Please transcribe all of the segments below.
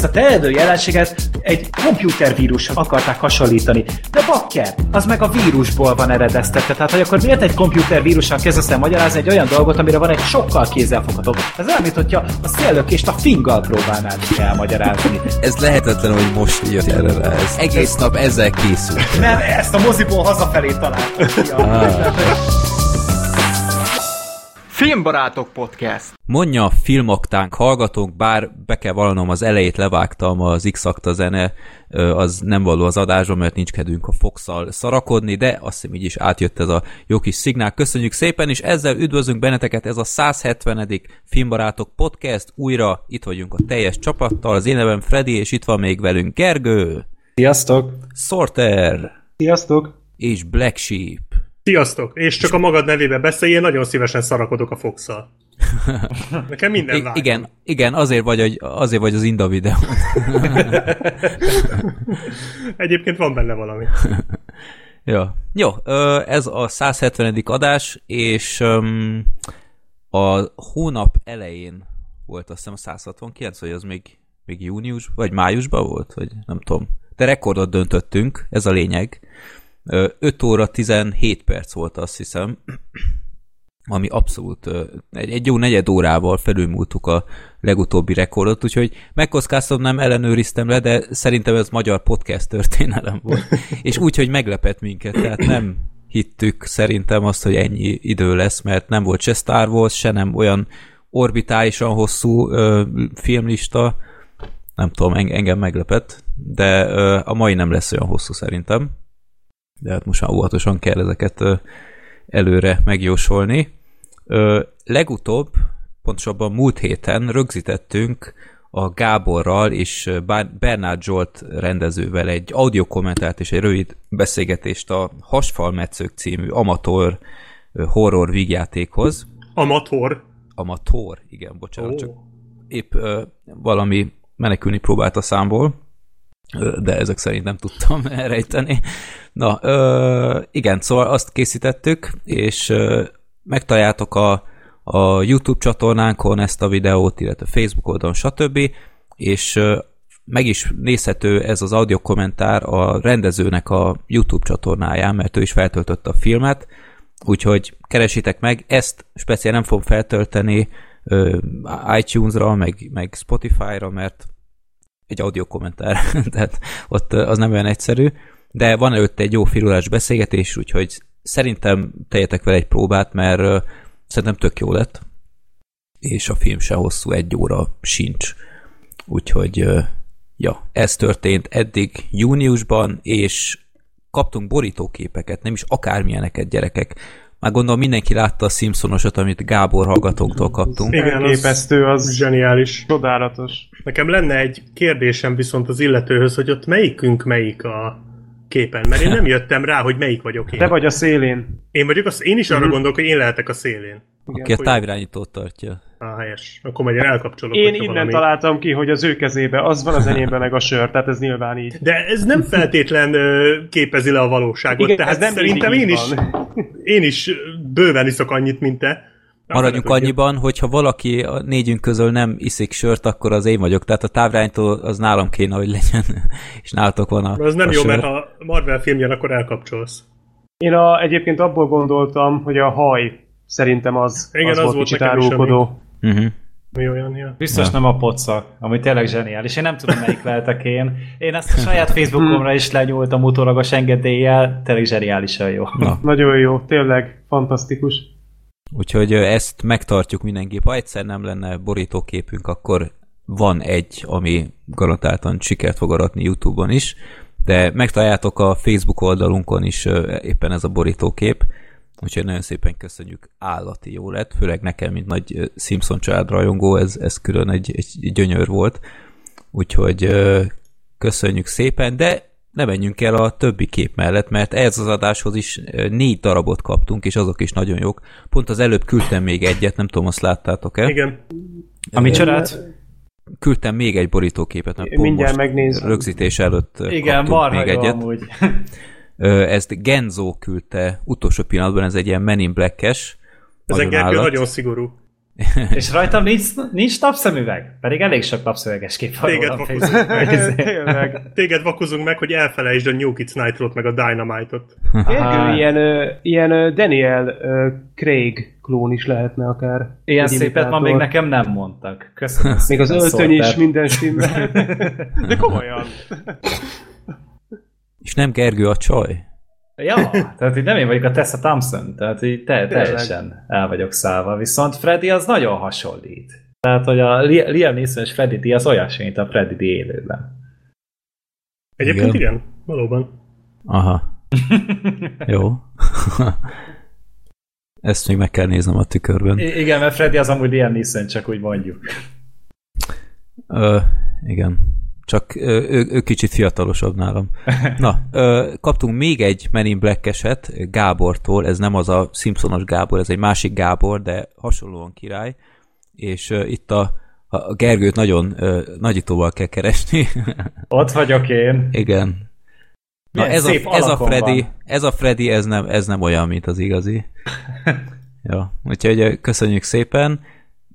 ezt a terjedő jelenséget egy komputervírushoz akarták hasonlítani. De bakker, az meg a vírusból van eredeztetve. Tehát, hogy akkor miért egy komputervírussal kezdesz el magyarázni egy olyan dolgot, amire van egy sokkal kézzelfoghatóbb. Ez olyan, mint hogyha a széllökést a finggal próbálnád elmagyarázni. Ez lehetetlen, hogy most jött erre rá. Ez egész nap ezzel készült. Nem, ezt a moziból hazafelé találtam. Ah. Filmbarátok Podcast. Mondja a filmaktánk hallgatónk, bár be kell vallanom, az elejét levágtam, az x zene, az nem való az adásban, mert nincs kedvünk a fox szarakodni, de azt hiszem így is átjött ez a jó kis szignál. Köszönjük szépen, és ezzel üdvözlünk benneteket, ez a 170. Filmbarátok Podcast, újra itt vagyunk a teljes csapattal, az én nevem Freddy, és itt van még velünk Gergő. Sziasztok! Sorter. Sziasztok! És Black Sheep. Sziasztok! És csak a magad nevébe beszélj, én nagyon szívesen szarakodok a fox -szal. Nekem minden vágy. Igen, igen azért, vagy, azért vagy az Inda videó. Egyébként van benne valami. ja. Jó, ez a 170. adás, és a hónap elején volt azt hiszem a 169, vagy az még, még június, vagy májusban volt, vagy nem tudom. De rekordot döntöttünk, ez a lényeg. 5 óra 17 perc volt azt hiszem, ami abszolút egy, egy jó negyed órával felülmúltuk a legutóbbi rekordot, úgyhogy megkockáztam, nem ellenőriztem le, de szerintem ez magyar podcast történelem volt. És úgy, hogy meglepett minket, tehát nem hittük szerintem azt, hogy ennyi idő lesz, mert nem volt se Star Wars, se nem olyan orbitálisan hosszú ö, filmlista, nem tudom, engem meglepett, de ö, a mai nem lesz olyan hosszú szerintem de hát most már óvatosan kell ezeket előre megjósolni. Legutóbb, pontosabban múlt héten rögzítettünk a Gáborral és Bernard Zsolt rendezővel egy audio kommentárt és egy rövid beszélgetést a Hasfalmetszők című amatőr horror vígjátékhoz. Amator? Amator, igen, bocsánat, oh. csak épp ö, valami menekülni próbált a számból de ezek szerint nem tudtam elrejteni. Na, ö, igen, szóval azt készítettük, és ö, megtaláljátok a, a YouTube csatornánkon ezt a videót, illetve Facebook oldalon, stb. És ö, meg is nézhető ez az audio kommentár a rendezőnek a YouTube csatornáján, mert ő is feltöltötte a filmet, úgyhogy keresitek meg, ezt speciál nem fogom feltölteni iTunes-ra, meg, meg Spotify-ra, mert egy audio kommentár, tehát ott az nem olyan egyszerű, de van előtte egy jó filulás beszélgetés, úgyhogy szerintem teljetek vele egy próbát, mert szerintem tök jó lett, és a film se hosszú, egy óra sincs. Úgyhogy, ja, ez történt eddig júniusban, és kaptunk borítóképeket, nem is akármilyeneket gyerekek. Már gondolom mindenki látta a Simpsonosot, amit Gábor hallgatóktól kaptunk. Igen, képesztő, az, az zseniális. Csodálatos. Nekem lenne egy kérdésem viszont az illetőhöz, hogy ott melyikünk melyik a képen, mert én nem jöttem rá, hogy melyik vagyok én. Te vagy a szélén. Én vagyok, a, én is arra mm-hmm. gondolok, hogy én lehetek a szélén. Igen, Aki a távirányítót tartja. Ah, helyes. Akkor majd én elkapcsolok. Én innen valami... találtam ki, hogy az ő kezébe az van az enyémben meg a sör, tehát ez nyilván így. De ez nem feltétlen képezi le a valóságot. Igen, tehát nem szerintem én is, én is bőven iszok annyit, mint te. Maradjunk annyiban, hogyha valaki a négyünk közül nem iszik sört, akkor az én vagyok. Tehát a távránytól az nálam kéne, hogy legyen, és nálatok van a Az nem a jó, sör. mert ha Marvel film jön, akkor elkapcsolsz. Én a, egyébként abból gondoltam, hogy a haj szerintem az, Igen, az, az volt kicsit árulkodó. Uh-huh. Mi olyan, ja. Biztos ja. nem a pocak, ami tényleg zseniális. Én nem tudom, melyik lehetek én. Én ezt a saját Facebookomra is lenyúltam utólagos engedéllyel, tényleg zseniálisan jó. Na. Nagyon jó, tényleg fantasztikus. Úgyhogy ezt megtartjuk mindenképp. Ha egyszer nem lenne borítóképünk, akkor van egy, ami garantáltan sikert fog aratni YouTube-on is, de megtaláljátok a Facebook oldalunkon is éppen ez a borítókép, úgyhogy nagyon szépen köszönjük, állati jó lett, főleg nekem, mint nagy Simpson család rajongó, ez, ez külön egy, egy gyönyör volt, úgyhogy köszönjük szépen, de ne menjünk el a többi kép mellett, mert ez az adáshoz is négy darabot kaptunk, és azok is nagyon jók. Pont az előbb küldtem még egyet, nem tudom, azt láttátok-e? Igen. Ami csodát? Küldtem még egy borítóképet, mert pont Mindjárt megnézem. rögzítés előtt Igen, még egyet. Amúgy. Ezt Genzo küldte utolsó pillanatban, ez egy ilyen Men in Black-es. Ez engem nagyon szigorú. És rajtam nincs, nincs napszemüveg, pedig elég sok napszöveges kép van Téged meg. Tényleg. Téged vakozunk meg, hogy elfelejtsd a New Kids Nitro-t meg a Dynamite-ot. Ilyen, ö, ilyen ö, Daniel ö, Craig klón is lehetne akár. Ilyen szépet ma még nekem nem mondtak. Köszönöm Még az öltöny is minden stimmel. De komolyan. És nem Gergő a csaj? Ja, tehát így nem én vagyok a Tessa Thompson, tehát így te, teljesen el vagyok szállva. Viszont Freddy az nagyon hasonlít. Tehát, hogy a Li- Liam Neeson és Freddy D az olyasmi, mint a Freddy D élőben. Egyébként Igen. igen, valóban. Aha. Jó. Ezt még meg kell néznem a tükörben. I- igen, mert Freddy az amúgy Liam Neeson, csak úgy mondjuk. Ö, igen. Csak ő, ő kicsit fiatalosabb nálam. Na, kaptunk még egy Men in Black-eset Gábortól, ez nem az a Simpsonos Gábor, ez egy másik Gábor, de hasonlóan király, és itt a, a Gergőt nagyon nagyítóval kell keresni. Ott vagyok én. igen. Na Milyen ez a, ez a Freddy, van. ez a Freddy, ez nem, ez nem olyan, mint az igazi. ja, úgyhogy köszönjük szépen.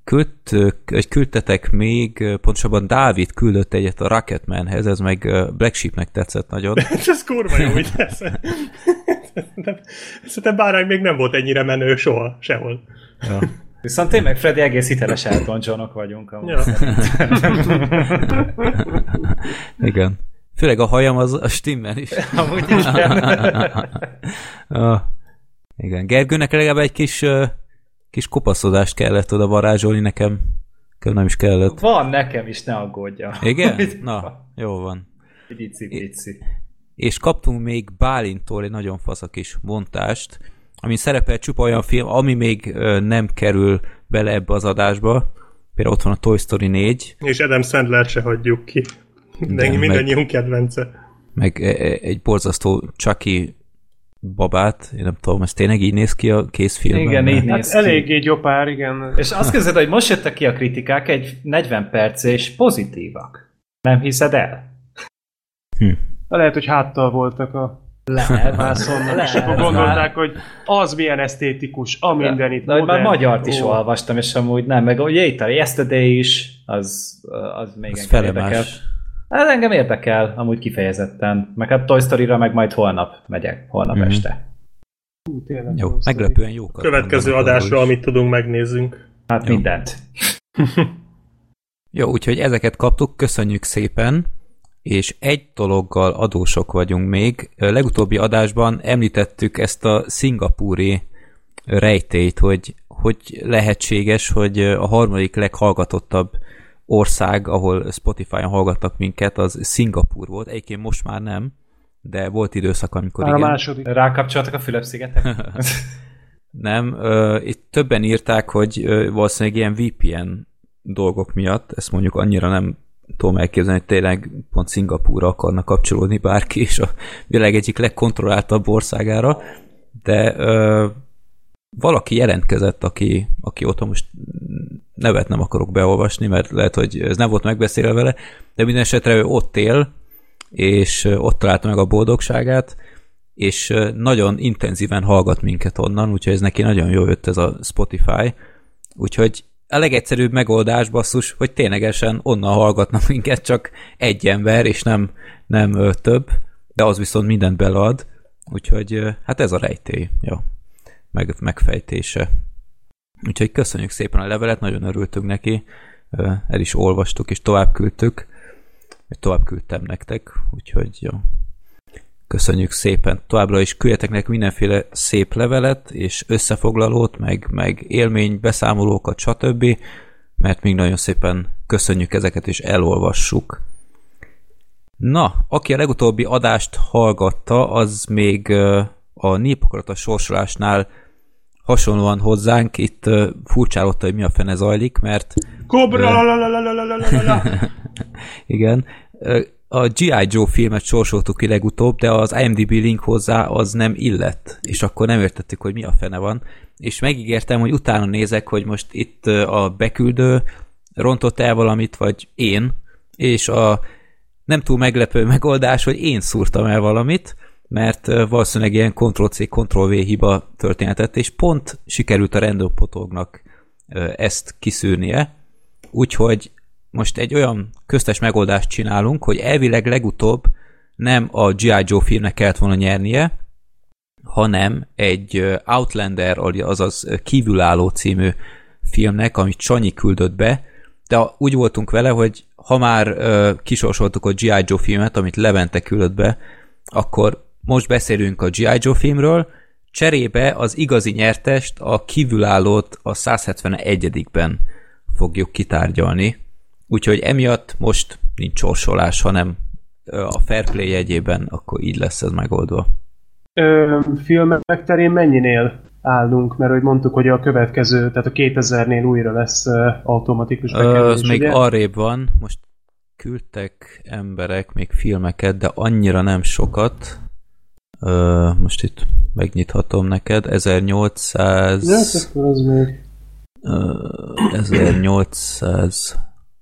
Küldtök, vagy küldtetek még, pontosabban Dávid küldött egyet a Rocketmanhez, ez meg Black Sheepnek tetszett nagyon. Ez kurva jó, hogy ez. Szerintem- bárány még nem volt ennyire menő soha, sehol. Ja. Viszont én meg Freddy egész hiteles Elton Johnok vagyunk. Amúgy. Ja. Igen. Főleg a hajam az a stimmel is. Amúgy is igen. ah, igen. Gergőnek legalább egy kis, kis kopaszodást kellett oda varázsolni nekem. Nekem nem is kellett. Van nekem is, ne aggódja. Igen? Na, jó van. Pici, pici. És kaptunk még Bálintól egy nagyon fasz a kis montást, ami szerepel csupa olyan film, ami még nem kerül bele ebbe az adásba. Például ott van a Toy Story 4, És Adam Sandler se hagyjuk ki. Mindenki, meg- mindannyiunk kedvence. meg e- e- egy borzasztó Chucky babát, én nem tudom, ez tényleg így néz ki a készfilmben? Igen, így Hát néz ki. eléggé gyopár, igen. És azt képzeld, hogy most jöttek ki a kritikák egy 40 perc és pozitívak. Nem hiszed el? De lehet, hogy háttal voltak a Lehet. és akkor gondolták, hogy az milyen esztétikus, a minden itt hogy már magyart is Ó. olvastam, és amúgy nem, meg a Yesterday is, az, az még Az engem fele érdekel. más. Hát engem érdekel, amúgy kifejezetten. Meg hát Toy Story-ra meg majd holnap megyek, holnap Mhm. este. Hú, tényleg Jó, jó meglepően jókat. Következő adásra, amit tudunk, megnézzünk. Hát Jó. mindent. Jó, úgyhogy ezeket kaptuk, köszönjük szépen, és egy dologgal adósok vagyunk még. Ö, Legutóbbi adásban említettük ezt a szingapúri rejtélyt, hogy, hogy lehetséges, hogy a harmadik leghallgatottabb ország, ahol Spotify-on hallgattak minket, az Szingapúr volt. Egyébként most már nem, de volt időszak, amikor Már a igen. második. Rákapcsoltak a Fülöp-szigetek? Nem, ö, itt többen írták, hogy ö, valószínűleg ilyen VPN dolgok miatt, ezt mondjuk annyira nem tudom elképzelni, hogy tényleg pont Szingapúra akarnak kapcsolódni bárki, és a világ egyik legkontrolláltabb országára, de ö, valaki jelentkezett, aki, aki ott most nevet nem akarok beolvasni, mert lehet, hogy ez nem volt megbeszélve vele, de minden esetre ő ott él, és ott találta meg a boldogságát, és nagyon intenzíven hallgat minket onnan, úgyhogy ez neki nagyon jó jött ez a Spotify. Úgyhogy a legegyszerűbb megoldás basszus, hogy ténylegesen onnan hallgatnak minket csak egy ember, és nem, nem több, de az viszont mindent belead, úgyhogy hát ez a rejtély, ja, meg, megfejtése. Úgyhogy köszönjük szépen a levelet, nagyon örültünk neki, el is olvastuk, és tovább küldtük, vagy tovább küldtem nektek, úgyhogy jó. Köszönjük szépen. Továbbra is küldjetek nekünk mindenféle szép levelet, és összefoglalót, meg, meg élmény, beszámolókat, stb. Mert még nagyon szépen köszönjük ezeket, és elolvassuk. Na, aki a legutóbbi adást hallgatta, az még a népakarata sorsolásnál hasonlóan hozzánk itt ö, furcsálódta, hogy mi a fene zajlik, mert Kobra! igen. A G.I. Joe filmet sorsoltuk ki legutóbb, de az IMDb link hozzá az nem illett, és akkor nem értettük, hogy mi a fene van. És megígértem, hogy utána nézek, hogy most itt a beküldő rontott el valamit, vagy én, és a nem túl meglepő megoldás, hogy én szúrtam el valamit, mert valószínűleg ilyen Ctrl-C, Ctrl-V hiba történetet, és pont sikerült a random potognak ezt kiszűrnie, úgyhogy most egy olyan köztes megoldást csinálunk, hogy elvileg legutóbb nem a G.I. Joe filmnek kellett volna nyernie, hanem egy Outlander, azaz kívülálló című filmnek, amit Sanyi küldött be, de úgy voltunk vele, hogy ha már kisorsoltuk a G.I. Joe filmet, amit Levente küldött be, akkor most beszélünk a G.I. Joe filmről, cserébe az igazi nyertest, a kívülállót a 171-ben fogjuk kitárgyalni. Úgyhogy emiatt most nincs sorsolás, hanem a fair play jegyében akkor így lesz ez megoldva. Ö, filmek terén mennyinél állunk? Mert hogy mondtuk, hogy a következő, tehát a 2000-nél újra lesz automatikus bekerülés, Az még arrébb van, most küldtek emberek még filmeket, de annyira nem sokat. Ö, most itt megnyithatom neked. 1800... Ja, akkor az még...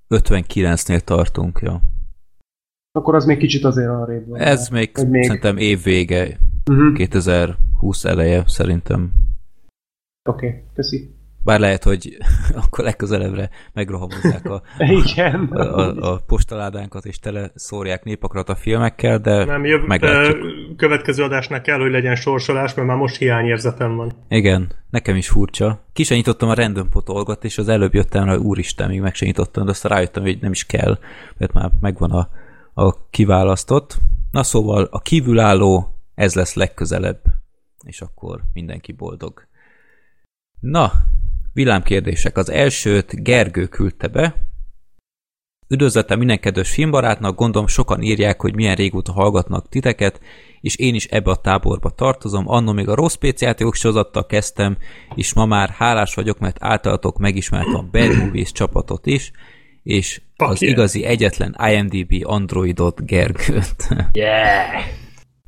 1859-nél tartunk, jó. Akkor az még kicsit azért arrébb van. Ez még, még szerintem év vége, uh-huh. 2020 eleje szerintem. Oké, okay, köszi. Bár lehet, hogy akkor legközelebbre megrohamozzák a, Igen. a, a, a postaládánkat, és tele szórják népakrat a filmekkel, de Nem, jöv, meglátjuk. következő adásnál kell, hogy legyen sorsolás, mert már most hiányérzetem van. Igen, nekem is furcsa. Ki sem nyitottam a random potolgat, és az előbb jöttem rá, úristen, még meg sem nyitottam, de aztán rájöttem, hogy nem is kell, mert már megvan a, a kiválasztott. Na szóval a kívülálló, ez lesz legközelebb, és akkor mindenki boldog. Na, villámkérdések. Az elsőt Gergő küldte be. Üdvözletem minden kedves filmbarátnak, gondolom sokan írják, hogy milyen régóta hallgatnak titeket, és én is ebbe a táborba tartozom. Annó még a rossz PC játékok sorozattal kezdtem, és ma már hálás vagyok, mert általatok megismertem a Bad Movies csapatot is, és Fuck az yeah. igazi egyetlen IMDB Androidot Gergőt. Yeah!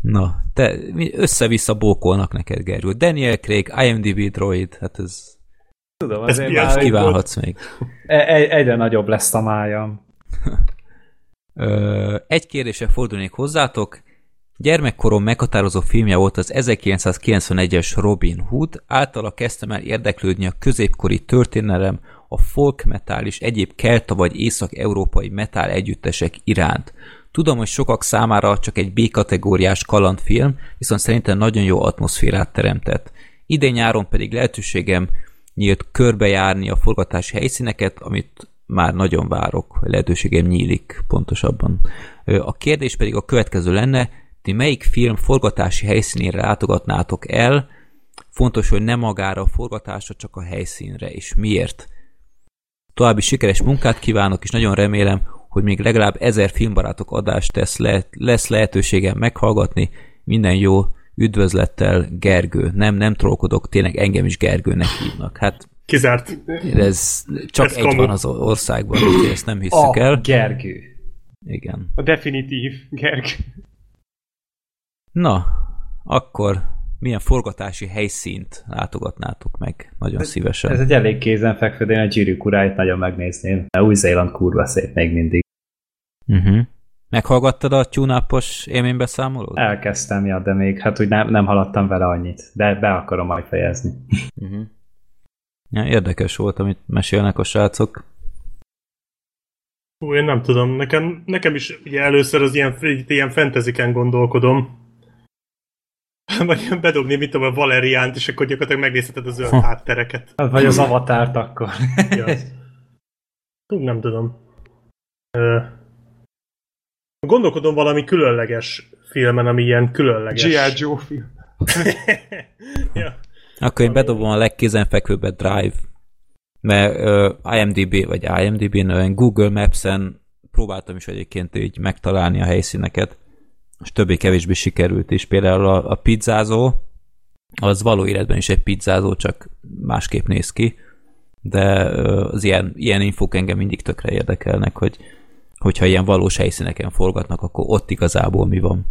Na, te össze-vissza bókolnak neked, Gergő. Daniel Craig, IMDb droid, hát ez... Tudom, azért már kívánhatsz még. E- egyre nagyobb lesz a májam. Egy kérdése fordulnék hozzátok. Gyermekkorom meghatározó filmje volt az 1991-es Robin Hood, általa kezdtem el érdeklődni a középkori történelem, a folk metal és egyéb kelta vagy észak-európai metal együttesek iránt. Tudom, hogy sokak számára csak egy B-kategóriás kalandfilm, viszont szerintem nagyon jó atmoszférát teremtett. Idén nyáron pedig lehetőségem nyílt körbejárni a forgatási helyszíneket, amit már nagyon várok, lehetőségem nyílik pontosabban. A kérdés pedig a következő lenne, ti melyik film forgatási helyszínére látogatnátok el, fontos, hogy nem magára a forgatásra, csak a helyszínre, és miért? További sikeres munkát kívánok, és nagyon remélem, hogy még legalább ezer filmbarátok adást tesz le, lesz lehetőségem meghallgatni. Minden jó, üdvözlettel Gergő. Nem, nem trollkodok, tényleg engem is Gergőnek hívnak. Hát Kizárt. Ez csak ez egy kamu. van az országban, úgyhogy ezt nem hiszük a el. Gergő. Igen. A definitív Gergő. Na, akkor milyen forgatási helyszínt látogatnátok meg nagyon ez, szívesen? Ez egy elég kézenfekvő, de én a gyűrűk uráit nagyon megnézném. Új-Zéland kurva szép még mindig. Uh-huh. Meghallgattad a tyúnápos élménybeszámolót? Elkezdtem, ja, de még hát úgy nem, nem haladtam vele annyit, de be akarom majd fejezni. Uh-huh. Ja, érdekes volt, amit mesélnek a srácok. Hú, én nem tudom, nekem, nekem is ugye először az ilyen, ilyen fantasyken gondolkodom, vagy bedobni, mit tudom, a Valeriánt, és akkor gyakorlatilag megnézheted a zöld háttereket. Vagy az avatárt akkor. ja. Hú, nem tudom. Gondolkodom valami különleges filmen, ami ilyen különleges. G.I. Joe film. ja. Akkor én bedobom a legkézenfekvőbb Drive. Mert uh, IMDB, vagy IMDB-n, Google Maps-en próbáltam is egyébként így megtalálni a helyszíneket, és többé-kevésbé sikerült is. Például a, a pizzázó, az való életben is egy pizzázó, csak másképp néz ki, de az ilyen, ilyen infók engem mindig tökre érdekelnek, hogy hogyha ilyen valós helyszíneken forgatnak, akkor ott igazából mi van.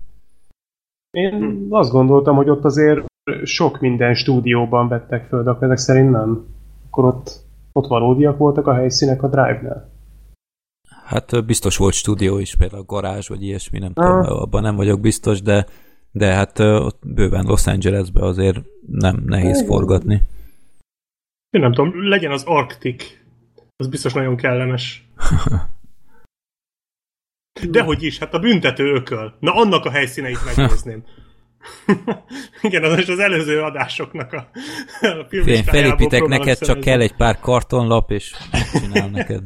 Én azt gondoltam, hogy ott azért sok minden stúdióban vettek föl, de ezek szerint nem. Akkor ott, ott valódiak voltak a helyszínek a Drive-nál. Hát biztos volt stúdió is, például garázs, vagy ilyesmi, nem tudom, abban nem vagyok biztos, de, de hát ott bőven Los Angelesbe azért nem nehéz forgatni. Én nem tudom, legyen az Arctic. Az biztos nagyon kellemes. Dehogy is, hát a büntető ököl. Na annak a helyszíneit megnézném. Igen, az is az előző adásoknak a, a Én felépítek neked, csak kell egy pár kartonlap, és csinál neked.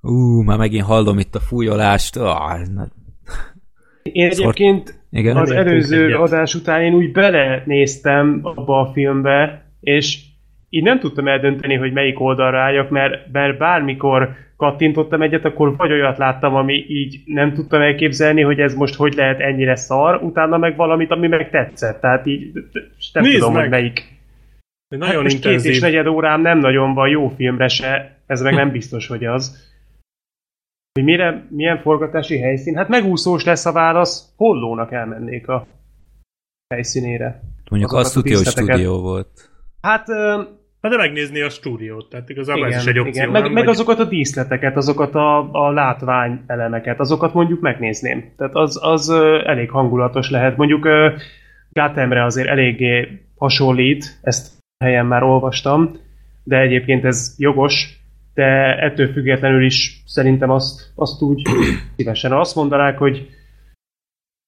Ú, már megint hallom itt a fújolást. Ah. Én egyébként Igen? az előző egyet. adás után én úgy belenéztem abba a filmbe, és így nem tudtam eldönteni, hogy melyik oldalra álljak, mert, mert bármikor kattintottam egyet, akkor vagy olyat láttam, ami így nem tudtam elképzelni, hogy ez most hogy lehet ennyire szar, utána meg valamit, ami meg tetszett. Tehát így nem Nézd tudom, meg! hogy melyik. Nagyon hát most két intenzív. és negyed órám nem nagyon van jó filmre se, ez meg nem biztos, hogy az. Hogy mire, milyen forgatási helyszín? Hát megúszós lesz a válasz, hollónak elmennék a helyszínére. Mondjuk Azokat azt tudja, hogy stúdió volt. Hát Hát de megnézni a stúdiót, tehát igazából igen, ez is egy opció. igen. Meg, nem? meg Vagy- azokat a díszleteket, azokat a, a látvány elemeket, azokat mondjuk megnézném. Tehát az, az elég hangulatos lehet. Mondjuk ö, Gothamre azért eléggé hasonlít, ezt helyen már olvastam, de egyébként ez jogos, de ettől függetlenül is szerintem azt, azt úgy szívesen azt mondanák, hogy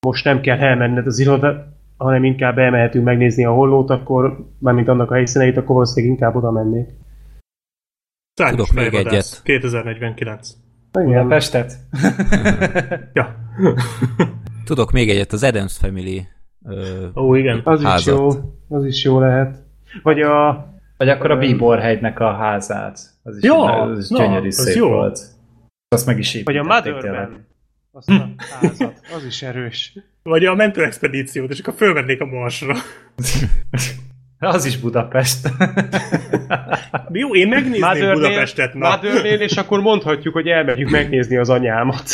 most nem kell elmenned az iroda, hanem inkább elmehetünk megnézni a hollót, akkor, mármint annak a helyszíneit, akkor valószínűleg inkább oda mennék. Tudok még egyet. 2049. Igen. Budapestet? Ja. Tudok még egyet, az Adams Family ö, Ó, igen. Az is házat. jó, az is jó lehet. Vagy a... Vagy akkor a. Bíborhegynek a házát. Az is, Ja, az is na, gyönyörű az szép jó. volt. Azt meg is Vagy a. Motherben. Azt a házat. Az is erős. Vagy a mentőexpedíciót, és akkor fölvennék a Marsra. Az is Budapest. Jó, én megnézném Budapestet, na. Mothernél, és akkor mondhatjuk, hogy elmegyünk megnézni az anyámat.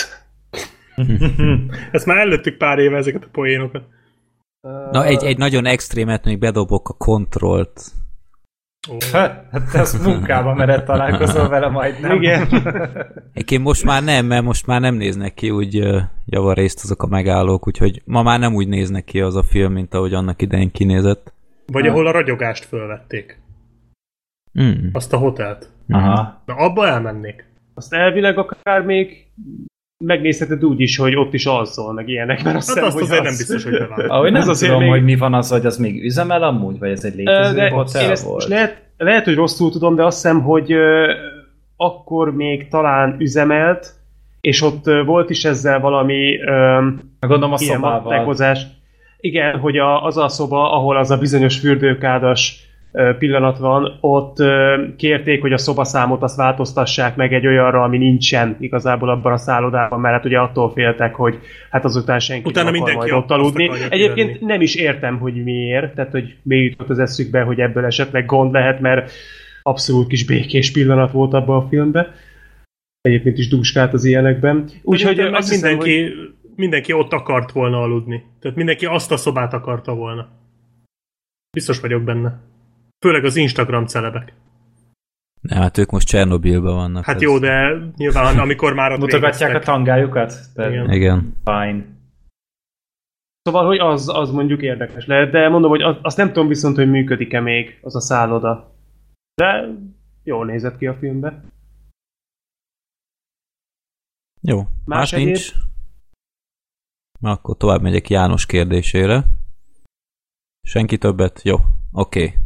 Ezt már előttük pár éve ezeket a poénokat. Na, egy, egy nagyon extrémet még bedobok a kontrollt. Ó. hát te azt munkában mered találkozol vele majd, nem? Igen. Egyébként most már nem, mert most már nem néznek ki úgy javarészt azok a megállók, úgyhogy ma már nem úgy néznek ki az a film, mint ahogy annak idején kinézett. Vagy ahol a ragyogást fölvették. Mm. Azt a hotelt. Aha. Na, abba elmennék. Azt elvileg akár még megnézheted úgy is, hogy ott is alszol, meg ilyenek, mert azt Hát azt hogy azért az. nem biztos, hogy bevált. Ahogy nem Ez azért tudom, még- hogy mi van az, hogy az még üzemel amúgy, vagy ez egy létező de hotel ezt volt? lehet, lehet, hogy rosszul tudom, de azt hiszem, hogy ö, akkor még talán üzemelt, és ott ö, volt is ezzel valami ö, Gondolom a ilyen szobával. Igen, hogy a, az a szoba, ahol az a bizonyos fürdőkádas pillanat van, ott kérték, hogy a szobaszámot azt változtassák meg egy olyanra, ami nincsen igazából abban a szállodában, mert hát ugye attól féltek, hogy hát azután senki Utána nem akar mindenki majd ott aludni. Egyébként kivenni. nem is értem, hogy miért, tehát hogy mi jutott az eszükbe, hogy ebből esetleg gond lehet, mert abszolút kis békés pillanat volt abban a filmben. Egyébként is dúskált az ilyenekben. Úgyhogy azt hiszem, mindenki, hogy mindenki ott akart volna aludni. Tehát mindenki azt a szobát akarta volna. Biztos vagyok benne. Főleg az Instagram celebek. Nem, hát ők most Csernobilban vannak. Hát ez- jó, de nyilván amikor már ott Mutogatják a tangájukat? De Igen. Igen. Fine. Szóval, hogy az, az mondjuk érdekes lehet, de mondom, hogy az, azt nem tudom viszont, hogy működik-e még az a szálloda. De jól nézett ki a filmbe. Jó, más, Más más nincs. Na, akkor tovább megyek János kérdésére. Senki többet? Jó, oké. Okay.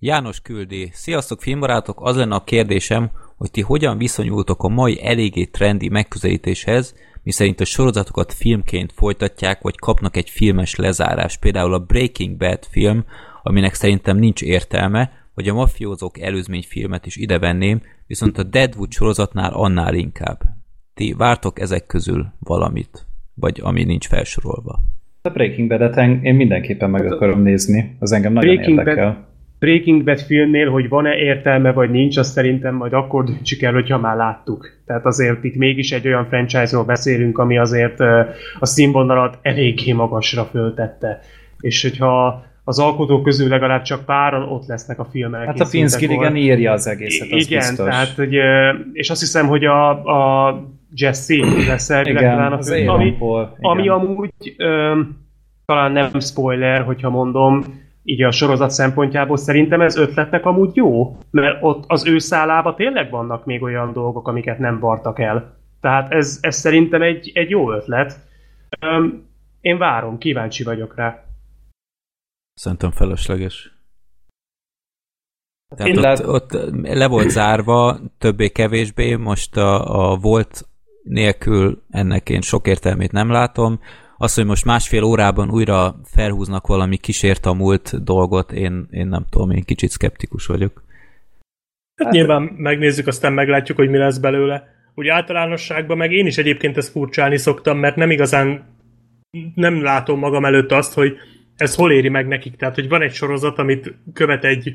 János küldi. Sziasztok filmbarátok, az lenne a kérdésem, hogy ti hogyan viszonyultok a mai eléggé trendi megközelítéshez, miszerint a sorozatokat filmként folytatják, vagy kapnak egy filmes lezárás. Például a Breaking Bad film, aminek szerintem nincs értelme, vagy a mafiózók előzményfilmet is ide venném, viszont a Deadwood sorozatnál annál inkább. Ti vártok ezek közül valamit, vagy ami nincs felsorolva. A Breaking Bad-et én mindenképpen meg akarom nézni. Az engem nagyon Breaking Bad- érdekel. Breaking Bad filmnél, hogy van-e értelme vagy nincs, azt szerintem majd akkor döntsük el, hogyha már láttuk. Tehát azért itt mégis egy olyan franchise-ról beszélünk, ami azért a színvonalat eléggé magasra föltette. És hogyha az alkotók közül legalább csak páran ott lesznek a film Hát a Gilligan írja az egészet, az Igen, biztos. tehát, hogy, és azt hiszem, hogy a, a Jesse lesz elvileg igen, talán a Aaron ami, Paul. Ami amúgy ö, talán nem spoiler, hogyha mondom, így a sorozat szempontjából szerintem ez ötletnek amúgy jó, mert ott az ő szállába tényleg vannak még olyan dolgok, amiket nem vartak el. Tehát ez, ez szerintem egy, egy jó ötlet. Öm, én várom, kíváncsi vagyok rá. Szerintem felesleges. Tehát Én ott, lát- ott le volt zárva, többé-kevésbé, most a, a volt nélkül ennek én sok értelmét nem látom. Az, hogy most másfél órában újra felhúznak valami kísért a múlt dolgot, én, én nem tudom, én kicsit szkeptikus vagyok. Hát nyilván megnézzük, aztán meglátjuk, hogy mi lesz belőle. Úgy általánosságban meg én is egyébként ezt furcsálni szoktam, mert nem igazán nem látom magam előtt azt, hogy ez hol éri meg nekik. Tehát, hogy van egy sorozat, amit követ egy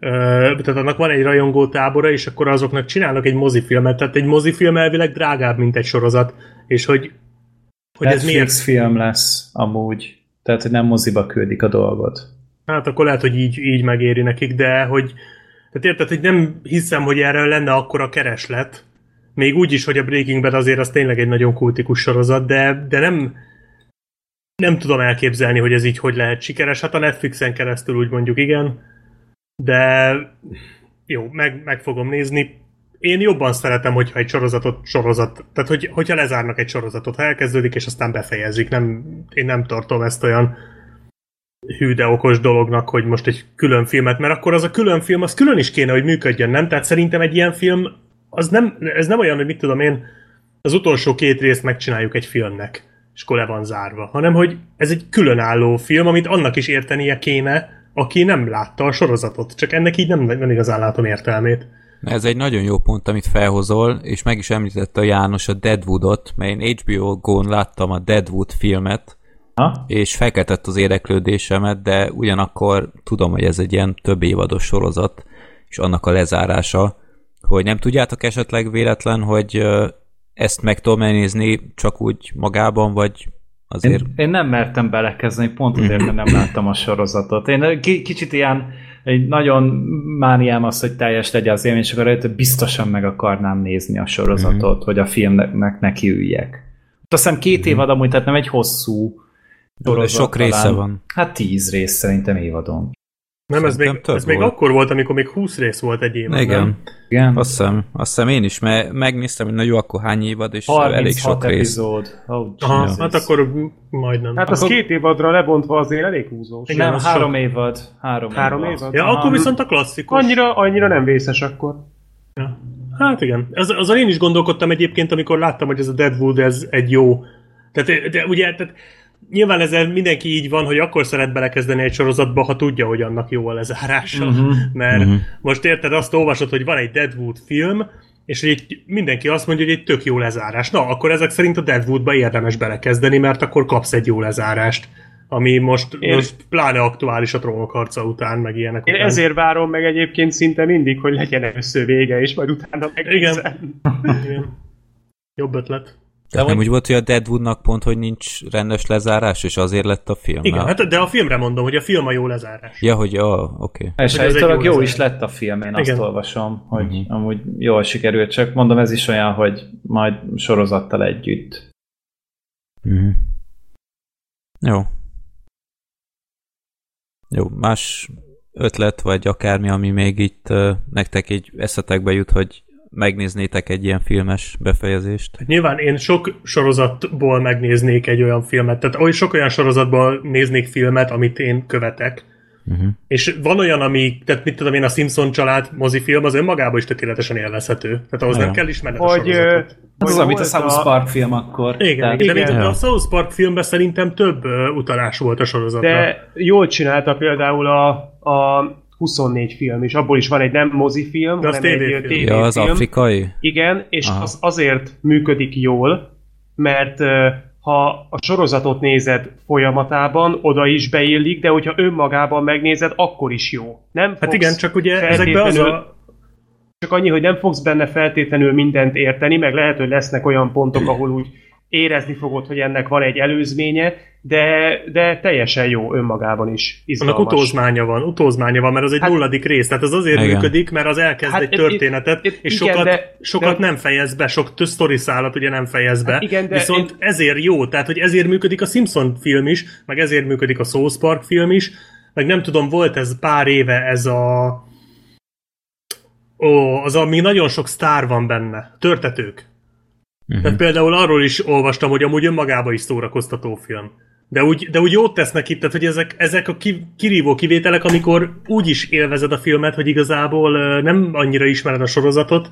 tehát annak van egy rajongó tábora, és akkor azoknak csinálnak egy mozifilmet. Tehát egy mozifilm elvileg drágább, mint egy sorozat. És hogy, hogy ez miért Netflix film lesz amúgy. Tehát, hogy nem moziba küldik a dolgot. Hát akkor lehet, hogy így, így megéri nekik, de hogy tehát érted, hogy nem hiszem, hogy erre lenne akkora kereslet. Még úgy is, hogy a Breaking Bad azért az tényleg egy nagyon kultikus sorozat, de, de nem nem tudom elképzelni, hogy ez így hogy lehet sikeres. Hát a Netflixen keresztül úgy mondjuk igen, de jó, meg, meg fogom nézni. Én jobban szeretem, hogyha egy sorozatot sorozat, tehát hogy, hogyha lezárnak egy sorozatot, ha elkezdődik, és aztán befejezik. Nem, én nem tartom ezt olyan hű de okos dolognak, hogy most egy külön filmet, mert akkor az a külön film, az külön is kéne, hogy működjön, nem? Tehát szerintem egy ilyen film, az nem, ez nem olyan, hogy mit tudom én, az utolsó két részt megcsináljuk egy filmnek, és akkor le van zárva, hanem hogy ez egy különálló film, amit annak is értenie kéne, aki nem látta a sorozatot. Csak ennek így nem, nem igazán látom értelmét. Ez egy nagyon jó pont, amit felhozol, és meg is említette a János a Deadwoodot, mert én HBO Go-n láttam a Deadwood filmet, Ha? és felkeltett az érdeklődésemet, de ugyanakkor tudom, hogy ez egy ilyen több évados sorozat, és annak a lezárása, hogy nem tudjátok esetleg véletlen, hogy ezt meg tudom nézni csak úgy magában, vagy azért... Én, én nem mertem belekezdeni, pont azért, mert nem láttam a sorozatot. Én ki- kicsit ilyen, egy nagyon mániám az, hogy teljes legyen az élmény, és akkor hogy biztosan meg akarnám nézni a sorozatot, hogy a filmnek nekiüljek. Azt hiszem két évad amúgy, tehát nem egy hosszú De sorozat sok része talán. van. Hát tíz rész szerintem évadon. Nem, ez még, ez még volt. akkor volt, amikor még 20 rész volt egy évben. Igen, Nem? Igen. azt hiszem, azt hiszem én is, mert megnéztem, hogy na jó, akkor hány évad, és elég sok 36 rész. epizód. Oh, Aha, Jesus. hát akkor majdnem. Hát az Akkor- két évadra lebontva azért elég húzós. Igen, Nem, három sok. évad. Három, Három évad? ja, Aha. akkor viszont a klasszikus. Annyira, annyira nem vészes akkor. Ja. Hát igen. Az, azon én is gondolkodtam egyébként, amikor láttam, hogy ez a Deadwood ez egy jó. Tehát, de ugye, tehát nyilván ezzel mindenki így van, hogy akkor szeret belekezdeni egy sorozatba, ha tudja, hogy annak jó a lezárása. Uh-huh. Mert uh-huh. most érted, azt olvasod, hogy van egy Deadwood film, és hogy egy, mindenki azt mondja, hogy egy tök jó lezárás. Na, akkor ezek szerint a Deadwoodba érdemes belekezdeni, mert akkor kapsz egy jó lezárást. Ami most, Én- most pláne aktuális a trónok harca után, meg ilyenek Én után. ezért várom meg egyébként szinte mindig, hogy legyen először vége, és majd utána megnézem. Igen. Jobb ötlet. Tehát nem úgy volt, hogy a Deadwoodnak pont, hogy nincs rendes lezárás, és azért lett a film. Igen, hát de a filmre mondom, hogy a film a jó lezárás. Ja, hogy ja, oké. Okay. És állítólag jó jó, is lett a film, én azt Igen. olvasom, hogy uh-huh. amúgy jól sikerült, csak mondom, ez is olyan, hogy majd sorozattal együtt. Mm. Jó. Jó, más ötlet, vagy akármi, ami még itt uh, nektek így eszetekbe jut, hogy megnéznétek egy ilyen filmes befejezést. Hát Nyilván én sok sorozatból megnéznék egy olyan filmet, tehát oly sok olyan sorozatból néznék filmet, amit én követek. Uh-huh. És van olyan, ami, tehát mit tudom én, a Simpson család mozifilm, az önmagában is tökéletesen élvezhető. Tehát ahhoz Ja. nem kell ismerned a ö, sorozatot. Ez az, amit a South Park film akkor. Igen, Tehát- igen, de igen. Ja. a South Park filmben szerintem több utalás volt a sorozatra. De jól csinálta például a, a 24 film is. Abból is van egy nem mozifilm, De hanem egy tévéfilm. Ja, az afrikai? Igen, és Aha. az azért működik jól, mert ha a sorozatot nézed folyamatában, oda is beillik, de hogyha önmagában megnézed, akkor is jó. Nem Hát igen, csak ugye ezekben az a... Csak annyi, hogy nem fogsz benne feltétlenül mindent érteni, meg lehet, hogy lesznek olyan pontok, ahol úgy érezni fogod, hogy ennek van egy előzménye, de, de teljesen jó önmagában is. Annak Izgalmas. utózmánya van, utózmánya van, mert az egy Hát- nulladik rész, tehát az azért Igen. működik, mert az elkezd Hát egy történetet, itt- és igen, sokat, de- sokat de- nem fejez be, sok sztori szállat ugye nem fejez be, Hát igen, de viszont én- ezért jó, tehát hogy ezért működik a Simpson film is, meg ezért működik a South Park film is, meg nem tudom, volt ez pár éve ez a ó, az, ami nagyon sok sztár van benne. Törtetők. Uh-huh. Tehát például arról is olvastam, hogy amúgy önmagában is szórakoztató film. De úgy, de úgy jót tesznek itt, tehát hogy ezek, ezek a ki, kirívó kivételek, amikor úgy is élvezed a filmet, hogy igazából nem annyira ismered a sorozatot,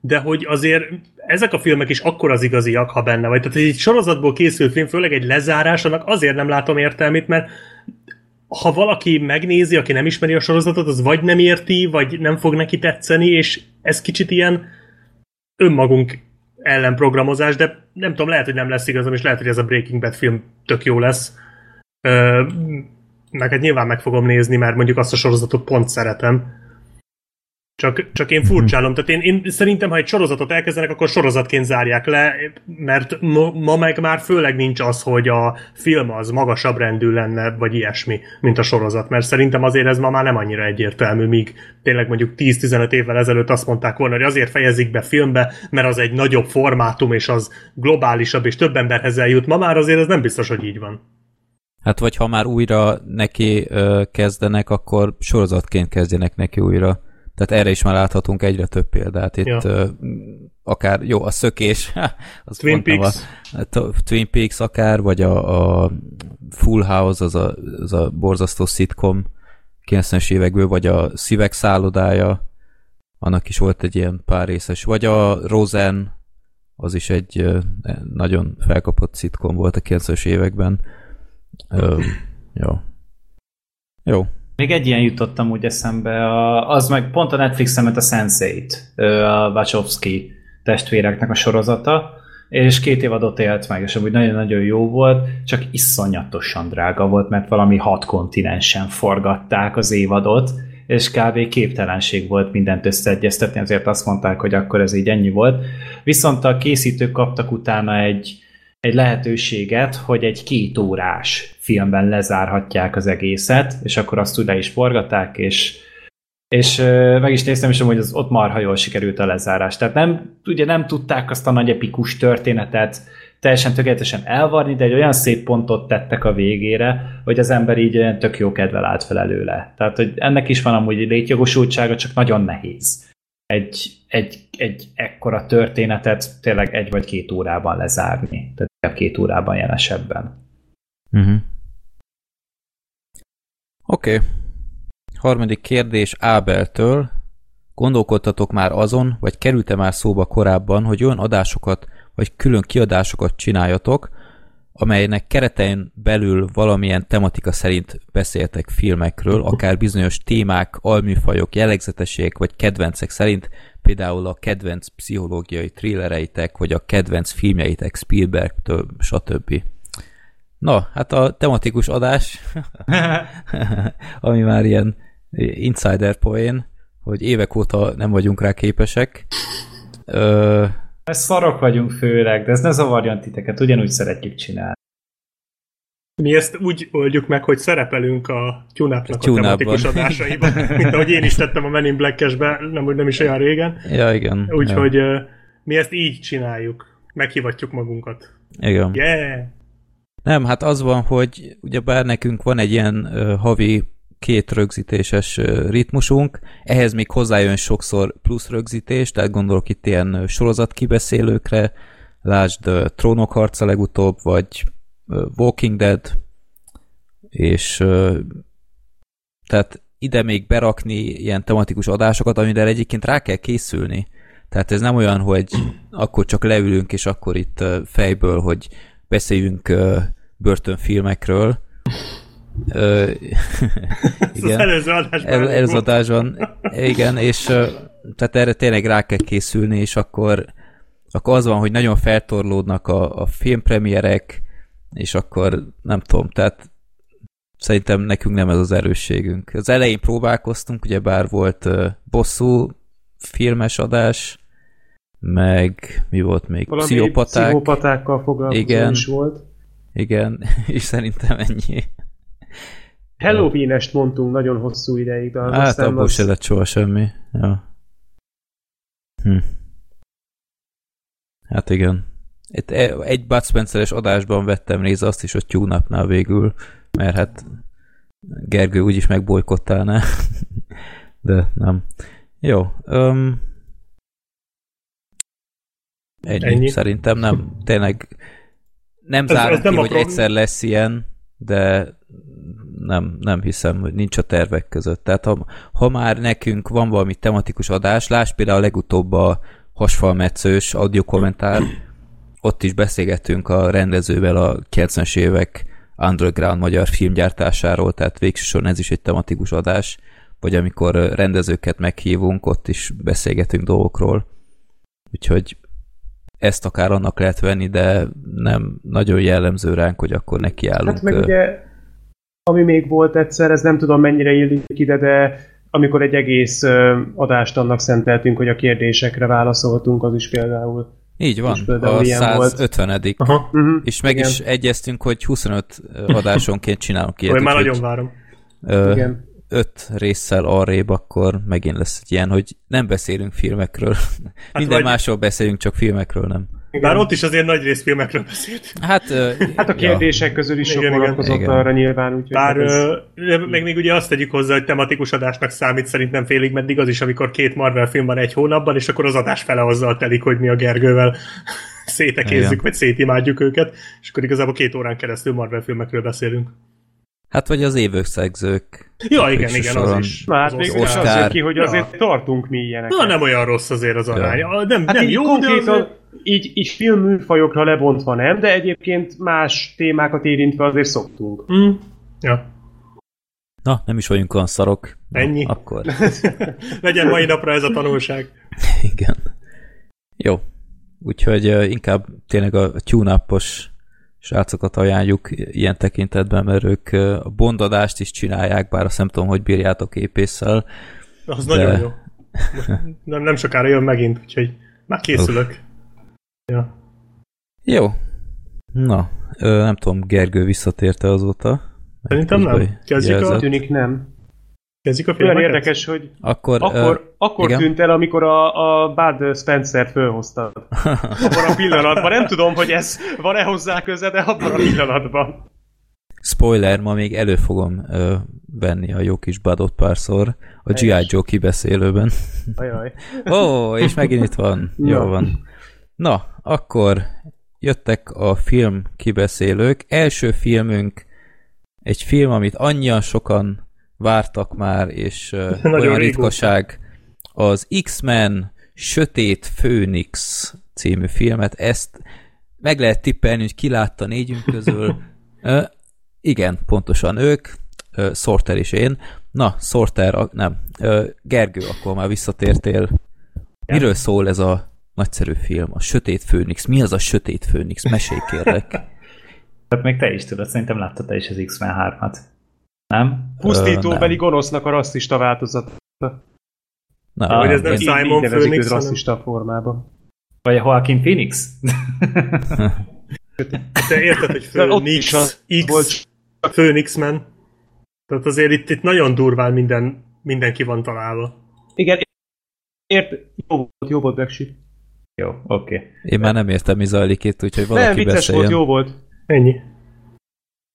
de hogy azért ezek a filmek is akkor az igaziak, ha benne vagy. Tehát egy sorozatból készült film, főleg egy lezárás, annak azért nem látom értelmét, mert ha valaki megnézi, aki nem ismeri a sorozatot, az vagy nem érti, vagy nem fog neki tetszeni, és ez kicsit ilyen önmagunk ellenprogramozás, de nem tudom, lehet, hogy nem lesz igazam, és lehet, hogy ez a Breaking Bad film tök jó lesz. Ö, meg nyilván meg fogom nézni, mert mondjuk azt a sorozatot pont szeretem. Csak, csak én furcsálom. Tehát én, én szerintem, ha egy sorozatot elkezdenek, akkor sorozatként zárják le, mert ma, ma meg már főleg nincs az, hogy a film az magasabb rendű lenne, vagy ilyesmi, mint a sorozat. Mert szerintem azért ez ma már nem annyira egyértelmű, míg tényleg mondjuk 10-15 évvel ezelőtt azt mondták volna, hogy azért fejezik be filmbe, mert az egy nagyobb formátum, és az globálisabb, és több emberhez eljut. Ma már azért ez nem biztos, hogy így van. Hát vagy ha már újra neki ö, kezdenek, akkor sorozatként kezdjenek neki újra. Tehát erre is már láthatunk egyre több példát. Itt ja. akár, jó, a szökés, az Twin Peaks. A, a Twin Peaks akár, vagy a, a Full House, az a, az a borzasztó szitkom 90-es évekből, vagy a Szívek szállodája, annak is volt egy ilyen pár részes, vagy a Rosen, az is egy nagyon felkapott szitkom volt a 90-es években. Uh, jó. Jó, még egy ilyen jutottam úgy eszembe, az meg pont a Netflixen ment a Sense8, a Wachowski testvéreknek a sorozata, és két évadot élt meg, és amúgy nagyon-nagyon jó volt, csak iszonyatosan drága volt, mert valami hat kontinensen forgatták az évadot, és kb. képtelenség volt mindent összeegyeztetni, azért azt mondták, hogy akkor ez így ennyi volt. Viszont a készítők kaptak utána egy, egy lehetőséget, hogy egy két órás filmben lezárhatják az egészet, és akkor azt úgy le is forgatták, és, és meg is néztem, és hogy az ott marha jól sikerült a lezárás. Tehát nem, ugye nem tudták azt a nagy epikus történetet teljesen tökéletesen elvarni, de egy olyan szép pontot tettek a végére, hogy az ember így olyan tök jó kedvel állt fel előle. Tehát, hogy ennek is van amúgy létjogosultsága, csak nagyon nehéz egy, egy, egy ekkora történetet tényleg egy vagy két órában lezárni. Tehát két órában jelesebben. Uh-huh. Oké. Okay. Harmadik kérdés Ábeltől. Gondolkodtatok már azon, vagy került-e már szóba korábban, hogy olyan adásokat, vagy külön kiadásokat csináljatok, amelynek keretein belül valamilyen tematika szerint beszéltek filmekről, akár bizonyos témák, alműfajok, jellegzetességek vagy kedvencek szerint, például a kedvenc pszichológiai thrillereitek, vagy a kedvenc filmjeitek Spielbergtől, stb. Na, hát a tematikus adás, ami már ilyen insider poén, hogy évek óta nem vagyunk rá képesek. Ö... Ez szarok vagyunk főleg, de ez ne zavarjon titeket, ugyanúgy szeretjük csinálni. Mi ezt úgy oldjuk meg, hogy szerepelünk a tune-upnak a, a tematikus adásaiban, mint ahogy én is tettem a Men in Black-esbe, nem, nem is olyan régen. Ja, igen. Úgyhogy ja. mi ezt így csináljuk. Meghivatjuk magunkat. Igen. Yeah! Nem, hát az van, hogy ugyebár nekünk van egy ilyen uh, havi két rögzítéses ritmusunk, ehhez még hozzájön sokszor plusz rögzítés, tehát gondolok itt ilyen sorozatkibeszélőkre, lásd Trónok harca legutóbb, vagy Walking Dead, és tehát ide még berakni ilyen tematikus adásokat, amire egyébként rá kell készülni. Tehát ez nem olyan, hogy akkor csak leülünk, és akkor itt fejből, hogy beszéljünk börtönfilmekről. Uh, igen. Az előző adásban. El, előző adásban. Igen, és tehát erre tényleg rá kell készülni, és akkor, akkor az van, hogy nagyon feltorlódnak a, a filmpremierek, és akkor nem tudom, tehát szerintem nekünk nem ez az erősségünk. Az elején próbálkoztunk, ugye bár volt bosszú filmes adás, meg mi volt még? Valami pszichopaták. Pszichopatákkal foglalkozó igen, is volt. Igen, és szerintem ennyi. Halloween-est mondtunk nagyon hosszú ideig. De hát abból az... se lett soha semmi. Ja. Hm. Hát igen. Itt e- egy Bud Spencer-es adásban vettem részt azt is, hogy tune végül, mert hát Gergő úgyis megbolykottálná. De nem. Jó. Um, ennyi, ennyi. Szerintem nem. Tényleg nem zárom ki, nem hogy egyszer lesz ilyen, de nem, nem hiszem, hogy nincs a tervek között. Tehát ha, ha már nekünk van valami tematikus adás, láss például a legutóbb a hasfalmetszős audio kommentár, ott is beszélgettünk a rendezővel a 90-es évek underground magyar filmgyártásáról, tehát végsősorban ez is egy tematikus adás, vagy amikor rendezőket meghívunk, ott is beszélgetünk dolgokról. Úgyhogy ezt akár annak lehet venni, de nem nagyon jellemző ránk, hogy akkor nekiállunk. Hát meg ugye, ami még volt egyszer, ez nem tudom mennyire illik ide, de amikor egy egész adást annak szenteltünk, hogy a kérdésekre válaszoltunk, az is például így van, a 150 volt. Aha. Uh-huh. És meg Igen. is egyeztünk, hogy 25 adásonként csinálunk ilyet. már nagyon várom. Ö, Igen. Öt résszel arrébb, akkor megint lesz egy ilyen, hogy nem beszélünk filmekről. Hát Minden vagy... másról beszélünk, csak filmekről nem. Igen. Bár ott is azért nagy rész filmekről beszélt. Hát, uh, hát a kérdések ja. közül is sok vonatkozott arra nyilván. Úgyhogy Bár ez... uh, meg még ugye azt tegyük hozzá, hogy tematikus adásnak számít szerintem félig meddig az is, amikor két Marvel film van egy hónapban, és akkor az adás fele azzal telik, hogy mi a Gergővel szétekézzük, Igen. vagy szétimádjuk őket, és akkor igazából két órán keresztül Marvel filmekről beszélünk. Hát vagy az évösszegzők. Ja, igen, igen, az is. Na, hát még az azért ki, hogy azért ja. tartunk mi ilyeneket. Na, nem olyan rossz azért az arány. Ja. Nem, hát nem jó, de azért... így, így filmműfajokra lebontva nem, de egyébként más témákat érintve azért szoktunk. Mm. Ja. Na, nem is vagyunk olyan szarok. Na, Ennyi. Akkor. Legyen mai napra ez a tanulság. Igen. Jó. Úgyhogy uh, inkább tényleg a tune srácokat ajánljuk ilyen tekintetben, mert ők a bondadást is csinálják, bár azt nem tudom, hogy bírjátok épésszel. Az de... nagyon jó. nem, nem sokára jön megint, úgyhogy már készülök. Ja. Jó. Na, nem tudom, Gergő visszatérte azóta. Szerintem nem. Kezdjük a... Tűnik nem. Kezdjük a? Olyan érdekes, hogy akkor, akkor, uh, akkor tűnt el, amikor a, a Bud Spencer-t fölhoztad. Abban a pillanatban. Nem tudom, hogy ez van-e hozzá köze, de abban a pillanatban. Spoiler, ma még elő fogom uh, venni a jó kis Budot párszor a G.I. Joe kibeszélőben. Ajaj. Ó, oh, és megint itt van. Jó ja. van. Na, akkor jöttek a film kibeszélők. Első filmünk egy film, amit annyian sokan vártak már, és uh, olyan ritkaság az X-Men Sötét Főnix című filmet, ezt meg lehet tippelni, hogy ki látta négyünk közül. uh, igen, pontosan ők, uh, Sorter és én. Na, Sorter, nem, uh, Gergő, akkor már visszatértél. Miről szól ez a nagyszerű film, a Sötét Főnix? Mi az a Sötét Főnix? Mesélj kérlek. Hát még te is tudod, szerintem láttad te is az X-Men 3-at. Nem? Pusztítóbeli gonosznak a rasszista változata. Na, ah, hogy ez nem Simon Phoenix, rasszista formában. Vagy a Joaquin Phoenix? Te érted, hogy Phoenix, X, Phoenix Man. Tehát azért itt, itt nagyon durván minden, mindenki van találva. Igen, ért, jó volt, jó volt Brexit. Jó, oké. Okay. Én már nem értem, mi zajlik itt, úgyhogy valaki Nem, vicces beszéljen. volt, jó volt. Ennyi.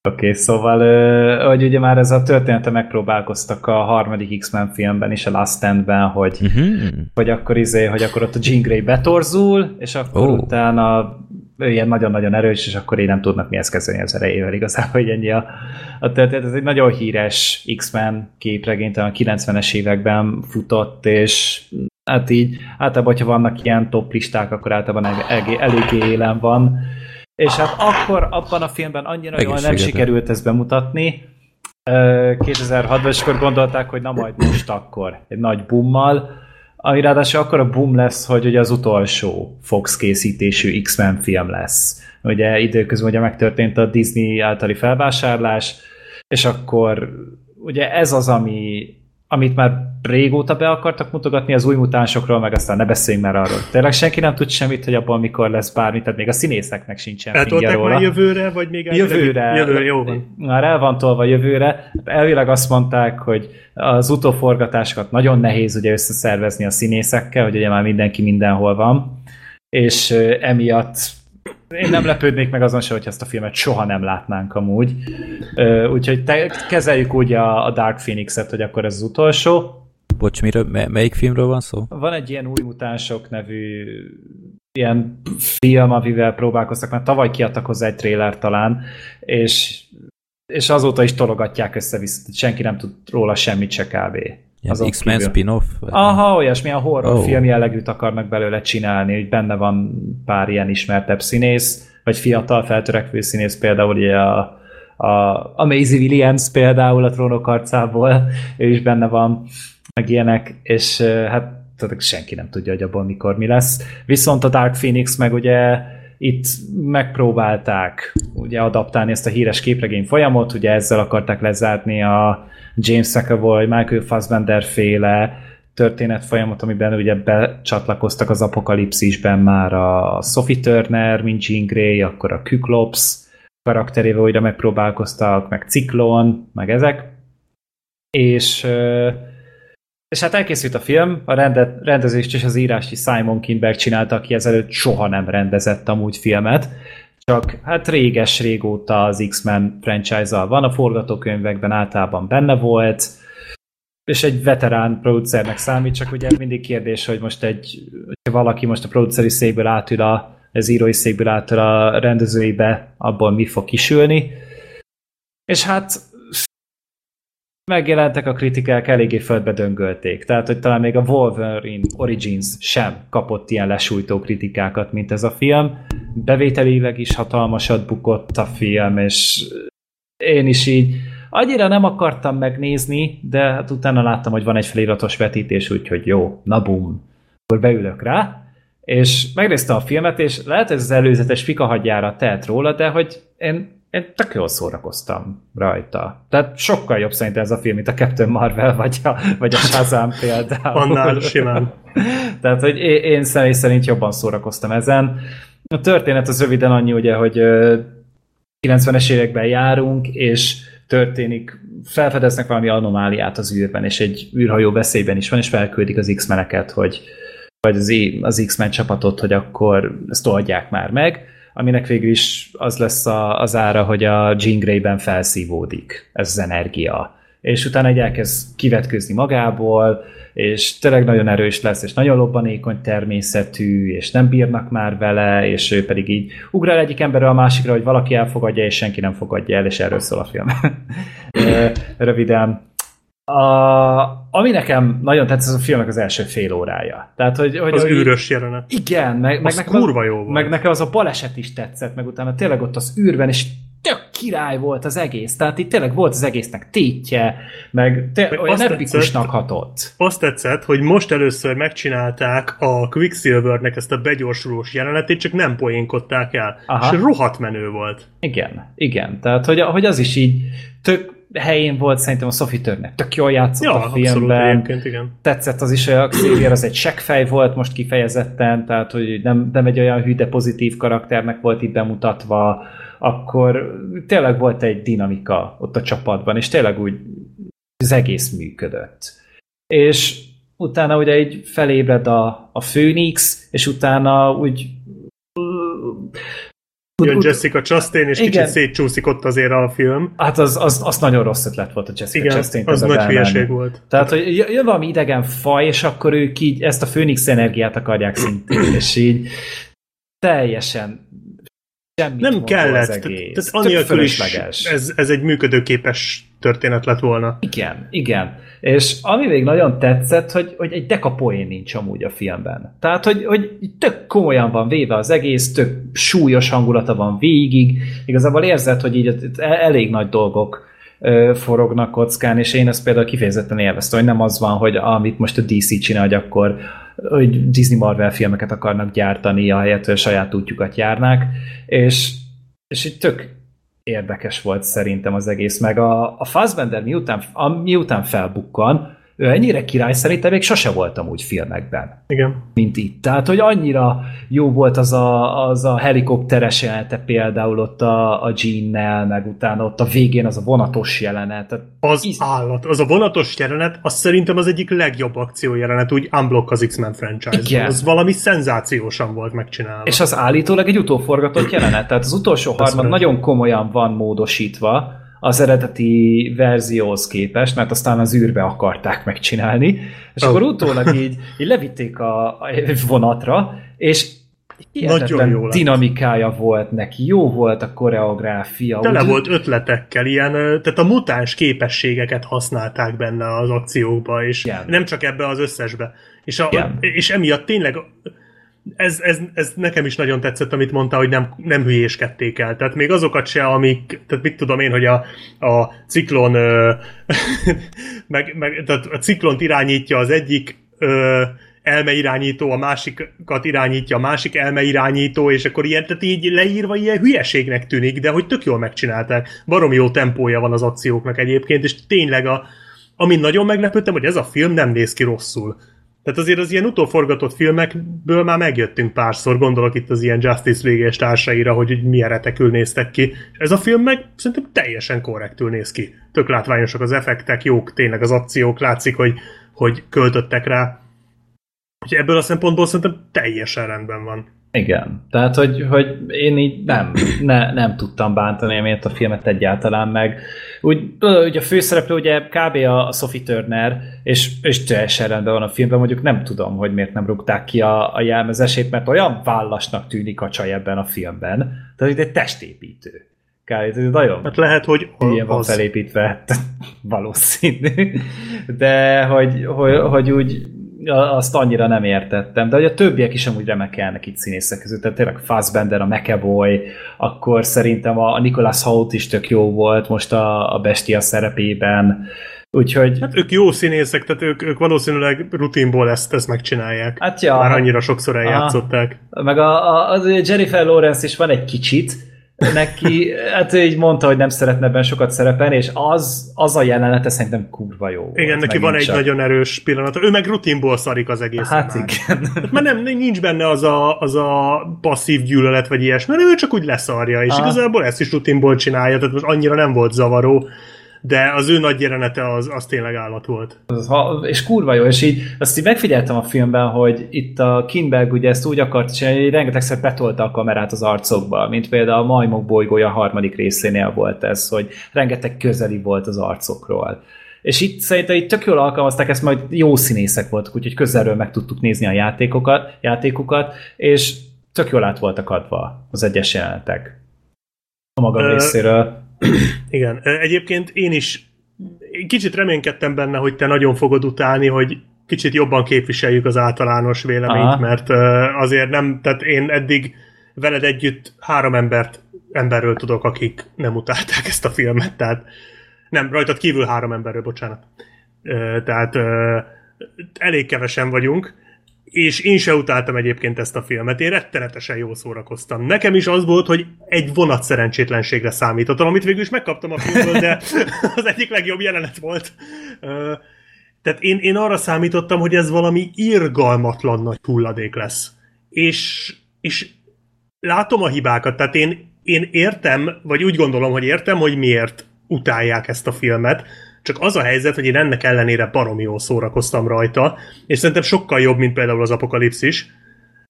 Oké, okay, szóval, hogy ugye már ez a története megpróbálkoztak a harmadik X-Men filmben is, a Last Stand-ben, hogy, uh-huh. hogy akkor izé, hogy akkor ott a Jean Grey betorzul, és akkor oh. utána ilyen nagyon-nagyon erős, és akkor így nem tudnak mihez kezdeni az erejével igazából, hogy ennyi a, a történet. Ez egy nagyon híres X-Men képregény, a 90-es években futott, és hát így általában, hogyha vannak ilyen top listák, akkor általában eléggé élen van és hát akkor abban a filmben annyira jól nem sikerült ezt bemutatni, 2006-ban, és akkor gondolták, hogy na majd most akkor, egy nagy bummal, ami ráadásul akkor a boom lesz, hogy ugye az utolsó Fox készítésű X-Men film lesz. Ugye időközben ugye megtörtént a Disney általi felvásárlás, és akkor ugye ez az, ami amit már régóta be akartak mutogatni az új mutánsokról, meg aztán ne beszéljünk már arról. Tényleg senki nem tud semmit, hogy abban mikor lesz bármi, tehát még a színészeknek sincsen fingja róla. már jövőre, vagy még jövőre, jövőre, jó van. Már el van tolva jövőre. Elvileg azt mondták, hogy az utóforgatásokat nagyon nehéz ugye összeszervezni a színészekkel, hogy ugye már mindenki mindenhol van, és emiatt én nem lepődnék meg azon se, hogy ezt a filmet soha nem látnánk amúgy. Úgyhogy te, kezeljük úgy a, a Dark Phoenix-et, hogy akkor ez az utolsó. Bocs, miről, melyik filmről van szó? Van egy ilyen új mutánsok nevű ilyen film, amivel próbálkoztak, mert tavaly kiadtak hozzá egy trailer talán, és, és azóta is tologatják össze-vissza, senki nem tud róla semmit se kb. Ilyen X-Men spin-off? Aha, olyasmilyen horror oh. film jellegűt akarnak belőle csinálni, hogy benne van pár ilyen ismertebb színész, vagy fiatal feltörekvő színész, például ugye a, a, a Maisie Williams például a trónok arcából, ő is benne van, meg ilyenek, és hát tehát senki nem tudja, hogy abból mikor mi lesz. Viszont a Dark Phoenix meg ugye itt megpróbálták ugye adaptálni ezt a híres képregény folyamot, ugye ezzel akarták lezárni a James McAvoy, Michael Fassbender féle történet folyamot, amiben ugye becsatlakoztak az apokalipszisben már a Sophie Turner, mint Jean Grey, akkor a Kyklops karakterével újra megpróbálkoztak, meg Ciklon, meg ezek. És és hát elkészült a film, a rendet, rendezést és az írást is Simon Kinberg csinálta, aki ezelőtt soha nem rendezett amúgy filmet, csak hát réges régóta az X-Men franchise-al van, a forgatókönyvekben általában benne volt, és egy veterán producernek számít, csak ugye mindig kérdés, hogy most egy, hogyha valaki most a produceri székből átül a, az írói székből átül a rendezőibe, abból mi fog kisülni. És hát megjelentek a kritikák, eléggé földbe döngölték. Tehát, hogy talán még a Wolverine Origins sem kapott ilyen lesújtó kritikákat, mint ez a film. Bevételileg is hatalmasat bukott a film, és én is így annyira nem akartam megnézni, de hát utána láttam, hogy van egy feliratos vetítés, úgyhogy jó, na bum, akkor beülök rá, és megnéztem a filmet, és lehet, hogy ez az előzetes fikahagyjára telt róla, de hogy én én tök jól szórakoztam rajta. Tehát sokkal jobb szerintem ez a film, mint a Captain Marvel, vagy a, vagy a Shazam például. Annál simán. Tehát, hogy én személy szerint jobban szórakoztam ezen. A történet az röviden annyi, ugye, hogy 90-es években járunk, és történik, felfedeznek valami anomáliát az űrben, és egy űrhajó veszélyben is van, és felküldik az X-meneket, hogy vagy az, az X-Men csapatot, hogy akkor ezt oldják már meg aminek végül is az lesz a, az ára, hogy a Jean Grey-ben felszívódik ez az energia. És utána egy elkezd kivetkőzni magából, és tényleg nagyon erős lesz, és nagyon lobbanékony természetű, és nem bírnak már vele, és ő pedig így ugrál egyik emberről a másikra, hogy valaki elfogadja, és senki nem fogadja el, és erről szól a film. Röviden, a, ami nekem nagyon tetszett, az a filmnek az első fél órája. Tehát, hogy, hogy az hogy, űrös jelenet. Igen, meg, meg nekem kurva jó volt. Meg nekem az a baleset is tetszett, meg utána tényleg ott az űrben, és tök király volt az egész. Tehát itt tényleg volt az egésznek tétje, meg, te, meg olyan epikusnak hatott. Azt tetszett, hogy most először megcsinálták a Quicksilvernek ezt a begyorsulós jelenetét, csak nem poénkodták el. Aha. És rohadt menő volt. Igen, igen. Tehát, hogy, hogy az is így tök helyén volt szerintem a Sophie Turner. Tök jól játszott ja, a filmben. igen. Tetszett az is, hogy a Xavier az egy seggfej volt most kifejezetten, tehát hogy nem, nem egy olyan hű, de pozitív karakternek volt itt bemutatva, akkor tényleg volt egy dinamika ott a csapatban, és tényleg úgy az egész működött. És utána ugye egy felébred a, a Phoenix, és utána úgy Jön Jessica Chastain, és igen. kicsit szétcsúszik ott azért a film. Hát az, az, az nagyon rossz ötlet volt a Jessica igen, Chastain. az nagy hülyeség volt. Tehát, hogy jön valami idegen faj, és akkor ők így ezt a Phoenix energiát akarják szintén, és így teljesen semmit Nem kellett. Az egész. Tehát anélkül is ez, ez egy működőképes történet lett volna. Igen, igen. És ami még nagyon tetszett, hogy, hogy egy deka poén nincs amúgy a filmben. Tehát, hogy, hogy tök komolyan van véve az egész, tök súlyos hangulata van végig. Igazából érzed, hogy így elég nagy dolgok forognak kockán, és én ezt például kifejezetten élveztem, hogy nem az van, hogy amit most a DC csinál, hogy akkor hogy Disney Marvel filmeket akarnak gyártani, ahelyett, hogy a saját útjukat járnák, és, és így tök érdekes volt szerintem az egész, meg a, a Fassbender miután, a, miután felbukkan, ennyire király szerintem még sose voltam úgy filmekben, Igen. mint itt. Tehát, hogy annyira jó volt az a, az a helikopteres jelenete például ott a, a Jean-nel, meg utána ott a végén az a vonatos jelenet. Az Íz- állat. Az a vonatos jelenet, az szerintem az egyik legjobb akció jelenet, úgy unblock az X-Men franchise Igen. Az valami szenzációsan volt megcsinálva. És az állítólag egy utóforgatott jelenet, tehát az utolsó harmad nagyon komolyan van módosítva az eredeti verzióhoz képest, mert aztán az űrbe akarták megcsinálni, és Oh. akkor utólag így, így levitték a, vonatra, és Nagyon hihetetlen jó lett. dinamikája volt neki, jó volt a koreográfia. Tele úgy- volt ötletekkel, ilyen, tehát a mutáns képességeket használták benne az akciókba, és Igen. nem csak ebbe az összesbe. És, a, Igen. és emiatt tényleg ez, ez, ez nekem is nagyon tetszett, amit mondta, hogy nem, nem hülyéskedték el. Tehát még azokat se, amik, tehát mit tudom én, hogy a, a ciklon ö, meg, meg, tehát a ciklont irányítja az egyik ö, elmeirányító, a másikat irányítja a másik elmeirányító, és akkor ilyen, tehát így leírva ilyen hülyeségnek tűnik, de hogy tök jól megcsinálták. Baromi jó tempója van az akcióknak egyébként, és tényleg a, amin nagyon meglepődtem, hogy ez a film nem néz ki rosszul. Tehát azért az ilyen utóforgatott filmekből már megjöttünk párszor, gondolok itt az ilyen Justice League és társaira, hogy milyen retekül néztek ki. És ez a film meg szerintem teljesen korrektül néz ki. Tök látványosak az effektek, jók tényleg az akciók, látszik, hogy, hogy költöttek rá. Úgyhogy ebből a szempontból szerintem teljesen rendben van. Igen, tehát hogy, hogy én így nem, ne, nem tudtam bántani emiatt a filmet egyáltalán meg. Úgy, ugye a főszereplő ugye kb. a, a Sophie Turner, és, és teljesen rendben van a filmben, mondjuk nem tudom, hogy miért nem rúgták ki a, a jelmezesét, mert olyan vállasnak tűnik a csaj ebben a filmben, tehát itt egy testépítő. Kb. ez nagyon Hát lehet, hogy ilyen van az. felépítve, valószínű. De hogy, hogy, hogy úgy azt annyira nem értettem. De hogy a többiek is amúgy remekelnek itt színészek között. Tehát tényleg Fassbender, a McAvoy, akkor szerintem a, a Nicholas Hoult is tök jó volt most a, a Bestia szerepében. Úgyhogy Hát ők jó színészek, tehát ők, ők valószínűleg rutinból ezt, ezt megcsinálják. hát ja, Már annyira sokszor eljátszották. meg a, a, az Jennifer Lawrence is van egy kicsit, neki, hát ő így mondta, hogy nem szeretne ebben sokat szerepelni, és az, az a jelenete szerintem kurva jó Igen, volt, neki van egy csak. nagyon erős pillanat. Ő meg rutinból szarik az egész. Hát igen. Mert nem, nincs benne az a, az a passzív gyűlölet, vagy ilyesmi, hanem ő csak úgy leszarja, és Aha. igazából ezt is rutinból csinálja, tehát most annyira nem volt zavaró, de az ő nagy jelenete az, az tényleg állat volt. Ha, és kurva jó, és így azt így megfigyeltem a filmben, hogy itt a Kinberg ugye ezt úgy akart csinálni, hogy rengetegszer betolta a kamerát az arcokba, mint például a Majmok bolygója a harmadik részénél volt ez, hogy rengeteg közeli volt az arcokról. És itt szerintem itt tök jól alkalmazták ezt, majd jó színészek voltak, úgyhogy közelről meg tudtuk nézni a játékokat, játékokat, és tök jól át voltak adva az egyes jelenetek. A magam Ö, részéről. Igen. Egyébként én is kicsit reménykedtem benne, hogy te nagyon fogod utálni, hogy kicsit jobban képviseljük az általános véleményt, Aha. mert azért nem, tehát én eddig veled együtt három embert, emberről tudok, akik nem utálták ezt a filmet, tehát nem, rajtad kívül három emberről, bocsánat. Tehát elég kevesen vagyunk, és én se utáltam egyébként ezt a filmet, én rettenetesen jól szórakoztam. Nekem is az volt, hogy egy vonat szerencsétlenségre számítottam, amit végül is megkaptam a filmből, de az egyik legjobb jelenet volt. Tehát én, én arra számítottam, hogy ez valami irgalmatlan nagy hulladék lesz. És, és látom a hibákat, tehát én, én értem, vagy úgy gondolom, hogy értem, hogy miért utálják ezt a filmet, csak az a helyzet, hogy én ennek ellenére baromi jól szórakoztam rajta, és szerintem sokkal jobb, mint például az apokalipszis,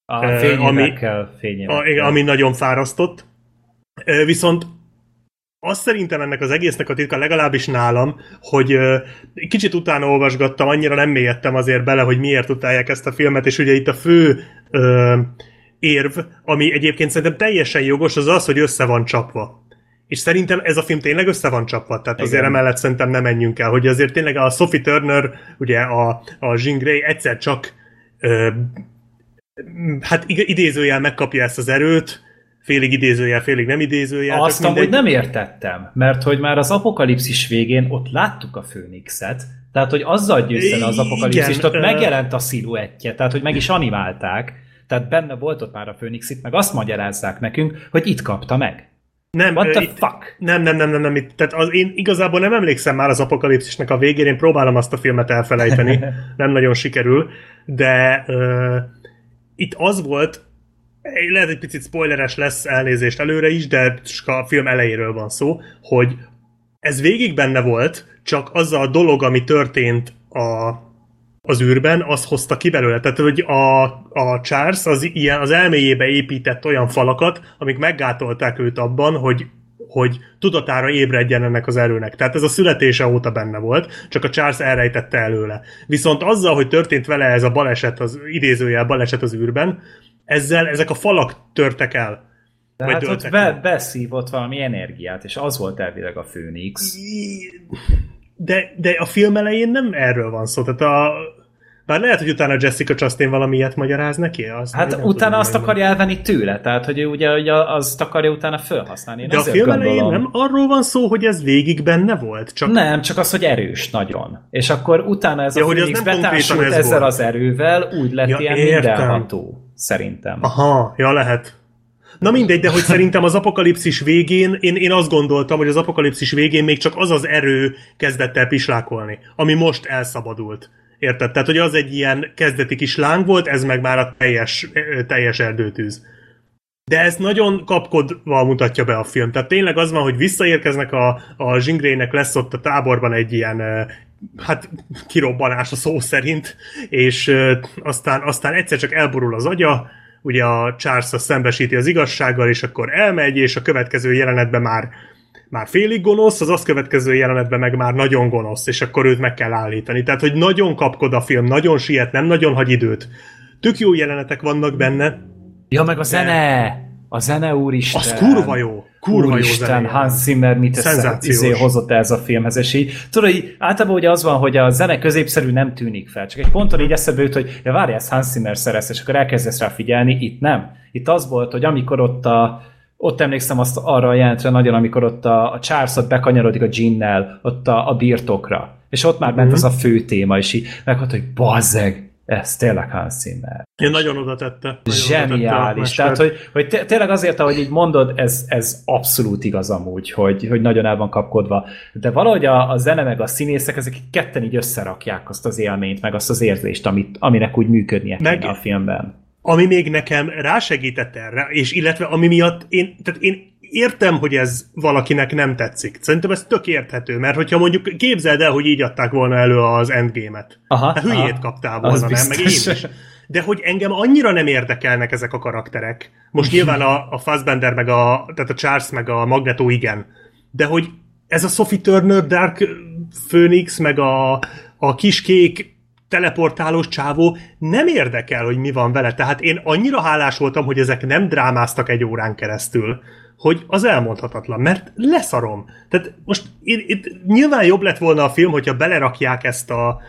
A ö, fényévekkel, a, ami nagyon fárasztott. Viszont azt szerintem ennek az egésznek a titka, legalábbis nálam, hogy kicsit utána olvasgattam, annyira nem mélyedtem azért bele, hogy miért utálják ezt a filmet, és ugye itt a fő ö, érv, ami egyébként szerintem teljesen jogos, az az, hogy össze van csapva. És szerintem ez a film tényleg össze van csapva, tehát azért Igen. emellett szerintem nem menjünk el, hogy azért tényleg a Sophie Turner, ugye a, a Jean Grey egyszer csak ö, hát idézőjel megkapja ezt az erőt, félig idézőjel, félig nem idézőjel. Azt tök amúgy mindegy. nem értettem, mert hogy már az apokalipszis végén ott láttuk a Főnixet, tehát hogy azzal győzte le az apokalipszist, ott ö- megjelent a sziluettje, tehát hogy meg is animálták, tehát benne volt ott már a Főnix itt, meg azt magyarázzák nekünk, hogy itt kapta meg. Nem, What the itt- fuck? Nem, nem, nem, nem, nem. Itt, tehát az, én igazából nem emlékszem már az apokalipszisnek a végén, én próbálom azt a filmet elfelejteni, nem nagyon sikerül, de ö, itt az volt, lehet egy picit spoileres lesz elnézést előre is, de a film elejéről van szó, hogy ez végig benne volt, csak az a dolog, ami történt a, az űrben, az hozta ki belőle. Tehát, hogy a, a Charles az, ilyen, az elméjébe épített olyan falakat, amik meggátolták őt abban, hogy hogy tudatára ébredjen ennek az erőnek. Tehát ez a születése óta benne volt, csak a Charles elrejtette előle. Viszont azzal, hogy történt vele ez a baleset, az idézőjel baleset az űrben, ezzel ezek a falak törtek el. De hát ott be, beszívott valami energiát, és az volt elvileg a Főnix. De, de a film elején nem erről van szó. Tehát a, bár lehet, hogy utána Jessica Chastain valami ilyet magyaráz neki. Azt Hát nem utána tudom azt akarja elvenni tőle, tehát hogy ő ugye, ugye azt akarja utána felhasználni. Én De a film elején nem arról van szó, hogy ez végig benne volt? Csak Nem, csak az, hogy erős nagyon. És akkor utána ez Ja, a hogy Phoenix nem betársult ez ezzel volt. az erővel, úgy lett Ja, ilyen értem. mindenható, szerintem. Aha, ja lehet. Na mindegy, de hogy szerintem az apokalipszis végén, én, én azt gondoltam, hogy az apokalipszis végén még csak az az erő kezdett el pislákolni, ami most elszabadult. Érted? Tehát, hogy az egy ilyen kezdeti kis láng volt, ez meg már a teljes, teljes erdőtűz. De ezt nagyon kapkodva mutatja be a film. Tehát tényleg az van, hogy visszaérkeznek a, a Zsingrének lesz ott a táborban egy ilyen hát kirobbanás a szó szerint, és aztán, aztán egyszer csak elborul az agya, ugye a Charles szembesíti az igazsággal, és akkor elmegy, és a következő jelenetben már már félig gonosz, az azt következő jelenetben meg már nagyon gonosz, és akkor őt meg kell állítani. Tehát, hogy nagyon kapkod a film, nagyon siet, nem nagyon hagy időt. Tök jó jelenetek vannak benne, Ja, meg a zene! A zene úristen! az kurva jó. Kurva Úristen, jó. Hans Zimmer mit Szenzációs. izé hozott ez a filmhez, és így, tudod, így általában ugye az van, hogy a zene középszerű nem tűnik fel, csak egy ponton így eszembe jut, hogy ja, várj, ez Hans Zimmer szerez, és akkor elkezdesz rá figyelni, itt nem. Itt az volt, hogy amikor ott a, ott emlékszem azt arra a jelentre nagyon, amikor ott a, a Charles ott bekanyarodik a Ginnel, ott a, a birtokra, és ott már ment az a fő téma, és így meghat, hogy bazzeg, ez tényleg Hans Zimmer. Én nagyon oda tette. Nagyon oda tette a Zseniális. Tehát, hogy, hogy té- tényleg azért, ahogy így mondod, ez, ez abszolút igaz amúgy, hogy, hogy nagyon el van kapkodva. De valahogy a, a zene meg a színészek, ezek ketten így összerakják azt az élményt, meg azt az érzést, amit, aminek úgy működnie Meg- a filmben. Ami még nekem rásegített erre, és illetve ami miatt én, tehát én értem, hogy ez valakinek nem tetszik. Szerintem ez tök érthető, mert hogyha mondjuk képzeld el, hogy így adták volna elő az Endgame-et. Aha, Hát hülyét aha. kaptál volna, nem? Meg én is. De hogy engem annyira nem érdekelnek ezek a karakterek. Most nyilván a, a Fassbender, meg a, tehát a Charles, meg a Magneto igen. De hogy ez a Sophie Turner, Dark Phoenix, meg a, a kis kék teleportálós csávó nem érdekel, hogy mi van vele. Tehát én annyira hálás voltam, hogy ezek nem drámáztak egy órán keresztül, hogy az elmondhatatlan, mert leszarom. Tehát most itt, itt nyilván jobb lett volna a film, hogyha belerakják ezt a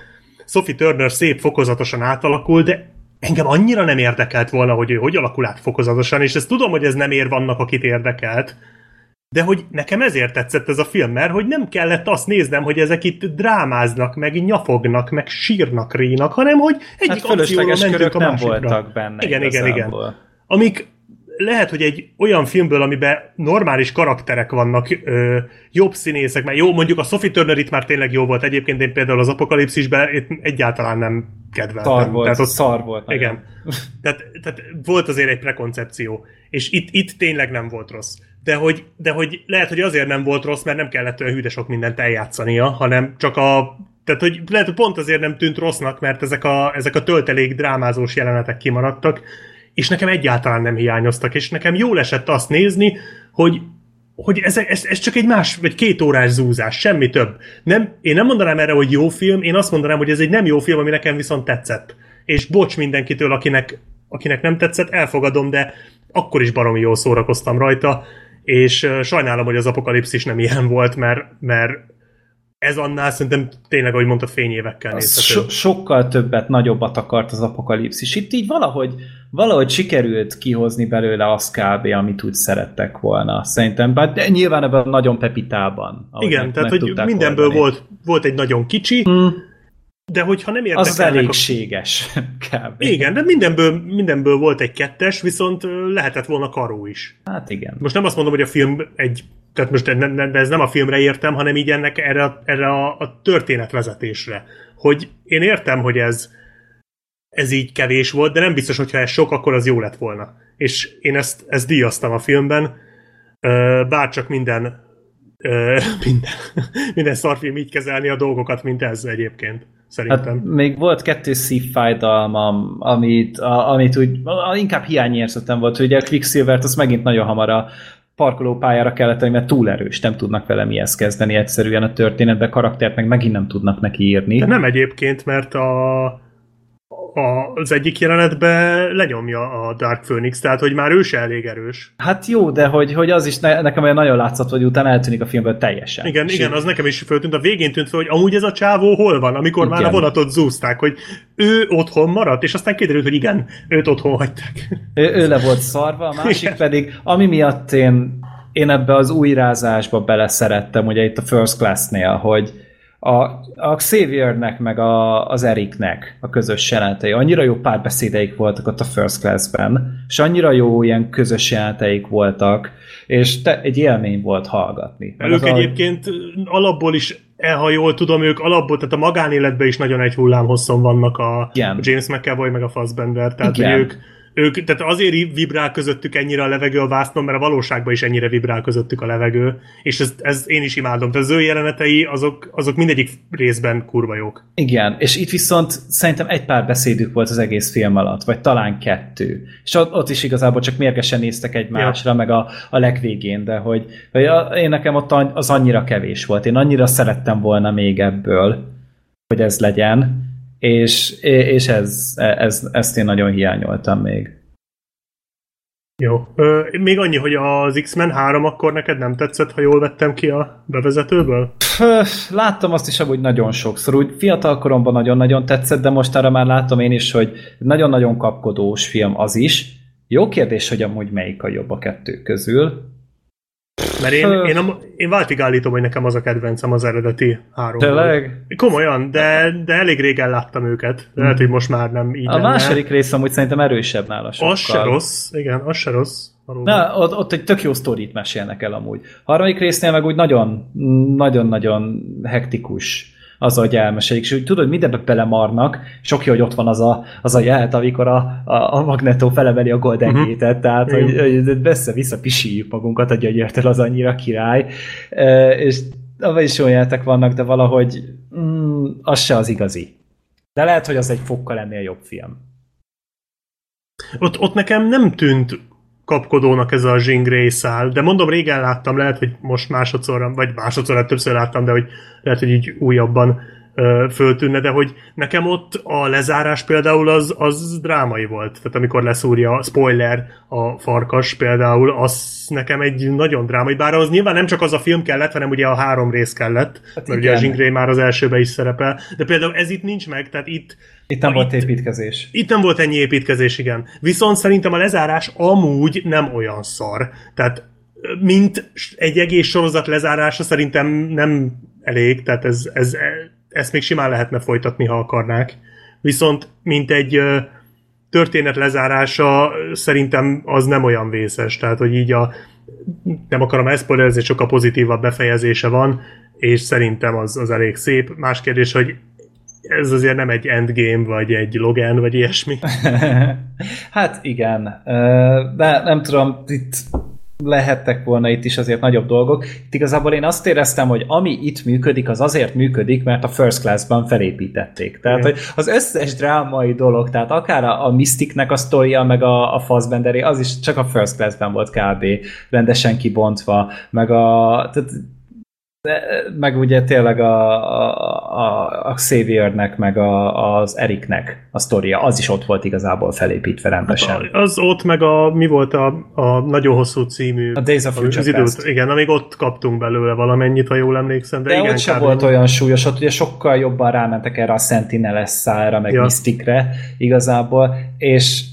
Sophie Turner szép fokozatosan átalakul, de engem annyira nem érdekelt volna, hogy ő hogy alakul át fokozatosan, és ezt tudom, hogy ez nem ér vannak, akit érdekelt, de hogy nekem ezért tetszett ez a film, mert hogy nem kellett azt néznem, hogy ezek itt drámáznak, meg nyafognak, meg sírnak, rínak, hanem hogy egyik Hát fölösleges mentünk a nem másikra. voltak benne. Igen, igen, igen. Amik lehet, hogy egy olyan filmből, amiben normális karakterek vannak, ö, jobb színészek, mert jó, mondjuk a Sophie Turner itt már tényleg jó volt, egyébként én például az Apokalipszisben egyáltalán nem kedveltem. Szar volt, Tehát ott, szar volt. nagyon. igen. Tehát, tehát volt azért egy prekoncepció, és itt, itt tényleg nem volt rossz. De hogy, de hogy lehet, hogy azért nem volt rossz, mert nem kellett olyan hű de sok mindent eljátszania, hanem csak a tehát, hogy lehet, hogy pont azért nem tűnt rossznak, mert ezek a, ezek a töltelék drámázós jelenetek kimaradtak, és nekem egyáltalán nem hiányoztak, és nekem jól esett azt nézni, hogy hogy ez, ez, ez csak egy más, vagy két órás zúzás, semmi több. Nem, én nem mondanám erre, hogy jó film, én azt mondanám, hogy ez egy nem jó film, ami nekem viszont tetszett. És bocs mindenkitől, akinek, akinek nem tetszett, elfogadom, de akkor is baromi jól szórakoztam rajta, és sajnálom, hogy az apokalipszis nem ilyen volt, mert, mert ez annál szerintem tényleg, ahogy mondtad, fényévekkel Az nézhető. so- sokkal többet, nagyobbat akart az apokalipszis. Itt így valahogy, valahogy sikerült kihozni belőle azt kb. amit úgy szerettek volna. Szerintem, bár de nyilván ebben nagyon pepitában. Igen, meg- tehát meg hogy mindenből oldani. volt, volt egy nagyon kicsi, Hmm. De hogyha nem Az érdekelnek a elégséges. Kb. Igen, de mindenből, mindenből volt egy kettes, viszont lehetett volna karó is. Hát igen. Most nem azt mondom, hogy a film egy, tehát most ne, ne, de ez nem a filmre értem, hanem így ennek erre, a- erre a, a történetvezetésre. Hogy én értem, hogy ez ez így kevés volt, de nem biztos, hogyha ez sok, akkor az jó lett volna. És én ezt, ezt díjaztam a filmben, bárcsak minden minden, minden szarfilm így kezelni a dolgokat, mint ez egyébként, szerintem. Hát még volt kettő szívfájdalmam, amit, a, amit úgy, a, inkább hiányérzetem volt, hogy a Quicksilvert az megint nagyon hamar a parkolópályára kellett tenni, mert túl erős, nem tudnak vele mihez kezdeni egyszerűen a történetbe, karaktert meg megint nem tudnak neki írni. De nem egyébként, mert a, a, az egyik jelenetben lenyomja a Dark Phoenix, tehát hogy már ő se elég erős. Hát jó, de hogy, hogy az is ne, nekem olyan nagyon látszott, hogy utána eltűnik a filmből teljesen. Igen, És igen, az nekem is föltűnt. A végén tűnt fel, hogy amúgy ez a csávó hol van, amikor már a Igen. vonatot zúzták, hogy ő otthon maradt, és aztán kiderült, hogy igen, őt otthon hagyták. Ő, ő le volt szarva, a másik Igen. pedig, ami miatt én, én ebbe az újrázásba beleszerettem, ugye itt a First Class-nél, hogy a, a Xaviernek meg a, az Ericnek a közös jelenetei, annyira jó párbeszédeik voltak ott a First Class-ben, és annyira jó ilyen közös jeleneteik voltak, és te, egy élmény volt hallgatni. Meg Ők az a- egyébként alapból is, eh, ha jól tudom, ők alapból, tehát a magánéletben is nagyon egy hullám hosszon vannak a Igen. James McAvoy meg a Fassbender, tehát Igen. ők, ők, tehát azért vibrál közöttük ennyire a levegő a vásznon, mert a valóságban is ennyire vibrál közöttük a levegő, és ez, ez én is imádom. Tehát az ő jelenetei, azok, azok mindegyik részben kurva jók. Igen, és itt viszont szerintem egy pár beszédük volt az egész film alatt, vagy talán kettő. És ott, ott is igazából csak mérgesen néztek egymásra, ja. meg a, a legvégén, de hogy, hogy a, én nekem ott az annyira kevés volt. Én annyira szerettem volna még ebből, hogy ez legyen, és, és ez, ez, ezt én nagyon hiányoltam még. Jó. Ö, még annyi, hogy az X-Men 3 akkor neked nem tetszett, ha jól vettem ki a bevezetőből? Pff, Láttam azt is amúgy nagyon sokszor, úgy fiatal koromban nagyon-nagyon tetszett, de most arra már látom én is, hogy nagyon-nagyon kapkodós film az is. Jó kérdés, hogy amúgy melyik a jobb a kettő közül. Mert én, én, a, én váltig állítom, hogy nekem az a kedvencem az eredeti három. Tényleg? Komolyan, de, de elég régen láttam őket. Lehet, hogy most már nem így A lenne. második rész amúgy szerintem erősebb nála sokkal. Az se rossz, igen, az se rossz. valóban. Na, ott, ott egy tök jó sztorit mesélnek el amúgy. A harmadik résznél meg úgy nagyon, nagyon-nagyon hektikus az, hogy elmesélik, és úgy tudod, mindenbe belemarnak, és oké, hogy ott van az a, az a jelent, amikor a, a, a Magneto felemeli a Golden Mhm. Gate-et, tehát, hogy, hogy vissza-vissza pisíjük magunkat a gyögyörtől, az annyira király, E, és abban is olyan jelentek vannak, de valahogy mm, az se az igazi. De lehet, hogy az egy fokkal ennél jobb film. Ott, ott nekem nem tűnt kapkodónak ez a Grey szál, de mondom, régen láttam, lehet, hogy most másodszorra, vagy másodszorra többször láttam, de hogy lehet, hogy így újabban föltűnne, de hogy nekem ott a lezárás például az, az drámai volt. Tehát amikor leszúrja, spoiler, a farkas például, az nekem egy nagyon drámai, bár az nyilván nem csak az a film kellett, hanem ugye a három rész kellett, hát mert ugye a igen. Grey már az elsőben is szerepel, de például ez itt nincs meg, tehát itt Itt nem volt itt- építkezés. itt nem volt ennyi építkezés, igen. Viszont szerintem a lezárás amúgy nem olyan szar. Tehát mint egy egész sorozat lezárása szerintem nem elég, tehát ez, ez, ezt még simán lehetne folytatni, ha akarnák. Viszont mint egy történet lezárása szerintem az nem olyan vészes, tehát hogy így a nem akarom elszpoilerezni, sokkal pozitívabb befejezése van, és szerintem az, az elég szép. Más kérdés, hogy ez azért nem egy endgame, vagy egy Logan, vagy ilyesmi. hát igen, de nem tudom, itt lehettek volna itt is azért nagyobb dolgok. Itt igazából én azt éreztem, hogy ami itt működik, az azért működik, mert a First Class-ban felépítették. Tehát, hogy az összes drámai dolog, tehát akár a, a Mysticnek a sztoria, meg a, a Fassbenderé, az is csak a First Class-ben volt kb. rendesen kibontva, meg a... Tehát, de, meg ugye tényleg a, a, a, Xaviernek, meg a, az Ericnek a sztoria, az is ott volt igazából felépítve rendesen. Az ott meg a, mi volt a, a nagyon hosszú című A Days of Future az időt, Past. igen, amíg ott kaptunk belőle valamennyit, ha jól emlékszem. De, De igen, ott sem volt olyan súlyos, ott ugye sokkal jobban rámentek erre a Sentinel szára, meg ja. Mysticre igazából, és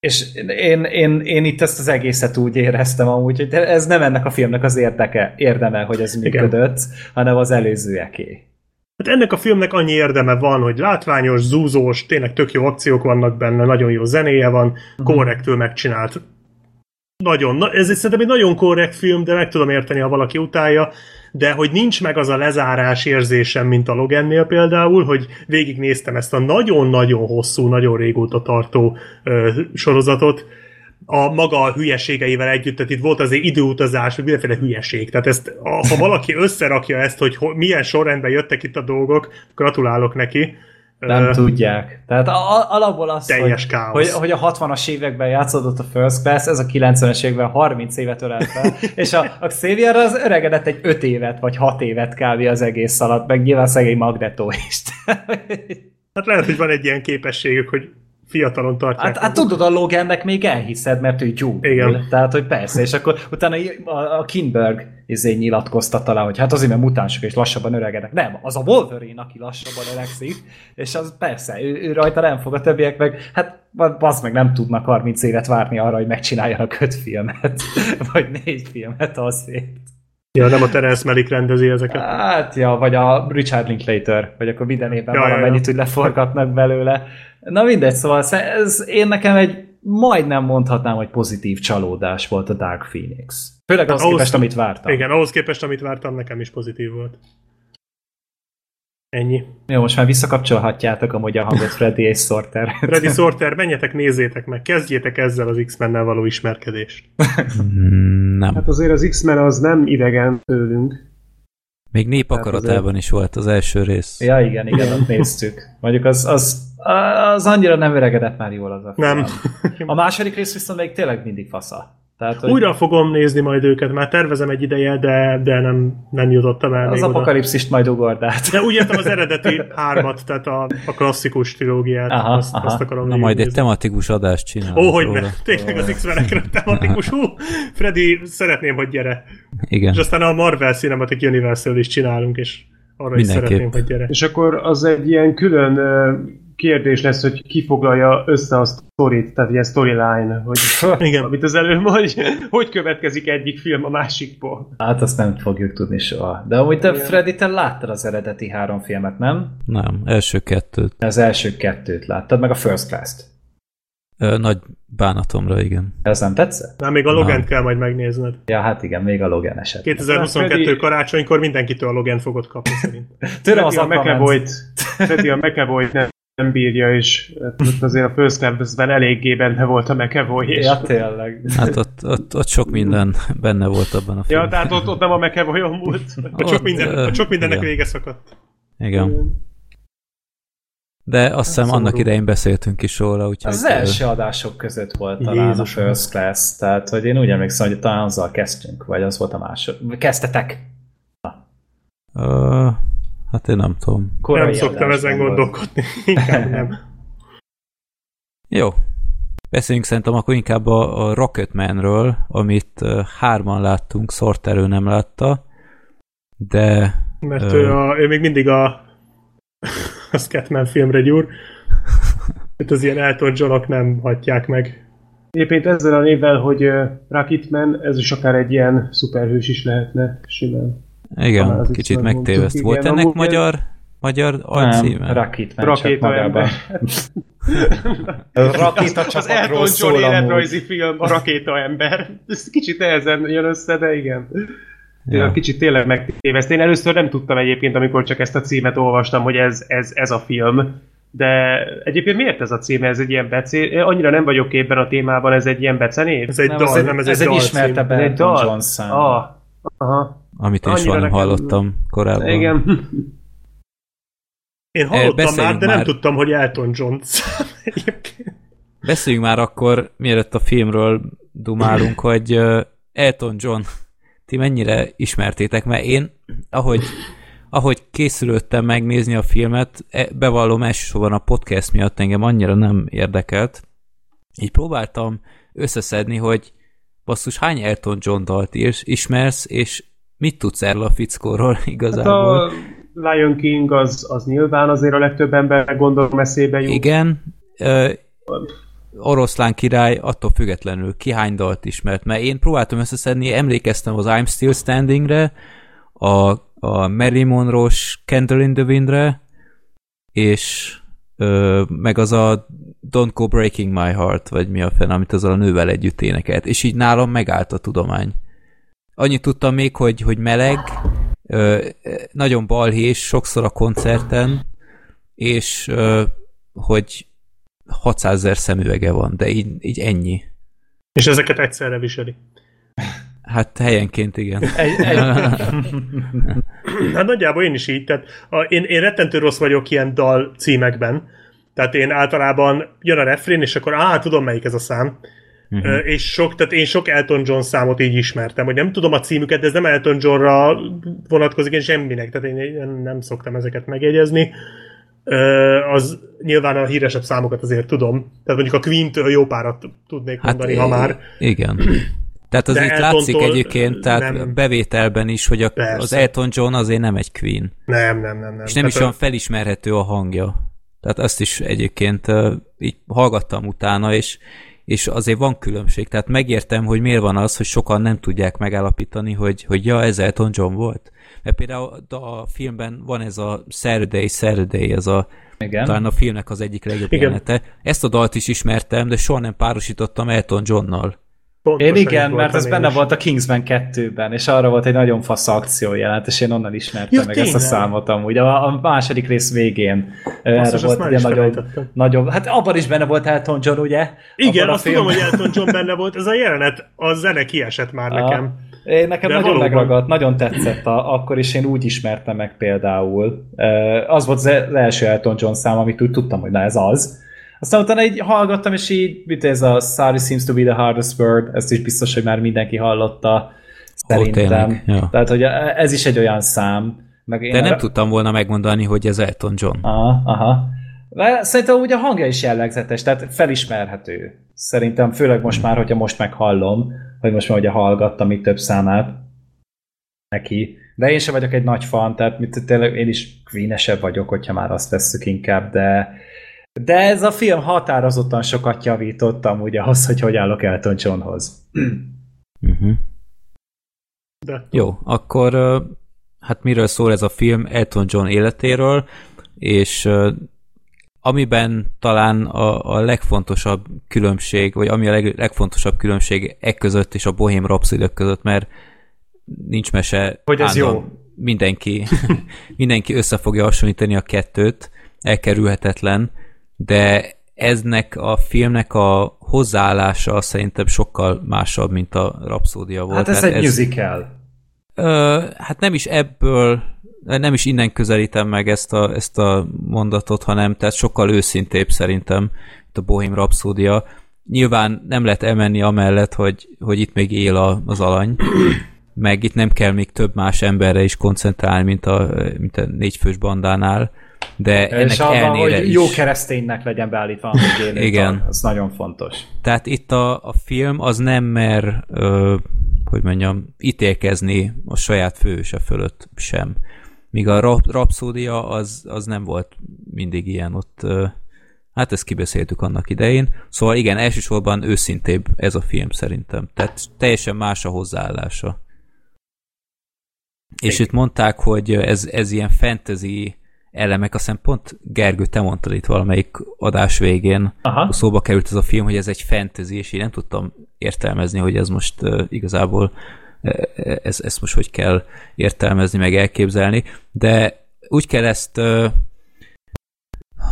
és én, én, én itt ezt az egészet úgy éreztem amúgy, hogy ez nem ennek a filmnek az érdeke, érdeme, hogy ez Igen. működött, hanem az előzőeké. Hát ennek a filmnek annyi érdeme van, hogy látványos, zúzós, tényleg tök jó akciók vannak benne, nagyon jó zenéje van, korrektül megcsinált. Nagyon, na, ez szerintem egy nagyon korrekt film, de meg tudom érteni, ha valaki utálja, de hogy nincs meg az a lezárás érzésem, mint a Logannél például, hogy végignéztem ezt a nagyon-nagyon hosszú, nagyon régóta tartó ö, sorozatot, a maga a hülyeségeivel együtt, tehát itt volt azért időutazás, vagy mindenféle hülyeség. Tehát ezt, ha valaki összerakja ezt, hogy ho, milyen sorrendben jöttek itt a dolgok, gratulálok neki. Nem Ö, tudják. Tehát a, a, alapból az, Teljes hogy, káosz. hogy, hogy a 60-as években játszódott a First Class, ez a 90-es években 30 évet ölelt fel, és a, a Xavier az öregedett egy 5 évet, vagy 6 évet kb. az egész alatt, meg nyilván szegény Magneto is. Hát lehet, hogy van egy ilyen képességük, hogy fiatalon tartják. Hát, hát tudod, a Logannek még elhiszed, mert ő gyúl. Igen. Tehát, hogy persze, és akkor utána a, a Kinberg izé nyilatkozta talán, hogy hát azért, mert mutánsok és lassabban öregednek. Nem, az a Wolverine, aki lassabban öregszik, és az persze, ő, ő rajta nem fog, a többiek meg, hát az meg nem tudnak 30 évet várni arra, hogy megcsináljanak öt filmet, vagy négy filmet azért. Ja, nem a Terence Malick rendezi ezeket. Hát, ja, vagy a Richard Linklater, vagy akkor minden évben Ja, ja, ja, ja. valamennyit úgy leforgatnak belőle. Na mindegy, szóval ez én nekem egy majdnem mondhatnám, hogy pozitív csalódás volt a Dark Phoenix. Főleg ahhoz ahhoz- képest, amit vártam. Igen, ahhoz képest, amit vártam, nekem is pozitív volt. Ennyi. Jó, most már visszakapcsolhatjátok amúgy a hangot Freddy és Sorter. Freddy Sorter, menjetek, nézzétek meg, kezdjétek ezzel az X-mennel való ismerkedést. Nem. Hát azért az X-Men az nem idegen tőlünk. Még népakaratában is volt az első rész. Ja, igen, igen, ott néztük. Mondjuk az, az, az annyira nem öregedett már jól az a film. Nem. A második rész viszont még tényleg mindig fasza. Tehát, hogy Újra fogom nézni majd őket, már tervezem egy ideje, de, de nem, nem jutottam el az apokalipszist majd ugord át. De úgy értem az eredeti hármat, tehát a, a klasszikus trilógiát, Aha, azt, aha. azt akarom Na majd egy végignézni. tematikus adást csinálunk Ó, hogy ne, róla. tényleg az X-menekre tematikus. Hú, Freddy, szeretném, hogy gyere. Igen. És aztán a Marvel Cinematic Universe-ről is csinálunk, és arra is Mindenképp. szeretném, hogy gyere. És akkor az egy ilyen külön kérdés lesz, hogy ki foglalja össze a sztorit, tehát ilyen storyline, hogy Igen. amit az előbb, hogy hogy következik egyik film a másikból. Hát azt nem fogjuk tudni soha. De amúgy te, Igen. Freddy, te láttad az eredeti három filmet, nem? Nem, első kettőt. Az első kettőt láttad, meg a First Class-t. Ö, nagy bánatomra, igen. Ez nem tetszett? Na, még a Nem. kell majd megnézned. Ja, hát igen, még a Logan eset. 2022 Freddy- karácsonykor mindenkitől a Logent fogod kapni szerint. Tőlem az a. McAvoy-t, a McAvoy-t nem, nem bírja, és ott azért a First Class-ben eléggé benne volt a McAvoy, és Ja, tényleg. Hát ott, ott, ott sok minden benne volt abban a Ja, filmben. tehát ott, ott nem a McAvoy-on múlt. A sok, minden, a sok mindennek igen. vége szakadt. Igen. De azt hiszem annak idején beszéltünk is róla, úgyhogy... Az első adások között volt talán Jézusom. a First Class, tehát hogy én úgy emlékszem, hogy talán azzal kezdtünk, vagy az volt a második. Kezdtetek? Ö, hát én nem tudom. Korai nem szoktam ezen volt. gondolkodni. Inkább nem. Jó. Beszéljünk szerintem akkor inkább a, a Rocketmanről, amit hárman láttunk, Sorterő nem látta, de Mert Ö. ő, a, ő még mindig a, a Scatman filmre gyúr. Itt az ilyen Elton Johnok nem hagyják meg. Egyébként ezzel a névvel, hogy uh, Rocketman, ez is akár egy ilyen szuperhős is lehetne simán. Igen, az kicsit megtéveszt. Volt igen, ennek magyar, magyar alcíme? Rakitman csak Rakéta magában. az Rakéta Elton John életrajzi film, a Rakéta ember. Ez kicsit nehezen jön össze, de igen. Ja. Kicsit tényleg megtéveszt. Én először nem tudtam egyébként, amikor csak ezt a címet olvastam, hogy ez, ez, ez a film. De egyébként miért ez a cím? Ez egy ilyen becé... Annyira nem vagyok képben a témában, ez egy ilyen becenév? Ez egy Nem, dal, ez egy, nem ez, ez egy egy dal ismertebb Elton? John szám. Ah, aha. Amit én Annyira soha nem hallottam korábban. Igen. Én hallottam beszéljünk már, de nem már. tudtam, hogy Elton John. Beszéljünk már akkor, mielőtt a filmről dumálunk, hogy Elton John, ti mennyire ismertétek, mert én, ahogy, ahogy készülődtem megnézni a filmet, e- bevallom elsősorban a podcast miatt engem annyira nem érdekelt, így próbáltam összeszedni, hogy basszus, hány Elton John dalt is, ismersz, és mit tudsz erről a fickóról Hát igazából? a Lion King az, az nyilván azért a legtöbb ember gondolom eszébe jut. Igen, ö, oroszlán király attól függetlenül ki hány dalt ismert, mert én próbáltam összeszedni, emlékeztem az I'm Still Standingre, a a Mary Monroe-s Candle in the Windre, és ö, meg az a Don't Go Breaking My Heart, vagy mi a fenn, amit azzal a nővel együtt énekelt. És így nálam megállt a tudomány. Annyit tudtam még, hogy, hogy meleg, nagyon balhés, sokszor a koncerten, és hogy 600 ezer szemüvege van, de így, így ennyi. És ezeket egyszerre viseli. Hát helyenként igen. Egy, egy, Hát nagyjából én is így, tehát a, én, én rettentő rossz vagyok ilyen dal címekben, tehát én általában jön a refrén, és akkor á, tudom melyik ez a szám, uh-huh. és sok, tehát én sok Elton John számot így ismertem, hogy nem tudom a címüket, de ez nem Elton Johnra vonatkozik, én semminek, tehát én, nem szoktam ezeket megjegyezni. Az nyilván a híresebb számokat azért tudom. Tehát mondjuk a Queen-től jó párat tudnék mondani, ha már. Igen. Tehát az De itt Eltontól látszik egyébként, tehát nem. bevételben is, hogy a, Persze. az Elton John azért nem egy Queen. Nem, nem, nem. nem. És nem is Tehát olyan felismerhető a hangja. Tehát azt is egyébként így hallgattam utána, és, és azért van különbség. Tehát megértem, hogy miért van az, hogy sokan nem tudják megállapítani, hogy, hogy ja, ez Elton John volt. Mert például a filmben van ez a Saturday, Saturday, ez a igen. talán a filmnek az egyik legjobb Igen. jelenete. Ezt a dalt is ismertem, de soha nem párosítottam Elton Johnnal. Pontosan Én igen, mert ez benne is. volt a Kingsman 2-ben, és arra volt egy nagyon fasz akció jelent, és én onnan ismertem Ja, meg ezt a tényleg? számot amúgy. A, a második rész végén erre Basszus, azt volt ugye is nagyobb, nagyobb, hát abban is benne volt Elton John, ugye? Igen, Abban a azt tudom, hogy. Elton John benne volt. Ez a jelenet, a zene kiesett már Aha. nekem. Én nekem De nagyon valóban. megragadt, nagyon tetszett, a, akkor is én úgy ismertem meg például. Az volt az az első Elton John szám, amit úgy tudtam, hogy na ez az. Aztán utána így hallgattam, és így, mit ez a Sorry seems to be the hardest word, ezt is biztos, hogy már mindenki hallotta, szerintem. tényleg, ja. Tehát, hogy ez is egy olyan szám. Meg én De nem arra- tudtam volna megmondani, hogy ez Elton John. Aha, aha. De Szerintem úgy a hangja is jellegzetes, tehát felismerhető. Szerintem, főleg most már, hogyha most meghallom, hogy most már ugye hallgattam itt több számát neki. De én sem vagyok egy nagy fan, tehát mit, tényleg én is queenesebb vagyok, hogyha már azt tesszük inkább, de de ez a film határozottan sokat javítottam ugye ahhoz, hogy hogy állok Elton Johnhoz. Uh-huh. De Jó, akkor hát miről szól ez a film Elton John életéről, és amiben talán a, a legfontosabb különbség, vagy ami a leg, legfontosabb különbség e között és a Bohém Rhapsody között, mert nincs mese. Hogy ez jó. Mindenki, mindenki össze fogja hasonlítani a kettőt, elkerülhetetlen, de eznek a filmnek a hozzáállása szerintem sokkal másabb, mint a Rapszódia volt. Hát ez Tehát egy musical. Ö, hát nem is ebből, nem is innen közelítem meg ezt a, ezt a mondatot, hanem tehát sokkal őszintébb szerintem, mint a Bohém Rhapsódia. Nyilván nem lehet elmenni amellett, hogy, hogy itt még él a, az alany, meg itt nem kell még több más emberre is koncentrálni, mint a, mint a négyfős bandánál, de ennek És abban, elnére hogy is. jó kereszténynek legyen beállítva, élő Igen. Ez nagyon fontos. Tehát itt a, a film az nem mer, ö, hogy mondjam, ítélkezni a saját főse fölött sem. Míg a rap, rapszódia az, az nem volt mindig ilyen ott, ö, hát ezt kibeszéltük annak idején. Szóval igen, elsősorban őszintébb ez a film szerintem. Tehát teljesen más a hozzáállása. És itt mondták, hogy ez, ez ilyen fantasy elemek, azt hiszem pont Gergő, te mondtad itt valamelyik adás végén, Aha. szóba került ez a film, hogy ez egy fantasy, és én nem tudtam értelmezni, hogy ez most uh, igazából uh, ez, ezt most hogy kell értelmezni, meg elképzelni, de úgy kell ezt uh,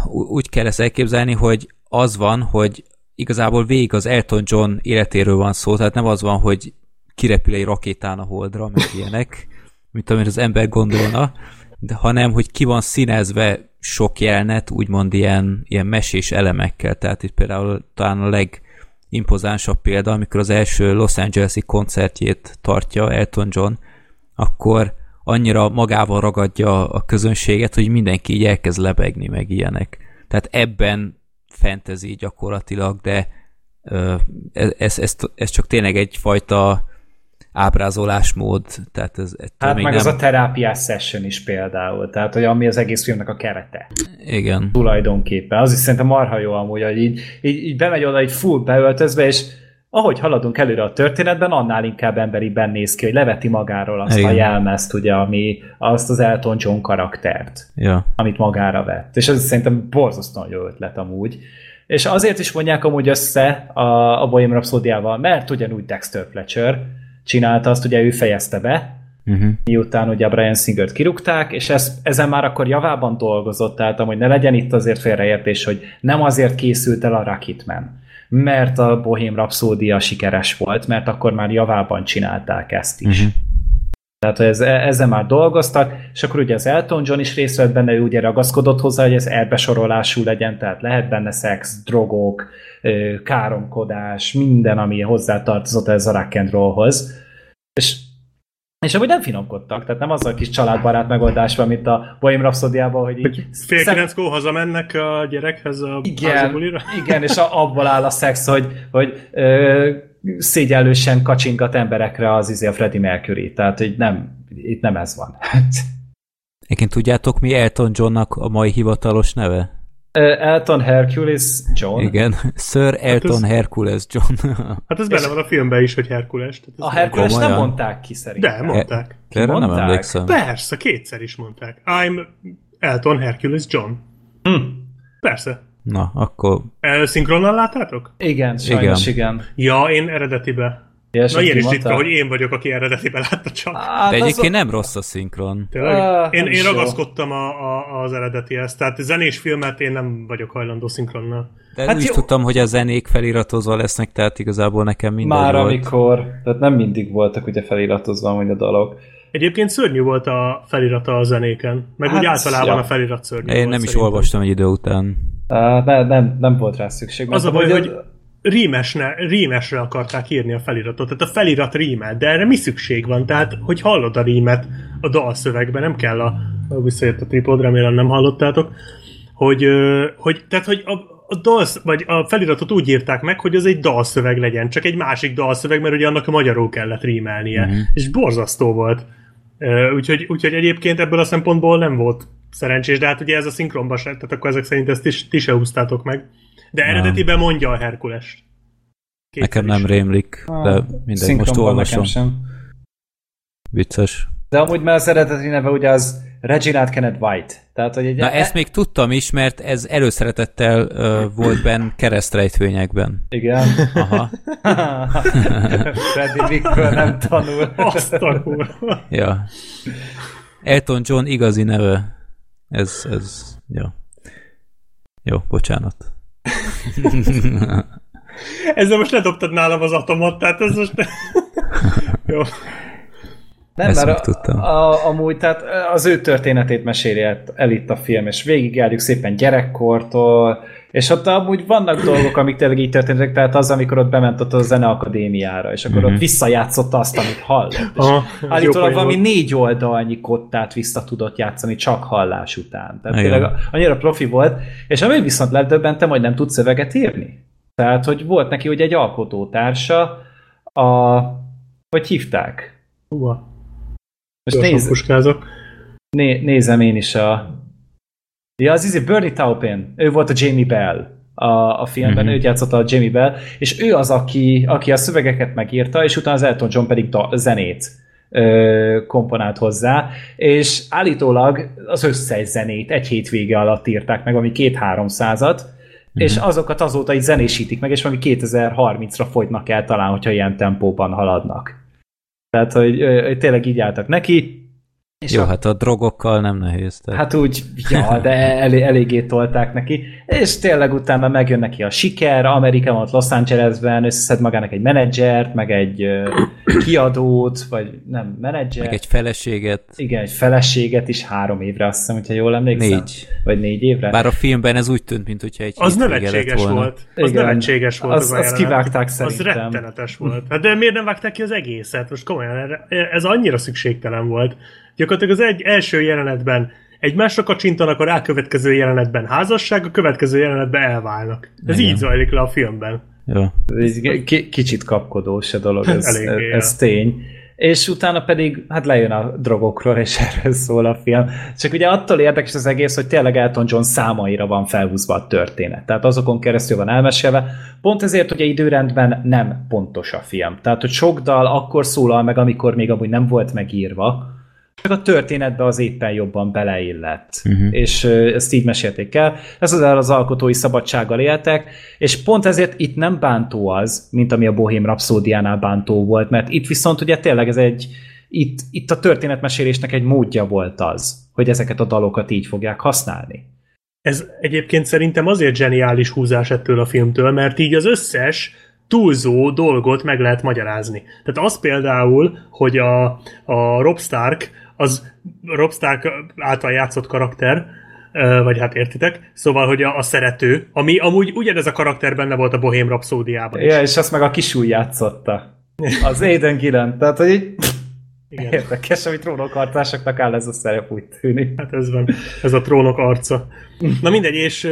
úgy kell ezt elképzelni, hogy az van, hogy igazából végig az Elton John életéről van szó, tehát nem az van, hogy kirepül egy rakétán a holdra, meg ilyenek, mint amit az ember gondolna, de hanem, hogy ki van színezve sok jelenet, úgymond ilyen, ilyen mesés elemekkel. Tehát itt például talán a legimpozánsabb példa, amikor az első Los Angeles-i koncertjét tartja Elton John, akkor annyira magával ragadja a közönséget, hogy mindenki így elkezd lebegni, meg ilyenek. Tehát ebben fantasy gyakorlatilag, de ez, ez, ez csak tényleg egyfajta ábrázolásmód, tehát ez Hát meg nem... az a terápiás session is például, tehát hogy ami az egész filmnek a kerete Igen. tulajdonképpen. Az is szerintem marha jó amúgy, hogy így, így, így bemegy oda egy full beöltözve, és ahogy haladunk előre a történetben, annál inkább emberiben néz ki, hogy leveti magáról azt Igen. a jelmezt, ugye, ami azt az Elton John karaktert, Ja. amit magára vett. És ez szerintem borzasztóan jó ötlet amúgy. És azért is mondják amúgy össze a, a Bohemian Rhapsody-ával, mert ugyanúgy Dexter Fletcher csinálta azt, ugye ő fejezte be, Uh-huh. miután ugye a Brian Singer-t kirúgták, és ez, ezen már akkor javában dolgozott, tehát hogy ne legyen itt azért félreértés, hogy nem azért készült el a Rocketman, mert a Bohém Rhapsody sikeres volt, mert akkor már javában csinálták ezt is. Uh-huh. Tehát ez, ezzel már dolgoztak, és akkor ugye az Elton John is részt vett benne, ő ugye ragaszkodott hozzá, hogy ez elbesorolású legyen, tehát lehet benne szex, drogok, káromkodás, minden, ami hozzátartozott ez a rock and rollhoz. És és amúgy nem finomkodtak, tehát nem az a kis családbarát megoldás van, mint a Bohém rhapsody hogy így... Fél szem- kilenckor hazamennek a gyerekhez a igen, igen, és a, abból áll a szex, hogy, hogy ö, szégyellősen kacsingat emberekre az izé a Freddie Mercury, tehát hogy nem, itt nem ez van. Egyébként tudjátok, mi Elton Johnnak a mai hivatalos neve? Elton Hercules John. Igen. Sir Elton ez- Hercules John. Hát ez benne van a filmben is, hogy Herkules. Tehát ez A Hercules nem Komolyan? mondták ki szerintem. De, mondták. Erre nem mondták? emlékszem. Persze, kétszer is mondták. I'm Elton Hercules John. Hm. Persze. Na, akkor szinkronnal láttátok? Igen, sajnos igen. igen. Ja, én eredetibe. És Na ilyen is ritka, hogy én vagyok, aki eredetibe látta csak. Hát De egyébként nem rossz a szinkron. Tényleg? Ah, én, én ragaszkodtam a, a, az eredetihez, tehát zenés filmet én nem vagyok hajlandó szinkronnal. De Hát úgy jó. tudtam, hogy a zenék feliratozva lesznek, tehát igazából nekem mindegy Már volt. amikor, tehát nem mindig voltak ugye feliratozva amúgy a dolog. Egyébként szörnyű volt a felirata a zenéken, meg Hát, úgy általában ja. a felirat szörnyű Én volt nem is szerintem. olvastam egy idő után. Uh, ne, nem, nem volt rá szükség. Az a baj, hogy rímesne, rímesre akarták írni a feliratot, tehát a felirat rímel, de erre mi szükség van? Tehát, hogy hallod a rímet a dalszövegben, nem kell a, a visszajött a tripod, remélem nem hallottátok, hogy, hogy tehát, hogy a, a dalsz, vagy a feliratot úgy írták meg, hogy az egy dalszöveg legyen, csak egy másik dalszöveg, mert ugye annak a magyarul kellett rímelnie, Mhm. és borzasztó volt. Úgyhogy, úgyhogy egyébként ebből a szempontból nem volt szerencsés, de hát ugye ez a szinkronban se, tehát akkor ezek szerint ezt is, ti se húztátok meg. De eredetiben mondja a Herkulest. Kétszer Nekem nem is. rémlik, de mindegy, most szinkronban nekem olvasom. sem. Vicces. De amúgy már az eredeti neve ugye az Reginald Kenneth White. Tehát, hogy egy Na ezt még tudtam is, mert ez előszeretettel uh, volt benn keresztrejtvényekben. Igen. Aha. Freddie Mickből nem tanul. Azt kurva. Ja. Elton John igazi neve. Ez, ez, jó. Jó, bocsánat. Ezzel most ledobtad nálam az atomot, tehát ez most... Jó. Nem, Ezt mert megtudtam. a, a, amúgy tehát az ő történetét meséli el, itt a film, és végigjárjuk szépen gyerekkortól, és ott amúgy vannak dolgok, amik tényleg így történtek, tehát az, amikor ott bement ott a zeneakadémiára, és akkor Mhm. ott visszajátszotta azt, amit hallott. És Aha, állítólag valami négy oldalnyi kottát vissza tudott játszani csak hallás után. Tehát Igen. tényleg annyira profi volt, és ami viszont ledöbbentem, hogy nem tud szöveget írni. Tehát, hogy volt neki ugye egy alkotótársa, a... hogy hívták? Húha. Most nézd, puskázok. Né, nézem én is a... Ja, az izé Bernie Taupin, ő volt a Jamie Bell a, a filmben, Mhm. mm-hmm. őt játszotta a Jamie Bell, és ő az, aki, aki a szövegeket megírta, és utána az Elton John pedig da, zenét ö, komponált hozzá, és állítólag az összes zenét egy hétvége alatt írták meg, ami két-három százat, mm-hmm. és azokat azóta így zenésítik meg, és valami 2030-ra folytnak el talán, hogyha ilyen tempóban haladnak. Tehát, hogy, hogy tényleg így álltak neki, és Jó, a- hát a drogokkal nem nehéz. Tehát. Hát úgy, ja, de elé, eléggé tolták neki. És tényleg utána megjön neki a siker, Amerikában, ott Los Angelesben, összeszed magának egy menedzsert, meg egy kiadót, vagy nem, menedzser. Meg egy feleséget. Igen, egy feleséget is három évre, azt hiszem, hogyha jól emlékszem. Négy. Vagy négy évre. Bár a filmben ez úgy tűnt, mintha egy Az nevetséges volna. volt. Az Igen. nevetséges volt. Az- a azt jelenet. kivágták Az szerintem. rettenetes volt. Hát de miért nem vágták ki az egészet? Most komolyan, ez annyira szükségtelen volt. Gyakorlatilag az egy első jelenetben egymásra kacsintanak, a rákövetkező jelenetben házasság, a következő jelenetben elválnak. Ez Igen. így zajlik le a filmben. Jó. Ez ki- kicsit kapkodós a dolog, ez, Eléggé, ez tény. és utána pedig hát lejön a drogokról, és erről szól a film. Csak ugye attól érdekes az egész, hogy tényleg Elton John számaira van felhúzva a történet. Tehát azokon keresztül van elmesélve. Pont ezért ugye időrendben nem pontos a film. Tehát, hogy sok dal akkor szólal meg, amikor még amúgy nem volt megírva, csak a történetbe az éppen jobban beleillett. Uh-huh. És ezt így mesélték el. Ez az az alkotói szabadsággal éltek, és pont ezért itt nem bántó az, mint ami a Bohém Rhapsódiánál bántó volt, mert itt viszont ugye tényleg ez egy, itt, itt a történetmesélésnek egy módja volt az, hogy ezeket a dalokat így fogják használni. Ez egyébként szerintem azért zseniális húzás ettől a filmtől, mert így az összes túlzó dolgot meg lehet magyarázni. Tehát az például, hogy a, a Rob Stark az Rob Stark által játszott karakter, vagy hát értitek, szóval, hogy a, a szerető, ami amúgy ugyanez a karakter benne volt a Bohém Rhapsódiában is. Ja, és azt meg a kisúly játszotta. Az Aiden Gillen. Tehát, hogy így... Igen. Érdekes, amit trónokartásoknak áll ez a szerep, úgy tűnik. Hát ez van, ez a trónok arca. Na mindegy, és,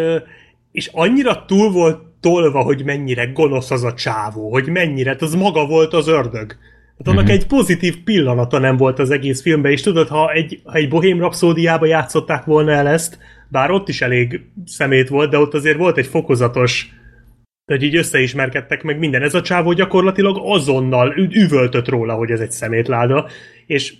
és annyira túl volt tolva, hogy mennyire gonosz az a csávó, hogy mennyire, hát az maga volt az ördög. Hát annak mm-hmm. egy pozitív pillanata nem volt az egész filmben, és tudod, ha egy, ha egy Bohém Rhapsódiába játszották volna el ezt, bár ott is elég szemét volt, de ott azért volt egy fokozatos tehát így összeismerkedtek meg minden. Ez a csávó gyakorlatilag azonnal üvöltött róla, hogy ez egy szemétláda, és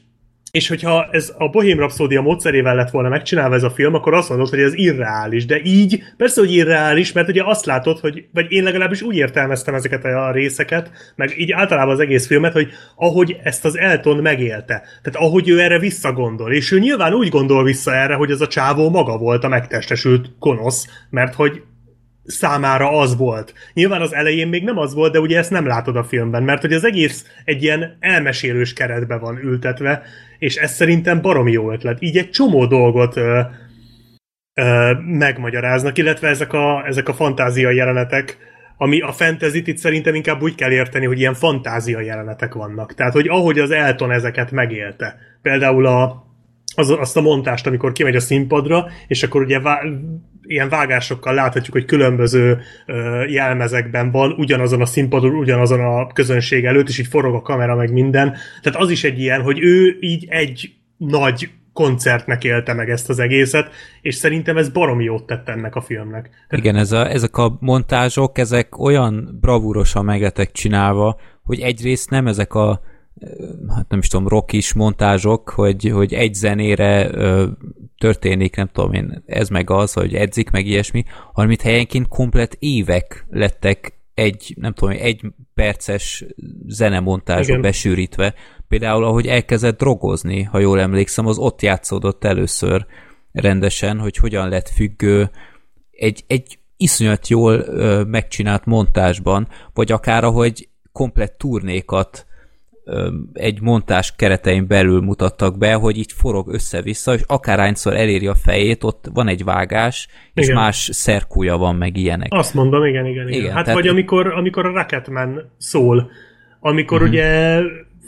és hogyha ez a Bohém Rhapsody módszerével lett volna megcsinálva ez a film, akkor azt mondod, hogy ez irreális. De így, persze, hogy irreális, mert ugye azt látod, hogy, vagy én legalábbis úgy értelmeztem ezeket a részeket, meg így általában az egész filmet, hogy ahogy ezt az Elton megélte. Tehát ahogy ő erre visszagondol. És ő nyilván úgy gondol vissza erre, hogy ez a csávó maga volt a megtestesült gonosz, mert hogy számára az volt. Nyilván az elején még nem az volt, de ugye ezt nem látod a filmben, mert hogy az egész egy ilyen elmesélős keretbe van ültetve, és ez szerintem baromi jó ötlet. Így egy csomó dolgot ö, ö, megmagyaráznak, illetve ezek a, ezek a fantázia jelenetek, ami a fantasy itt szerintem inkább úgy kell érteni, hogy ilyen fantázia jelenetek vannak. Tehát, hogy ahogy az Elton ezeket megélte. Például a, az, azt a montást, amikor kimegy a színpadra, és akkor ugye vá, ilyen vágásokkal láthatjuk, hogy különböző ö, jelmezekben van, ugyanazon a színpadon, ugyanazon a közönség előtt, és így forog a kamera, meg minden. Tehát az is egy ilyen, hogy ő így egy nagy koncertnek élte meg ezt az egészet, és szerintem ez baromi jót tett ennek a filmnek. Igen, ez a, ezek a montázsok, ezek olyan bravúrosan meg lettek csinálva, hogy egyrészt nem ezek a hát nem is tudom, rockis montázsok, hogy, hogy egy zenére ö, történik, nem tudom én, ez meg az, hogy edzik, meg ilyesmi, hanem itt helyenként komplet évek lettek egy, nem tudom, egy perces zenemontázsok besűrítve. Például, ahogy elkezdett drogozni, ha jól emlékszem, az ott játszódott először rendesen, hogy hogyan lett függő egy, egy iszonyat jól ö, megcsinált montásban, vagy akár ahogy komplett turnékat egy montás keretein belül mutattak be, hogy így forog össze-vissza, és akárhányszor eléri a fejét, ott van egy vágás, és igen. más szerkúja van, meg ilyenek. Azt mondom, igen, igen. igen. igen hát tehát... vagy amikor, amikor a Rocketman szól, amikor uh-huh. ugye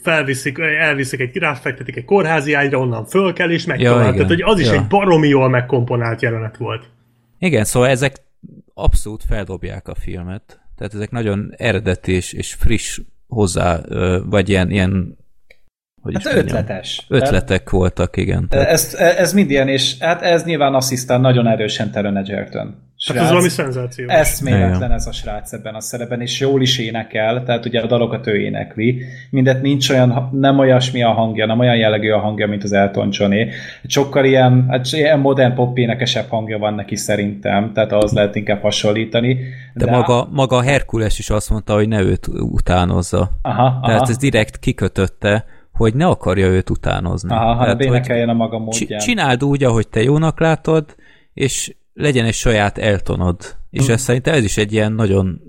felviszik, elviszik egy, ráfektetik egy kórházi ágyra, onnan föl kell, és megy ja. Tehát, hogy az is ja. egy baromi jól megkomponált jelenet volt. Igen, szóval ezek abszolút feldobják a filmet. Tehát ezek nagyon eredeti és, és friss hozzá, vagy ilyen, ilyen hogy hát ötletes. Ötletek tehát, voltak, igen. Tehát. Ez, ez mind ilyen, és hát ez nyilván asszisztál nagyon erősen Taron Egerton. Hát ez valami szenzáció. Eszméletlen ez a srác ebben a szerepben, és jól is énekel, tehát ugye a dalokat ő énekli. Mindet nincs olyan, nem olyasmi a hangja, nem olyan jellegű a hangja, mint az Elton Johné. Sokkal ilyen, hát ilyen modern pop énekesebb hangja van neki szerintem, tehát az lehet inkább hasonlítani. De, de maga, maga Herkules is azt mondta, hogy ne őt utánozza. Aha, tehát aha. ez direkt kikötötte, hogy ne akarja őt utánozni. Aha, hanem énekeljen a maga módján. Csináld úgy, ahogy te jónak látod, és legyen egy saját eltonod. És ez szerintem ez is egy ilyen nagyon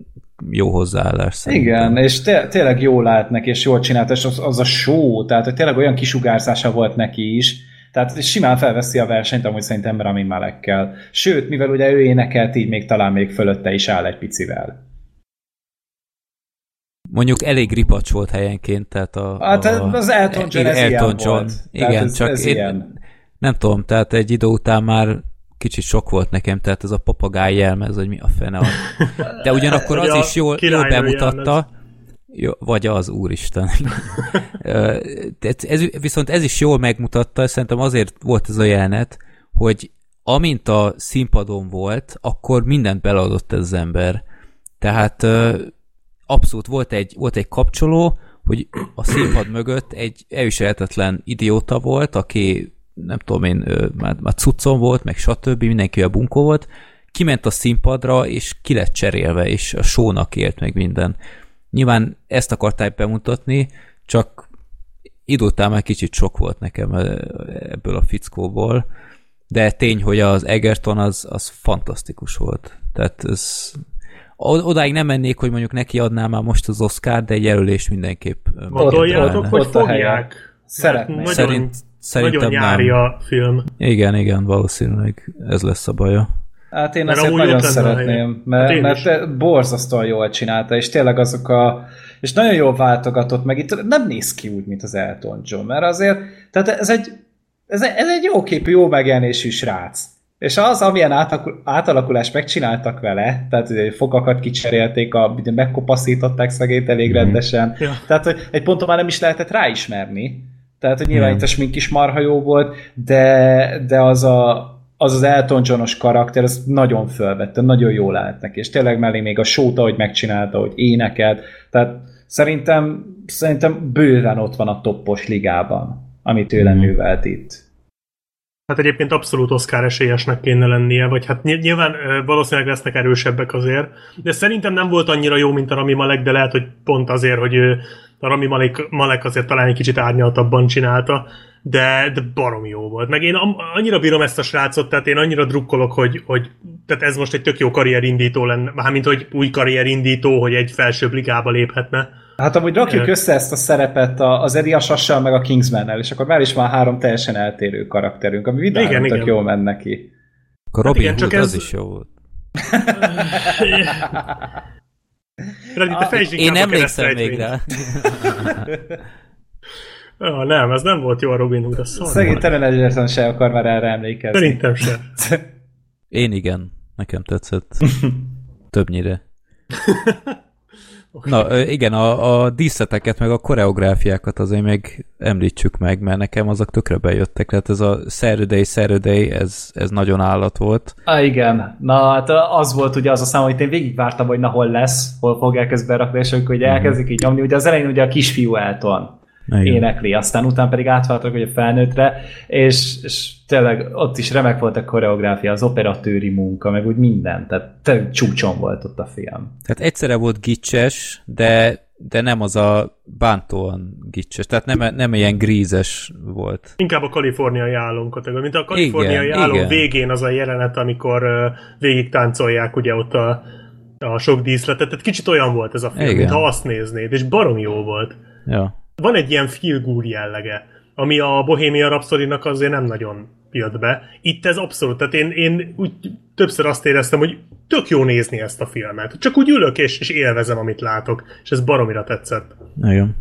jó hozzáállás szerintem. Igen, és té- tényleg jól lát neki, és jól csinált, és az, az a show, tehát hogy tényleg olyan kisugárzása volt neki is, tehát simán felveszi a versenyt, amúgy szerintem Rami Malekkel. Sőt, mivel ugye ő énekelt, így még talán még fölötte is áll egy picivel. Mondjuk elég ripacs volt helyenként, tehát a... Hát a, az Elton John, ez Elton John. Volt. Igen, ez, csak ez én ilyen. nem tudom, tehát egy idő után már kicsit sok volt nekem, tehát ez a papagáj jelmez, hogy mi a fene. A... De ugyanakkor az is jól, jól bemutatta, jelmez. Jó, vagy az, úristen. Ez, ez, viszont ez is jól megmutatta, szerintem azért volt ez a jelenet, hogy amint a színpadon volt, akkor mindent beleadott ez az ember. Tehát abszolút volt egy, volt egy kapcsoló, hogy a színpad mögött egy elviselhetetlen idióta volt, aki nem tudom én, már, már cuccon volt, meg stb. mindenki a bunkó volt, kiment a színpadra, és ki lett cserélve, és a sónak élt meg minden. Nyilván ezt akarták bemutatni, csak idő után már kicsit sok volt nekem ebből a fickóból, de tény, hogy az Egerton az, az fantasztikus volt. Tehát ez, odáig nem mennék, hogy mondjuk neki adnám már most az Oscar, de egy jelölést mindenképp Gondoljátok, hogy fogják? Szeretnék. Nagyon, Szerint, szerintem nagyon nyári nem. a film. Igen, igen, valószínűleg ez lesz a baja. Hát én Mert azért nagyon szeretném, mert, Hát mert te borzasztóan jól csinálta, és tényleg azok a... És nagyon jól váltogatott meg, itt nem néz ki úgy, mint az Elton John, mert azért, tehát ez egy, ez egy, ez egy jó képű, jó megjelenésű srác. És az, amilyen átalakulást megcsináltak vele, tehát hogy fogakat kicserélték, a, megkopaszították szegét elég Mhm. rendesen, Ja. tehát hogy egy ponton már nem is lehetett ráismerni. Tehát, hogy nyilván Nem. itt a smink is marha jó volt, de, de az a, az az Elton Johnos karakter, az nagyon fölvette, nagyon jól állt neki, és tényleg mellé még a sóta, hogy megcsinálta, hogy énekelt, tehát szerintem, szerintem bőven ott van a toppos ligában, amit tőle Mhm. művelt itt. Hát egyébként abszolút Oscar esélyesnek kéne lennie, vagy hát ny- nyilván valószínűleg lesznek erősebbek azért, de szerintem nem volt annyira jó, mint a Rami Malek, de lehet, hogy pont azért, hogy a Rami Malek, Malek azért talán egy kicsit árnyaltabban csinálta, de, de barom jó volt. Meg én annyira bírom ezt a srácot, tehát én annyira drukkolok, hogy, hogy tehát ez most egy tök jó karrierindító lenne, mármint hogy új karrierindító, hogy egy felsőbb ligába léphetne. Hát amúgy rakjuk össze ezt a szerepet a- az Eddie Asassal meg a Kingsman-nel, és akkor már is van három teljesen eltérő karakterünk, ami vidáman Igen, igen. jól menne neki. Akkor Hát Robin igen, Hood csak az ez- is jó volt. Reddy, te fejtsd Én emlékszem még rá. Ja, nem, ez nem volt jó a Robin Hood, a szar. Szegény Teren egyetlen se akar már erre emlékezni. Szerintem sem. Én igen, nekem tetszett. Többnyire. Na, ö, igen, a, a díszleteket, meg a koreográfiákat azért még említsük meg, mert nekem azok tökre bejöttek, tehát ez a Saturday, Saturday, ez, ez nagyon állat volt. Ah, igen. Na, hát az volt ugye az a szám, hogy én végigvártam, hogy na hol lesz, hol fogják ezt berakni, és akkor ugye elkezdik így nyomni. Ugye az elején ugye a kisfiú Elton Igen. énekli, aztán utána pedig átváltak ugye felnőttre, és, és tényleg ott is remek volt a koreográfia, az operatőri munka, meg úgy minden, tehát tényleg csúcson volt ott a film. Tehát egyszerre volt gicses, de, de nem az a bántóan gicses, tehát nem, nem ilyen grízes volt. Inkább a kaliforniai álom kategória. Mint a kaliforniai Igen, álom igen. végén az a jelenet, amikor végig táncolják ugye ott a, a sok díszletet. Tehát kicsit olyan volt ez a film, Igen. mintha azt néznéd, és barom jó volt. Ja. Van egy ilyen feel good jellege, ami a Bohemian Rhapsody-nak azért nem nagyon jött be. Itt ez abszolút, tehát én, én úgy többször azt éreztem, hogy tök jó nézni ezt a filmet. Csak úgy ülök és, és élvezem, amit látok, és ez baromira tetszett. Igen.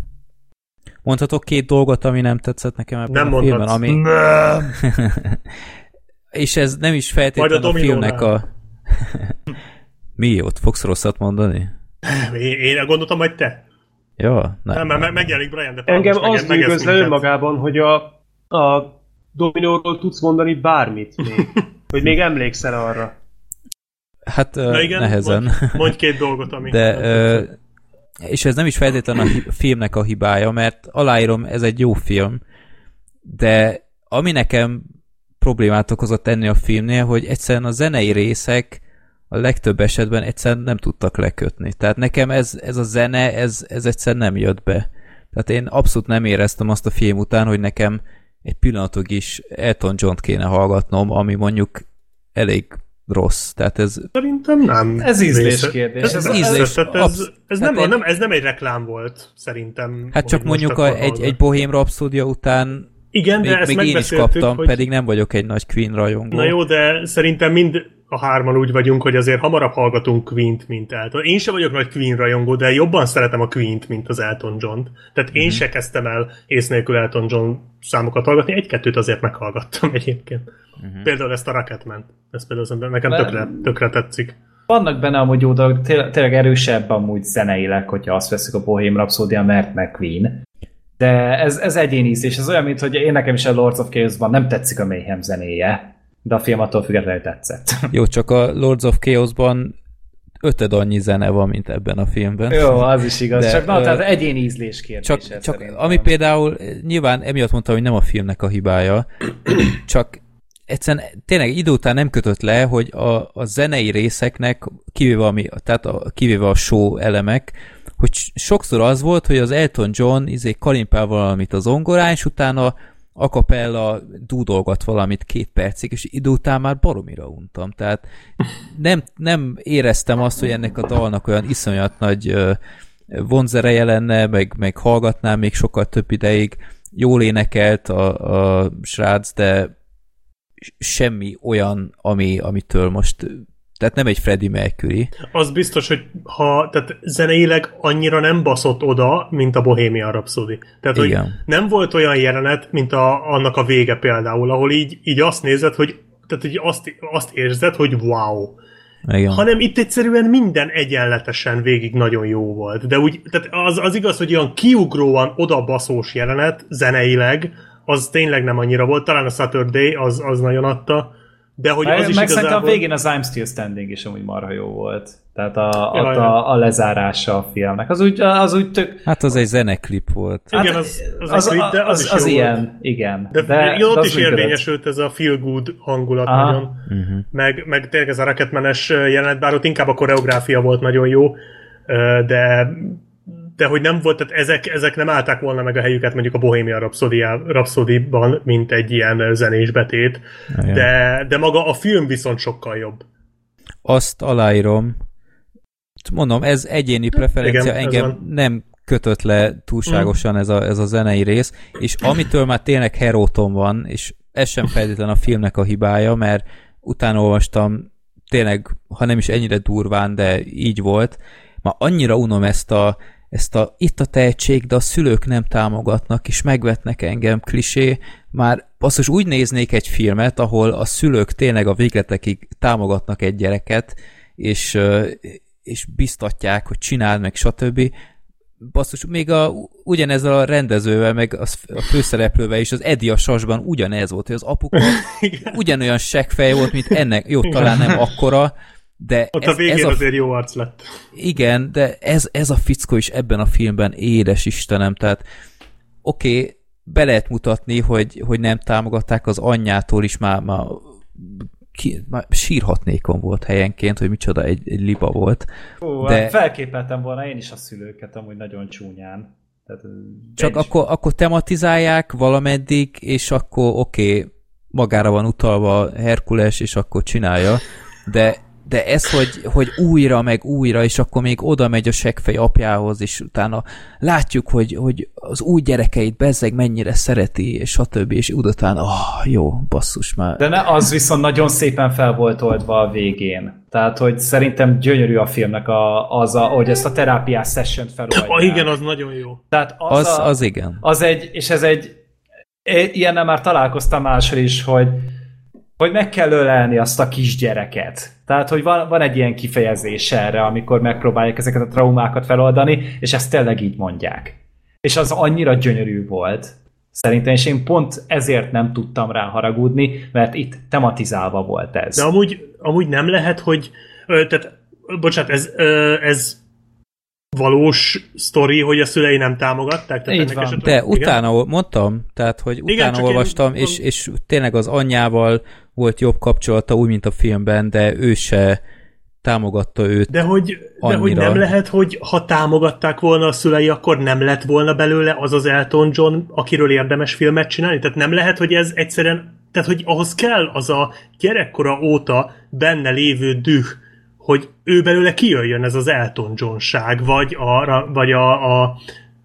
Mondhatok két dolgot, ami nem tetszett nekem ebben Nem a filmben, mondhatsz. ami... Nem. És ez nem is Majd feltétlenül a a, filmnek a... Mi? Ott fogsz rosszat mondani? Én, én gondoltam, hogy te. Ja, nem. Nem, mert me- megjelenik Brian De Palma, Engem meg- az győzle minket. önmagában, hogy a, a Dominóról tudsz mondani bármit még. Hogy még emlékszel arra. Hát Na igen, nehezen. Mondj, mondj két dolgot, ami... De, ö, és ez nem is feltétlenül a filmnek a hibája, mert aláírom, ez egy jó film, de ami nekem problémát okozott ennél a filmnél, hogy egyszerűen a zenei részek a legtöbb esetben egyszerűen nem tudtak lekötni. Tehát nekem ez, ez a zene, ez, ez egyszerűen nem jött be. Tehát én abszolút nem éreztem azt a film után, hogy nekem egy pillanatig is Elton John-t kéne hallgatnom, ami mondjuk elég rossz. Tehát ez Szerintem nem. Ez ízlés kérdés. Ez, Ez ez, ízlés. ez, Absz- ez, nem, én- nem, ez nem egy reklám volt, szerintem. Hát csak mondjuk a, egy, egy Bohém Rhapsódia után Igen, de még, ezt még én is kaptam, hogy... pedig nem vagyok egy nagy Queen rajongó. Na jó, de szerintem mind a hárman úgy vagyunk, hogy azért hamarabb hallgatunk Queen-t, mint Elton. Én sem vagyok nagy Queen rajongó, de jobban szeretem a Queen-t, mint az Elton John-t. Tehát én Mhm. se kezdtem el ész nélkül Elton John számokat hallgatni, egy-kettőt azért meghallgattam egyébként. Mhm. Például ezt a Rocketman. Ez például nekem Nem. tökre, tökre tetszik. vannak benne amúgy jó dolgok, tényleg, erősebb amúgy zeneileg, hogyha azt veszik a Bohém Rhapsody, mert McQueen. De ez, ez egyéni ízlés, ez olyan, mint hogy én nekem is a Lords of Chaos-ban nem tetszik a Mayhem zenéje, de a film attól függetlenül tetszett. Jó, csak a Lords of Chaos-ban ötöd annyi zene van, mint ebben a filmben. Jó, az is igaz. De, csak na, ö, tehát egyéni ízlés kérdése Csak, csak szerintem. ami például, nyilván emiatt mondtam, hogy nem a filmnek a hibája, csak egyszerűen tényleg idő után nem kötött le, hogy a, a zenei részeknek, kivéve, ami, tehát a, kivéve a show elemek, hogy sokszor az volt, hogy az Elton John izé kalimpál valamit az zongorán, és utána a capella dúdolgat valamit két percig, és idő után már baromira untam. Tehát nem, nem éreztem azt, hogy ennek a dalnak olyan iszonyat nagy vonzereje lenne, meg, meg hallgatnám még sokkal több ideig. Jól énekelt a, a srác, de semmi olyan, ami, amitől most tehát nem egy Freddie Mercury. Az biztos, hogy ha, tehát zeneileg annyira nem baszott oda, mint a Bohemian Rhapsody. Tehát, hogy Igen. nem volt olyan jelenet, mint a, annak a vége például, ahol így, így azt nézed, hogy tehát hogy azt, azt érzed, hogy wow. Igen. Hanem itt egyszerűen minden egyenletesen végig nagyon jó volt. De úgy, tehát az, az igaz, hogy olyan kiugróan odabaszós jelenet zeneileg, az tényleg nem annyira volt. Talán a Saturday az, az nagyon adta. De hogy az Meg, is meg szerintem a igazából... végén az I'm Still Standing is amúgy marha jó volt. Tehát a, ja. a, a lezárása a filmnek. Az úgy, az úgy tök... Hát az egy zeneklip volt. Igen, az, az, az, az, de az, az, is az jó ilyen, Volt. igen. De, de de ott az is érvényesült ez a feel good hangulat Aha. nagyon. Uh-huh. Meg, meg tényleg ez a Rocketmanes jelenet, bár ott inkább a koreográfia volt nagyon jó, de de hogy nem volt, tehát ezek, ezek nem állták volna meg a helyüket mondjuk a Bohemian Rhapsody, Rhapsody-ban, mint egy ilyen zenés betét, Igen. de, de maga a film viszont sokkal jobb. Azt aláírom. Mondom, ez egyéni preferencia, Igen, engem van. nem kötött le túlságosan ez, a, ez a zenei rész, és amitől már tényleg heróton van, és ez sem feltétlen a filmnek a hibája, mert utána olvastam, tényleg, ha nem is ennyire durván, de így volt, már annyira unom ezt a, ezt a itt a tehetség, de a szülők nem támogatnak, és megvetnek engem klisé, már basszus úgy néznék egy filmet, ahol a szülők tényleg a végletekig támogatnak egy gyereket, és, és biztatják, hogy csináld meg, stb. Basszus, még a, ugyanezzel a rendezővel, meg a, a főszereplővel is, az Eddie a sasban ugyanez volt, hogy az apuka ugyanolyan seggfej volt, mint ennek, jó, talán nem akkora, de Ott ez, a végén ez a, azért jó arc lett. igen, de ez, ez a fickó is ebben a filmben édes Istenem, tehát oké, okay, be lehet mutatni, hogy, hogy nem támogatták az anyjától is már, már, ki, már sírhatnékon volt helyenként, hogy micsoda egy, egy liba volt. Ó, De- de... felképeltem volna én is a szülőket amúgy nagyon csúnyán. Tehát, Csak akkor, akkor tematizálják valameddig, és akkor oké, okay, magára van utalva Herkules, és akkor csinálja, de de ez, hogy, hogy újra, meg újra, és akkor még oda megy a seggfej apjához, és utána látjuk, hogy, hogy az új gyerekeit bezzeg mennyire szereti, és stb. És udatán, ah, jó, basszus már. De ne, az viszont nagyon szépen fel volt oldva a végén. Tehát, hogy szerintem gyönyörű a filmnek a, az, a, hogy ezt a terápiás session feloldják. Ah, igen, az nagyon jó. Tehát az, Az, a, az igen. az egy, és ez egy, ilyennel már találkoztam máshol is, hogy, hogy meg kell ölelni azt a kisgyereket. Tehát, hogy van, van egy ilyen kifejezés erre, amikor megpróbálják ezeket a traumákat feloldani, és ezt tényleg így mondják. És az annyira gyönyörű volt, szerintem, és én pont ezért nem tudtam rá haragudni, mert itt tematizálva volt ez. De amúgy, amúgy nem lehet, hogy... Ö, tehát, bocsánat, ez, ö, ez valós sztori, hogy a szülei nem támogatták? Tehát Így van. esetleg- De Igen? utána mondtam, tehát, hogy Igen, utána én- olvastam, és, és tényleg az anyjával volt jobb kapcsolata, úgy, mint a filmben, de ő se támogatta őt. De hogy, de hogy nem lehet, hogy ha támogatták volna a szülei, akkor nem lett volna belőle az az Elton John, akiről érdemes filmet csinálni? Tehát nem lehet, hogy ez egyszerűen, tehát hogy ahhoz kell az a gyerekkora óta benne lévő düh, hogy ő belőle kijöjjön ez az Elton John-ság, vagy a, vagy a, a,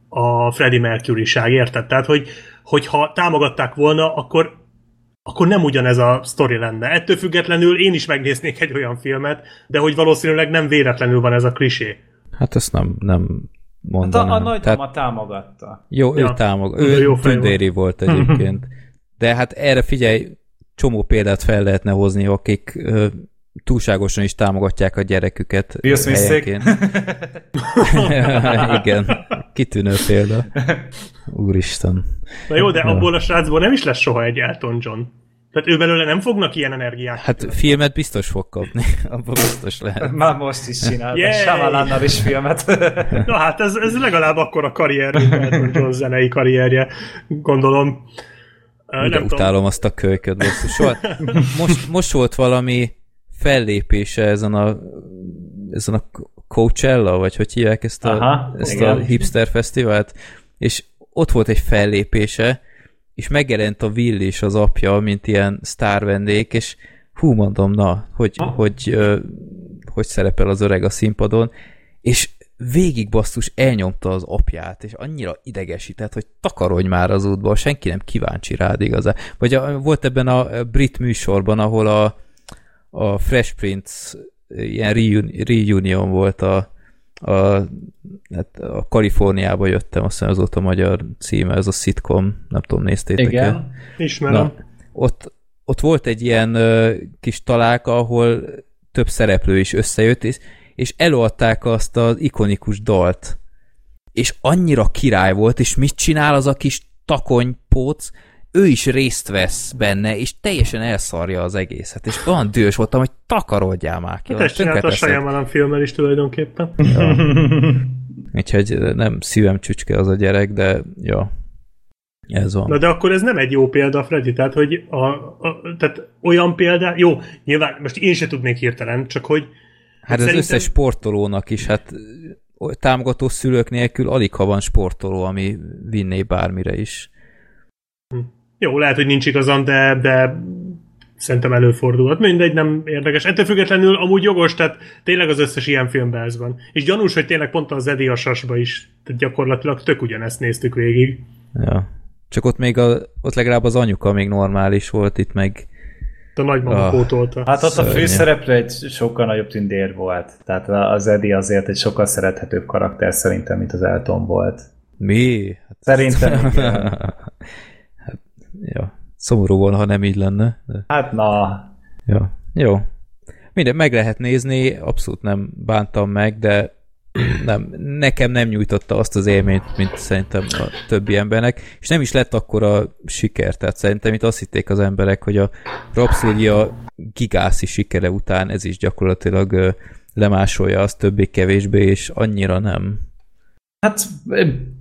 a Freddie Mercury-ság, érted? Tehát, hogy, hogyha támogatták volna, akkor akkor nem ugyanez a sztori lenne. Ettől függetlenül én is megnéznék egy olyan filmet, de hogy valószínűleg nem véletlenül van ez a klisé. Hát ezt nem, nem Hát a, mondanám. a nagymama Tehát, támogatta. jó, ő Ja. támog, Ő ő jó fej tündéri volt egyébként. De hát erre figyelj, csomó példát fel lehetne hozni, akik túlságosan is támogatják a gyereküket. Will. Igen, kitűnő példa. Úristen. Na jó, de abból a srácból nem is lesz soha egy Elton John. Tehát ő belőle nem fognak ilyen energiát. Hát filmet biztos fog kapni, abban biztos lehet. Már most is csinál. Yay! Shyamalan-nal is filmet. Na hát ez, ez legalább akkor a karrier, mint John zenei karrierje, gondolom. Ugye utálom azt a kölyköt, basszus. Soha- Most, most volt valami fellépése ezen a ezen a Coachella, vagy hogy hívják ezt a, Aha, ezt igen. a hipster fesztivált, és ott volt egy fellépése, és megjelent a Will és az apja, mint ilyen sztár vendég, és hú, mondom, na, hogy, Ha? hogy, ö, hogy szerepel az öreg a színpadon, és végig basszus elnyomta az apját, és annyira idegesített, hogy takarodj már az útba, senki nem kíváncsi rád igazán. Vagy a, volt ebben a brit műsorban, ahol a, a Fresh Prince ilyen reun- reunion volt a, a, hát a Kaliforniába jöttem, azt hiszem az volt a magyar címe, ez a sitcom, nem tudom, néztétek Igen. Ismerem. Na, ott, ott volt egy ilyen ö, kis találka, ahol több szereplő is összejött, és, és előadták azt az ikonikus dalt. És annyira király volt, és mit csinál az a kis takonypóc, ő is részt vesz benne, és teljesen elszarja az egészet. És olyan dühös voltam, hogy takarodjál már ki. Hát ezt csinálta a. Shyamalan filmmel is tulajdonképpen. Úgyhogy nem szívem csücske az a gyerek, de ja, ez van. Na de akkor ez nem egy jó példa, Freddy, tehát, hogy a, a, tehát olyan példa, jó, nyilván most én se tudnék hirtelen, csak hogy Hát az Szerintem- összes sportolónak is, hát támogató szülők nélkül alig ha van sportoló, ami vinné bármire is. Jó, lehet, hogy nincs igazam, de, de szerintem előfordulhat. Mindegy, nem érdekes. Ettől függetlenül amúgy jogos, tehát tényleg az összes ilyen filmben ez van. És gyanús, hogy tényleg pont az Eddie a sasba is, tehát gyakorlatilag tök ugyanezt néztük végig. Ja. Csak ott még a, ott legalább az anyuka még normális volt, itt meg A nagymama Ah. ah. pótolta. Hát ott a Szörnyű. főszereplő egy sokkal nagyobb tündér volt. Tehát az Eddie azért egy sokkal szerethetőbb karakter szerintem, mint az Elton volt. mi? Hát, Szerintem ja. Szomorú volna, ha nem így lenne. De, Hát na, ja. Jó. Minden meg lehet nézni, abszolút nem bántam meg, de nem, nekem nem nyújtotta azt az élményt, mint szerintem a többi embernek, és nem is lett akkor a siker, tehát szerintem itt azt hitték az emberek, hogy a Rhapsody gigászi sikere után ez is gyakorlatilag lemásolja azt többé-kevésbé, és annyira nem. hát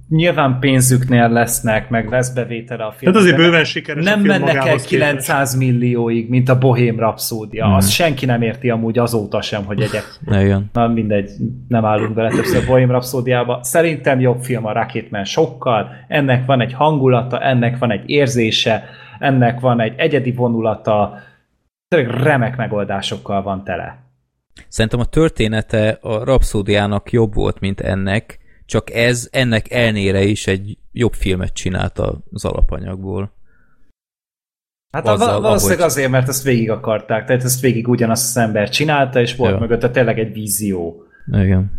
nyilván pénzüknél lesznek, meg lesz bevétele a film. Tehát azért bőven sikeres nem a film mennek el magához 900 millióig, mint a Bohém Rhapsódia. Hmm. Azt senki nem érti amúgy azóta sem, hogy egyek. Ne jön. Na mindegy, nem állunk bele többször Bohém Rhapsódiába. Szerintem jobb film a Rocketman sokkal. Ennek van egy hangulata, ennek van egy érzése, ennek van egy egyedi vonulata. Tényleg remek megoldásokkal van tele. Szerintem a története a Rhapsódiának jobb volt, mint ennek, csak ez ennek elnére is egy jobb filmet csinált az alapanyagból. Hát Azzal, valószínűleg ahogy- azért, mert ezt végig akarták, tehát ezt végig ugyanazt az ember csinálta, és volt Ja. mögötte tényleg egy vízió. Igen.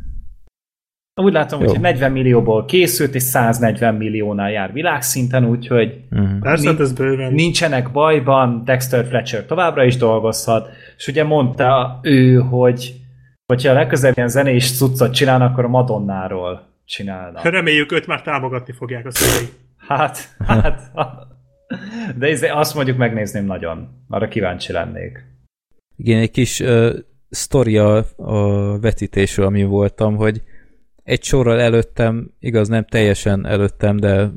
Úgy látom, hogy 40 millióból készült, és 140 milliónál jár világszinten, úgyhogy Uh-huh. Persze, hát ez bőven. nincsenek bajban, Dexter Fletcher továbbra is dolgozhat, és ugye mondta ő, hogy hogyha legközelebb ilyen zenés cuccot csinálnak, akkor a Madonnáról csinálnak. Reméljük őt már támogatni fogják a szülei. Hát, hát, de ez- azt mondjuk megnézném nagyon. Arra kíváncsi lennék. Igen, egy kis uh, sztoria a vetítésről, ami voltam, hogy egy sorral előttem, igaz nem teljesen előttem, de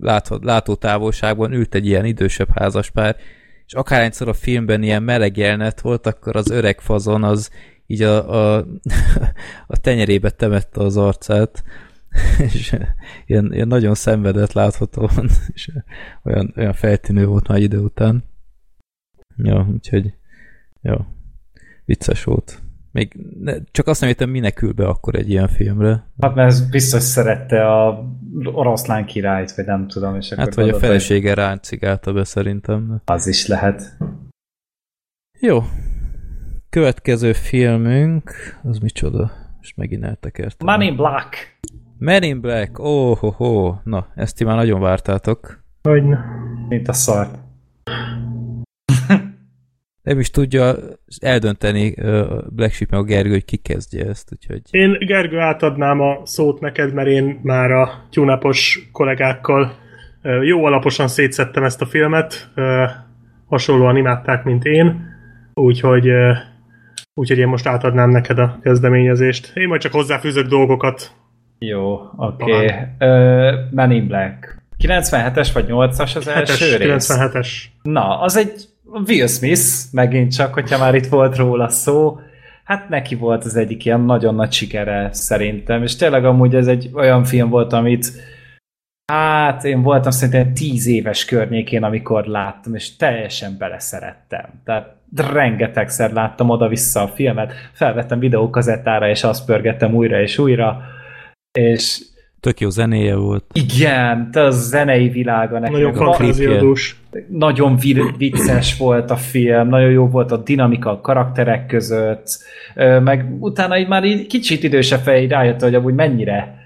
látható, látótávolságban ült egy ilyen idősebb házaspár, és akárhányszor a filmben ilyen meleg jelenet volt, akkor az öreg fazon az így a, a, a tenyerébe temette az arcát, és ilyen, ilyen nagyon szenvedett láthatóan, és olyan, olyan feltűnő volt már idő után. Ja, úgyhogy ja, vicces volt. Még ne, csak azt nem értem, minek ül be akkor egy ilyen filmre. Hát mert ez biztos szerette a oroszlán királyt, vagy nem tudom, és akkor Hát vagy a felesége ráncigálta be szerintem. Az is lehet. Jó. Következő filmünk, az micsoda? Most megint eltekertem. Man in Black. Men in Black, oh, ho, ho. Na, ezt ti már nagyon vártátok. Hogyne. Mint a szart. nem is tudja eldönteni Black Sheep meg a Gergő, hogy ki kezdje ezt, úgyhogy... Én, Gergő, átadnám a szót neked, mert én már a tyúnapos kollégákkal jó alaposan szétszettem ezt a filmet, hasonlóan imádták, mint én, úgyhogy, úgyhogy én most átadnám neked a kezdeményezést. Én majd csak hozzáfűzök dolgokat. Jó, oké. Okay. Uh, Men in Black. 97-es vagy 8-as az első 7-es, rész? 97-es. Na, az egy Will Smith, megint csak, hogyha már itt volt róla szó, hát neki volt az egyik ilyen nagyon nagy sikere szerintem, és tényleg amúgy ez egy olyan film volt, amit hát én voltam szerintem 10 éves környékén, amikor láttam, és teljesen beleszerettem. Tehát rengetegszer láttam oda-vissza a filmet, felvettem videókazettára, és azt pörgettem újra és újra, és Tök jó zenéje volt. igen, te az zenei világa neki. Nagyon meg a- fantáziadús. nagyon vi- vicces volt a film, nagyon jó volt a dinamika a karakterek között, meg utána így már így kicsit idősebb fej rájött, hogy amúgy mennyire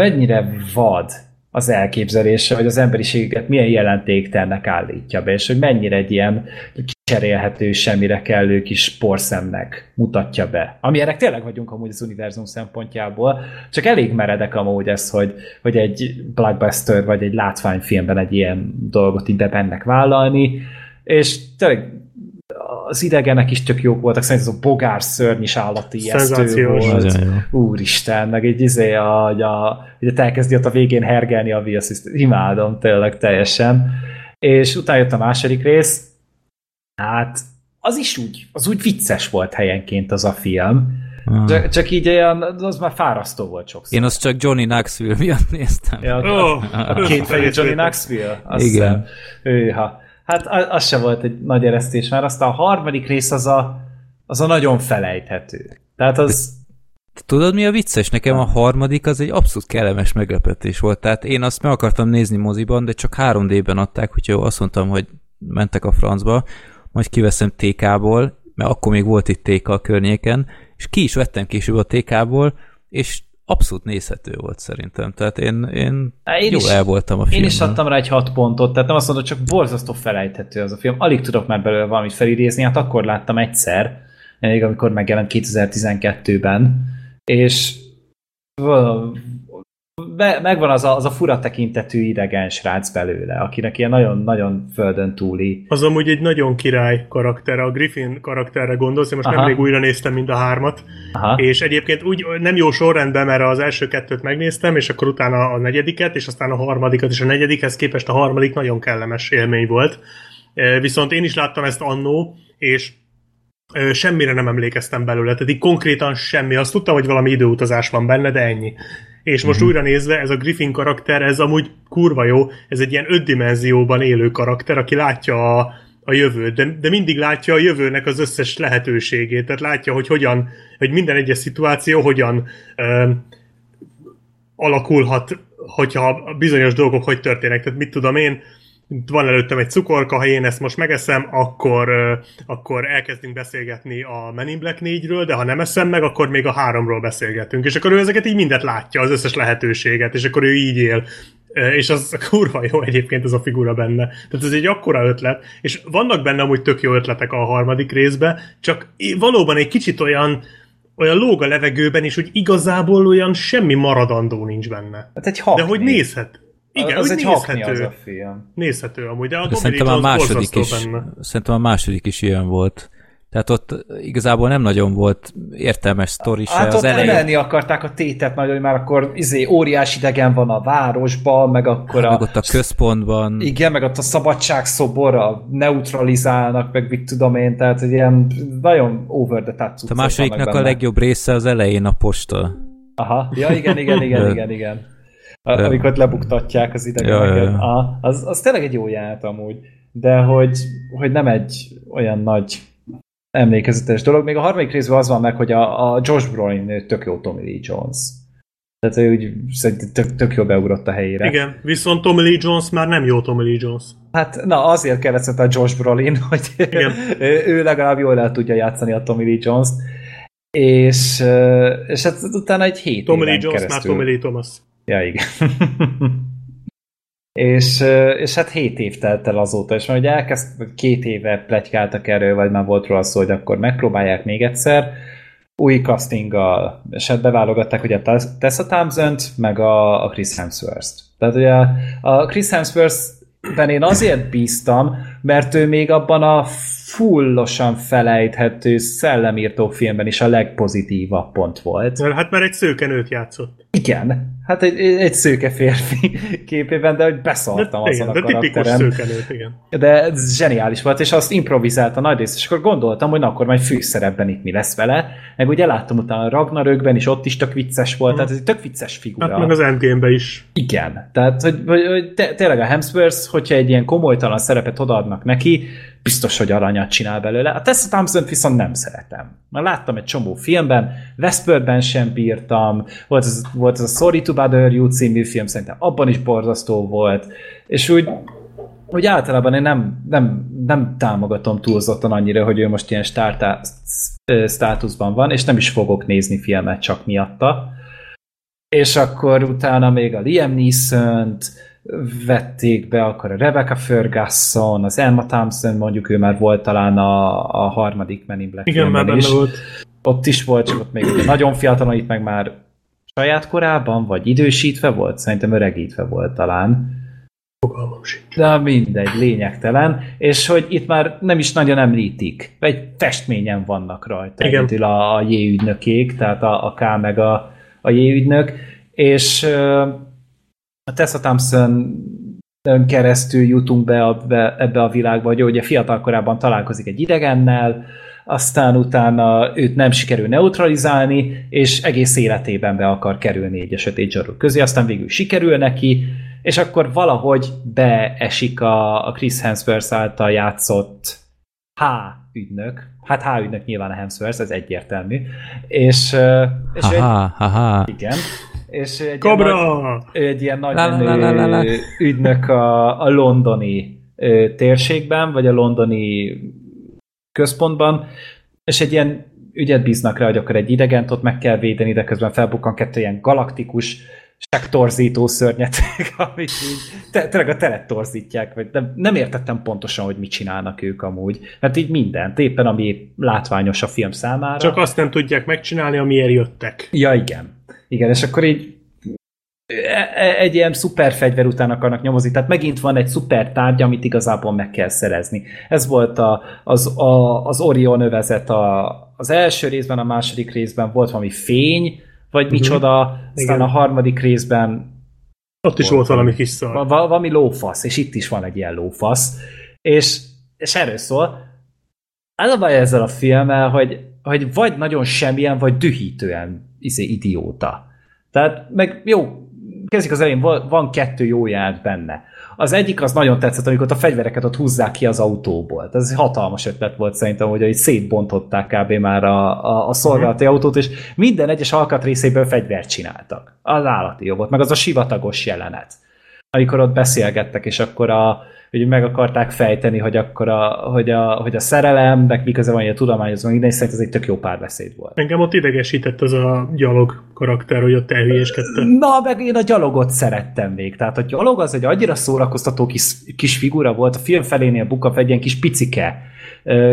mennyire vad az elképzelése, hogy az emberiséget milyen jelentéktelnek állítja be, és hogy mennyire egy ilyen kicserélhető, semmire kellő kis porszemnek mutatja be. Amilyenek tényleg vagyunk amúgy az univerzum szempontjából, csak elég meredek amúgy ez, hogy, hogy egy blockbuster vagy egy látványfilmben egy ilyen dolgot így bebennek vállalni, és tényleg az idegenek is tök jók voltak, szerintem az a bogár szörny is állati ijesztő volt. Úristen, meg egy izé, a, hogy a, hogy elkezdi ott a végén hergelni a Smith. Imádom tényleg teljesen. És utána jött a második rész. Hát az is úgy, az úgy vicces volt helyenként az a film. Ah. Csak, csak így olyan, az már fárasztó volt sokszor. Én azt csak Johnny Knoxville miatt néztem. Ja, Ó, a kétfejű Johnny Knoxville? Azt Igen. hiszem. Hát az se volt egy nagy eresztés, mert aztán a harmadik rész az a, az a nagyon felejthető. Tehát az... Tudod, mi a vicces? Nekem a harmadik az egy abszolút kellemes meglepetés volt. Tehát én azt meg akartam nézni moziban, de csak 3D-ben adták, úgyhogy jó, azt mondtam, hogy mentek a francba, majd kiveszem TK-ból, mert akkor még volt itt TK a környéken, és ki is vettem később a TK-ból, és abszolút nézhető volt szerintem. Tehát én, én, Há, én jó is- el voltam a Én filmmel. is adtam rá egy hat pontot, tehát nem azt mondom, csak borzasztó felejthető az a film. Alig tudok már belőle valamit felidézni, hát akkor láttam egyszer, még amikor megjelent 2012-ben, és be, megvan az a, az a fura tekintetű idegen srác belőle, akinek ilyen nagyon-nagyon földön túli. Az amúgy egy nagyon király karakter, a Griffin karakterre gondolsz, én most Aha. nemrég újra néztem mind a hármat, Aha. és egyébként úgy nem jó sorrendben, mert az első kettőt megnéztem, és akkor utána a negyediket, és aztán a harmadikat, és a negyedikhez képest a harmadik nagyon kellemes élmény volt. Viszont én is láttam ezt annó, és semmire nem emlékeztem belőle, tehát így konkrétan semmi. Azt tudtam, hogy valami időutazás van benne, de ennyi. És most újra nézve, ez a Griffin karakter, ez amúgy kurva jó, ez egy ilyen öt dimenzióban élő karakter, aki látja a, a jövőt, de, de mindig látja a jövőnek az összes lehetőségét, tehát látja, hogy hogyan, hogy minden egyes szituáció hogyan ö, alakulhat, hogyha bizonyos dolgok hogy történnek. Tehát mit tudom én, van előttem egy cukorka, ha én ezt most megeszem, akkor, akkor elkezdünk beszélgetni a Men in Black 4-ről, de ha nem eszem meg, akkor még a 3-ról beszélgetünk. És akkor ő ezeket így mindet látja, az összes lehetőséget, és akkor ő így él. És az kurva jó egyébként ez a figura benne. Tehát ez egy akkora ötlet, és vannak benne amúgy tök jó ötletek a harmadik részbe, csak valóban egy kicsit olyan, olyan lóg a levegőben, és hogy igazából olyan semmi maradandó nincs benne. Hát egy. De hogy nézhet. Igen, az egy nézhető. az a film. Nézhető amúgy, de a Tommy szerintem a második is, benne. szerintem a második is ilyen volt. Tehát ott igazából nem nagyon volt értelmes sztori se Hát az ott elején. emelni akarták a tétet nagyon, hogy már akkor izé, óriás idegen van a városban, meg akkor a... Meg ott a központban. Igen, meg ott a szabadságszoborra neutralizálnak, meg mit tudom én, tehát egy ilyen nagyon over the top A cuccok másodiknak a legjobb része az elején a posta. Aha, ja igen, igen, igen, De- igen, igen. A, De- amikor lebuktatják az idegeneket. Ja, ja, ja. Az, az tényleg egy jó ját amúgy, de hogy, hogy nem egy olyan nagy emlékezetes dolog. Még a harmadik részben az van meg, hogy a, a Josh Brolin tök jó Tommy Lee Jones. Tehát ő úgy szerintem tök, tök jó beugrott a helyére. Igen, viszont Tommy Lee Jones már nem jó Tommy Lee Jones. Hát, na azért kellett a Josh Brolin, hogy Igen. ő, legalább jól el tudja játszani a Tommy Lee Jones-t. És, és hát utána egy hét Tommy Lee Jones keresztül... már Tommy Lee Thomas. Ja, igen. És, és hát 7 év telt el azóta, és már ugye elkezd, két éve pletykáltak erről, vagy már volt róla szó, hogy akkor megpróbálják még egyszer, új castinggal, és hát beválogatták ugye a Tessa thompson meg a, a Chris Hemsworth-t. Tehát ugye a Chris Hemsworth-ben én azért bíztam, mert ő még abban a fullosan felejthető szellemírtó filmben is a legpozitívabb pont volt. Hát már egy szőkenőt játszott. Igen, hát egy, egy szőke férfi képében, de hogy beszartam de, azon igen, a de tipikus szőkenőt, igen. De ez zseniális volt, és azt improvizálta nagy részt, és akkor gondoltam, hogy na akkor majd főszerepben itt mi lesz vele. Meg ugye láttam utána a Ragnarökben is, ott is tök vicces volt, tehát ez egy tök vicces figura. Hát meg az Endgame-be is. Igen, tehát hogy, hogy, hogy te, tényleg a Hemsworth, hogyha egy ilyen komolytalan szerepet odaadnak neki, biztos, hogy aranyat csinál belőle. A Tessa thompson viszont nem szeretem. Már láttam egy csomó filmben, Westworldben sem bírtam, volt ez, volt ez a Sorry to Bother You című film, szerintem abban is borzasztó volt, és úgy, úgy általában én nem, nem, nem támogatom túlzottan annyira, hogy ő most ilyen stártá, státuszban van, és nem is fogok nézni filmet csak miatta. És akkor utána még a Liam neeson vették be, akkor a Rebecca Ferguson, az Emma Thompson, mondjuk ő már volt talán a, a harmadik Men in Black Igen, már benne is. volt. Ott is volt, csak ott még ugye nagyon fiatalon, itt meg már saját korában, vagy idősítve volt? Szerintem öregítve volt talán. Fogalmam sincs. De mindegy, lényegtelen. És hogy itt már nem is nagyon említik. Egy festményen vannak rajta. Igen. A, a J ügynökék, tehát a, a K meg a, a J ügynök. És a Tessa Thompson keresztül jutunk be, a, be ebbe a világba, hogy ugye fiatal korában találkozik egy idegennel, aztán utána őt nem sikerül neutralizálni, és egész életében be akar kerülni egy a sötét zsaruk közé, aztán végül sikerül neki, és akkor valahogy beesik a, a Chris Hemsworth által játszott H ügynök. Hát H ügynök nyilván a Hemsworth, ez egyértelmű. És, és ő egy, Haha, haha. igen. És ő egy ilyen nagy, Kobra! ő egy ilyen nagy La, ügynök a, a londoni ö, térségben, vagy a londoni központban, és egy ilyen ügyet bíznak rá, hogy akkor egy idegent ott meg kell védeni, de közben felbukkan kettő ilyen galaktikus, sektorzító szörnyetek, amit így te, tényleg a telet torzítják, vagy nem, nem értettem pontosan, hogy mit csinálnak ők amúgy. Mert így mindent, éppen ami látványos a film számára. Csak azt nem tudják megcsinálni, amiért jöttek. Ja, igen. Igen, és akkor így e- e- egy ilyen szuper fegyver után akarnak nyomozni, tehát megint van egy szuper tárgy, amit igazából meg kell szerezni. Ez volt a, az, a, az Orion övezet a, az első részben, a második részben volt valami fény, vagy micsoda, aztán Igen. a harmadik részben Ott is volt valami kis szar. Va- va- valami lófasz, és itt is van egy ilyen lófasz, és, és erről szól. Az a baj ezzel a filmmel, hogy, hogy vagy nagyon semmilyen, vagy dühítően izé, idióta. Tehát meg jó, kezdjük az elején, van, kettő jó jelenet benne. Az egyik az nagyon tetszett, amikor a fegyvereket ott húzzák ki az autóból. Ez egy hatalmas ötlet volt szerintem, hogy így szétbontották kb. már a, a, a szolgálati autót, és minden egyes alkatrészéből fegyvert csináltak. Az állati jó volt, meg az a sivatagos jelenet amikor ott beszélgettek, és akkor a, hogy meg akarták fejteni, hogy akkor a, hogy a, hogy a szerelemnek miközben van, hogy a tudományozó minden, és szerintem ez egy tök jó párbeszéd volt. Engem ott idegesített az a gyalog karakter, hogy ott elhülyéskedte. Na, meg én a gyalogot szerettem még. Tehát a gyalog az egy annyira szórakoztató kis, kis figura volt, a film felénél bukap egy ilyen kis picike,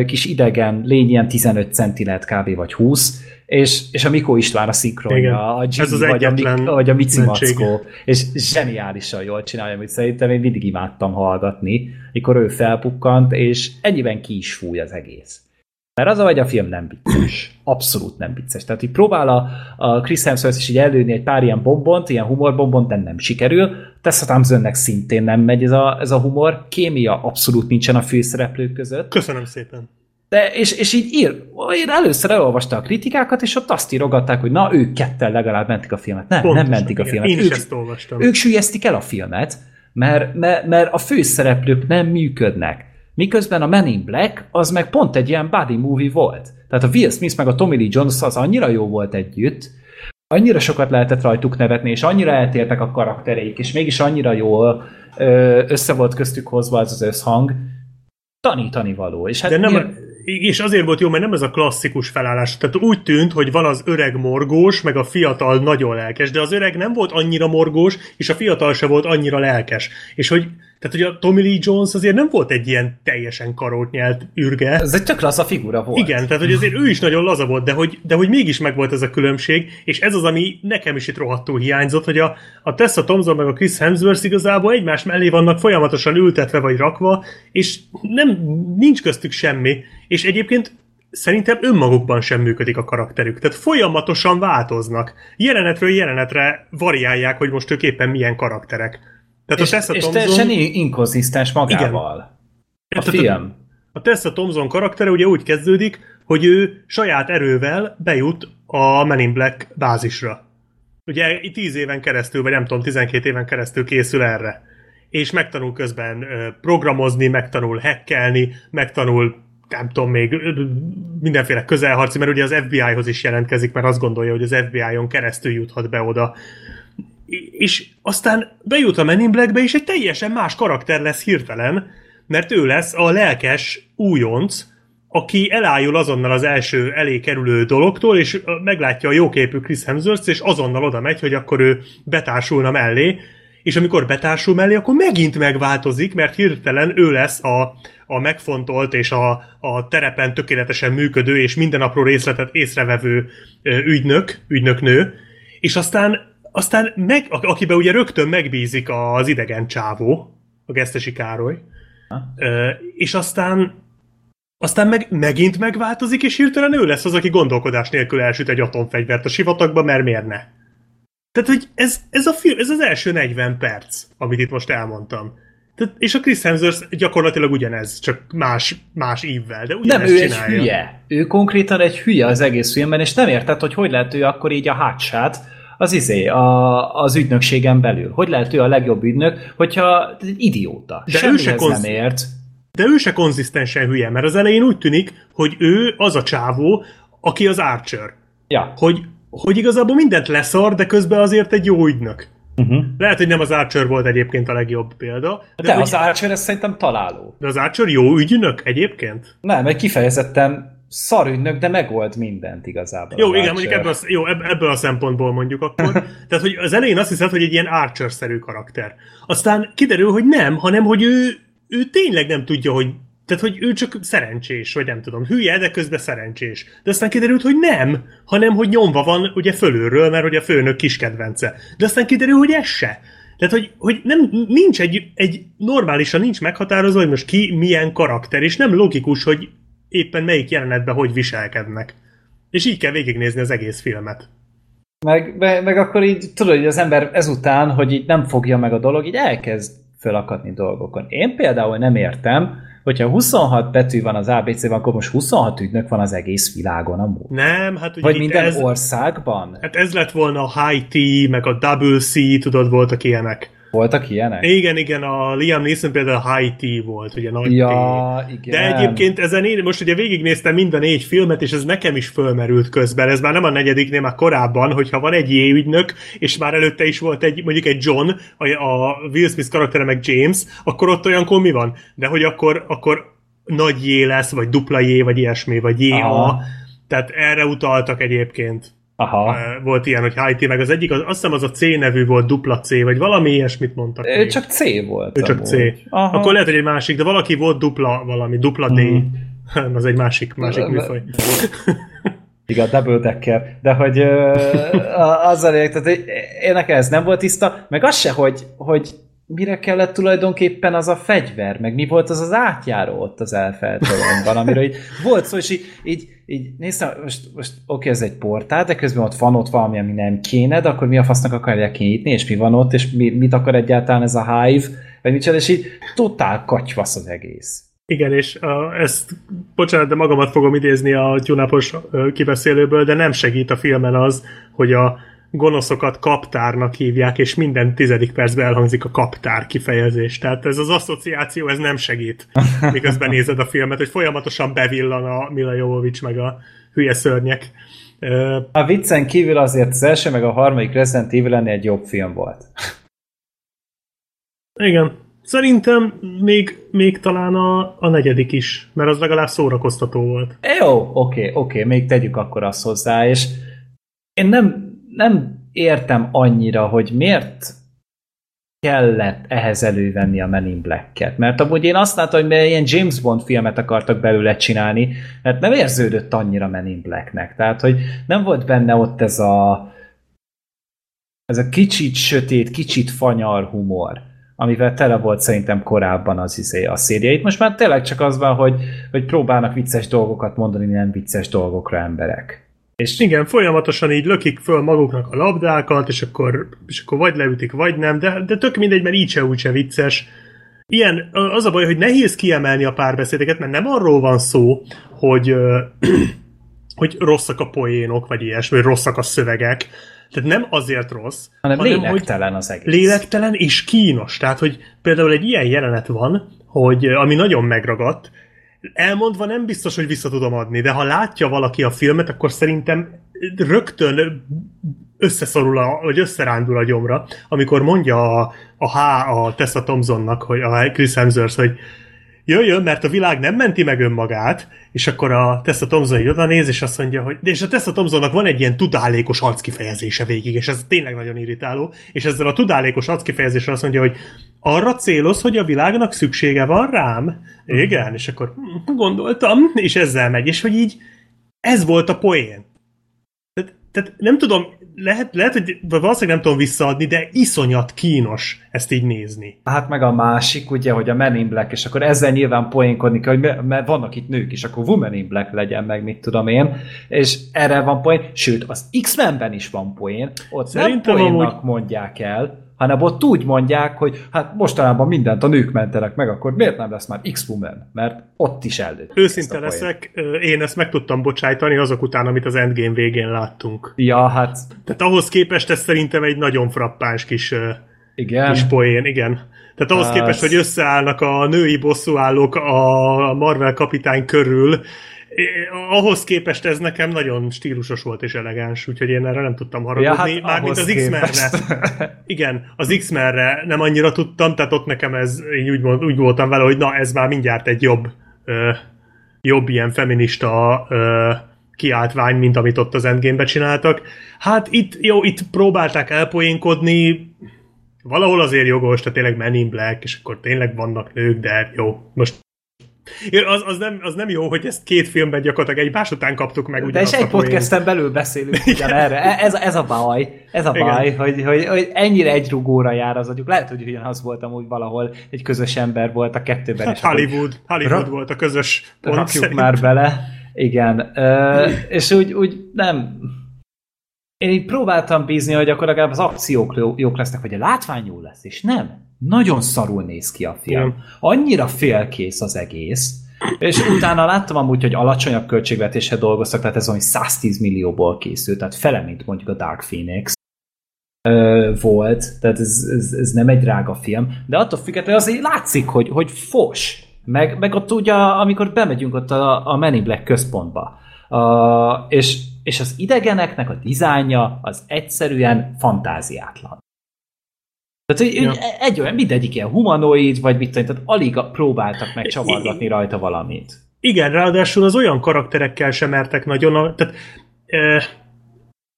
kis idegen lény, ilyen 15 centi lehet kb. vagy 20, és, és a Mikó István a szinkronja, a Ez Jimmy az vagy, a, Mik, vagy a Mici. Mackó, és zseniálisan jól csinálja, amit szerintem én mindig imádtam hallgatni, mikor ő felpukkant, és ennyiben ki is fúj az egész. Mert az a vagy a film nem vicces. Abszolút nem vicces. Tehát így próbál a, a Chris Hemsworth is így előni egy pár ilyen bombont, ilyen humorbombont, de nem sikerül. Tessa Thompsonnek szintén nem megy ez a, ez a humor. Kémia abszolút nincsen a főszereplők között. Köszönöm szépen. De, és, és így ír, én először elolvastam a kritikákat, és ott azt írogatták, hogy na, ők ketten legalább mentik a filmet. Nem, Pontosan, nem mentik a igen. filmet. Én is ők, ezt olvastam. ők süllyesztik el a filmet, mert, mert, mert a főszereplők nem működnek. Miközben a Men in Black az meg pont egy ilyen buddy movie volt. Tehát a Will Smith meg a Tommy Lee Jones az annyira jó volt együtt, annyira sokat lehetett rajtuk nevetni, és annyira eltértek a karaktereik, és mégis annyira jól össze volt köztük hozva az az összhang, tanítani való. És hát De nem, és azért volt jó, mert nem ez a klasszikus felállás. Tehát úgy tűnt, hogy van az öreg morgós, meg a fiatal nagyon lelkes, de az öreg nem volt annyira morgós, és a fiatal se volt annyira lelkes. És hogy tehát, hogy a Tommy Lee Jones azért nem volt egy ilyen teljesen karót nyelt ürge. Ez egy tök laza figura volt. Igen, tehát, hogy azért ő is nagyon laza volt, de hogy, de hogy mégis megvolt ez a különbség, és ez az, ami nekem is itt rohadtul hiányzott, hogy a, a Tessa Thompson meg a Chris Hemsworth igazából egymás mellé vannak folyamatosan ültetve vagy rakva, és nem, nincs köztük semmi, és egyébként szerintem önmagukban sem működik a karakterük. Tehát folyamatosan változnak. Jelenetről jelenetre variálják, hogy most ők éppen milyen karakterek. Tehát és, a Tessa és Thompson... teljesen inkonzisztens magával. Igen. A film. A Tessa Thompson karaktere ugye úgy kezdődik, hogy ő saját erővel bejut a Men in Black bázisra. Ugye tíz éven keresztül, vagy nem tudom, 12 éven keresztül készül erre. És megtanul közben programozni, megtanul hackelni, megtanul nem tudom még mindenféle közelharci, mert ugye az FBI-hoz is jelentkezik, mert azt gondolja, hogy az FBI-on keresztül juthat be oda és aztán bejut a Men in Blackbe, és egy teljesen más karakter lesz hirtelen, mert ő lesz a lelkes újonc, aki elájul azonnal az első elé kerülő dologtól, és meglátja a jóképű Chris Hemsworth, és azonnal oda megy, hogy akkor ő betársulna mellé, és amikor betársul mellé, akkor megint megváltozik, mert hirtelen ő lesz a, a megfontolt és a, a terepen tökéletesen működő és minden apró részletet észrevevő ügynök, ügynöknő, és aztán aztán meg, akiben ugye rögtön megbízik az idegen csávó, a Gesztesi Károly, ha? és aztán aztán meg megint megváltozik, és hirtelen ő lesz az, aki gondolkodás nélkül elsüt egy atomfegyvert a sivatagba, mert miért ne? Tehát, hogy ez, ez, a film, ez az első 40 perc, amit itt most elmondtam. Tehát, és a Chris Hemsworth gyakorlatilag ugyanez, csak más, más ívvel, de ugyanezt Nem, ő csinálja. egy hülye. Ő konkrétan egy hülye az egész filmben, és nem érted, hogy hogy lehet ő akkor így a hátsát, az izé, a, az ügynökségen belül. Hogy lehet ő a legjobb ügynök, hogyha idióta. De ő se konz... nem ért. De ő se konzisztensen hülye, mert az elején úgy tűnik, hogy ő az a csávó, aki az Archer. Ja. Hogy, hogy igazából mindent leszar, de közben azért egy jó ügynök. Uh-huh. Lehet, hogy nem az Archer volt egyébként a legjobb példa. De, de hogy... az Archer ez szerintem találó. De az Archer jó ügynök egyébként? Nem, egy kifejezetten szarügynök, de megold mindent igazából. Jó, igen, mondjuk ebből a, jó, ebből a szempontból mondjuk akkor. Tehát, hogy az elején azt hiszed, hogy egy ilyen Archer-szerű karakter. Aztán kiderül, hogy nem, hanem, hogy ő, ő tényleg nem tudja, hogy tehát, hogy ő csak szerencsés, vagy nem tudom, hülye, de közben szerencsés. De aztán kiderült, hogy nem, hanem, hogy nyomva van ugye fölülről, mert hogy a főnök kis kedvence. De aztán kiderül, hogy ez se. Tehát, hogy, hogy nem, nincs egy, egy normálisan nincs meghatározva, hogy most ki milyen karakter, és nem logikus, hogy éppen melyik jelenetben hogy viselkednek. És így kell végignézni az egész filmet. Meg, meg, meg akkor így tudod, hogy az ember ezután, hogy így nem fogja meg a dolog, így elkezd fölakadni dolgokon. Én például nem értem, hogyha 26 betű van az ABC-ben, akkor most 26 ügynök van az egész világon amúgy. Nem, hát ugye Vagy minden ez, országban? Hát ez lett volna a High T, meg a Double C, tudod, voltak ilyenek. Voltak ilyenek? Igen, igen, a Liam Neeson például a High T volt, ugye nagy ja, T. Igen. De egyébként ezen én most ugye végignéztem mind a négy filmet, és ez nekem is fölmerült közben. Ez már nem a negyediknél, már korábban, hogyha van egy J ügynök, és már előtte is volt egy, mondjuk egy John, a, a Will Smith karaktere meg James, akkor ott olyankor mi van? De hogy akkor, akkor nagy J lesz, vagy dupla J, vagy ilyesmi, vagy JA. Tehát erre utaltak egyébként. Aha. Volt ilyen, hogy Haiti, meg az egyik, az, azt hiszem az a C nevű volt, dupla C, vagy valami ilyesmit mondtak. Ő csak C volt. Ő csak C. Aha. Akkor lehet, hogy egy másik, de valaki volt dupla valami, dupla D. Mm. az egy másik, másik műfaj. Igen, double decker, de hogy uh, azzal érted, hogy én nekem ez nem volt tiszta, meg az se, hogy, hogy mire kellett tulajdonképpen az a fegyver, meg mi volt az az átjáró ott az elfeltolomban, amiről így volt szó, és így, így, így néztem, most, most oké, ez egy portál, de közben ott van ott valami, ami nem kéne, de akkor mi a fasznak akarják kinyitni, és mi van ott, és mi, mit akar egyáltalán ez a hive, vagy micsoda, és így totál katyvasz az egész. Igen, és uh, ezt, bocsánat, de magamat fogom idézni a tyunapos uh, kibeszélőből, de nem segít a filmen az, hogy a gonoszokat kaptárnak hívják, és minden tizedik percben elhangzik a kaptár kifejezés. Tehát ez az asszociáció, ez nem segít, miközben nézed a filmet, hogy folyamatosan bevillan a Mila Jovovich meg a hülye szörnyek. A viccen kívül azért az első meg a harmadik Resident Evil egy jobb film volt. Igen. Szerintem még, még talán a, a negyedik is, mert az legalább szórakoztató volt. Jó, oké, oké, még tegyük akkor azt hozzá, és én nem, nem értem annyira, hogy miért kellett ehhez elővenni a Men in Black-et. Mert amúgy én azt látom, hogy ilyen James Bond filmet akartak belőle csinálni, mert nem érződött annyira Men in Blacknek. Tehát, hogy nem volt benne ott ez a ez a kicsit sötét, kicsit fanyar humor, amivel tele volt szerintem korábban az izé a széria. Itt most már tényleg csak az van, hogy, hogy próbálnak vicces dolgokat mondani nem vicces dolgokra emberek. És igen, folyamatosan így lökik föl maguknak a labdákat, és akkor, és akkor vagy leütik, vagy nem, de, de tök mindegy, mert így se úgy se vicces. Ilyen, az a baj, hogy nehéz kiemelni a párbeszédeket, mert nem arról van szó, hogy, hogy rosszak a poénok, vagy ilyesmi, vagy rosszak a szövegek, tehát nem azért rossz, hanem, hanem lélektelen az egész. Lélektelen és kínos. Tehát, hogy például egy ilyen jelenet van, hogy ami nagyon megragadt, elmondva nem biztos, hogy vissza tudom adni, de ha látja valaki a filmet, akkor szerintem rögtön összeszorul, a, vagy összerándul a gyomra, amikor mondja a, a H a Tessa Thompsonnak, hogy a Chris Hemsworth, hogy jöjjön, mert a világ nem menti meg önmagát, és akkor a Tessa Thompson így oda néz, és azt mondja, hogy de és a Tessa Thompsonnak van egy ilyen tudálékos arckifejezése végig, és ez tényleg nagyon irritáló, és ezzel a tudálékos arckifejezéssel azt mondja, hogy arra céloz, hogy a világnak szüksége van rám? Igen, és akkor hm, gondoltam, és ezzel megy, és hogy így ez volt a poén. Tehát, tehát nem tudom, lehet, lehet, hogy valószínűleg nem tudom visszaadni, de iszonyat kínos ezt így nézni. Hát meg a másik, ugye, hogy a Men in Black, és akkor ezzel nyilván poénkodni kell, hogy mert vannak itt nők is, akkor Woman in Black legyen meg, mit tudom én, és erre van poén, sőt, az X-Menben is van poén, ott Szerintem nem poénnak amúgy... mondják el, hanem ott úgy mondják, hogy hát mostanában mindent a nők mentenek meg, akkor miért nem lesz már X-Woman? Mert ott is előtt. Őszinte leszek, én ezt meg tudtam bocsájtani azok után, amit az Endgame végén láttunk. Ja, hát... Tehát ahhoz képest ez szerintem egy nagyon frappáns kis, igen. kis poén, igen. Tehát ahhoz képest, hogy összeállnak a női bosszúállók a Marvel kapitány körül, ahhoz képest ez nekem nagyon stílusos volt és elegáns, úgyhogy én erre nem tudtam haragudni. Ja, hát Mármint az X-Menre. Igen, az X-Menre nem annyira tudtam, tehát ott nekem ez, én úgy, úgy voltam vele, hogy na, ez már mindjárt egy jobb, ö, jobb ilyen feminista ö, kiáltvány, mint amit ott az Endgame-be csináltak. Hát itt, jó, itt próbálták elpoénkodni, valahol azért jogos, tehát tényleg Men in Black, és akkor tényleg vannak nők, de jó, most az, az, nem, az nem jó, hogy ezt két filmben gyakorlatilag egymás után kaptuk meg. De és egy podcasten belül beszélünk erre. E- ez, ez a baj, ez a baj, hogy, hogy, hogy, ennyire egy rugóra jár az agyuk. Lehet, hogy ugyanaz volt amúgy valahol, egy közös ember volt a kettőben. Hát Hollywood, Hollywood volt a közös pont Rakjuk szerint. már bele. Igen. Uh, és úgy, úgy nem... Én így próbáltam bízni, hogy akkor legalább az akciók jók lesznek, vagy a látvány jó lesz, és nem nagyon szarul néz ki a film. Annyira félkész az egész, és utána láttam amúgy, hogy alacsonyabb költségvetéssel dolgoztak, tehát ez olyan 110 millióból készült, tehát fele, mint mondjuk a Dark Phoenix ö, volt, tehát ez, ez, ez nem egy drága film, de attól függetlenül azért látszik, hogy, hogy fos, meg, meg ott ugye, amikor bemegyünk ott a, a Men in Black központba, uh, és, és az idegeneknek a dizájnja az egyszerűen fantáziátlan. Tehát hogy ja. egy olyan, mindegyik ilyen humanoid, vagy mit tudom, tehát alig próbáltak meg csavargatni rajta valamit. Igen, ráadásul az olyan karakterekkel sem mertek nagyon, tehát eh,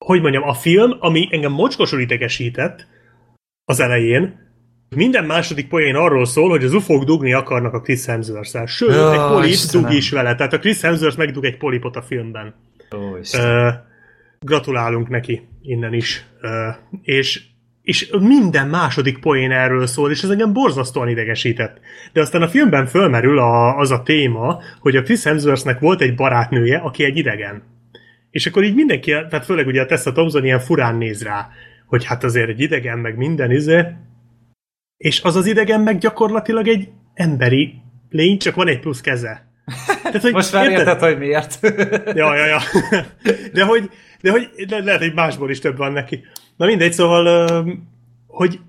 hogy mondjam, a film, ami engem mocskosul idegesített az elején, minden második poén arról szól, hogy az ufók dugni akarnak a Chris hemsworth Sőt, oh, egy polip Istenem. dug is vele. Tehát a Chris Hemsworth megdug egy polipot a filmben. Oh, uh, gratulálunk neki innen is. Uh, és és minden második poén erről szól, és ez engem borzasztóan idegesített. De aztán a filmben fölmerül a, az a téma, hogy a Chris Hemsworthnek volt egy barátnője, aki egy idegen. És akkor így mindenki, tehát főleg ugye a Tessa Thompson ilyen furán néz rá, hogy hát azért egy idegen, meg minden izé, és az az idegen meg gyakorlatilag egy emberi lény, csak van egy plusz keze. Tehát, hogy, Most már érted, hogy miért. ja, ja, ja. De hogy, de hogy de lehet, hogy másból is több van neki. Na mindegy, szóval, hogy,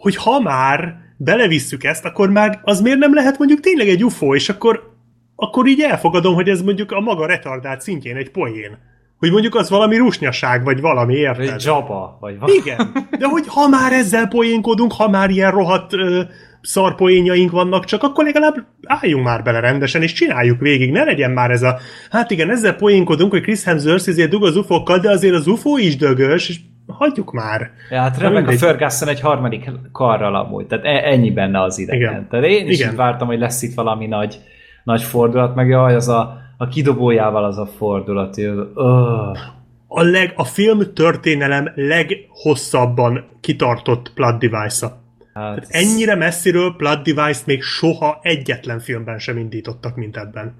hogy ha már belevisszük ezt, akkor már az miért nem lehet mondjuk tényleg egy UFO, és akkor, akkor így elfogadom, hogy ez mondjuk a maga retardált szintjén egy poén. Hogy mondjuk az valami rusnyaság, vagy valami, érted? Vagy Jabba, vagy valami. Igen, de hogy ha már ezzel poénkodunk, ha már ilyen rohadt ö, szarpoénjaink vannak, csak akkor legalább álljunk már bele rendesen, és csináljuk végig, ne legyen már ez a, hát igen, ezzel poénkodunk, hogy Chris Hemsworth ezért dug az ufokkal, de azért az UFO is dögös, és hagyjuk már. Ja, hát Rebecca Ferguson egy harmadik karral amúgy, tehát e- ennyi benne az idegen. Igen. Tehát én is Igen. vártam, hogy lesz itt valami nagy, nagy fordulat, meg jaj, az a, a kidobójával az a fordulat. Uh. A, leg, a film történelem leghosszabban kitartott plot device-a. Hát Tehát ennyire messziről plot device-t még soha egyetlen filmben sem indítottak, mint ebben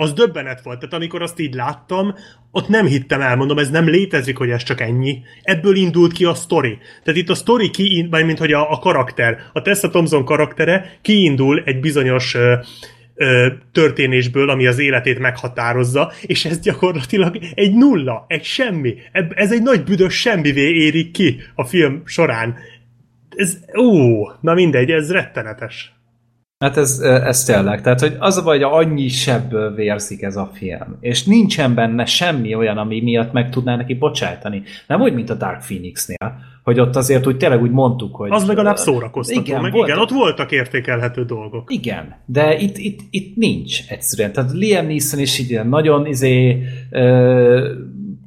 az döbbenet volt. Tehát amikor azt így láttam, ott nem hittem el, mondom, ez nem létezik, hogy ez csak ennyi. Ebből indult ki a story. Tehát itt a story ki, mint hogy a, a karakter, a Tessa Thompson karaktere kiindul egy bizonyos ö, ö, történésből, ami az életét meghatározza, és ez gyakorlatilag egy nulla, egy semmi. Ez egy nagy büdös semmivé érik ki a film során. Ez, ó, na mindegy, ez rettenetes. Hát ez, ez tényleg. Tehát, hogy az a baj, hogy annyi sebből vérzik ez a film. És nincsen benne semmi olyan, ami miatt meg tudná neki bocsájtani. Nem úgy, mint a Dark Phoenixnél, hogy ott azért úgy tényleg úgy mondtuk, hogy... Az legalább szórakoztató, igen, meg voltak, igen, ott voltak értékelhető dolgok. Igen, de itt, itt, itt nincs egyszerűen. Tehát Liam Neeson is így nagyon izé, ö,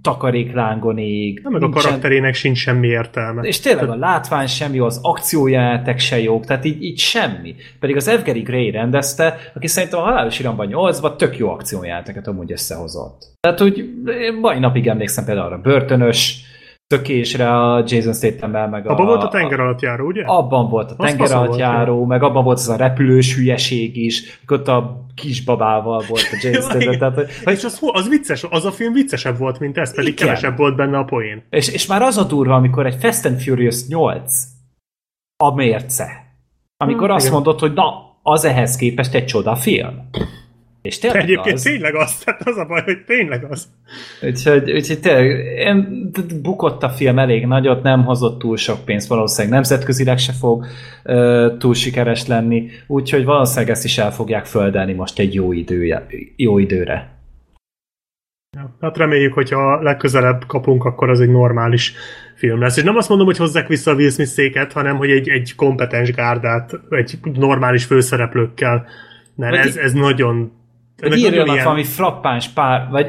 takaréklángon ég. Nem, meg nincsen... a karakterének sincs semmi értelme. És tényleg a látvány semmi, az akciójátek se jók, tehát így, így semmi. Pedig az Evgeny Gray rendezte, aki szerintem a halálos iramban 8 tök jó akciójáteket amúgy összehozott. Tehát úgy mai napig emlékszem például arra börtönös, tökésre a Jason statham meg a... Abban volt a tenger alatt járó, ugye? Abban volt a tenger alatt járó, meg abban volt az a repülős hülyeség is, ott a kisbabával volt a Jason Statham. tehát, hogy... És az, az vicces, az a film viccesebb volt, mint ez, pedig Igen. kevesebb volt benne a poén. És, és már az a durva, amikor egy Fast and Furious 8 a mérce. Amikor hmm, azt igen. mondod, hogy na, az ehhez képest egy csoda film. És tényleg Egyébként az. tényleg az, tehát az a baj, hogy tényleg az. Úgyhogy, úgyhogy tényleg én, bukott a film elég nagyot, nem hozott túl sok pénzt, valószínűleg nemzetközileg se fog uh, túl sikeres lenni, úgyhogy valószínűleg ezt is el fogják földelni most egy jó, idője, jó időre. Ja, hát reméljük, hogyha legközelebb kapunk, akkor az egy normális film lesz. És nem azt mondom, hogy hozzák vissza a Will Smith széket, hanem hogy egy, egy kompetens gárdát, egy normális főszereplőkkel mert ez, ez nagyon vagy írjanak ilyen... valami frappáns pár, vagy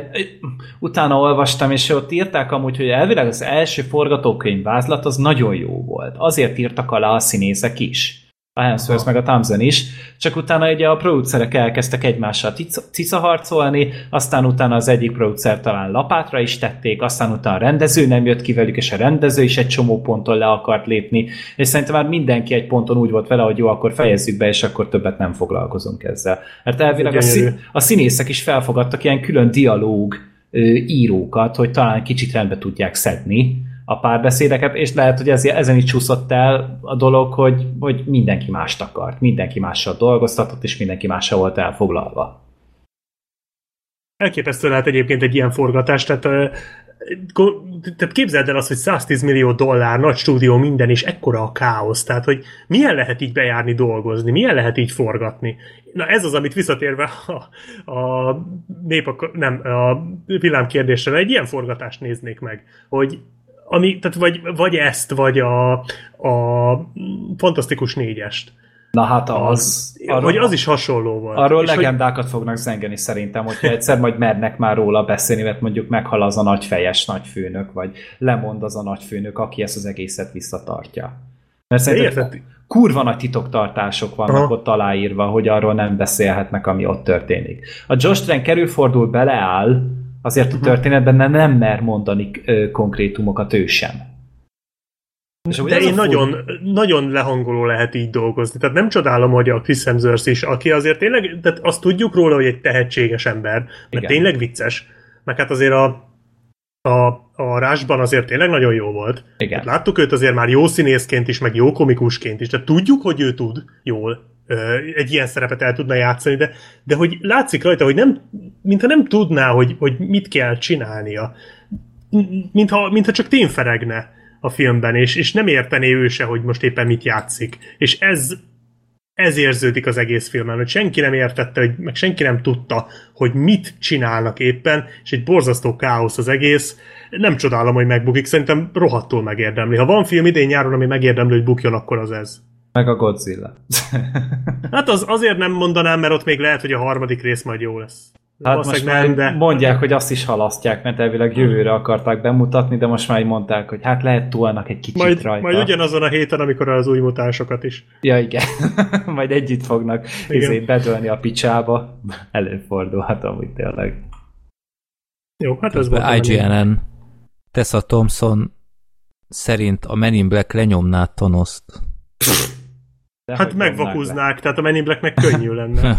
utána olvastam, és ott írták amúgy, hogy elvileg az első forgatókönyv vázlat az nagyon jó volt. Azért írtak alá a színészek is a Hemsworth meg a Thompson is, csak utána ugye a producerek elkezdtek egymással cica harcolni, aztán utána az egyik producer talán lapátra is tették, aztán utána a rendező nem jött ki velük, és a rendező is egy csomó ponton le akart lépni, és szerintem már mindenki egy ponton úgy volt vele, hogy jó, akkor fejezzük be, és akkor többet nem foglalkozunk ezzel. Mert elvileg a, szí- a színészek is felfogadtak ilyen külön dialóg írókat, hogy talán kicsit rendbe tudják szedni, a párbeszédeket, és lehet, hogy ez, ezen is csúszott el a dolog, hogy, hogy mindenki mást akart, mindenki mással dolgoztatott, és mindenki mással volt elfoglalva. Elképesztő lehet egyébként egy ilyen forgatás, tehát, tehát képzeld el azt, hogy 110 millió dollár, nagy stúdió, minden, és ekkora a káosz, tehát hogy milyen lehet így bejárni dolgozni, milyen lehet így forgatni. Na ez az, amit visszatérve a, a nép, nem, a villámkérdésre, egy ilyen forgatást néznék meg, hogy ami, tehát vagy, vagy ezt, vagy a, a fantasztikus négyest. Na hát az... Arról, vagy az is hasonló volt. Arról és legendákat hogy... fognak zengeni szerintem, hogyha egyszer majd mernek már róla beszélni, mert mondjuk meghal az a nagyfejes nagyfőnök, vagy lemond az a nagyfőnök, aki ezt az egészet visszatartja. Mert szerintem kurva nagy titoktartások vannak Aha. ott aláírva, hogy arról nem beszélhetnek, ami ott történik. A Josh Trank kerülfordul beleáll, Azért a történetben nem mer mondani konkrétumokat ő sem. És De én nagyon, nagyon lehangoló lehet így dolgozni. Tehát nem csodálom, hogy a Chris Hemsworth is, aki azért tényleg, tehát azt tudjuk róla, hogy egy tehetséges ember, mert Igen. tényleg vicces. Meg hát azért a, a, a rásban azért tényleg nagyon jó volt. Igen. Hát láttuk őt azért már jó színészként is, meg jó komikusként is, de tudjuk, hogy ő tud jól egy ilyen szerepet el tudna játszani, de, de hogy látszik rajta, hogy nem, mintha nem tudná, hogy, hogy mit kell csinálnia. Mintha, mintha csak tényferegne a filmben, és, és nem értené ő se, hogy most éppen mit játszik. És ez, ez érződik az egész filmen, hogy senki nem értette, hogy, meg senki nem tudta, hogy mit csinálnak éppen, és egy borzasztó káosz az egész. Nem csodálom, hogy megbukik, szerintem rohadtul megérdemli. Ha van film idén nyáron, ami megérdemli, hogy bukjon, akkor az ez. Meg a Godzilla. Hát az, azért nem mondanám, mert ott még lehet, hogy a harmadik rész majd jó lesz. Hát most már nem, de... mondják, hogy azt is halasztják, mert elvileg jövőre akarták bemutatni, de most már így mondták, hogy hát lehet túlnak egy kicsit Majd, rajta. majd ugyanazon a héten, amikor az új mutánsokat is. Ja, igen. majd együtt fognak Igen. izé, bedölni a picsába. Előfordulhat amúgy tényleg. Jó, hát ez volt. IGN-en Tessa Thompson szerint a Men in Black lenyomná Thanos-t. De Hát megvakuznák, tehát a Men in Blacknek könnyű lenne.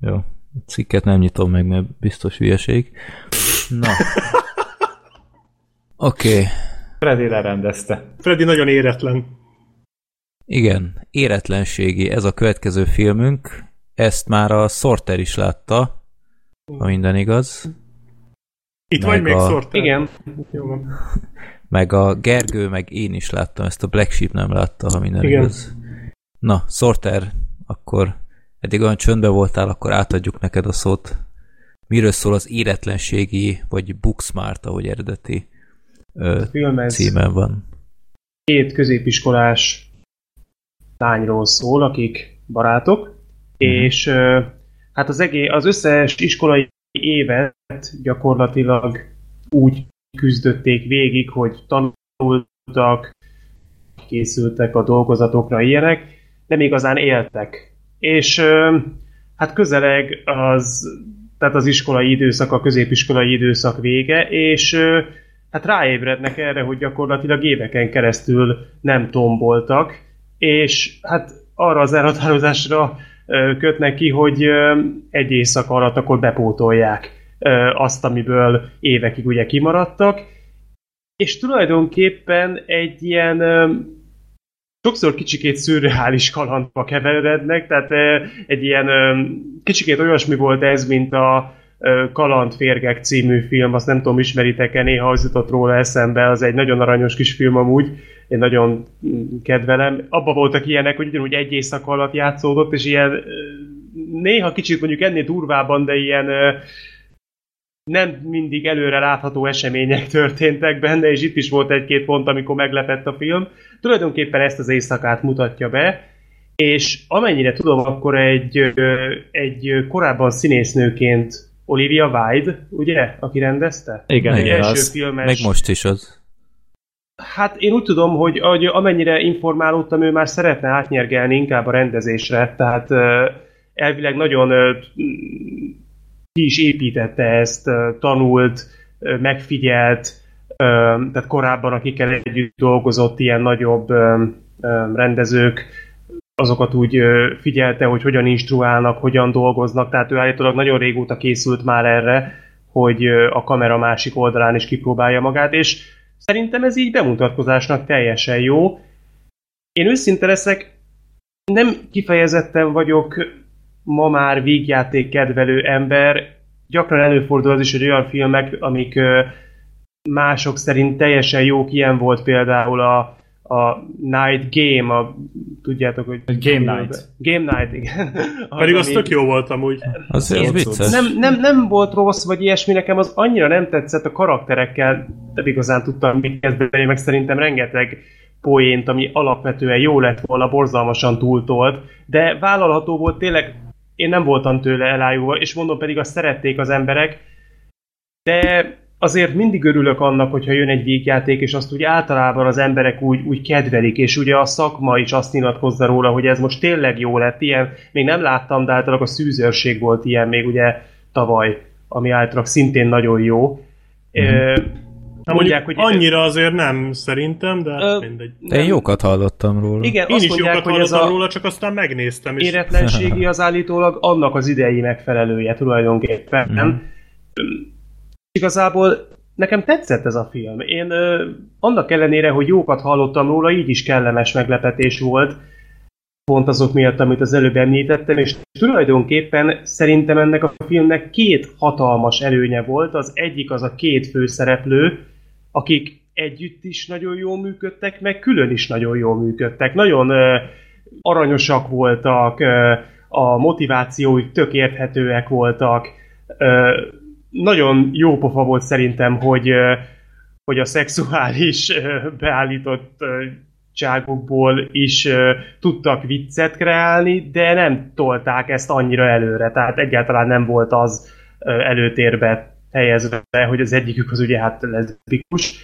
Jó, a cikket nem nyitom meg, mert biztos hülyeség. Na. Oké, okay. Freddy lerendezte. Freddy nagyon éretlen. igen, éretlenségi, ez a következő filmünk. Ezt már a Sorter is látta, ha minden igaz. Itt Meg vagy még a- szort? Igen. Jó van. Meg a Gergő, meg én is láttam, ezt a Black Sheep nem látta, ha minden Igen. igaz. Na, Sorter, akkor eddig olyan csöndben voltál, akkor átadjuk neked a szót. Miről szól az éretlenségi, vagy Booksmart, ahogy eredeti ö, címen van. két középiskolás lányról szól, akik barátok, és ö, hát az, egész, az összes iskolai évet gyakorlatilag úgy küzdötték végig, hogy tanultak, készültek a dolgozatokra ilyenek, nem igazán éltek. És hát közeleg az, tehát az iskolai időszak, a középiskolai időszak vége, és hát ráébrednek erre, hogy gyakorlatilag éveken keresztül nem tomboltak, és hát arra az elhatározásra kötnek ki, hogy egy éjszaka alatt akkor bepótolják azt, amiből évekig ugye kimaradtak, és tulajdonképpen egy ilyen sokszor kicsikét szürreális kalandba keverednek, tehát egy ilyen kicsikét olyasmi volt ez, mint a Kalandférgek című film, azt nem tudom, ismeritek-e, néha az jutott róla eszembe, az egy nagyon aranyos kis film amúgy, én nagyon mm, kedvelem. Abba voltak ilyenek, hogy ugyanúgy egy éjszaka alatt játszódott, és ilyen néha kicsit mondjuk ennél durvában, de ilyen nem mindig előre látható események történtek benne, és itt is volt egy-két pont, amikor meglepett a film. Tulajdonképpen ezt az éjszakát mutatja be, és amennyire tudom, akkor egy, egy korábban színésznőként Olivia Wilde, ugye, aki rendezte? Igen, Igen, igen. első Az, filmes... Meg most is az. Hát én úgy tudom, hogy, hogy amennyire informálódtam, ő már szeretne átnyergelni inkább a rendezésre, tehát elvileg nagyon ki is építette ezt, tanult, megfigyelt, tehát korábban akikkel együtt dolgozott ilyen nagyobb rendezők, azokat úgy figyelte, hogy hogyan instruálnak, hogyan dolgoznak, tehát ő állítólag nagyon régóta készült már erre, hogy a kamera másik oldalán is kipróbálja magát, és szerintem ez így bemutatkozásnak teljesen jó. Én őszinte leszek, nem kifejezetten vagyok ma már vígjáték kedvelő ember, gyakran előfordul az is, hogy olyan filmek, amik mások szerint teljesen jók, ilyen volt például a, a Night Game, a, tudjátok, hogy... Game Night. Game Night, igen. Pedig az tök jó volt amúgy. Az, az vicces. nem, nem, nem volt rossz, vagy ilyesmi, nekem az annyira nem tetszett a karakterekkel, nem igazán tudtam mit kezdeni, meg szerintem rengeteg poént, ami alapvetően jó lett volna, borzalmasan túltolt, de vállalható volt tényleg, én nem voltam tőle elájulva, és mondom pedig azt szerették az emberek, de azért mindig örülök annak, hogyha jön egy végjáték, és azt úgy általában az emberek úgy, úgy kedvelik, és ugye a szakma is azt nyilatkozza róla, hogy ez most tényleg jó lett, ilyen, még nem láttam, de általában a szűzőrség volt ilyen még ugye tavaly, ami általában szintén nagyon jó. Mm-hmm. Na mondják, hogy annyira azért nem, szerintem, de Ö, mindegy. De én jókat hallottam róla. Igen, Én azt is mondják, jókat hogy ez hallottam a róla, csak aztán megnéztem, és éretlenségi az állítólag annak az idei megfelelője tulajdonképpen. Mm. Igazából nekem tetszett ez a film. Én ö, annak ellenére, hogy jókat hallottam róla, így is kellemes meglepetés volt, pont azok miatt, amit az előbb említettem, és tulajdonképpen szerintem ennek a filmnek két hatalmas előnye volt. Az egyik az a két főszereplő, akik együtt is nagyon jól működtek, meg külön is nagyon jól működtek. Nagyon ö, aranyosak voltak, ö, a motivációik tök érthetőek voltak, ö, nagyon jó pofa volt szerintem, hogy, ö, hogy a szexuális ö, beállított ö, adottságokból is tudtak viccet kreálni, de nem tolták ezt annyira előre, tehát egyáltalán nem volt az ö, előtérbe helyezve, hogy az egyikük az ugye hát leszbikus,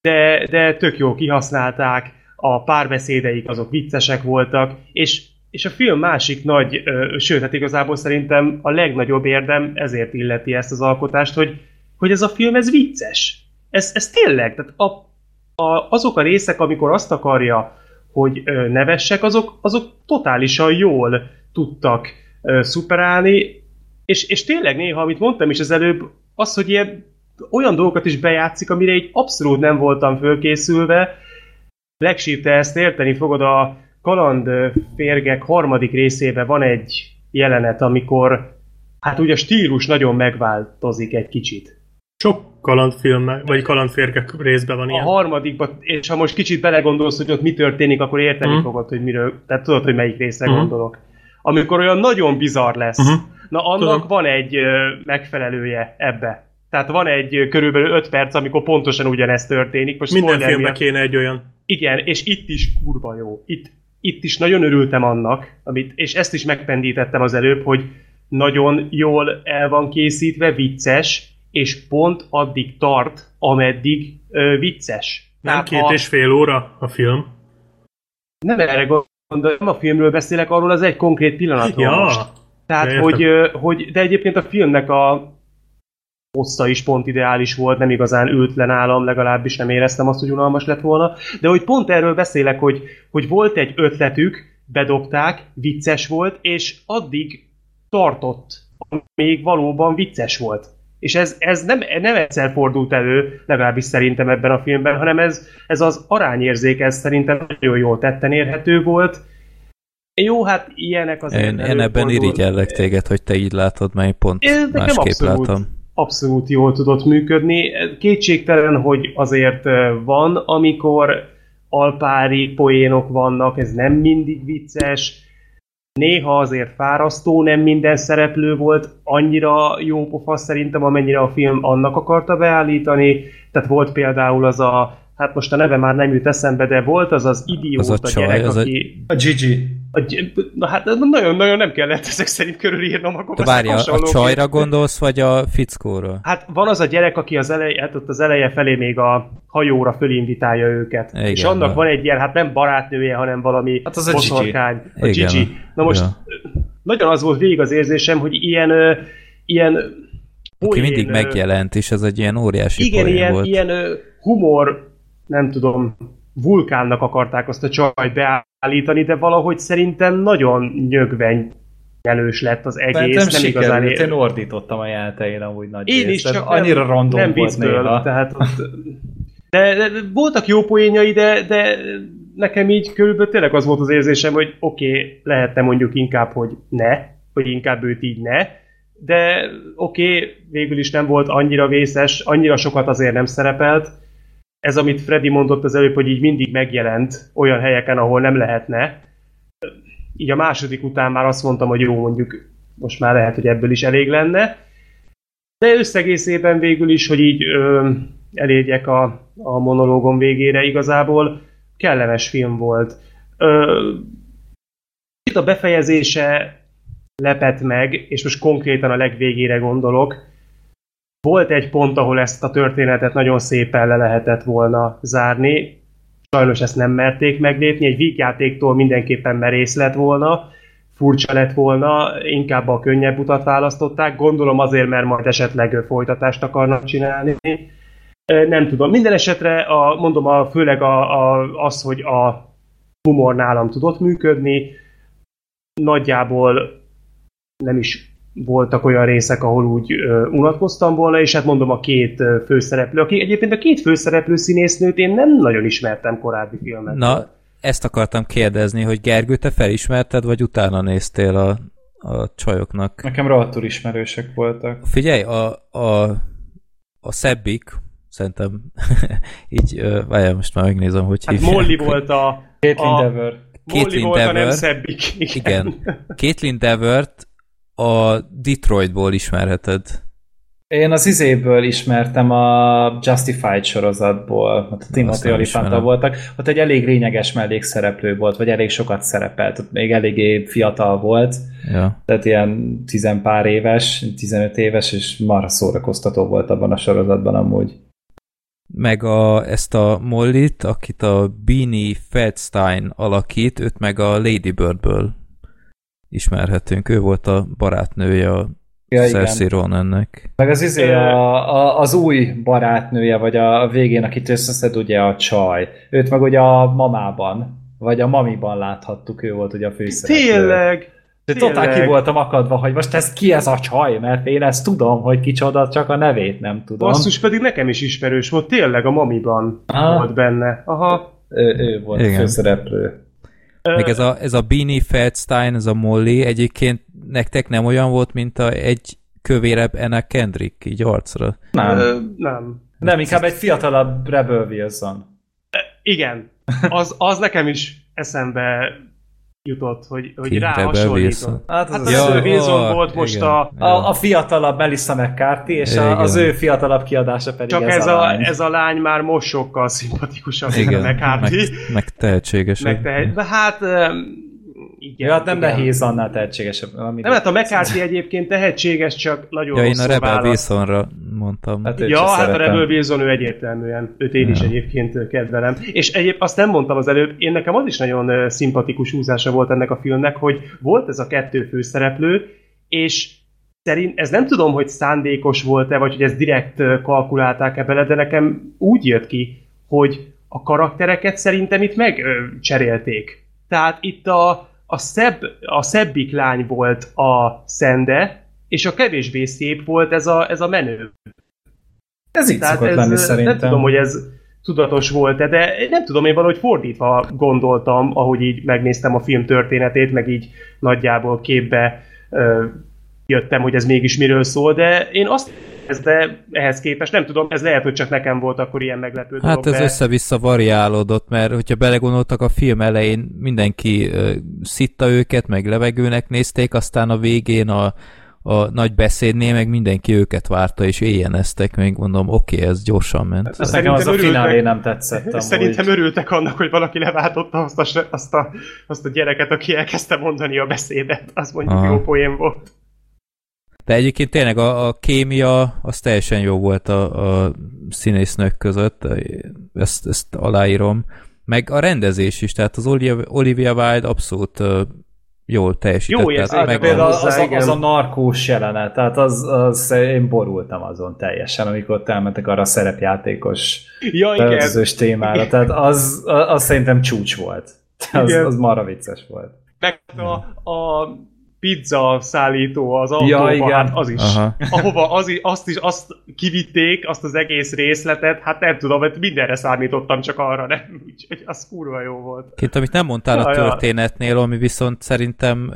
de, de tök jó kihasználták, a párbeszédeik azok viccesek voltak, és, és a film másik nagy, ö, sőt, hát igazából szerintem a legnagyobb érdem ezért illeti ezt az alkotást, hogy, hogy ez a film, ez vicces. Ez, ez tényleg, tehát a, a, azok a részek, amikor azt akarja, hogy nevessek, azok, azok totálisan jól tudtak szuperálni, és, és tényleg néha, amit mondtam is az előbb, az, hogy ilyen olyan dolgokat is bejátszik, amire így abszolút nem voltam fölkészülve. Legsír, te ezt érteni fogod, a Kaland férgek harmadik részében van egy jelenet, amikor hát ugye a stílus nagyon megváltozik egy kicsit. Sok kalandfilm, vagy kalandférgek részben van A ilyen. harmadikban, és ha most kicsit belegondolsz, hogy ott mi történik, akkor érteni Mhm. fogod, hogy miről, tehát tudod, hogy melyik részre Mhm. gondolok. Amikor olyan nagyon bizarr lesz. Mhm. Na annak Tudom. van egy megfelelője ebbe. Tehát van egy körülbelül 5 perc, amikor pontosan ugyanezt történik. Most Minden filmben miatt- kéne egy olyan. Igen, és itt is kurva jó. Itt, itt is nagyon örültem annak, amit, és ezt is megpendítettem az előbb, hogy nagyon jól el van készítve, vicces, és pont addig tart, ameddig ö, vicces. Nem Tehát két ha- és fél óra a film. Nem erre gondolom, nem a filmről beszélek, arról az egy konkrét pillanatról Ja, most. Tehát, hogy, ö, hogy, de egyébként a filmnek a hossza is pont ideális volt, nem igazán ült le nálam, legalábbis nem éreztem azt, hogy unalmas lett volna. De hogy pont erről beszélek, hogy, hogy volt egy ötletük, bedobták, vicces volt, és addig tartott, még valóban vicces volt. És ez, ez nem, nem egyszer fordult elő, legalábbis szerintem ebben a filmben, hanem ez, ez az arányérzék, ez szerintem nagyon jól tetten érhető volt. Jó, hát ilyenek az Én, én ebben irigyellek téged, hogy te így látod, mert én pont nekem másképp abszolút, látom. abszolút jól tudott működni. Kétségtelen, hogy azért van, amikor alpári poénok vannak, ez nem mindig vicces, néha azért fárasztó, nem minden szereplő volt annyira jó pofa szerintem, amennyire a film annak akarta beállítani. Tehát volt például az a, hát most a neve már nem jut eszembe, de volt az az idióta Az a csaj, gyerek, az a- aki... A Gigi. A, na hát nagyon-nagyon nem kellett ezek szerint körülírnom, akkor De várja, a csajra gondolsz, vagy a fickóra? Hát van az a gyerek, aki az eleje, hát ott az eleje felé még a hajóra fölinvitálja őket. Igen, és annak na. van egy ilyen, hát nem barátnője, hanem valami Hát az a boszorkány. A Igen. Gigi. Na most Ja. nagyon az volt végig az érzésem, hogy ilyen, ilyen Aki poén, mindig megjelent, és ez egy ilyen óriási Igen, poén ilyen, volt. ilyen humor, nem tudom, vulkánnak akarták azt a csajt beállítani, de valahogy szerintem nagyon nyögveny elős lett az egész. Egész, nem, nem igazán sikerült, én ordítottam a jelentein amúgy nagy Én részt, is, csak annyira nem, random nem volt viccből, néha. tehát ott, de, de, de, voltak jó poénjai, de, de nekem így körülbelül tényleg az volt az érzésem, hogy oké, okay, lehetne mondjuk inkább, hogy ne, hogy inkább őt így ne, de oké, okay, végül is nem volt annyira vészes, annyira sokat azért nem szerepelt. Ez, amit Freddy mondott az előbb, hogy így mindig megjelent olyan helyeken, ahol nem lehetne. Így a második után már azt mondtam, hogy jó, mondjuk most már lehet, hogy ebből is elég lenne. De összegészében végül is, hogy így ö, elérjek a, a monológom végére igazából, kellemes film volt. Itt a befejezése lepett meg, és most konkrétan a legvégére gondolok. Volt egy pont, ahol ezt a történetet nagyon szépen le lehetett volna zárni. Sajnos ezt nem merték meglépni, egy vígjátéktól mindenképpen merész lett volna, furcsa lett volna, inkább a könnyebb utat választották, gondolom azért, mert majd esetleg folytatást akarnak csinálni. Nem tudom. Minden esetre, a, mondom, a, főleg a, a, az, hogy a humor nálam tudott működni, nagyjából nem is voltak olyan részek, ahol úgy ö, unatkoztam volna, és hát mondom a két ö, főszereplő, aki egyébként a két főszereplő színésznőt én nem nagyon ismertem korábbi filmet. Na, ezt akartam kérdezni, hogy Gergő, te felismerted, vagy utána néztél a, a csajoknak? Nekem rohadtul ismerősek voltak. Figyelj, a, a, a szebbik, szerintem így, várjál, most már megnézem, hogy Hát hívják. Molly volt a... Caitlin a Dever. Molly Caitlin volt a nem szebbik. Igen. Caitlin Devert a Detroitból ismerheted. Én az izéből ismertem a Justified sorozatból, ott a Timothy Olyphant voltak, ott egy elég lényeges mellékszereplő volt, vagy elég sokat szerepelt, ott még eléggé fiatal volt, Ja. tehát ilyen tizenpár éves, 15 éves, és marha szórakoztató volt abban a sorozatban amúgy. Meg a, ezt a Mollit, akit a Beanie Feldstein alakít, őt meg a Lady Birdből ismerhetünk. Ő volt a barátnője a Ja. Cersei Ronannek. Meg az izé a, a, az új barátnője, vagy a, a végén, akit összeszed ugye a csaj. Őt meg ugye a mamában, vagy a mamiban láthattuk, ő volt ugye a főszereplő. Tényleg! De totál ki voltam akadva, hogy most ez ki ez a csaj, mert én ezt tudom, hogy kicsoda, csak a nevét nem tudom. Basszus pedig nekem is ismerős volt, tényleg a Mamiban Ah. volt benne. Aha. Ő, ő volt Igen. a főszereplő. Meg ez a, ez a Beanie Feldstein, ez a Molly, egyébként nektek nem olyan volt, mint a egy kövérebb Anna Kendrick, így arcra. Nem. Ö, nem. Nem, inkább egy fiatalabb Rebel Wilson. Igen. Az, az nekem is eszembe jutott, hogy, hogy rá hasonlított. Hát az az az ő, ő Wilson volt most igen. a... a, a fiatalabb Melissa McCarthy, és Igen. a, az ő fiatalabb kiadása pedig Csak ez, ez a, a, lány. ez a lány már most sokkal szimpatikusabb, mint a Igen, meg, McCarthy. meg tehetségesebb. Meg te, de hát... Igen, Ja, hát nem igen. nehéz annál tehetségesebb. Amit Nem, hát a McCarthy egyébként tehetséges, csak nagyon Ja, én a Rebel választ. Wilsonra mondtam. Hát Ja, hát a szeretem. Rebel Wilson ő egyértelműen, őt én is Ja. egyébként kedvelem. És egyéb azt nem mondtam az előbb, én nekem az is nagyon szimpatikus húzása volt ennek a filmnek, hogy volt ez a kettő főszereplő, és szerint, ez nem tudom, hogy szándékos volt-e, vagy hogy ezt direkt kalkulálták-e bele, de nekem úgy jött ki, hogy a karaktereket szerintem itt megcserélték. Tehát itt a, a, szebb, a szebbik lány volt a Szende, és a kevésbé szép volt ez a, ez a menő. Ez így Tehát szokott ez, lenni nem szerintem. tudom, hogy ez tudatos volt-e, de nem tudom, én valahogy fordítva gondoltam, ahogy így megnéztem a film történetét, meg így nagyjából képbe ö, jöttem, hogy ez mégis miről szól, de én azt ez de ehhez képest nem tudom, ez lehet, hogy csak nekem volt akkor ilyen meglepő Hát dolog, ez de... össze-vissza variálódott, mert hogyha belegondoltak a film elején, mindenki ö, szitta őket, meg levegőnek nézték, aztán a végén a, a nagy beszédnél meg mindenki őket várta, és éjjeneztek, még mondom, oké, okay, ez gyorsan ment. Ez nekem az a finálé nem tetszett amúgy. Szerintem örültek annak, hogy valaki leváltotta azt a, azt a, azt a gyereket, aki elkezdte mondani a beszédet. Az mondjuk Aha. jó poén volt. De egyébként tényleg a, a kémia az teljesen jó volt a, a színésznők között, ezt, ezt aláírom. Meg a rendezés is, tehát az Olivia, Olivia Wilde abszolút uh, jól teljesített. Jó tehát Hát, meg például az, a, igen. az a narkós jelenet, tehát az, az, én borultam azon teljesen, amikor elmentek arra a szerepjátékos Ja, öltözős témára, tehát az, az, az szerintem csúcs volt. Az, Igen. az marha vicces volt. Meg a, a pizza szállító az autóban, Ja, igen. hát az is. Aha. Ahova az, azt is azt kivitték, azt az egész részletet, hát nem tudom, mert mindenre számítottam, csak arra nem. Úgyhogy az kurva jó volt. Két, amit nem mondtál a Ja, történetnél, ami viszont szerintem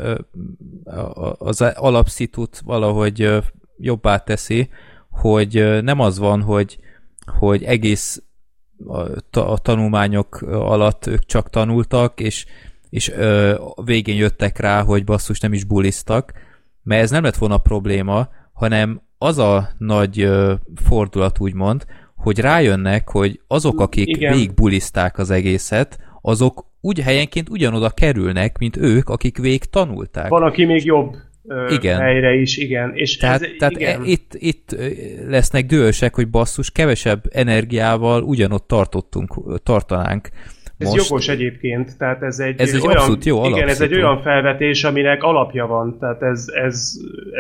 az alapszitut valahogy jobbá teszi, hogy nem az van, hogy, hogy egész a tanulmányok alatt ők csak tanultak, és, és ö, végén jöttek rá, hogy basszus nem is buliztak, mert ez nem lett volna probléma, hanem az a nagy ö, fordulat úgymond, hogy rájönnek, hogy azok, akik Igen. végigbulizták az egészet, azok úgy helyenként ugyanoda kerülnek, mint ők, akik végig tanulták. Van, aki még jobb ö, Igen. helyre is, igen. És Tehát, ez, tehát igen. e, itt, itt lesznek dühösek, hogy basszus, kevesebb energiával ugyanott tartottunk, tartanánk. Ez Most. jogos egyébként, tehát ez egy, Ez egy olyan, jó Igen, ez egy olyan felvetés, aminek alapja van, tehát ez, ez,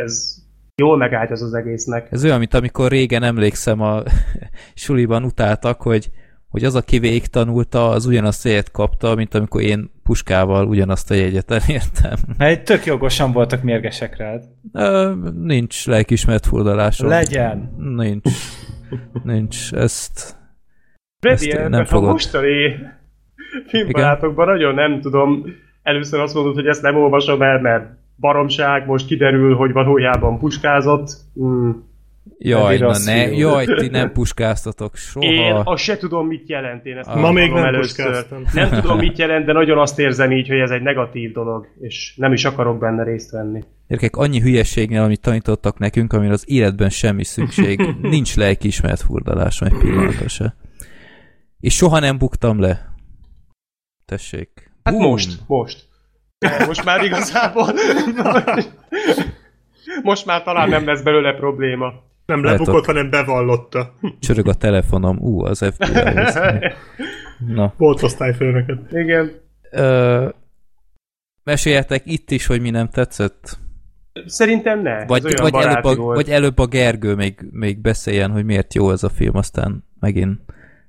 ez jól megállja az egésznek. Ez olyan, mint amikor régen emlékszem a suliban utáltak, hogy, hogy az, aki végig tanulta, az ugyanazt a jegyet kapta, mint amikor én puskával ugyanazt a jegyet elértem. Mert tök jogosan voltak mérgesek rád. Ö, nincs lelkismert furdalásom. Legyen. Nincs. Nincs. Ezt... Freddy, Ezt nem ebben a fogod. mostani filmbarátokban nagyon nem tudom, először azt mondod, hogy ezt nem olvasom el, mert baromság, most kiderül, hogy valójában puskázott. Hmm. Jaj, na ne, jaj, ti nem puskáztatok soha. Én azt se tudom, mit jelent. Én ezt Ah. Ma még nem először. puskáztam. Nem tudom, mit jelent, de nagyon azt érzem így, hogy ez egy negatív dolog, és nem is akarok benne részt venni. Gyerekek, annyi hülyeségnél, amit tanítottak nekünk, amire az életben semmi szükség, nincs lelkiismeret furdalásom egy pillanatra se. És soha nem buktam le. Tessék. Hát Bum. most, most. Most már igazából... most már talán nem lesz belőle probléma. Nem Lehet lebukott, ott- hanem bevallotta. Csörög a telefonom. Ú, az FBI. Na. Volt osztályfőnöket. Igen. Ö, meséljetek itt is, hogy mi nem tetszett? Szerintem ne. Vagy, vagy, előbb a, volt. vagy előbb a Gergő még, még beszéljen, hogy miért jó ez a film, aztán megint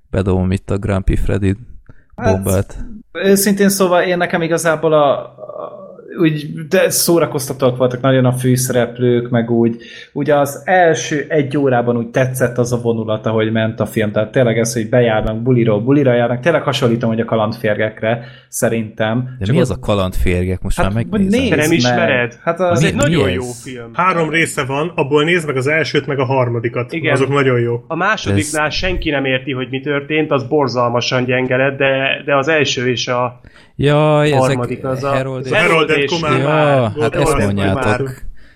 bedobom itt a Grumpy Freddy bombát. Őszintén szóval én nekem igazából a úgy, de szórakoztatóak voltak nagyon a főszereplők, meg úgy, ugye az első egy órában úgy tetszett az a vonulat, ahogy ment a film, tehát tényleg ez, hogy bejárnak buliról bulira járnak, tényleg hasonlítom, hogy a kalandférgekre, szerintem. De mi az a kalandférgek? Most már Hát, vagy megnézem. nézd nem ismered? Hát Az az, Mi- egy nagyon jó ez? film. Három része van, abból nézd meg az elsőt, meg a harmadikat. Igen. Azok nagyon jó. A másodiknál senki nem érti, hogy mi történt, az borzalmasan gyenge lett, de, de az első és a Jaj, harmadik ezek az a... Harold. Harold és Kumar. Ja, már. hát ezt mondjátok.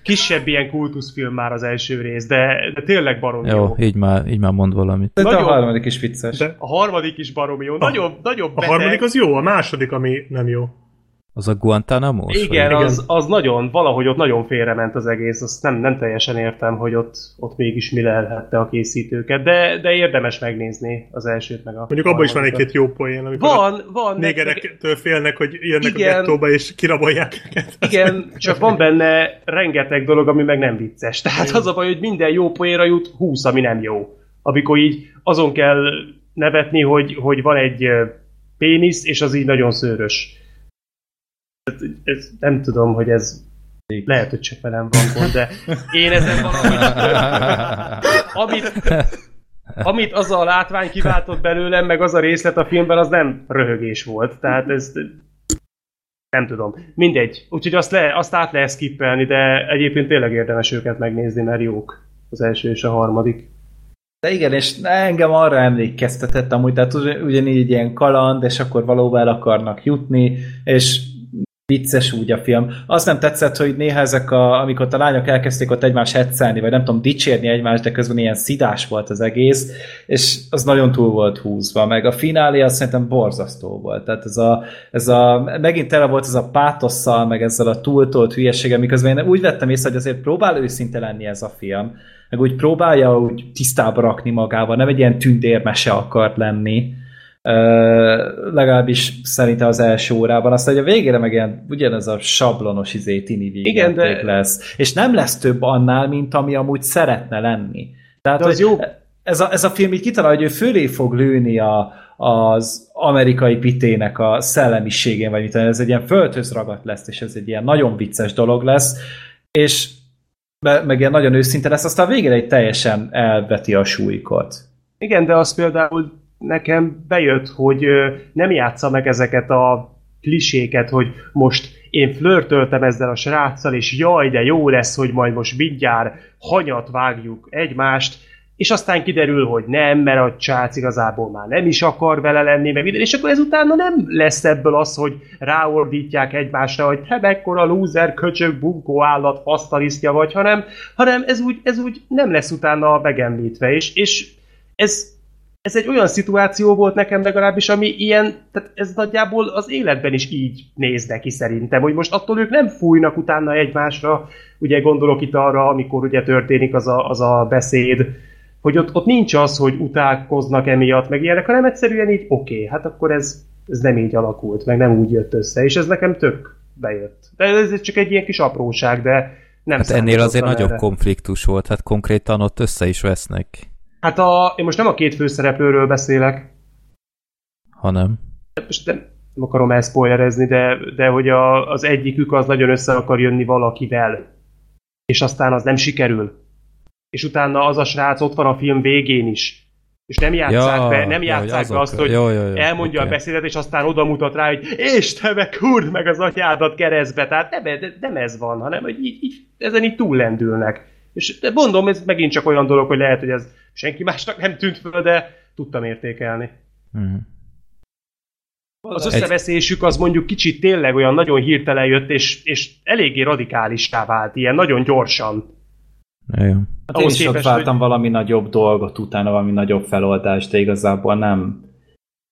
Kisebb ilyen kultuszfilm már az első rész, de, de tényleg barom jó. Jó, így már, így már mond valamit. de a nagyon- harmadik is vicces. De A harmadik is barom jó. Nagyon, nagyon a beteg. harmadik az jó, a második, ami nem jó. Az a guantanamo Igen, vagy? az, az nagyon, valahogy ott nagyon félrement az egész, azt nem, nem teljesen értem, hogy ott, ott mégis mi lelhette a készítőket, de, de érdemes megnézni az elsőt meg a Mondjuk abban is van egy-két jó poén, amikor Van, van. négerektől félnek, hogy jönnek Igen. a gettóba és kirabolják őket. Igen, csak van benne rengeteg dolog, ami meg nem vicces. Tehát az a baj, hogy minden jó poénra jut 20, ami nem jó. Amikor így azon kell nevetni, hogy, hogy van egy pénisz, és az így nagyon szőrös. Tehát, Ez, nem tudom, hogy ez lehet, hogy csak velem van gond, de én ezen valahogy amit, amit az a látvány kiváltott belőlem, meg az a részlet a filmben, az nem röhögés volt. Tehát ez nem tudom. Mindegy. Úgyhogy azt, le, azt át lehet skippelni, de egyébként tényleg érdemes őket megnézni, mert jók. Az első és a harmadik. De igen, és engem arra emlékeztetett amúgy, tehát ugy- ugyanígy ilyen kaland, és akkor valóban el akarnak jutni, és vicces úgy a film. Azt nem tetszett, hogy néha ezek, a, amikor a lányok elkezdték ott egymást hetszelni, vagy nem tudom, dicsérni egymást, de közben ilyen szidás volt az egész, és az nagyon túl volt húzva, meg a finálé azt szerintem borzasztó volt. Tehát ez a, ez a megint tele volt ez a pátosszal, meg ezzel a túltolt hülyeséggel, miközben én úgy vettem észre, hogy azért próbál őszinte lenni ez a film, meg úgy próbálja úgy tisztába rakni magával, nem egy ilyen tündérmese akart lenni, legalábbis szerintem az első órában, aztán hogy a végére meg ilyen ugyanez a sablonos izé tini Igen, de- lesz. És nem lesz több annál, mint ami amúgy szeretne lenni. Tehát, De az jó. Ez, a, ez a film így kitalál, hogy ő fölé fog lőni a, az amerikai pitének a szellemiségén, vagy mit ez egy ilyen földhöz ragadt lesz, és ez egy ilyen nagyon vicces dolog lesz, és me- meg ilyen nagyon őszinte lesz, aztán a végére egy teljesen elveti a súlykot. Igen, de az például nekem bejött, hogy nem játsza meg ezeket a kliséket, hogy most én flörtöltem ezzel a sráccal, és jaj, de jó lesz, hogy majd most mindjárt hanyat vágjuk egymást, és aztán kiderül, hogy nem, mert a csác igazából már nem is akar vele lenni, meg minden, és akkor ezután nem lesz ebből az, hogy ráordítják egymásra, hogy te mekkora lúzer, köcsög, bunkó állat, fasztalisztja vagy, hanem, hanem ez, úgy, ez úgy nem lesz utána megemlítve, és, és ez, ez egy olyan szituáció volt nekem legalábbis, ami ilyen, tehát ez nagyjából az életben is így néz neki szerintem, hogy most attól ők nem fújnak utána egymásra, ugye gondolok itt arra, amikor ugye történik az a, az a beszéd, hogy ott, ott nincs az, hogy utálkoznak emiatt, meg ilyenek, hanem egyszerűen így oké, okay, hát akkor ez, ez nem így alakult, meg nem úgy jött össze, és ez nekem tök bejött. De ez csak egy ilyen kis apróság, de nem Hát ennél azért számítottam nagyobb erre. konfliktus volt, hát konkrétan ott össze is vesznek, Hát a, én most nem a két főszereplőről beszélek, hanem... most nem, nem akarom elszpoilerezni, de, de hogy a, az egyikük az nagyon össze akar jönni valakivel, és aztán az nem sikerül. És utána az a srác ott van a film végén is. És nem játszák be, nem ja, játszák hogy be azt, hogy jó, jó, jó, elmondja oké. a beszédet, és aztán oda mutat rá, hogy és te meg kurd meg az atyádat keresztbe. Tehát nem, nem ez van, hanem hogy így, így, ezen így túllendülnek. És de mondom, ez megint csak olyan dolog, hogy lehet, hogy ez senki másnak nem tűnt föl, de tudtam értékelni. Mhm. Az összeveszésük az mondjuk kicsit tényleg olyan nagyon hirtelen jött, és, és eléggé radikálissá vált, ilyen nagyon gyorsan. Jó. Hát én Ahhoz is ott képest, vártam valami nagyobb dolgot utána, valami nagyobb feloldást, de igazából nem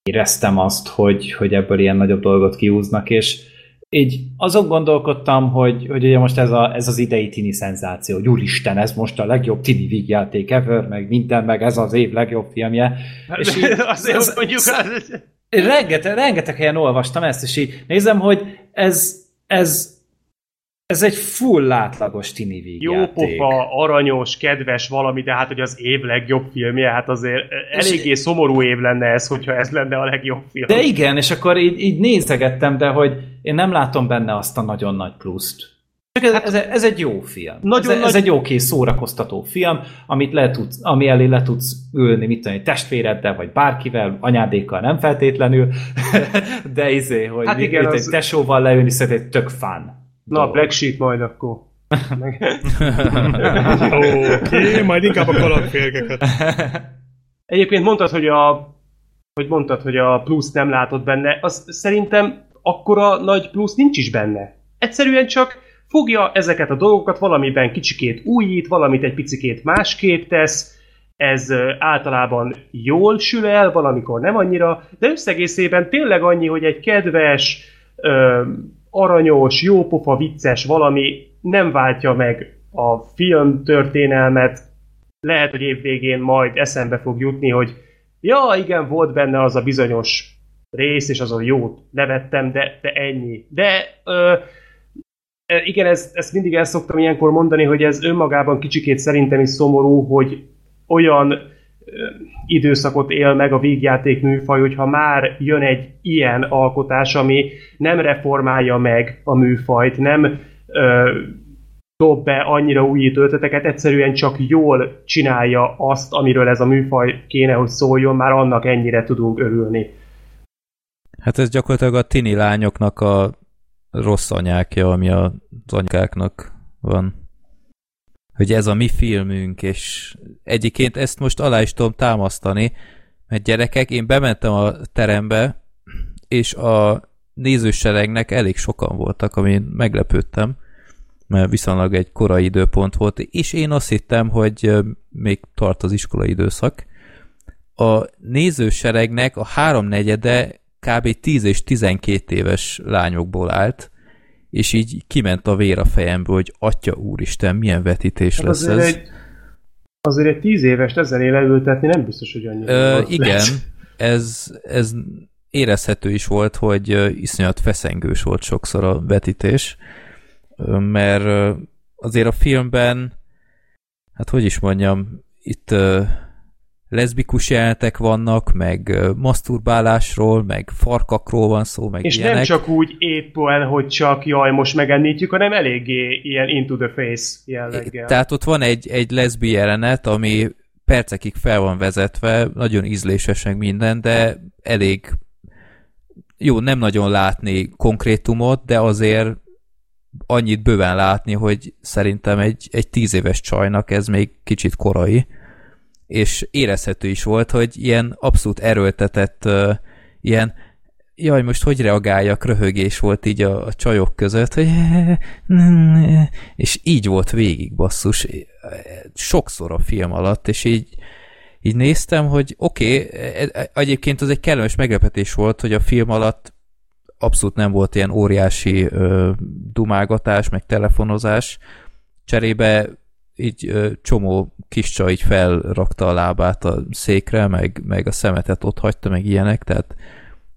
éreztem azt, hogy, hogy ebből ilyen nagyobb dolgot kiúznak, és így azon gondolkodtam, hogy, hogy ugye most ez, a, ez az idei tini szenzáció, hogy úristen, ez most a legjobb tini vígjáték ever, meg minden, meg ez az év legjobb filmje. És így, Azért az- mondjuk, az- rengeteg, rengeteg helyen olvastam ezt, és így nézem, hogy ez, ez, ez egy full átlagos tini jó vígjáték. pofa, aranyos, kedves valami, de hát hogy az év legjobb filmje, hát azért eléggé szomorú év lenne ez, hogyha ez lenne a legjobb film. De igen, és akkor így, így nézegettem, de hogy én nem látom benne azt a nagyon nagy pluszt. Csak ez, ez, ez egy jó film. Nagyon ez, ez nagy- egy oké szórakoztató film, amit le tudsz, ami elé le tudsz ülni, mit tudom, testvéreddel, vagy bárkivel, anyádékkal nem feltétlenül, de izé, hogy Hát hát igen, mit, az- egy tesóval leülni, szerintem egy tök fán. Na, Black Sheep majd akkor. Oké, majd inkább a kalandférgeket. Egyébként mondtad, hogy a hogy mondtad, hogy a plusz nem látod benne, az szerintem akkora nagy plusz nincs is benne. Egyszerűen csak fogja ezeket a dolgokat, valamiben kicsikét újít, valamit egy picikét másképp tesz, ez általában jól sül el, valamikor nem annyira, de összegészében tényleg annyi, hogy egy kedves, ö, aranyos, jópofa, vicces valami nem váltja meg a film történelmet, lehet, hogy évvégén majd eszembe fog jutni, hogy ja, igen, volt benne az a bizonyos rész, és azon jót nevettem, de, de ennyi. De ö, igen, ezt, ezt mindig el szoktam ilyenkor mondani, hogy ez önmagában kicsikét szerintem is szomorú, hogy olyan időszakot él meg a vígjáték műfaj, hogyha már jön egy ilyen alkotás, ami nem reformálja meg a műfajt, nem ö, dob be annyira újító ötleteket, egyszerűen csak jól csinálja azt, amiről ez a műfaj kéne, hogy szóljon, már annak ennyire tudunk örülni. Hát ez gyakorlatilag a tini lányoknak a rossz anyákja, ami az anyukáknak van. Hogy ez a mi filmünk, és egyébként ezt most alá is tudom támasztani, mert gyerekek, én bementem a terembe, és a nézőseregnek elég sokan voltak, amin meglepődtem, mert viszonylag egy korai időpont volt, és én azt hittem, hogy még tart az iskolai időszak. A nézőseregnek a háromnegyede kb. 10 és 12 éves lányokból állt, és így kiment a vér a fejemből, hogy atya úristen, milyen vetítés Hát lesz ez. egy, azért egy tíz évest ezen leültetni nem biztos, hogy annyira. Ö, igen, ez, ez érezhető is volt, hogy iszonyat feszengős volt sokszor a vetítés, mert azért a filmben, hát hogy is mondjam, itt leszbikus jelenetek vannak, meg maszturbálásról, meg farkakról van szó, meg És ilyenek. nem csak úgy éppen, hogy csak jaj, most megemlítjük, hanem eléggé ilyen into the face jelleggel. Tehát ott van egy, egy leszbi jelenet, ami percekig fel van vezetve, nagyon ízléses meg minden, de elég jó, nem nagyon látni konkrétumot, de azért annyit bőven látni, hogy szerintem egy, egy tíz éves csajnak ez még kicsit korai, és érezhető is volt, hogy ilyen abszolút erőltetett, uh, ilyen jaj, most hogy reagáljak, röhögés volt így a, a csajok között, hogy és így volt végig, basszus, sokszor a film alatt, és így, így néztem, hogy oké, okay, egyébként az egy kellemes meglepetés volt, hogy a film alatt abszolút nem volt ilyen óriási ö, dumálgatás, meg telefonozás, cserébe így csomó kis csaj így felrakta a lábát a székre, meg, meg a szemetet ott hagyta, meg ilyenek, tehát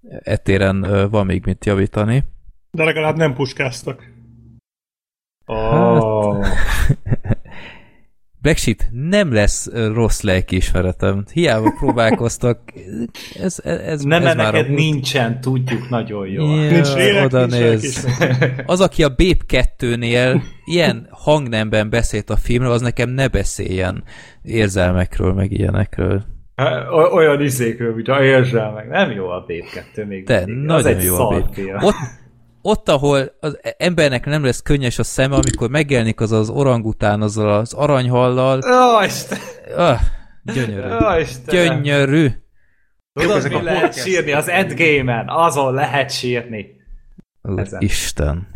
ettéren ö, van még mit javítani. De legalább nem puskáztak. Oh. Black Sheep nem lesz rossz lelkiismeretem. Hiába próbálkoztak. Ez, ez, ez, Nem, ez már neked a... nincsen, tudjuk nagyon jól. Ja, Nincs lélek, oda nincs néz. Az, aki a Bép 2-nél ilyen hangnemben beszélt a filmről, az nekem ne beszéljen érzelmekről, meg ilyenekről. Olyan izékről, mint a érzel meg. Nem jó a Bép 2 még De mindig. nagyon az egy jó a szar Bép. film. Ott, ott, ahol az embernek nem lesz könnyes a szeme, amikor megjelenik az az orangután azzal az aranyhallal. Ó, Isten! Ah, gyönyörű. Ó, Istenem! Gyönyörű. Tudod, ezek mi a lehet podcast. sírni? Az Endgame-en. Azon lehet sírni. Ezen. Isten.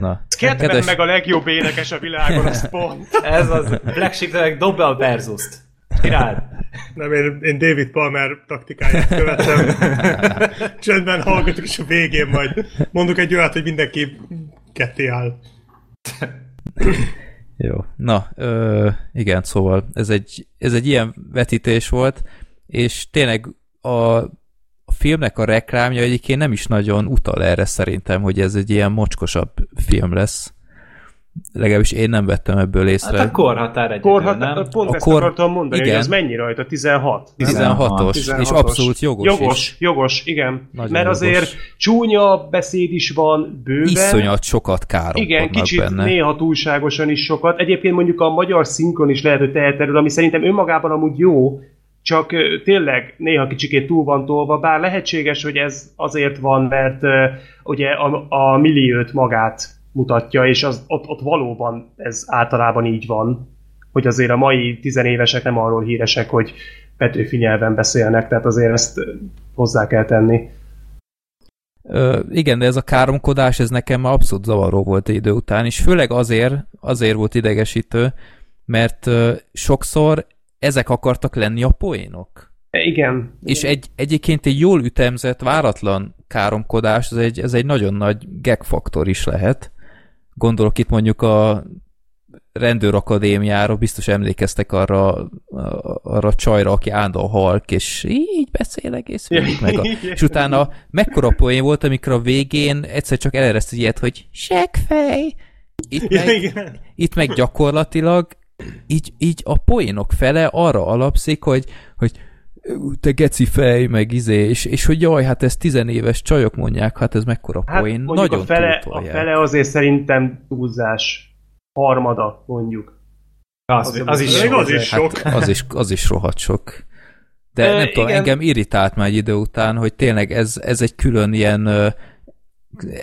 Na. Kedves- meg a legjobb énekes a világon, az pont. Ez az Black Sheep-nek Dobbel Versus-t. Csináld. Nem, én, én David Palmer taktikáját követem. Csendben hallgatok, és a végén majd mondok egy olyat, hogy mindenki ketté áll. Jó. Na, ö, igen, szóval ez egy, ez egy ilyen vetítés volt, és tényleg a, a filmnek a reklámja egyébként nem is nagyon utal erre szerintem, hogy ez egy ilyen mocskosabb film lesz. Legalábbis én nem vettem ebből észre. Hát a korhatár egyedül, Korhat, nem? pont A ezt kor- akartam mondani, igen. hogy ez mennyi rajta? 16? 16-os, és 16-os. abszolút jogos, Jogos, is. jogos, igen. Nagyon Mert jogos. azért csúnya beszéd is van bőven. Iszonyat sokat káromkodnak Igen, kicsit benne. néha túlságosan is sokat. Egyébként mondjuk a magyar szinkron is lehet, hogy tehet erről, ami szerintem önmagában amúgy jó, csak tényleg néha kicsikét túl van tolva, bár lehetséges, hogy ez azért van, mert ö, ugye a, a milliót magát mutatja, és az, ott, ott valóban ez általában így van, hogy azért a mai tizenévesek nem arról híresek, hogy Petőfi nyelven beszélnek, tehát azért ezt hozzá kell tenni. Ö, igen, de ez a káromkodás, ez nekem már abszolút zavaró volt idő után, és főleg azért, azért volt idegesítő, mert ö, sokszor ezek akartak lenni a poénok. E, Igen. És egy, egyébként egy jól ütemzett, váratlan káromkodás, ez egy, ez egy nagyon nagy gag faktor is lehet. Gondolok itt mondjuk a rendőrakadémiára, biztos emlékeztek arra, arra a csajra, aki állandóan halk, és így beszél egész végig meg. A, és utána mekkora poén volt, amikor a végén egyszer csak elereszt egy ilyet, hogy seggfej. Itt meg, itt meg gyakorlatilag így, így a poénok fele arra alapszik, hogy, hogy te geci fej, meg izé, és, és hogy jaj, hát ez tizenéves csajok mondják, hát ez mekkora Hát poén. mondjuk Nagyon a fele, a fele azért szerintem túlzás. Harmada, mondjuk. Az, az is Még jó. az is sok. Hát az is, az is rohadt sok. De Ö, nem tudom, igen. engem irritált már egy idő után, hogy tényleg ez, ez egy külön ilyen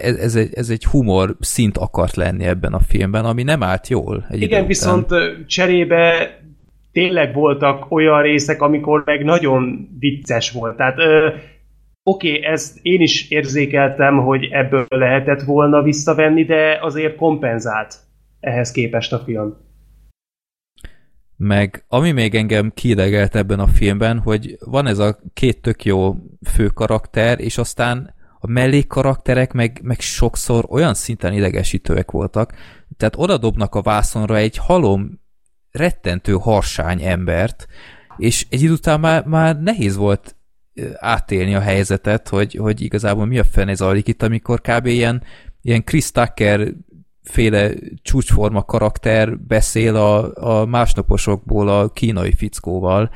ez, ez, egy, ez egy humor szint akart lenni ebben a filmben, ami nem állt jól. Egy idő Igen, után. viszont cserébe tényleg voltak olyan részek, amikor meg nagyon vicces volt. Tehát ö, oké, ezt én is érzékeltem, hogy ebből lehetett volna visszavenni, de azért kompenzált ehhez képest a film. Meg ami még engem kiidegelt ebben a filmben, hogy van ez a két tök jó fő karakter, és aztán a mellékkarakterek meg, meg sokszor olyan szinten idegesítőek voltak, tehát oda dobnak a vászonra egy halom, rettentő harsány embert, és egy idő után már, már nehéz volt átélni a helyzetet, hogy, hogy igazából mi a fene zajlik itt, amikor kb. ilyen, ilyen Chris Tucker féle csúcsforma karakter beszél a, a másnaposokból a kínai fickóval,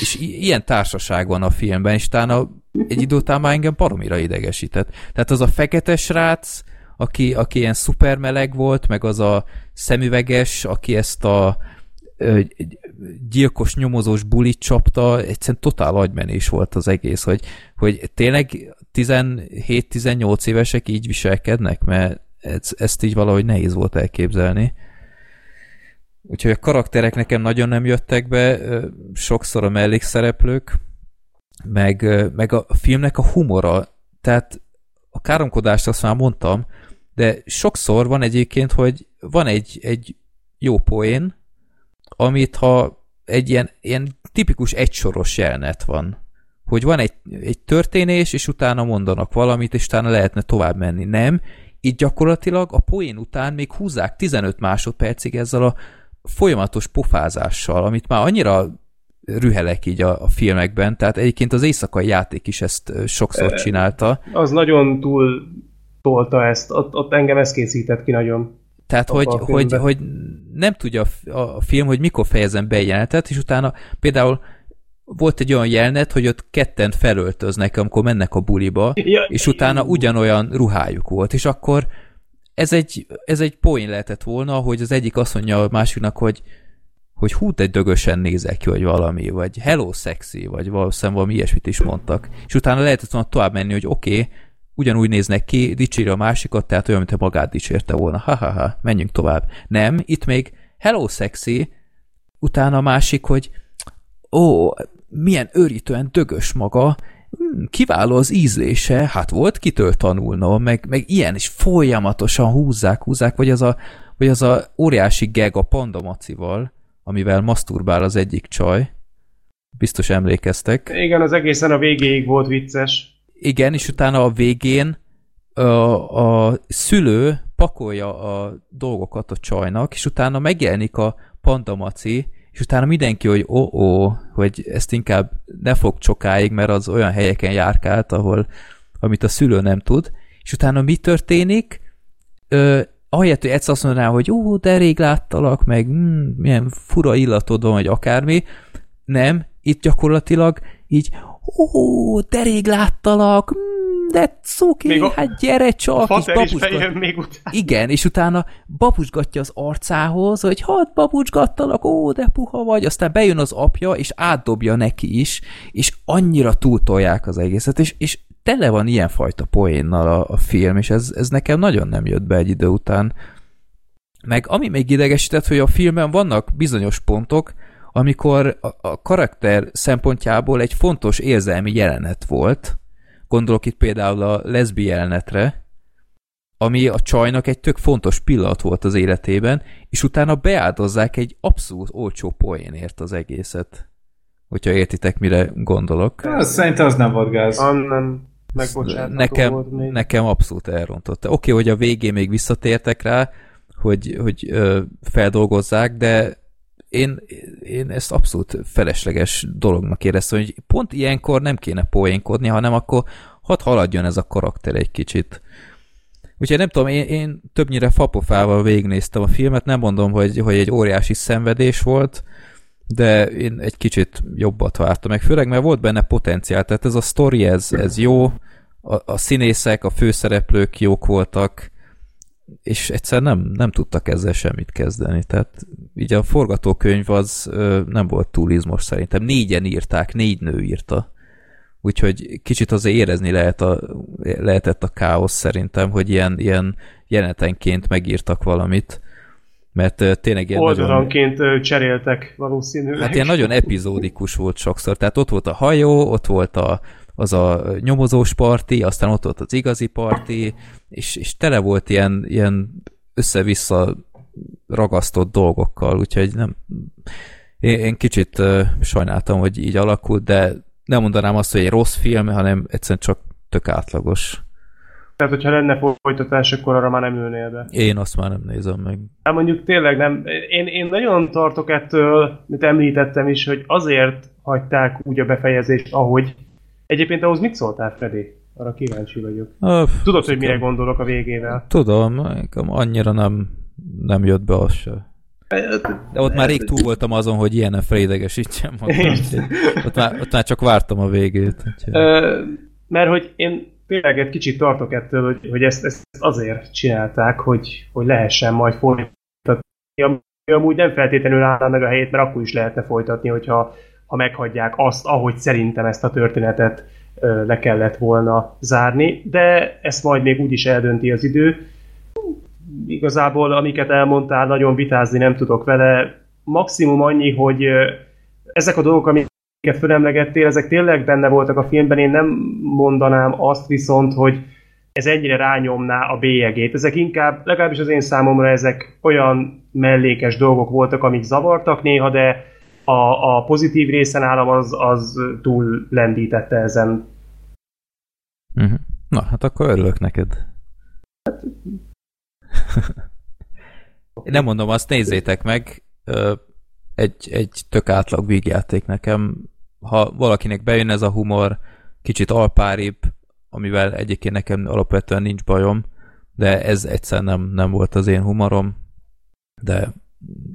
és ilyen társaság van a filmben, és utána egy idő után már engem baromira idegesített. Tehát az a fekete srác, aki, aki ilyen szupermeleg volt, meg az a szemüveges, aki ezt a gyilkos nyomozós bulit csapta, egyszerűen totál agymenés volt az egész, hogy, hogy tényleg 17-18 évesek így viselkednek, mert ez, ezt így valahogy nehéz volt elképzelni. Úgyhogy a karakterek nekem nagyon nem jöttek be, sokszor a mellékszereplők, meg, meg a filmnek a humora, tehát a káromkodást azt már mondtam, de sokszor van egyébként, hogy van egy, egy jó poén, amit ha egy ilyen, ilyen tipikus egysoros jelenet van, hogy van egy, egy történés, és utána mondanak valamit, és utána lehetne tovább menni. Nem, itt gyakorlatilag a poén után még húzzák 15 másodpercig ezzel a folyamatos pofázással, amit már annyira rühelek így a, a filmekben, tehát egyébként az éjszakai játék is ezt sokszor csinálta, Az nagyon túl tolta ezt, ott, ott engem ez készített ki nagyon. Tehát, hogy, hogy, hogy nem tudja a film, hogy mikor fejezem be egy jelenetet, és utána például volt egy olyan jelenet, hogy ott ketten felöltöznek, amikor mennek a buliba, Ja, és utána ugyanolyan ruhájuk volt, és akkor ez egy, ez egy poén lehetett volna, hogy az egyik azt mondja a másiknak, hogy hogy hú, te dögösen nézek ki, vagy valami, vagy hello sexy, vagy valószínűleg valami ilyesmit is mondtak. És utána lehetett volna tovább menni, hogy oké, okay, ugyanúgy néznek ki, dicséri a másikat, tehát olyan, mintha magát dicsérte volna. Ha-ha-ha, menjünk tovább. Nem, itt még hello sexy, utána a másik, hogy ó, milyen őrítően dögös maga, hm, kiváló az ízlése, hát volt kitől tanulna, meg, meg ilyen is folyamatosan húzzák, húzzák, vagy az a, vagy az a óriási geg a pandamacival, amivel maszturbál az egyik csaj, biztos emlékeztek. Igen, az egészen a végéig volt vicces. Igen, és utána a végén a, a szülő pakolja a dolgokat a csajnak, és utána megjelenik a pandamaci, és utána mindenki, hogy ó, oh, hogy ezt inkább ne fog sokáig, mert az olyan helyeken járkált, ahol, amit a szülő nem tud, és utána mi történik? Ö, ahelyett, hogy egyszer azt mondaná, hogy ó, de rég láttalak, meg mm, milyen fura illatod van, vagy akármi, nem, itt gyakorlatilag így, ó, de rég láttalak, mm, de cuki, a, hát gyere csak, és babusgat... még utána. Igen, és utána babusgatja az arcához, hogy hát babusgattalak, ó, de puha vagy, aztán bejön az apja, és átdobja neki is, és annyira túltolják az egészet, és, és tele van ilyenfajta poénnal a, a film, és ez, ez nekem nagyon nem jött be egy idő után. Meg ami még idegesített, hogy a filmben vannak bizonyos pontok, amikor a, a karakter szempontjából egy fontos érzelmi jelenet volt, gondolok itt például a leszbi jelenetre, ami a csajnak egy tök fontos pillanat volt az életében, és utána beáldozzák egy abszolút olcsó poénért az egészet. Hogyha értitek, mire gondolok. Az, szerintem az nem volt gáz. Ah, nem nekem, volt még. nekem abszolút elrontotta. Oké, okay, hogy a végén még visszatértek rá, hogy, hogy ö, feldolgozzák, de én, én ezt abszolút felesleges dolognak éreztem, hogy pont ilyenkor nem kéne poénkodni, hanem akkor hadd haladjon ez a karakter egy kicsit. Úgyhogy nem tudom, én, én többnyire fapofával végignéztem a filmet, nem mondom, hogy, hogy egy óriási szenvedés volt, de én egy kicsit jobbat vártam meg, főleg mert volt benne potenciál, tehát ez a story, ez, ez jó, a, a színészek, a főszereplők jók voltak, és egyszer nem, nem tudtak ezzel semmit kezdeni, tehát így a forgatókönyv az ö, nem volt túl izmos szerintem. Négyen írták, négy nő írta. Úgyhogy kicsit azért érezni lehet a, lehetett a káosz szerintem, hogy ilyen, ilyen jelenetenként megírtak valamit mert tényleg ilyen Oldalanként nagyon... cseréltek valószínűleg. Hát ilyen nagyon epizódikus volt sokszor, tehát ott volt a hajó, ott volt a, az a nyomozós parti, aztán ott volt az igazi parti, és, és tele volt ilyen, ilyen össze-vissza ragasztott dolgokkal, úgyhogy nem, én, én kicsit uh, sajnáltam, hogy így alakult, de nem mondanám azt, hogy egy rossz film, hanem egyszerűen csak tök átlagos. Tehát, hogyha lenne folytatás, akkor arra már nem ülnél be. Én azt már nem nézem meg. Hát mondjuk tényleg nem. Én, én nagyon tartok ettől, mint említettem is, hogy azért hagyták úgy a befejezést, ahogy. Egyébként ahhoz mit szóltál, Freddy? Arra kíváncsi vagyok. Öf, Tudod, hogy mire gondolok a végével? Tudom, annyira nem, nem jött be az se. De ott már rég túl voltam azon, hogy ilyen freidegesítsem magam. Ott már, ott már csak vártam a végét. Ö, mert hogy én tényleg egy kicsit tartok ettől, hogy, hogy ezt, ezt azért csinálták, hogy, hogy lehessen majd folytatni. Amúgy nem feltétlenül állna meg a helyét, mert akkor is lehetne folytatni, hogyha ha meghagyják azt, ahogy szerintem ezt a történetet le kellett volna zárni, de ezt majd még úgyis eldönti az idő. Igazából, amiket elmondtál, nagyon vitázni nem tudok vele. Maximum annyi, hogy ezek a dolgok, amik amiket fölemlegettél, ezek tényleg benne voltak a filmben, én nem mondanám azt viszont, hogy ez ennyire rányomná a bélyegét. Ezek inkább, legalábbis az én számomra ezek olyan mellékes dolgok voltak, amik zavartak néha, de a, a pozitív részen állam az, az túl lendítette ezen. Uh-huh. Na, hát akkor örülök neked. Én nem mondom, azt nézzétek meg, egy, egy tök átlag vígjáték nekem. Ha valakinek bejön ez a humor, kicsit alpáribb, amivel egyébként nekem alapvetően nincs bajom, de ez egyszer nem, nem volt az én humorom, de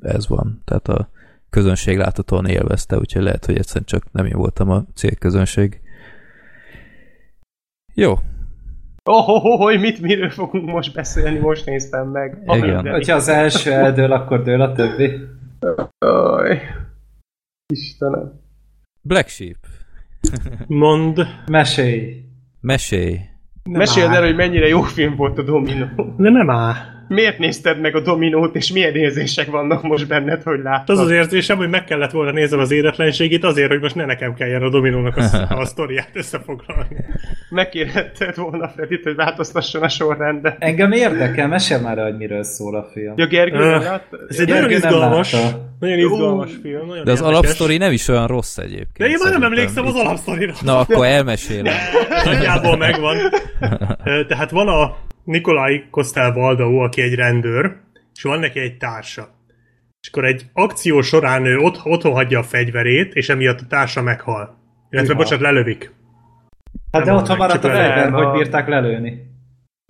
ez van. Tehát a közönség láthatóan élvezte, úgyhogy lehet, hogy egyszerűen csak nem én voltam a célközönség. Jó. Oh, oh, oh, oh, mit, miről fogunk most beszélni, most néztem meg. Igen. Hogyha az első eldől, akkor dől a többi. Aj. Istenem. Black Sheep. Mond. Mesélj. Mesélj. Meséld áll. el, hogy mennyire jó film volt a Dominó. De nem áll. Miért nézted meg a Dominót, és milyen érzések vannak most benned, hogy láttad? Az az érzésem, hogy meg kellett volna néznem az éretlenségét azért, hogy most ne nekem kelljen a Dominónak a, a sztoriát összefoglalni. Megkérhetted volna Fredit, hogy változtasson a sorrendbe. Engem érdekel, mesél már hogy miről szól a film. Ja, Gergő, látta? Ez egy nagyon izgalmas, látta. nagyon izgalmas film. Nagyon De az alapsztori nem is olyan rossz egyébként. De én már nem emlékszem az alapsztorira. Na, akkor elmesélem. Nagyjából megvan. Tehát van a Nikolai Kostel Valdau, aki egy rendőr, és van neki egy társa. És akkor egy akció során ő ott, otthon hagyja a fegyverét, és emiatt a társa meghal. Illetve, Hűha. bocsánat, lelövik. Hát de Nem otthon mondták, maradt a fegyver, a- hogy bírták lelőni.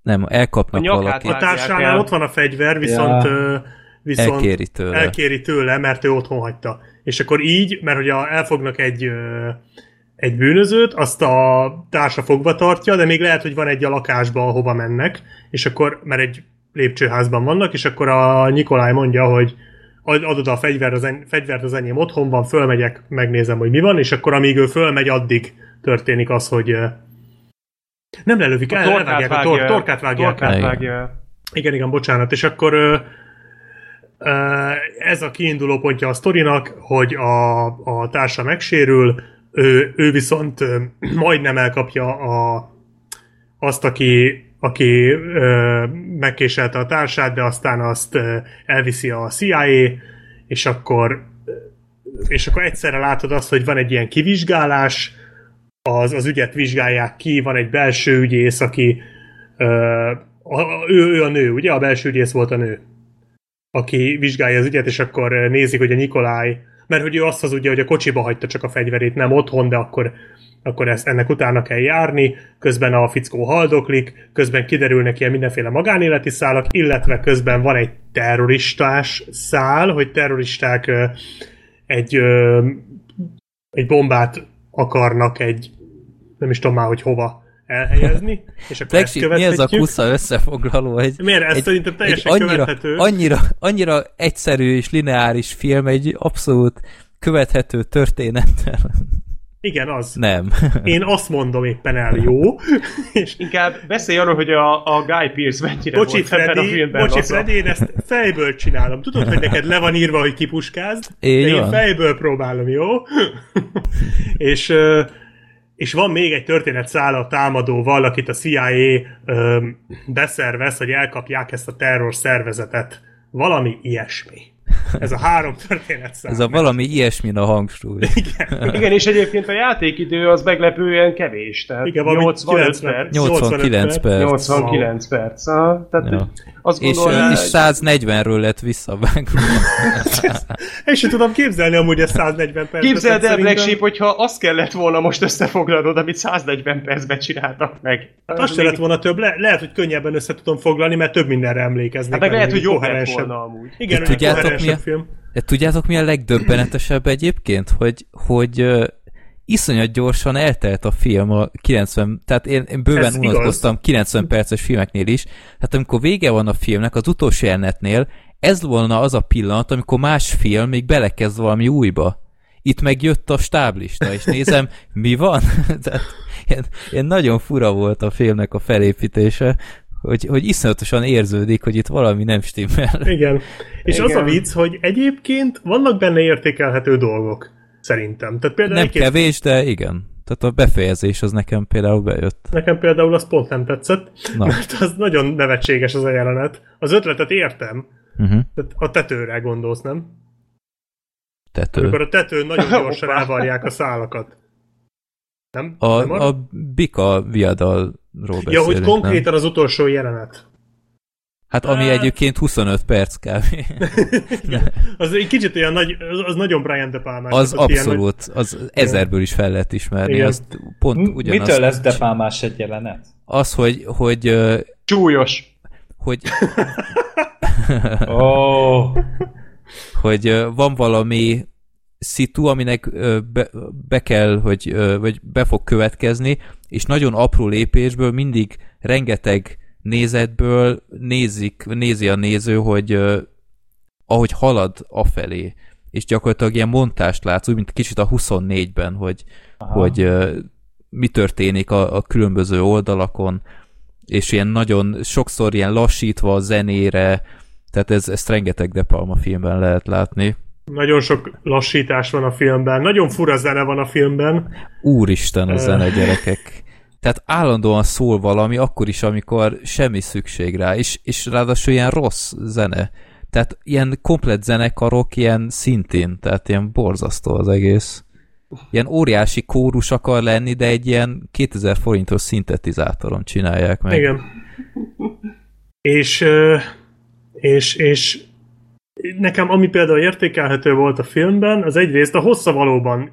Nem, elkapnak A valakit, A társánál ott van a fegyver, viszont, Ja. viszont elkéri tőle. elkéri tőle, mert ő otthon hagyta. És akkor így, mert hogy a, elfognak egy, egy bűnözőt, azt a társa fogva tartja, de még lehet, hogy van egy a lakásba, ahova mennek, és akkor, mert egy lépcsőházban vannak, és akkor a Nikolaj mondja, hogy ad- adod a fegyvert az, en- fegyvert az enyém otthon van, fölmegyek, megnézem, hogy mi van, és akkor amíg ő fölmegy, addig történik az, hogy nem lelövik, el, elvágják a tor- torkát vágják torkát vágja igen, igen, bocsánat. És akkor ez a kiinduló pontja a sztorinak, hogy a, a társa megsérül, ő, ő viszont ö, majdnem elkapja a, azt, aki, aki ö, megkéselte a társát, de aztán azt ö, elviszi a CIA, és akkor és akkor egyszerre látod azt, hogy van egy ilyen kivizsgálás, az, az ügyet vizsgálják ki, van egy belső ügyész, aki ö, a, ő, ő a nő, ugye? A belső ügyész volt a nő, aki vizsgálja az ügyet, és akkor nézik, hogy a Nikolaj, mert hogy ő azt hazudja, hogy a kocsiba hagyta csak a fegyverét, nem otthon, de akkor, akkor ezt, ennek utána kell járni, közben a fickó haldoklik, közben kiderülnek ilyen mindenféle magánéleti szálak, illetve közben van egy terroristás szál, hogy terroristák egy, egy bombát akarnak egy, nem is tudom már, hogy hova elhelyezni, és akkor ezt Flagship, mi ez a kusza összefoglaló? Egy, Miért? Ez egy, szerintem teljesen egy annyira, követhető. Annyira, annyira egyszerű és lineáris film, egy abszolút követhető történettel. Igen, az. Nem. Én azt mondom éppen el, jó? és Inkább beszélj arról, hogy a, a Guy Pearce mennyire Bocsi volt ebben a Freddy, filmben bocsi laza. Freddy, én ezt fejből csinálom. Tudod, hogy neked le van írva, hogy kipuskázd, Így de én fejből próbálom, jó? és, ö, és van még egy történet száll a támadóval, akit a CIA ö, beszervez, hogy elkapják ezt a terror szervezetet. Valami ilyesmi. Ez a három történet szál. Ez a valami ilyesmin a hangsúly. Igen, és egyébként a játékidő az meglepően kevés. Tehát Igen, valami 85 90 perc. 89 perc. 89 perc. Aha, tehát Ja. azt És, gondolom, és 140-ről lett visszavágva. És sem tudom képzelni amúgy ezt 140 percet. Képzeld el. Black Sheep, hogyha azt kellett volna most összefoglalnod, amit 140 percben csináltak meg. Hát az se lett volna több, le, lehet, hogy könnyebben össze tudom foglalni, mert több mindenre emlékeznék. Hát meg lehet, hogy jobb lett volna amúgy. Igen, hogy tudjátok, mi a- film. De tudjátok, mi a legdöbbenetesebb egyébként? Hogy, hogy uh, iszonyat gyorsan eltelt a film a 90, tehát én, én bőven Ez igaz. unatkoztam 90 perces filmeknél is, tehát amikor vége van a filmnek, az utolsó jelenetnél, ez volna az a pillanat, amikor más film még belekezd valami újba. Itt meg jött a stáblista, és nézem, mi van? Tehát ilyen, ilyen nagyon fura volt a filmnek a felépítése, hogy, hogy iszonyatosan érződik, hogy itt valami nem stimmel. Igen. És az a Igen. vicc, hogy egyébként vannak benne értékelhető dolgok. Szerintem. Tehát például Nem kevés, de igen. Tehát a befejezés az nekem például bejött. Nekem például az pont nem tetszett, Na. mert az nagyon nevetséges az a jelenet. Az ötletet értem, Uh-huh. tehát a tetőre gondolsz, nem? Tető. Amikor a tetőn nagyon gyorsan elvarják a szálakat. Nem? A, nem a Bika viadalról beszélünk, ja, hogy nem? konkrétan az utolsó jelenet. Hát ami Hát- egyébként 25 perc kb. Az egy kicsit olyan nagy, az, az nagyon Brian De Palma. Az abszolút, az ezerből is fel lehet ismerni. Igen. Azt pont ugyanazt. Mitől lesz depálmás egy jelenet? Az, hogy, hogy, Csúlyos. hogy, oh, hogy van valami szitu, aminek be, be kell, hogy, vagy be fog következni, és nagyon apró lépésből mindig rengeteg nézetből nézik, nézi a néző, hogy ahogy halad afelé, és gyakorlatilag ilyen montást látsz, úgy, mint kicsit a 24-ben, hogy, hogy mi történik a, a különböző oldalakon, és ilyen nagyon sokszor ilyen lassítva a zenére, tehát ez, ezt rengeteg De Palma filmben lehet látni. Nagyon sok lassítás van a filmben, nagyon fura zene van a filmben. Úristen a zene, gyerekek. Tehát állandóan szól valami, akkor is, amikor semmi szükség rá, és, és ráadásul ilyen rossz zene. Tehát ilyen komplet zenekarok, ilyen szintén, tehát ilyen borzasztó az egész. Ilyen óriási kórus akar lenni, de egy ilyen 2000 forintos szintetizátoron csinálják meg. Igen. És, és, és nekem ami például értékelhető volt a filmben, az egyrészt a hossza valóban.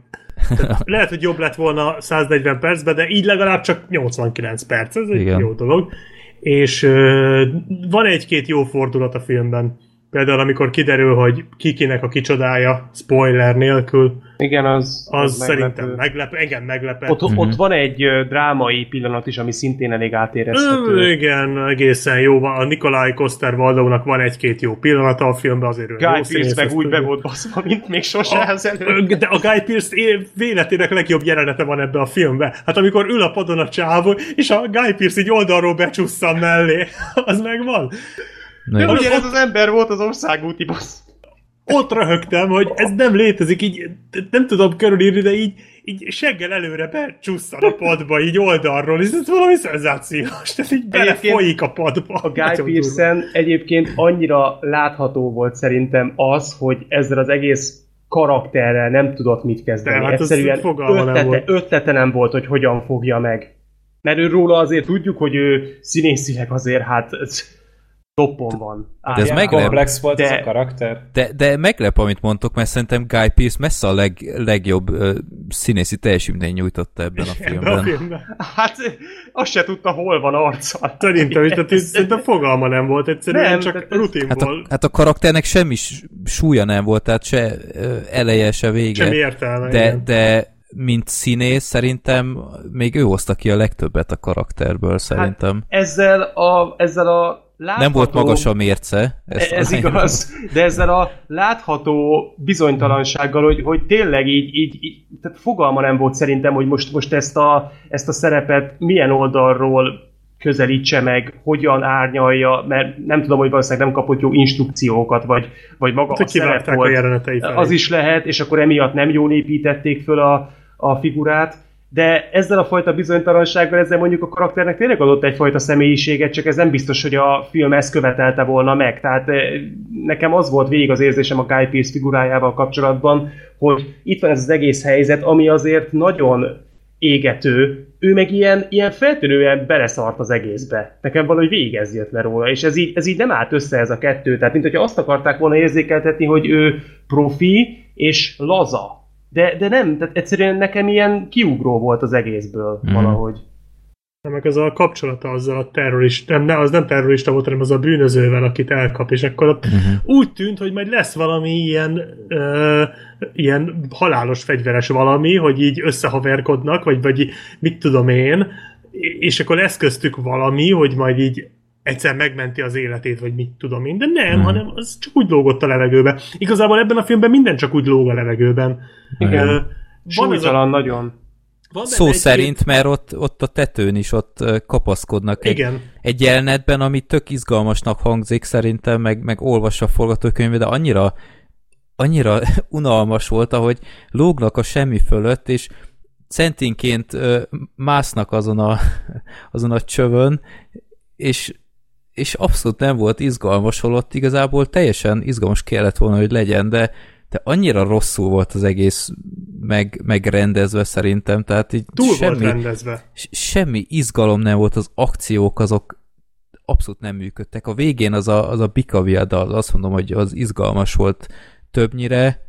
Tehát lehet, hogy jobb lett volna 140 percben, de így legalább csak 89 perc. Ez egy Igen. jó dolog. És ö, van egy-két jó fordulat a filmben. Például amikor kiderül, hogy kikinek a kicsodája, spoiler nélkül, Igen, az, az, az szerintem meglepő. meglep, engem meglepett. Ott, ott van egy drámai pillanat is, ami szintén elég Ö, átérezhető. igen, egészen jó. van. A Nikolaj Koster Valdónak van egy-két jó pillanata a filmben, azért ő Guy jó Pearce meg úgy be volt baszva, mint még sose A- ezelőtt. De a Guy Pearce véletének legjobb jelenete van ebbe a filmbe. Hát amikor ül a padon a csávó, és a Guy Pearce így oldalról becsusszan mellé, az megvan. Na, Ugye ez az ember volt az országúti bassz. Ott röhögtem, hogy ez nem létezik, így nem tudom körülírni, de így, így seggel előre becsusszan a padba, így oldalról, és ez valami szenzációs, tehát így belefolyik a padba. A Guy. Pearce egyébként annyira látható volt szerintem az, hogy ezzel az egész karakterrel nem tudott mit kezdeni. De hát az Egyszerűen fogalma nem ötlete, volt. ötlete nem volt, hogy hogyan fogja meg. Mert ő róla azért tudjuk, hogy ő színészileg azért hát toppon van. De ez meglep. Komplex volt De- ez a karakter. De, de meglep, amit mondtok, mert szerintem Guy Pearce messze a leg, legjobb ö, színészi teljesítmény nyújtotta ebben a filmben. Hát azt se tudta, hol van arca. Szerintem is, tehát ez- szerintem fogalma nem volt, egyszerűen Nem, csak rutin Hát a, volt. hát a karakternek semmi súlya nem volt, tehát se ö, eleje, se vége. Semmi értelme. de, igen. de mint színész szerintem még ő hozta ki a legtöbbet a karakterből szerintem. Ezzel a, ezzel a látható... nem volt magas a mérce. Ez, ezt ez aláírom. igaz, de ezzel a látható bizonytalansággal, hogy, hogy tényleg így, így, így tehát fogalma nem volt szerintem, hogy most, most ezt, a, ezt a szerepet milyen oldalról közelítse meg, hogyan árnyalja, mert nem tudom, hogy valószínűleg nem kapott jó instrukciókat, vagy, vagy maga Hát, a szerep a volt. felé. Az is lehet, és akkor emiatt nem jól építették föl a, a figurát, de ezzel a fajta bizonytalansággal, ezzel mondjuk a karakternek tényleg adott egyfajta személyiséget, csak ez nem biztos, hogy a film ezt követelte volna meg. Tehát eh, nekem az volt végig az érzésem a Guy Pearce figurájával kapcsolatban, hogy itt van ez az egész helyzet, ami azért nagyon égető, ő meg ilyen, ilyen feltűnően beleszart az egészbe. Nekem valahogy végig ez jött le róla, és ez így, ez így nem állt össze ez a kettő. Tehát, mint hogyha azt akarták volna érzékeltetni, hogy ő profi és laza. De, de nem, tehát egyszerűen nekem ilyen kiugró volt az egészből Mhm. valahogy. Nem, meg az a kapcsolata azzal a terrorista, nem, ne, az nem terrorista volt, hanem az a bűnözővel, akit elkap, és akkor ott uh-huh. úgy tűnt, hogy majd lesz valami ilyen, ö, ilyen halálos fegyveres valami, hogy így összehaverkodnak, vagy, vagy mit tudom én, és akkor eszköztük valami, hogy majd így egyszer megmenti az életét, vagy mit tudom én, de nem, uh-huh. hanem az csak úgy lógott a levegőbe. Igazából ebben a filmben minden csak úgy lóg a levegőben. Igen. Ö, Van ez a, nagyon. van Szó egy- szerint, mert ott, ott a tetőn is ott kapaszkodnak egy, Igen. egy jelenetben, ami tök izgalmasnak hangzik szerintem, meg, meg olvassa a forgatókönyvet, de annyira annyira unalmas volt, ahogy lógnak a semmi fölött, és centinként másznak azon a, azon a csövön, és, és abszolút nem volt izgalmas, holott igazából teljesen izgalmas kellett volna, hogy legyen, de, de annyira rosszul volt az egész meg, megrendezve szerintem, tehát így Túl semmi, volt rendezve. semmi izgalom nem volt, az akciók azok abszolút nem működtek. A végén az a, az a Bikavia dal, azt mondom, hogy az izgalmas volt többnyire,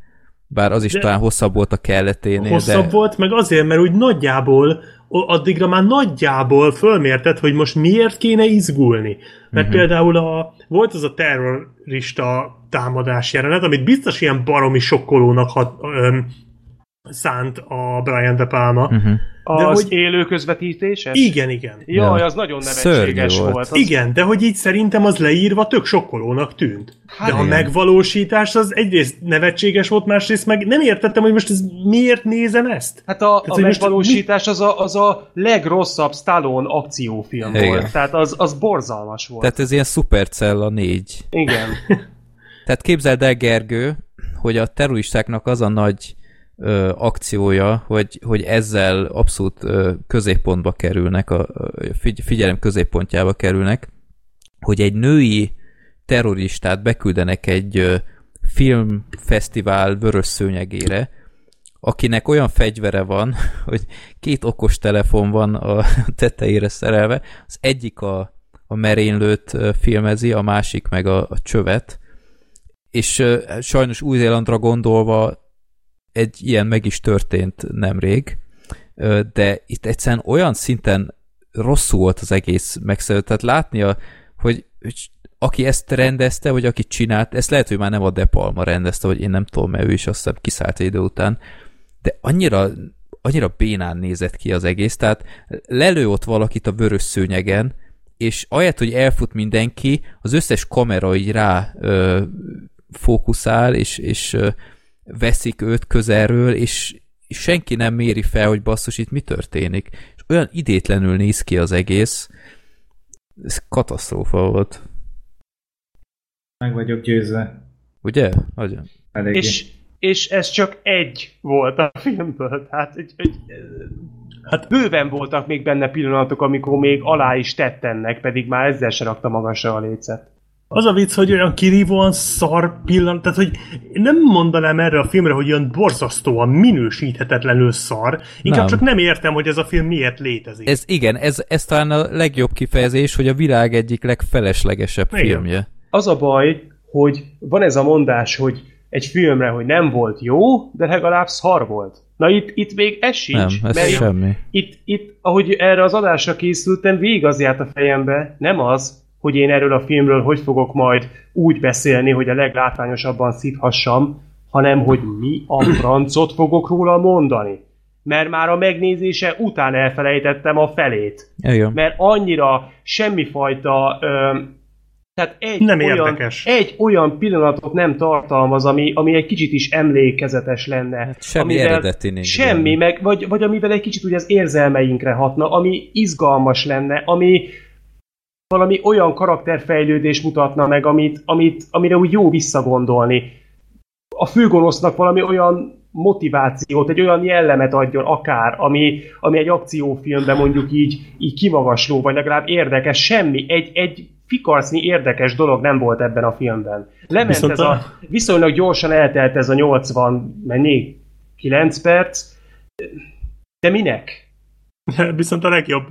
bár az is De- talán hosszabb volt a kelleténél, Hosszabb de volt, meg azért, mert úgy nagyjából, addigra már nagyjából fölmérted, hogy most miért kéne izgulni. Mert uh-huh. például a, volt az a terrorista támadás jelenet, amit biztos ilyen baromi sokkolónak hat, öm, szánt a Brian De Palma. Uh-huh. Az hogy- élő közvetítéses? Igen, igen. Jaj, Ja. az nagyon nevetséges volt. volt. Az... Igen, de hogy így szerintem az leírva tök sokkolónak tűnt. Hát de a igen. megvalósítás az egyrészt nevetséges volt, másrészt meg nem értettem, hogy most ez miért nézem ezt. Hát a, a hogy most megvalósítás az a, az a legrosszabb Stallone akciófilm Igen. volt. Tehát az, az borzalmas volt. Tehát ez ilyen Supercella 4. Igen. Tehát képzeld el, Gergő, hogy a terroristáknak az a nagy ö, akciója, hogy, hogy ezzel abszolút ö, középpontba kerülnek, a, a figy- figyelem középpontjába kerülnek, hogy egy női terroristát beküldenek egy ö, filmfesztivál vörös szőnyegére, akinek olyan fegyvere van, hogy két okos telefon van a tetejére szerelve, az egyik a, a merénylőt filmezi, a másik meg a, a csövet, és sajnos Új-Zélandra gondolva egy ilyen meg is történt nemrég, de itt egyszerűen olyan szinten rosszul volt az egész megszerző, tehát látnia, hogy, hogy aki ezt rendezte, vagy aki csinált, ezt lehet, hogy már nem a De Palma rendezte, vagy én nem tudom, mert ő is azt hiszem kiszállt idő után, de annyira, annyira bénán nézett ki az egész, tehát lelő ott valakit a vörös szőnyegen, és ahelyett, hogy elfut mindenki, az összes kamera így rá ö, fókuszál, és, és ö, veszik őt közelről, és, senki nem méri fel, hogy basszus, itt mi történik. És olyan idétlenül néz ki az egész, ez katasztrófa volt. Meg vagyok győzve. Ugye? Nagyon. Eléggé. és, és ez csak egy volt a filmből. Tehát egy, egy, hát bőven voltak még benne pillanatok, amikor még alá is tett ennek, pedig már ezzel se rakta magasra a lécet. Az a vicc, hogy olyan kirívóan szar pillanat, tehát hogy nem mondanám erre a filmre, hogy olyan borzasztóan minősíthetetlenül szar, inkább Nem. csak nem értem, hogy ez a film miért létezik. Ez igen, ez, ez talán a legjobb kifejezés, hogy a világ egyik legfeleslegesebb Igen. filmje. Az a baj, hogy van ez a mondás, hogy egy filmre, hogy nem volt jó, de legalább szar volt. Na itt, itt még ez sincs. Nem, ez mert semmi. Itt, itt, ahogy erre az adásra készültem, végig az járt a fejembe, nem az, hogy én erről a filmről hogy fogok majd úgy beszélni, hogy a leglátványosabban szíthassam, hanem hogy mi a francot fogok róla mondani. Mert már a megnézése után elfelejtettem a felét. Igen. Mert annyira semmifajta... Ö, tehát egy Nem olyan, érdekes. egy olyan pillanatot nem tartalmaz, ami, ami egy kicsit is emlékezetes lenne. Hát semmi eredeti nincs Semmi, meg, vagy, vagy amivel egy kicsit úgy az érzelmeinkre hatna, ami izgalmas lenne, ami valami olyan karakterfejlődés mutatna meg, amit, amit, amire úgy jó visszagondolni. A főgonosznak valami olyan motivációt, egy olyan jellemet adjon akár, ami, ami egy akciófilmben mondjuk így, így kimagasló, vagy legalább érdekes, semmi, egy, egy fikarsznyi érdekes dolog nem volt ebben a filmben. Lement Viszont ez a- viszonylag gyorsan eltelt ez a 80, mennyi? 9 perc, de minek? Viszont a legjobb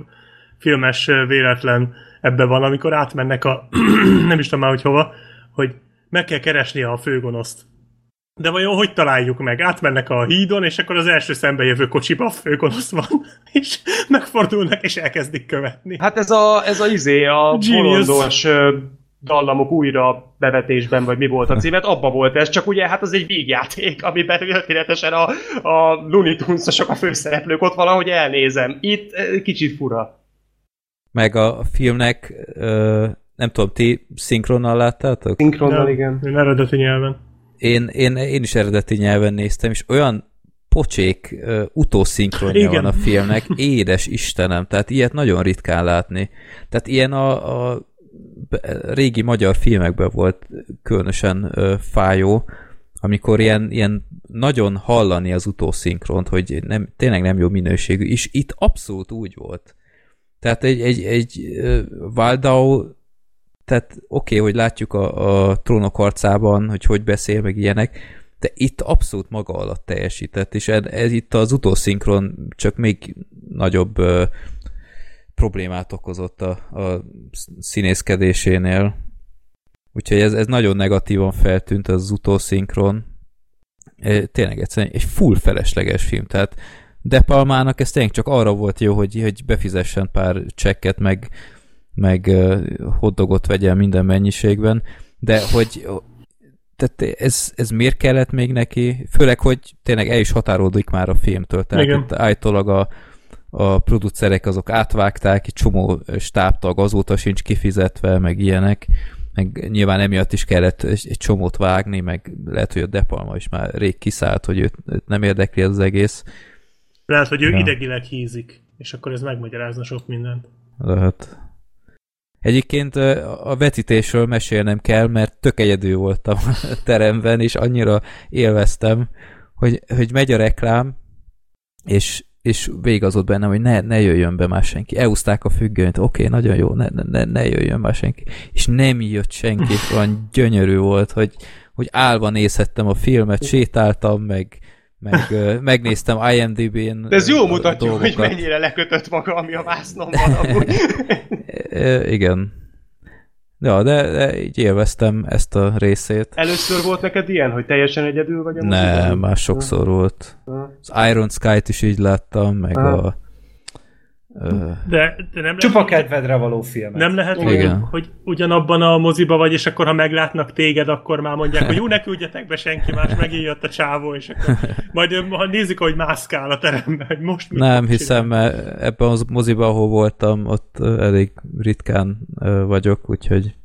filmes véletlen ebben van, amikor átmennek a, nem is tudom már, hogy hova, hogy meg kell keresni a főgonoszt. De vajon hogy találjuk meg? Átmennek a hídon, és akkor az első szembe jövő kocsiba a főgonosz van, és megfordulnak, és elkezdik követni. Hát ez a, ez a izé, a bolondos dallamok újra bevetésben, vagy mi volt a címet, abba volt ez, csak ugye hát az egy vígjáték, amiben történetesen a, a Looney Tunes-osok a főszereplők ott valahogy elnézem. Itt kicsit fura. Meg a filmnek, ö, nem tudom, ti szinkronnal láttátok? Szinkronnal, igen. Én eredeti nyelven. Én, én, én is eredeti nyelven néztem, és olyan pocsék uh, utószinkronja Igen. van a filmnek, édes Istenem, tehát ilyet nagyon ritkán látni. Tehát ilyen a, a régi magyar filmekben volt különösen uh, fájó, amikor ilyen, ilyen nagyon hallani az utószinkront, hogy nem, tényleg nem jó minőségű, és itt abszolút úgy volt. Tehát egy, egy, egy Waldau tehát oké, okay, hogy látjuk a, a trónok harcában, hogy hogy beszél, meg ilyenek, de itt abszolút maga alatt teljesített, és ez, ez itt az utószinkron csak még nagyobb ö, problémát okozott a, a színészkedésénél. Úgyhogy ez, ez nagyon negatívan feltűnt az utószinkron. Tényleg egyszerűen egy full felesleges film, tehát De Palmának ez tényleg csak arra volt jó, hogy, hogy befizessen pár csekket, meg, meg hotdogot vegyen minden mennyiségben, de hogy tehát ez, ez miért kellett még neki? Főleg, hogy tényleg el is határodik már a filmtől. Tehát Igen. itt állítólag a, a producerek azok átvágták, egy csomó stábtag azóta sincs kifizetve, meg ilyenek. Meg nyilván emiatt is kellett egy, csomót vágni, meg lehet, hogy a De Palma is már rég kiszállt, hogy őt, őt nem érdekli az egész. Lehet, hogy ő Ja. idegileg hízik, és akkor ez megmagyarázna sok mindent. Lehet. Egyébként a vetítésről mesélnem kell, mert tök egyedül voltam a teremben, és annyira élveztem, hogy, hogy megy a reklám, és, és végig az ott bennem, hogy ne, ne jöjjön be már senki. Elúzták a függönyt, oké, okay, nagyon jó, ne, ne- ne, ne jöjjön már senki. És nem jött senki, és olyan gyönyörű volt, hogy, hogy állva nézhettem a filmet, sétáltam, meg, meg ö, megnéztem IMDb-n De ez jól mutatja, hogy dolgokat. mennyire lekötött maga, ami a vásznomban amúgy. E, igen. Ja, de, de így élveztem ezt a részét. Először volt neked ilyen, hogy teljesen egyedül vagy a Nem, már sokszor volt. Ha. Az Iron Sky-t is így láttam, meg Aha. a... De, de nem Csupa lehet, kedvedre való film. nem lehet hogy, Igen. hogy ugyanabban a moziba vagy, és akkor ha meglátnak téged, akkor már mondják, hogy jó, ne küldjetek be senki más, megint jött a csávó, és akkor majd ha nézik, hogy mászkál a teremben, hogy most mit nem hiszem, mert ebben az moziban, ahol voltam, ott elég ritkán vagyok, úgyhogy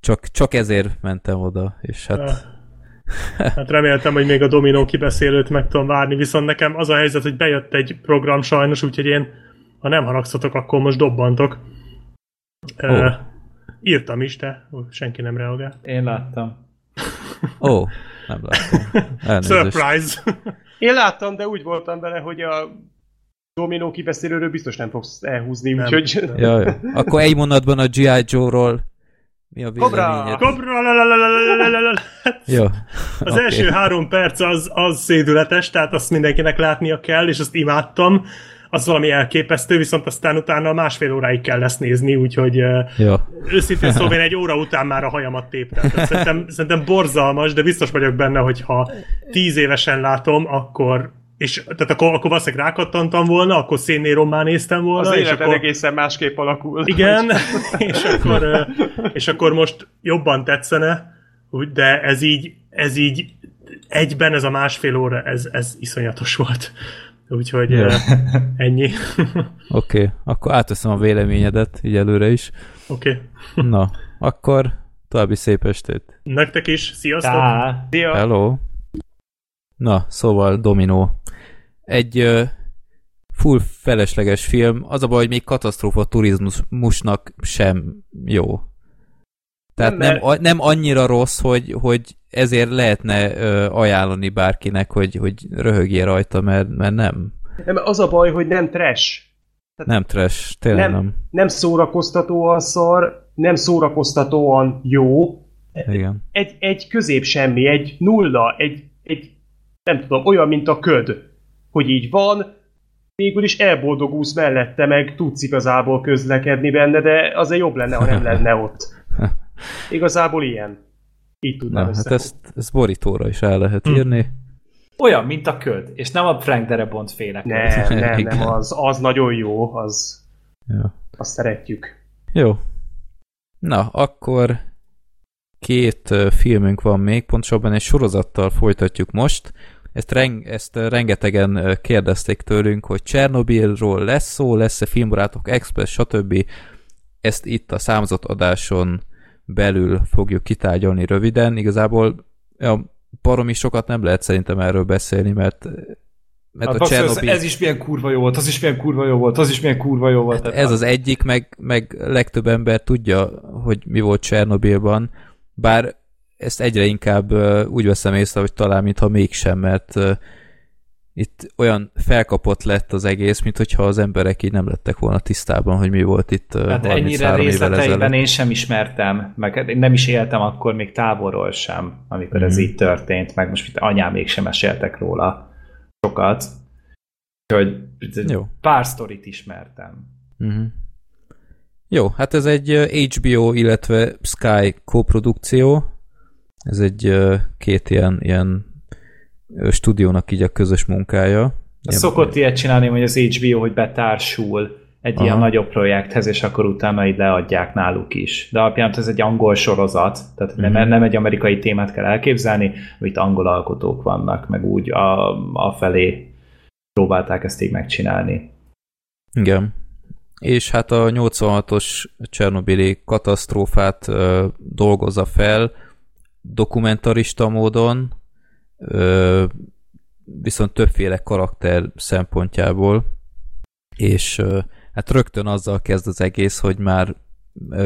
csak, csak ezért mentem oda, és hát Hát reméltem, hogy még a Dominó kibeszélőt meg tudom várni, viszont nekem az a helyzet, hogy bejött egy program sajnos, úgyhogy én, ha nem haragszatok, akkor most dobbantok. Oh. Írtam is, de senki nem reagál. Én láttam. Ó, oh, nem láttam. Surprise! Én láttam, de úgy voltam vele, hogy a dominó kibeszélőről biztos nem fogsz elhúzni, nem. úgyhogy... Ja, ja. Akkor egy mondatban a G.I. Joe-ról mi a Kobra! Kobra! Jó. Az első három perc az, az szédületes, tehát azt mindenkinek látnia kell, és azt imádtam. Az valami elképesztő, viszont aztán utána másfél óráig kell ezt nézni, úgyhogy Jó. őszintén szóval én egy óra után már a hajamat téptem. Szerintem, szerintem borzalmas, de biztos vagyok benne, hogy ha tíz évesen látom, akkor és tehát akkor, akkor valószínűleg rákattantam volna, akkor szénnérommá néztem volna, Az és akkor, egészen másképp alakul. igen, és akkor, és akkor most jobban tetszene, de ez így, ez így egyben ez a másfél óra, ez, ez iszonyatos volt. Úgyhogy ö, ennyi. Oké, okay. akkor átveszem a véleményedet, így előre is. Oké. Okay. Na, akkor további szép estét. Nektek is, sziasztok! Tá. Szia! Hello. Na, szóval Domino. Egy uh, full felesleges film. Az a baj, hogy még katasztrófa turizmusnak sem jó. Tehát Nem, nem, nem annyira rossz, hogy, hogy ezért lehetne uh, ajánlani bárkinek, hogy, hogy röhögjél rajta, mert, mert nem. Nem, az a baj, hogy nem trash. Nem trash, tényleg Nem, nem. nem. nem szórakoztatóan szar, nem szórakoztatóan jó. Igen. Egy, egy közép semmi, egy nulla, egy, egy nem tudom, olyan, mint a köd. Hogy így van, végül is elboldogulsz mellette, meg tudsz igazából közlekedni benne, de azért jobb lenne, ha nem lenne ott. Igazából ilyen. Így tudnám Na, hát összefogni. ezt, ezt borítóra is el lehet írni. Olyan, mint a köd, és nem a Frank Darabont féle köd. Nem, nem, nem, az, az nagyon jó, az, Ja. azt szeretjük. Jó. Na, akkor két filmünk van még, pontosabban egy sorozattal folytatjuk most. Ezt, reng, ezt rengetegen kérdezték tőlünk, hogy Csernobilról lesz szó, lesz-e filmbarátok, Express, stb. Ezt itt a számozott adáson belül fogjuk kitárgyalni röviden. Igazából ja, baromi sokat nem lehet szerintem erről beszélni, mert mert Hát a Csernobil... ez is milyen kurva jó volt, az is milyen kurva jó volt, az is milyen kurva jó volt. Hát ez az egyik, meg, meg legtöbb ember tudja, hogy mi volt Csernobilban, bár ezt egyre inkább úgy veszem észre, hogy talán mintha mégsem, mert itt olyan felkapott lett az egész, mint hogyha az emberek így nem lettek volna tisztában, hogy mi volt itt Hát ennyire 33 évvel részleteiben én sem ismertem, meg hát nem is éltem akkor még távolról sem, amikor ez Mhm. így történt, meg most mit anyám még sem meséltek róla sokat. Úgyhogy Jó. pár sztorit ismertem. Uh-huh. Jó, hát ez egy HBO, illetve Sky koprodukció. Ez egy két ilyen, ilyen stúdiónak így a közös munkája. Ilyen, szokott ilyet csinálni, hogy az HBO, hogy betársul egy Aha. ilyen nagyobb projekthez, és akkor utána így leadják náluk is. De alapján ez egy angol sorozat, tehát nem, Mhm. nem egy amerikai témát kell elképzelni, itt angol alkotók vannak, meg úgy a, a felé próbálták ezt így megcsinálni. Igen. És hát a 86-os Csernobili katasztrófát ö, dolgozza fel dokumentarista módon, viszont többféle karakter szempontjából, és hát rögtön azzal kezd az egész, hogy már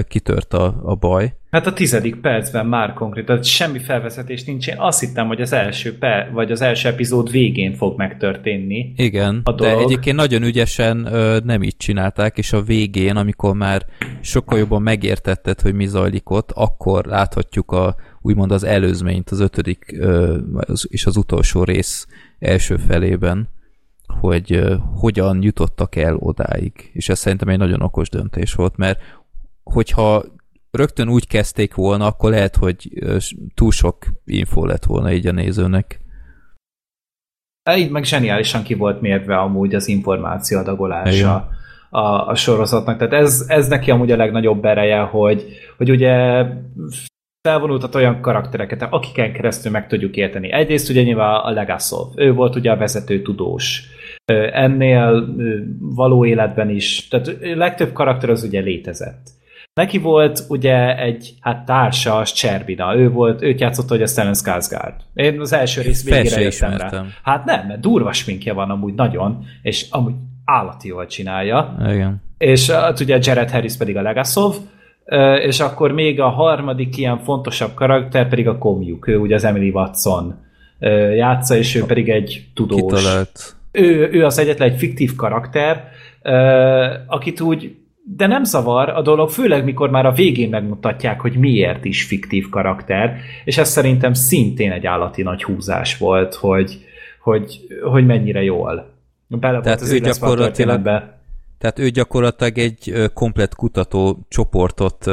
kitört a, a baj. Hát a tizedik percben már konkrét, tehát semmi felvezetés nincs. Én azt hittem, hogy az első per, vagy az első epizód végén fog megtörténni. Igen, A de dolog. egyébként nagyon ügyesen ö, nem így csinálták, és a végén, amikor már sokkal jobban megértetted, hogy mi zajlik ott, akkor láthatjuk a, úgymond az előzményt, az ötödik ö, az- és az utolsó rész első felében, hogy ö, hogyan jutottak el odáig. És ez szerintem egy nagyon okos döntés volt, mert hogyha rögtön úgy kezdték volna, akkor lehet, hogy túl sok info lett volna így a nézőnek. Így meg zseniálisan ki volt mérve amúgy az információ adagolása Igen. a, a sorozatnak. Tehát ez, ez neki amúgy a legnagyobb ereje, hogy, hogy ugye felvonultat olyan karaktereket, akiken keresztül meg tudjuk érteni. Egyrészt ugye nyilván a Legasov, ő volt ugye a vezető tudós. Ennél való életben is, tehát legtöbb karakter az ugye létezett. Neki volt ugye egy hát társa, az Cserbina. Ő volt, őt játszotta, hogy a Stellan Skarsgård. Én az első rész végére jöttem rá. Hát nem, mert durva sminkje van amúgy nagyon, és amúgy állati jól csinálja. Igen. És hát ugye Jared Harris pedig a Legasov, és akkor még a harmadik ilyen fontosabb karakter pedig a komjuk. Ő ugye az Emily Watson játsza, és ő pedig egy tudós. Kitalált. Ő, ő az egyetlen egy fiktív karakter, akit úgy de nem zavar a dolog, főleg mikor már a végén megmutatják, hogy miért is fiktív karakter, és ez szerintem szintén egy állati nagy húzás volt, hogy, hogy, hogy mennyire jól. Bele volt Tehát az ő gyakorlatilag-. Tehát ő gyakorlatilag egy komplet kutató csoportot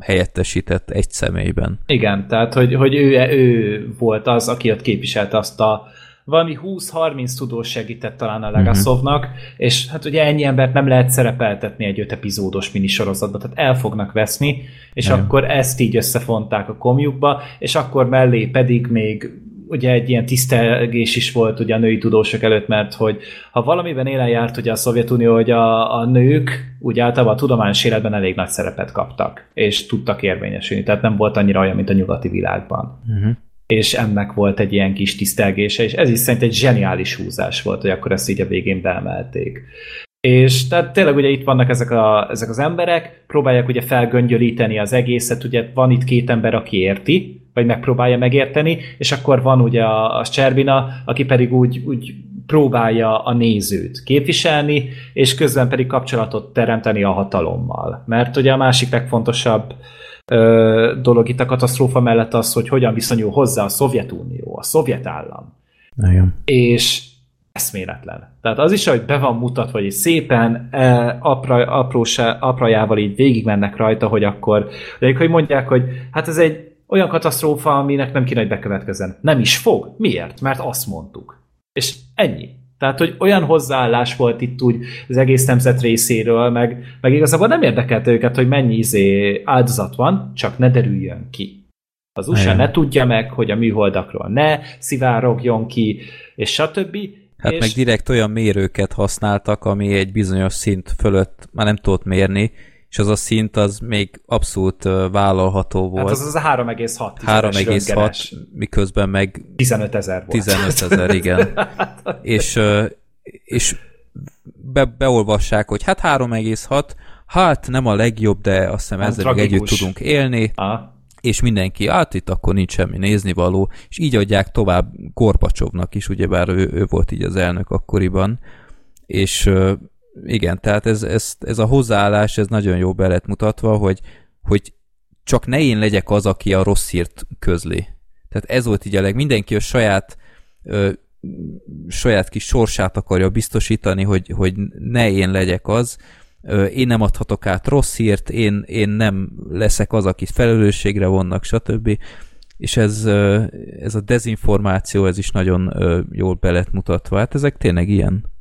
helyettesített egy személyben. Igen, tehát hogy, hogy ő, ő volt az, aki ott képviselte azt a valami 20-30 tudós segített talán a Legasovnak, uh-huh. és hát ugye ennyi embert nem lehet szerepeltetni egy öt epizódos minisorozatba, tehát el fognak veszni, és Igen. akkor ezt így összefonták a komjukba, és akkor mellé pedig még ugye egy ilyen tisztelgés is volt ugye a női tudósok előtt, mert hogy ha valamiben élen járt ugye a Szovjetunió, hogy a, a nők úgy általában a tudományos életben elég nagy szerepet kaptak, és tudtak érvényesülni, tehát nem volt annyira olyan, mint a nyugati világban Uh-huh. És ennek volt egy ilyen kis tisztelgése, és ez is szerint egy zseniális húzás volt, hogy akkor ezt így a végén beemelték. És tehát tényleg ugye itt vannak ezek, a, ezek az emberek, próbálják ugye felgöngyölíteni az egészet, ugye van itt két ember, aki érti, vagy megpróbálja megérteni, és akkor van ugye a, a Cserbina, aki pedig úgy, úgy próbálja a nézőt képviselni, és közben pedig kapcsolatot teremteni a hatalommal. Mert ugye a másik legfontosabb ö, dolog itt a katasztrófa mellett az, hogy hogyan viszonyul hozzá a Szovjetunió, a szovjet állam. Igen. És eszméletlen. Tehát az is, hogy be van mutatva, hogy szépen e, apra, aprósá, aprajával így végigmennek rajta, hogy akkor, de hogy mondják, hogy hát ez egy olyan katasztrófa, aminek nem kéne, hogy bekövetkezzen. Nem is fog. Miért? Mert azt mondtuk. És ennyi. Tehát, hogy olyan hozzáállás volt itt úgy az egész nemzet részéről, meg, meg igazából nem érdekelte őket, hogy mennyi izé áldozat van, csak ne derüljön ki. Az USA Igen. ne tudja meg, hogy a műholdakról ne szivárogjon ki, és stb. Hát és meg direkt olyan mérőket használtak, ami egy bizonyos szint fölött már nem tudott mérni, és az a szint az még abszolút vállalható volt. hát az az a 3,6 3,6, röntgenes. miközben meg 15 ezer volt. 15 ezer, igen. és, és be, beolvassák, hogy hát 3,6, hát nem a legjobb, de azt hiszem Nem ezzel együtt tudunk élni, Ah, és mindenki, hát itt akkor nincs semmi néznivaló, és így adják tovább Gorbacsovnak is, ugyebár ő, ő volt így az elnök akkoriban, és igen, tehát ez, ez, ez a hozzáállás, ez nagyon jó be lett mutatva, hogy, hogy csak ne én legyek az, aki a rossz hírt közli. Tehát ez volt így a leg, mindenki a saját ö, saját kis sorsát akarja biztosítani, hogy, hogy ne én legyek az, Ö, én nem adhatok át rossz hírt, én, én nem leszek az, akit felelősségre vonnak, stb. És ez, ö, ez a dezinformáció, ez is nagyon ö, jól be lett mutatva. Hát ezek tényleg ilyen,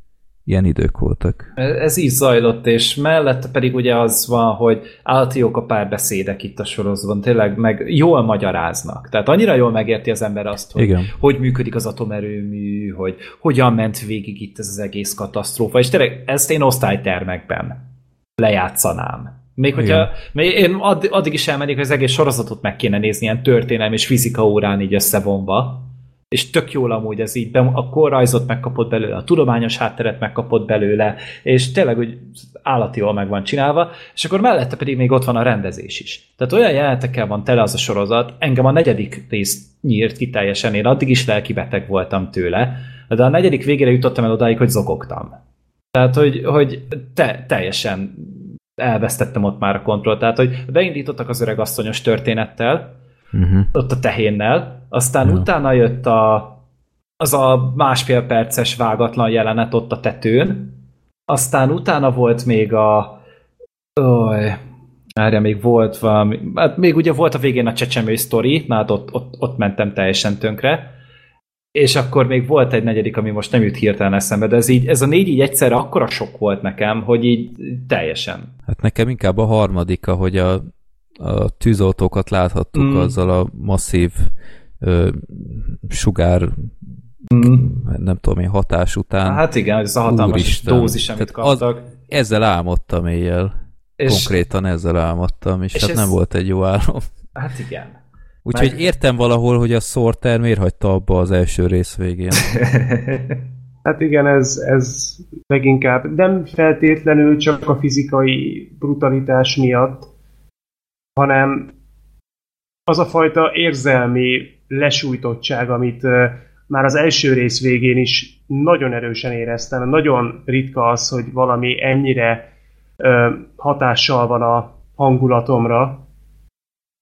ilyen idők voltak. Ez így zajlott, és mellette pedig ugye az van, hogy állati jók a párbeszédek itt a sorozatban, tényleg meg jól magyaráznak. Tehát annyira jól megérti az ember azt, hogy Igen. hogy működik az atomerőmű, hogy hogyan ment végig itt ez az egész katasztrófa, és tényleg ezt én osztálytermekben lejátszanám. Még hogyha, még én add, addig is elmennék, hogy az egész sorozatot meg kéne nézni ilyen történelmi és fizika órán így összevonva, és tök jól amúgy ez így, a korrajzot megkapott belőle, a tudományos hátteret megkapott belőle, és tényleg úgy állati jól meg van csinálva, és akkor mellette pedig még ott van a rendezés is. Tehát olyan jelenetekkel van tele az a sorozat, engem a negyedik rész nyírt ki teljesen, én addig is lelkibeteg voltam tőle, de a negyedik végére jutottam el odáig, hogy zokogtam. Tehát, hogy, hogy te, teljesen elvesztettem ott már a kontrollt. Tehát, hogy beindítottak az öreg asszonyos történettel, Uh-huh. ott a tehénnel, aztán ja. utána jött a, az a másfél perces vágatlan jelenet ott a tetőn, aztán utána volt még a Oly, Várja, még volt valami, hát még ugye volt a végén a csecsemő sztori, na hát ott, ott, ott mentem teljesen tönkre, és akkor még volt egy negyedik, ami most nem jut hirtelen eszembe, de ez, így, ez a négy így egyszerre akkora sok volt nekem, hogy így teljesen. Hát nekem inkább a harmadik, ahogy a, a tűzoltókat láthattuk Mm. azzal a masszív ö, sugár, Mm. nem tudom én, hatás után. Hát igen, ez a hatalmas Úristen. dózis, amit Tehát az- kaptak. Ezzel álmodtam éjjel. és, Konkrétan ezzel álmodtam, és, és hát ez- nem volt egy jó álom. Hát igen. Úgyhogy Meg- értem valahol, hogy a Sorter miért hagyta abba az első rész végén. Hát igen, ez, ez leginkább nem feltétlenül csak a fizikai brutalitás miatt, hanem az a fajta érzelmi lesújtottság, amit már az első rész végén is nagyon erősen éreztem. Nagyon ritka az, hogy valami ennyire hatással van a hangulatomra.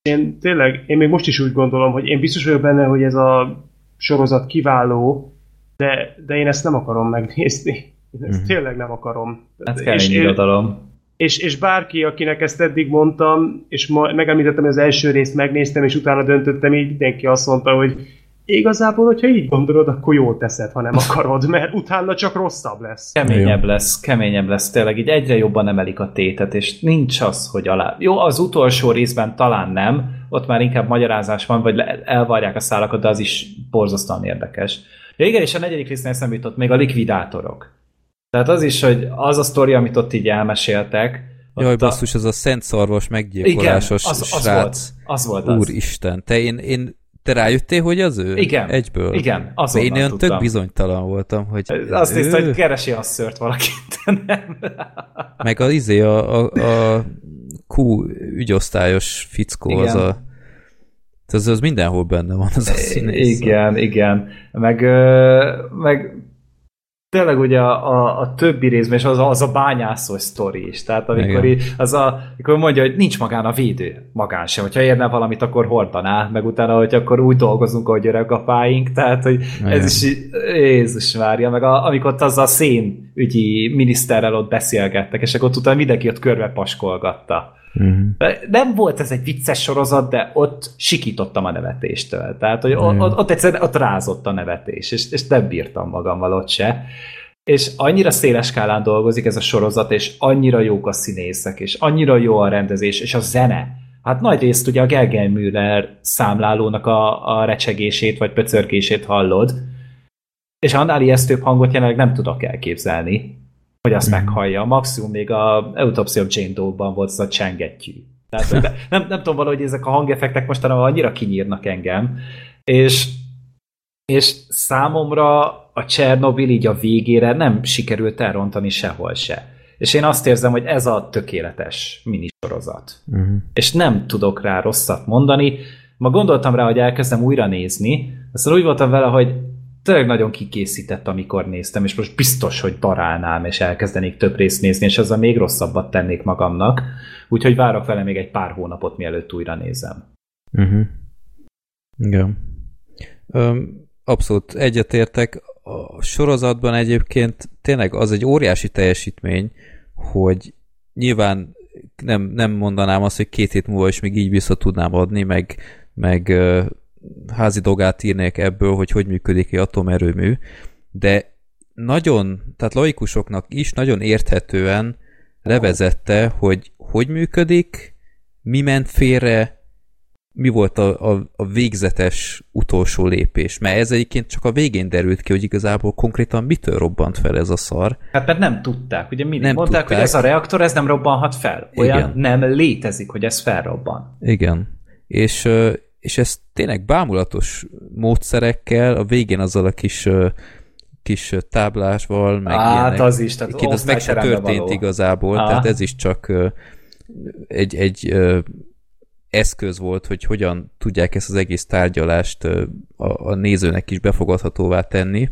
Én tényleg, én még most is úgy gondolom, hogy én biztos vagyok benne, hogy ez a sorozat kiváló, de, de én ezt nem akarom megnézni. Én ezt Mhm. tényleg nem akarom. Hát kell és, egy irodalom. És, és bárki, akinek ezt eddig mondtam, és ma, megemlítettem, hogy az első részt megnéztem, és utána döntöttem, így mindenki azt mondta, hogy igazából, hogyha így gondolod, akkor jól teszed, ha nem akarod, mert utána csak rosszabb lesz. Keményebb lesz, keményebb lesz, tényleg így egyre jobban emelik a tétet, és nincs az, hogy alá... Jó, az utolsó részben talán nem, ott már inkább magyarázás van, vagy elvarják a szálakat, de az is borzasztóan érdekes. Ja igen, és a negyedik résznél eszembe jutott még a likvidátorok. Tehát az is, hogy az a sztori, amit ott így elmeséltek, Jaj, a- basszus, az a Szent Szarvas meggyilkolásos Igen, az, az srác. volt. Az volt az. Úristen, te én, én te rájöttél, hogy az ő? Igen. Egyből. Igen, azonnal én olyan tök bizonytalan voltam, hogy Azt ő, nézte, hogy keresi a szört valakit, nem. meg az izé a, a, a Q ügyosztályos fickó, Igen. az a az, az mindenhol benne van, az a színész. Igen, igen. Meg, meg tényleg ugye a, a, a többi részben, és az, a- az a bányászós sztori is. Tehát amikor, így, az a, amikor mondja, hogy nincs magán a védő, magán sem. Hogyha érne valamit, akkor hordaná, meg utána, hogy akkor úgy dolgozunk, ahogy öregapáink. Tehát, hogy Igen. ez is, Jézus várja, meg a, amikor ott az a szén ügyi miniszterrel ott beszélgettek, és akkor utána mindenki ott körbe paskolgatta. Uh-huh. Nem volt ez egy vicces sorozat, de ott sikítottam a nevetéstől. Tehát, hogy Mm. ott, ott, egyszerűen ott rázott a nevetés, és, és nem bírtam magammal ott se. És annyira széles skálán dolgozik ez a sorozat, és annyira jók a színészek, és annyira jó a rendezés, és a zene. Hát nagy részt ugye a Gergely Müller számlálónak a, a recsegését, vagy pöcörgését hallod, és annál ijesztőbb hangot jelenleg nem tudok elképzelni, hogy azt Mhm. meghallja. Maximum még a Autopsy of Jane Doe-ban volt az a csengettyű. Tehát hogy nem, nem tudom valahogy ezek a hangeffektek mostanában annyira kinyírnak engem, és, és számomra a Csernobil így a végére nem sikerült elrontani sehol se. És én azt érzem, hogy ez a tökéletes minisorozat Uh-huh. és nem tudok rá rosszat mondani. Ma gondoltam rá, hogy elkezdem újra nézni, aztán úgy voltam vele, hogy tényleg nagyon kikészített, amikor néztem, és most biztos, hogy darálnám, és elkezdenék több részt nézni, és ezzel még rosszabbat tennék magamnak. Úgyhogy várok vele még egy pár hónapot, mielőtt újra nézem. Uh-huh. Igen. Öm, abszolút egyetértek. A sorozatban egyébként tényleg az egy óriási teljesítmény, hogy nyilván nem, nem mondanám azt, hogy két hét múlva is még így vissza tudnám adni, meg, meg házi dolgát írnék ebből, hogy hogy működik egy atomerőmű, de nagyon, tehát laikusoknak is nagyon érthetően levezette, hogy hogy működik, mi ment félre, mi volt a, a, a végzetes utolsó lépés. Mert ez egyébként csak a végén derült ki, hogy igazából konkrétan mitől robbant fel ez a szar. Hát mert nem tudták. Ugye mindig Nem mondták, tudták. hogy ez a reaktor, ez nem robbanhat fel. Olyan Igen. nem létezik, hogy ez felrobban. Igen. És, és ez tényleg bámulatos módszerekkel, a végén azzal a kis ö, kis táblásval, meg Hát ilyenek. az is, tehát Egyébként az meg se osztályterembe történt való. igazából, Aha. tehát ez is csak egy, egy eszköz volt, hogy hogyan tudják ezt az egész tárgyalást a, a nézőnek is befogadhatóvá tenni.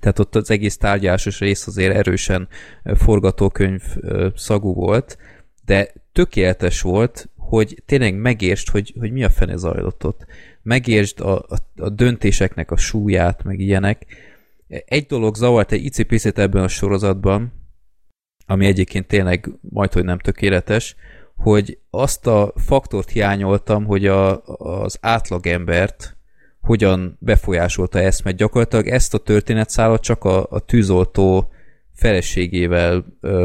Tehát ott az egész tárgyalásos rész azért erősen forgatókönyv szagú volt, de tökéletes volt, hogy tényleg megértsd, hogy, hogy mi a fene zajlott ott. Megértsd a, a, a döntéseknek a súlyát, meg ilyenek. Egy dolog zavart egy icipicit ebben a sorozatban, ami egyébként tényleg majdhogy nem tökéletes, hogy azt a faktort hiányoltam, hogy a, az átlagembert hogyan befolyásolta ezt, mert gyakorlatilag ezt a történetszállat csak a, a tűzoltó feleségével ö,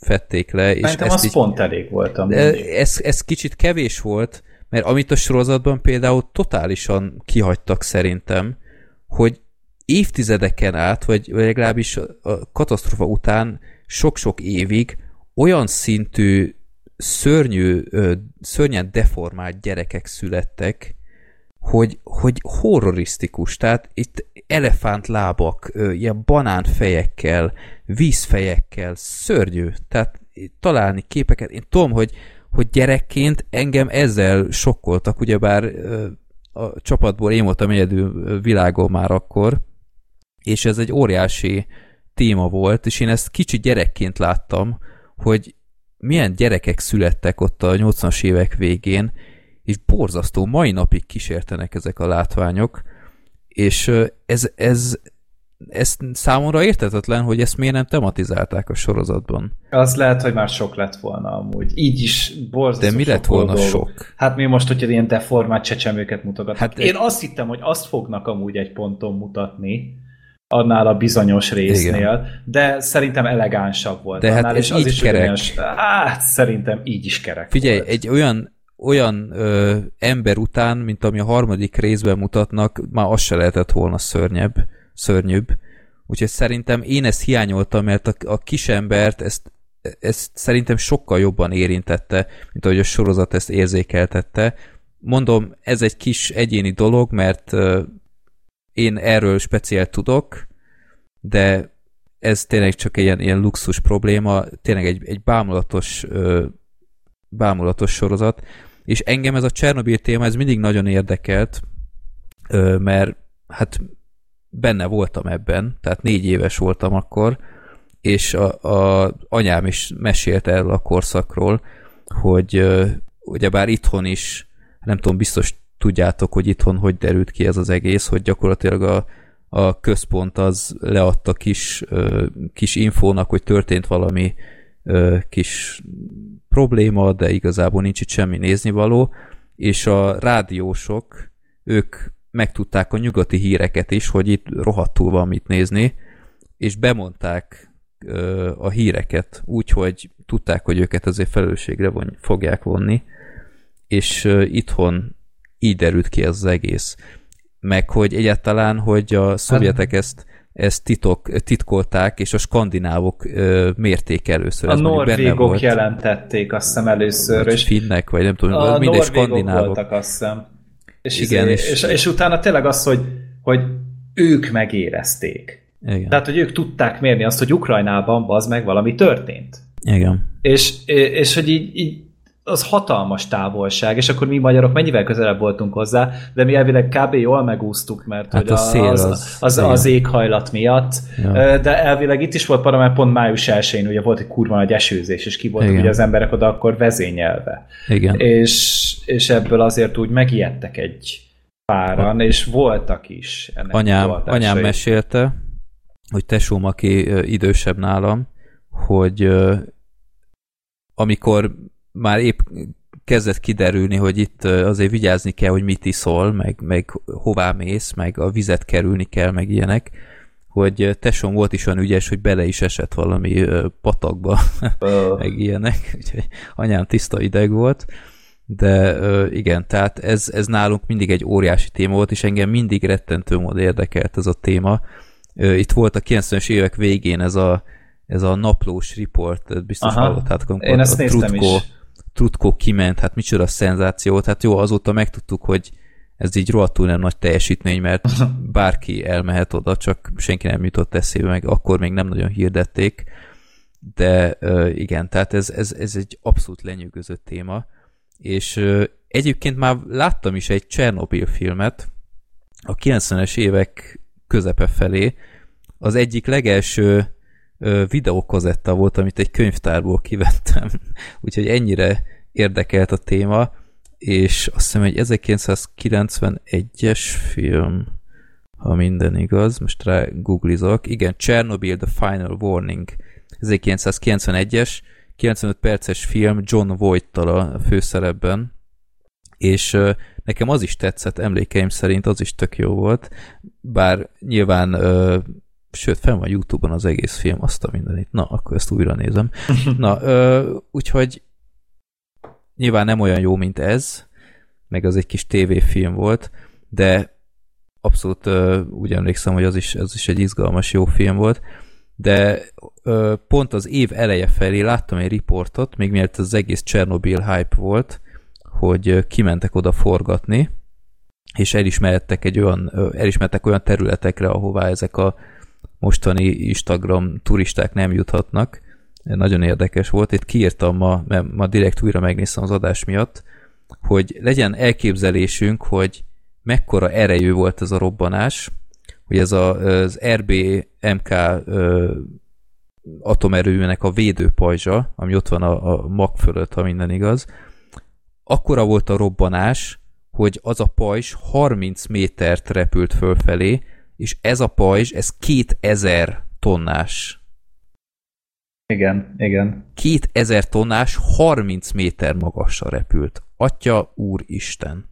fették le, és Szerintem az így, pont elég volt ez, ez kicsit kevés volt, mert amit a sorozatban például totálisan kihagytak szerintem, hogy évtizedeken át, vagy, vagy legalábbis a, katasztrofa után sok-sok évig olyan szintű szörnyű, szörnyen deformált gyerekek születtek, hogy, hogy horrorisztikus, tehát itt elefántlábak, ilyen banánfejekkel, vízfejekkel, szörnyű, tehát találni képeket, én tudom, hogy, hogy gyerekként engem ezzel sokkoltak, ugyebár a csapatból én voltam egyedül világon már akkor, és ez egy óriási téma volt, és én ezt kicsi gyerekként láttam, hogy milyen gyerekek születtek ott a 80-as évek végén, és borzasztó, mai napig kísértenek ezek a látványok, és ez, ez, ez számomra értetetlen, hogy ezt miért nem tematizálták a sorozatban. Az lehet, hogy már sok lett volna amúgy. Így is borzasztó De mi lett volna dolgok. sok? Hát mi most, hogyha ilyen deformált csecsemőket mutogatnak. Hát Hát Én azt hittem, hogy azt fognak amúgy egy ponton mutatni, annál a bizonyos résznél, Igen. de szerintem elegánsabb volt. De hát annál, ez és az így is kerek. ugyanolyan- Hát szerintem így is kerek Figyelj, volt. egy olyan olyan ö, ember után, mint ami a harmadik részben mutatnak, már az se lehetett volna szörnyebb, szörnyűbb. Úgyhogy szerintem én ezt hiányoltam, mert a, a kisembert ezt, ezt szerintem sokkal jobban érintette, mint ahogy a sorozat ezt érzékeltette. Mondom, ez egy kis egyéni dolog, mert ö, én erről speciál tudok, de ez tényleg csak egy ilyen, ilyen luxus probléma, tényleg egy, egy bámulatos, ö, bámulatos sorozat, és engem ez a Csernobyl téma, ez mindig nagyon érdekelt, mert hát benne voltam ebben, tehát négy éves voltam akkor, és a, a anyám is mesélt erről a korszakról, hogy ugyebár itthon is, nem tudom, biztos tudjátok, hogy itthon hogy derült ki ez az egész, hogy gyakorlatilag a, a központ az leadta kis, kis infónak, hogy történt valami kis probléma, de igazából nincs itt semmi néznivaló, és a rádiósok, ők megtudták a nyugati híreket is, hogy itt rohadtul van mit nézni, és bemondták ö, a híreket úgy, hogy tudták, hogy őket azért felelősségre von, fogják vonni, és ö, itthon így derült ki ez az egész. Meg hogy egyáltalán, hogy a szovjetek ezt, ezt titok, titkolták, és a skandinávok ö, mérték először. A Ez norvégok volt. jelentették azt hiszem először, Vagy és finnek, vagy nem tudom, a mindegy skandinávok. voltak azt hiszem. És, Igen, izé, és- és, és, és utána tényleg az, hogy, hogy ők megérezték. Igen. Tehát, hogy ők tudták mérni azt, hogy Ukrajnában az meg valami történt. Igen. És, és hogy így, így az hatalmas távolság, és akkor mi magyarok mennyivel közelebb voltunk hozzá, de mi elvileg kb. jól megúsztuk, mert Hát hogy a szél az, az- az, az éghajlat miatt, Ja. de elvileg itt is volt para, mert pont május 1-én ugye volt egy kurva nagy esőzés, és ki voltak ugye az emberek oda akkor vezényelve. Igen. És, és ebből azért úgy megijedtek egy páran, és voltak is ennek anyám, anyám mesélte, hogy tesóm, aki idősebb nálam, hogy amikor már épp kezdett kiderülni, hogy itt azért vigyázni kell, hogy mit iszol, meg, meg hová mész, meg a vizet kerülni kell, meg ilyenek, hogy tesóm volt is olyan ügyes, hogy bele is esett valami patakba, meg ilyenek, úgyhogy anyám tiszta ideg volt, de igen, tehát ez, ez nálunk mindig egy óriási téma volt, és engem mindig rettentő módon érdekelt ez a téma. Itt volt a 90-es évek végén ez a, ez a naplós report, biztos Aha. hallottátok, amikor Én ezt a Trutko, is. Trutko kiment, hát micsoda szenzáció, hát jó, azóta megtudtuk, hogy ez így rohadtul nem nagy teljesítmény, mert bárki elmehet oda, csak senki nem jutott eszébe, meg akkor még nem nagyon hirdették, de igen, tehát ez, ez, ez egy abszolút lenyűgöző téma, és egyébként már láttam is egy Csernobyl filmet a 90-es évek közepe felé, az egyik legelső videókozetta volt, amit egy könyvtárból kivettem, úgyhogy ennyire érdekelt a téma, és azt hiszem egy 1991-es film, ha minden igaz, most rá googlizok, igen, Chernobyl The Final Warning, 1991-es, 95 perces film John Voight-tal a főszerepben, és nekem az is tetszett, emlékeim szerint az is tök jó volt, bár nyilván sőt, fel van Youtube-on az egész film, azt a mindenit. Na, akkor ezt újra nézem. Na, uh, úgyhogy nyilván nem olyan jó, mint ez, meg az egy kis tévéfilm volt, de abszolút uh, úgy emlékszem, hogy az is, az is egy izgalmas jó film volt, de uh, pont az év eleje felé láttam egy riportot, még mielőtt az egész Chernobyl hype volt, hogy kimentek oda forgatni, és elismertek egy olyan, elismertek olyan területekre, ahová ezek a mostani Instagram turisták nem juthatnak. Nagyon érdekes volt. Itt kiírtam ma, mert ma direkt újra megnéztem az adás miatt, hogy legyen elképzelésünk, hogy mekkora erejű volt ez a robbanás, hogy ez a, az RBMK atomerőműnek a védőpajzsa, ami ott van a, a mag fölött, ha minden igaz, akkora volt a robbanás, hogy az a pajzs 30 métert repült fölfelé, és ez a pajzs, ez 2000 tonnás. Igen, igen. 2000 tonnás, 30 méter magasra repült. Atya úristen.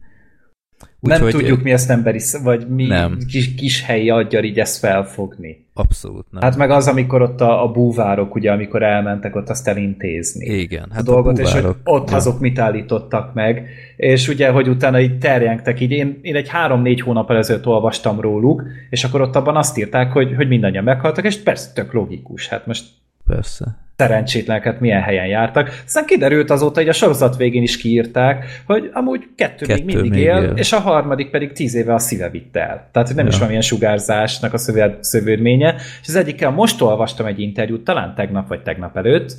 Úgy, nem hogy tudjuk mi ezt emberi, vagy mi nem. Kis, kis helyi aggyal így ezt felfogni. Abszolút nem. Hát meg az, amikor ott a, a búvárok, ugye, amikor elmentek ott azt elintézni. Igen, hát a, dolgot, a és hogy ott ja. azok mit állítottak meg, és ugye, hogy utána így terjengtek, így én, én egy három-négy hónap előtt olvastam róluk, és akkor ott abban azt írták, hogy, hogy mindannyian meghaltak, és persze tök logikus, hát most Persze szerencsétleneket milyen helyen jártak. Aztán kiderült azóta, hogy a sorozat végén is kiírták, hogy amúgy kettő, kettő még mindig még él, él, és a harmadik pedig tíz éve a szíve vitt el. Tehát nem ja. is van ilyen sugárzásnak a szövődménye. És az egyikkel most olvastam egy interjút, talán tegnap vagy tegnap előtt,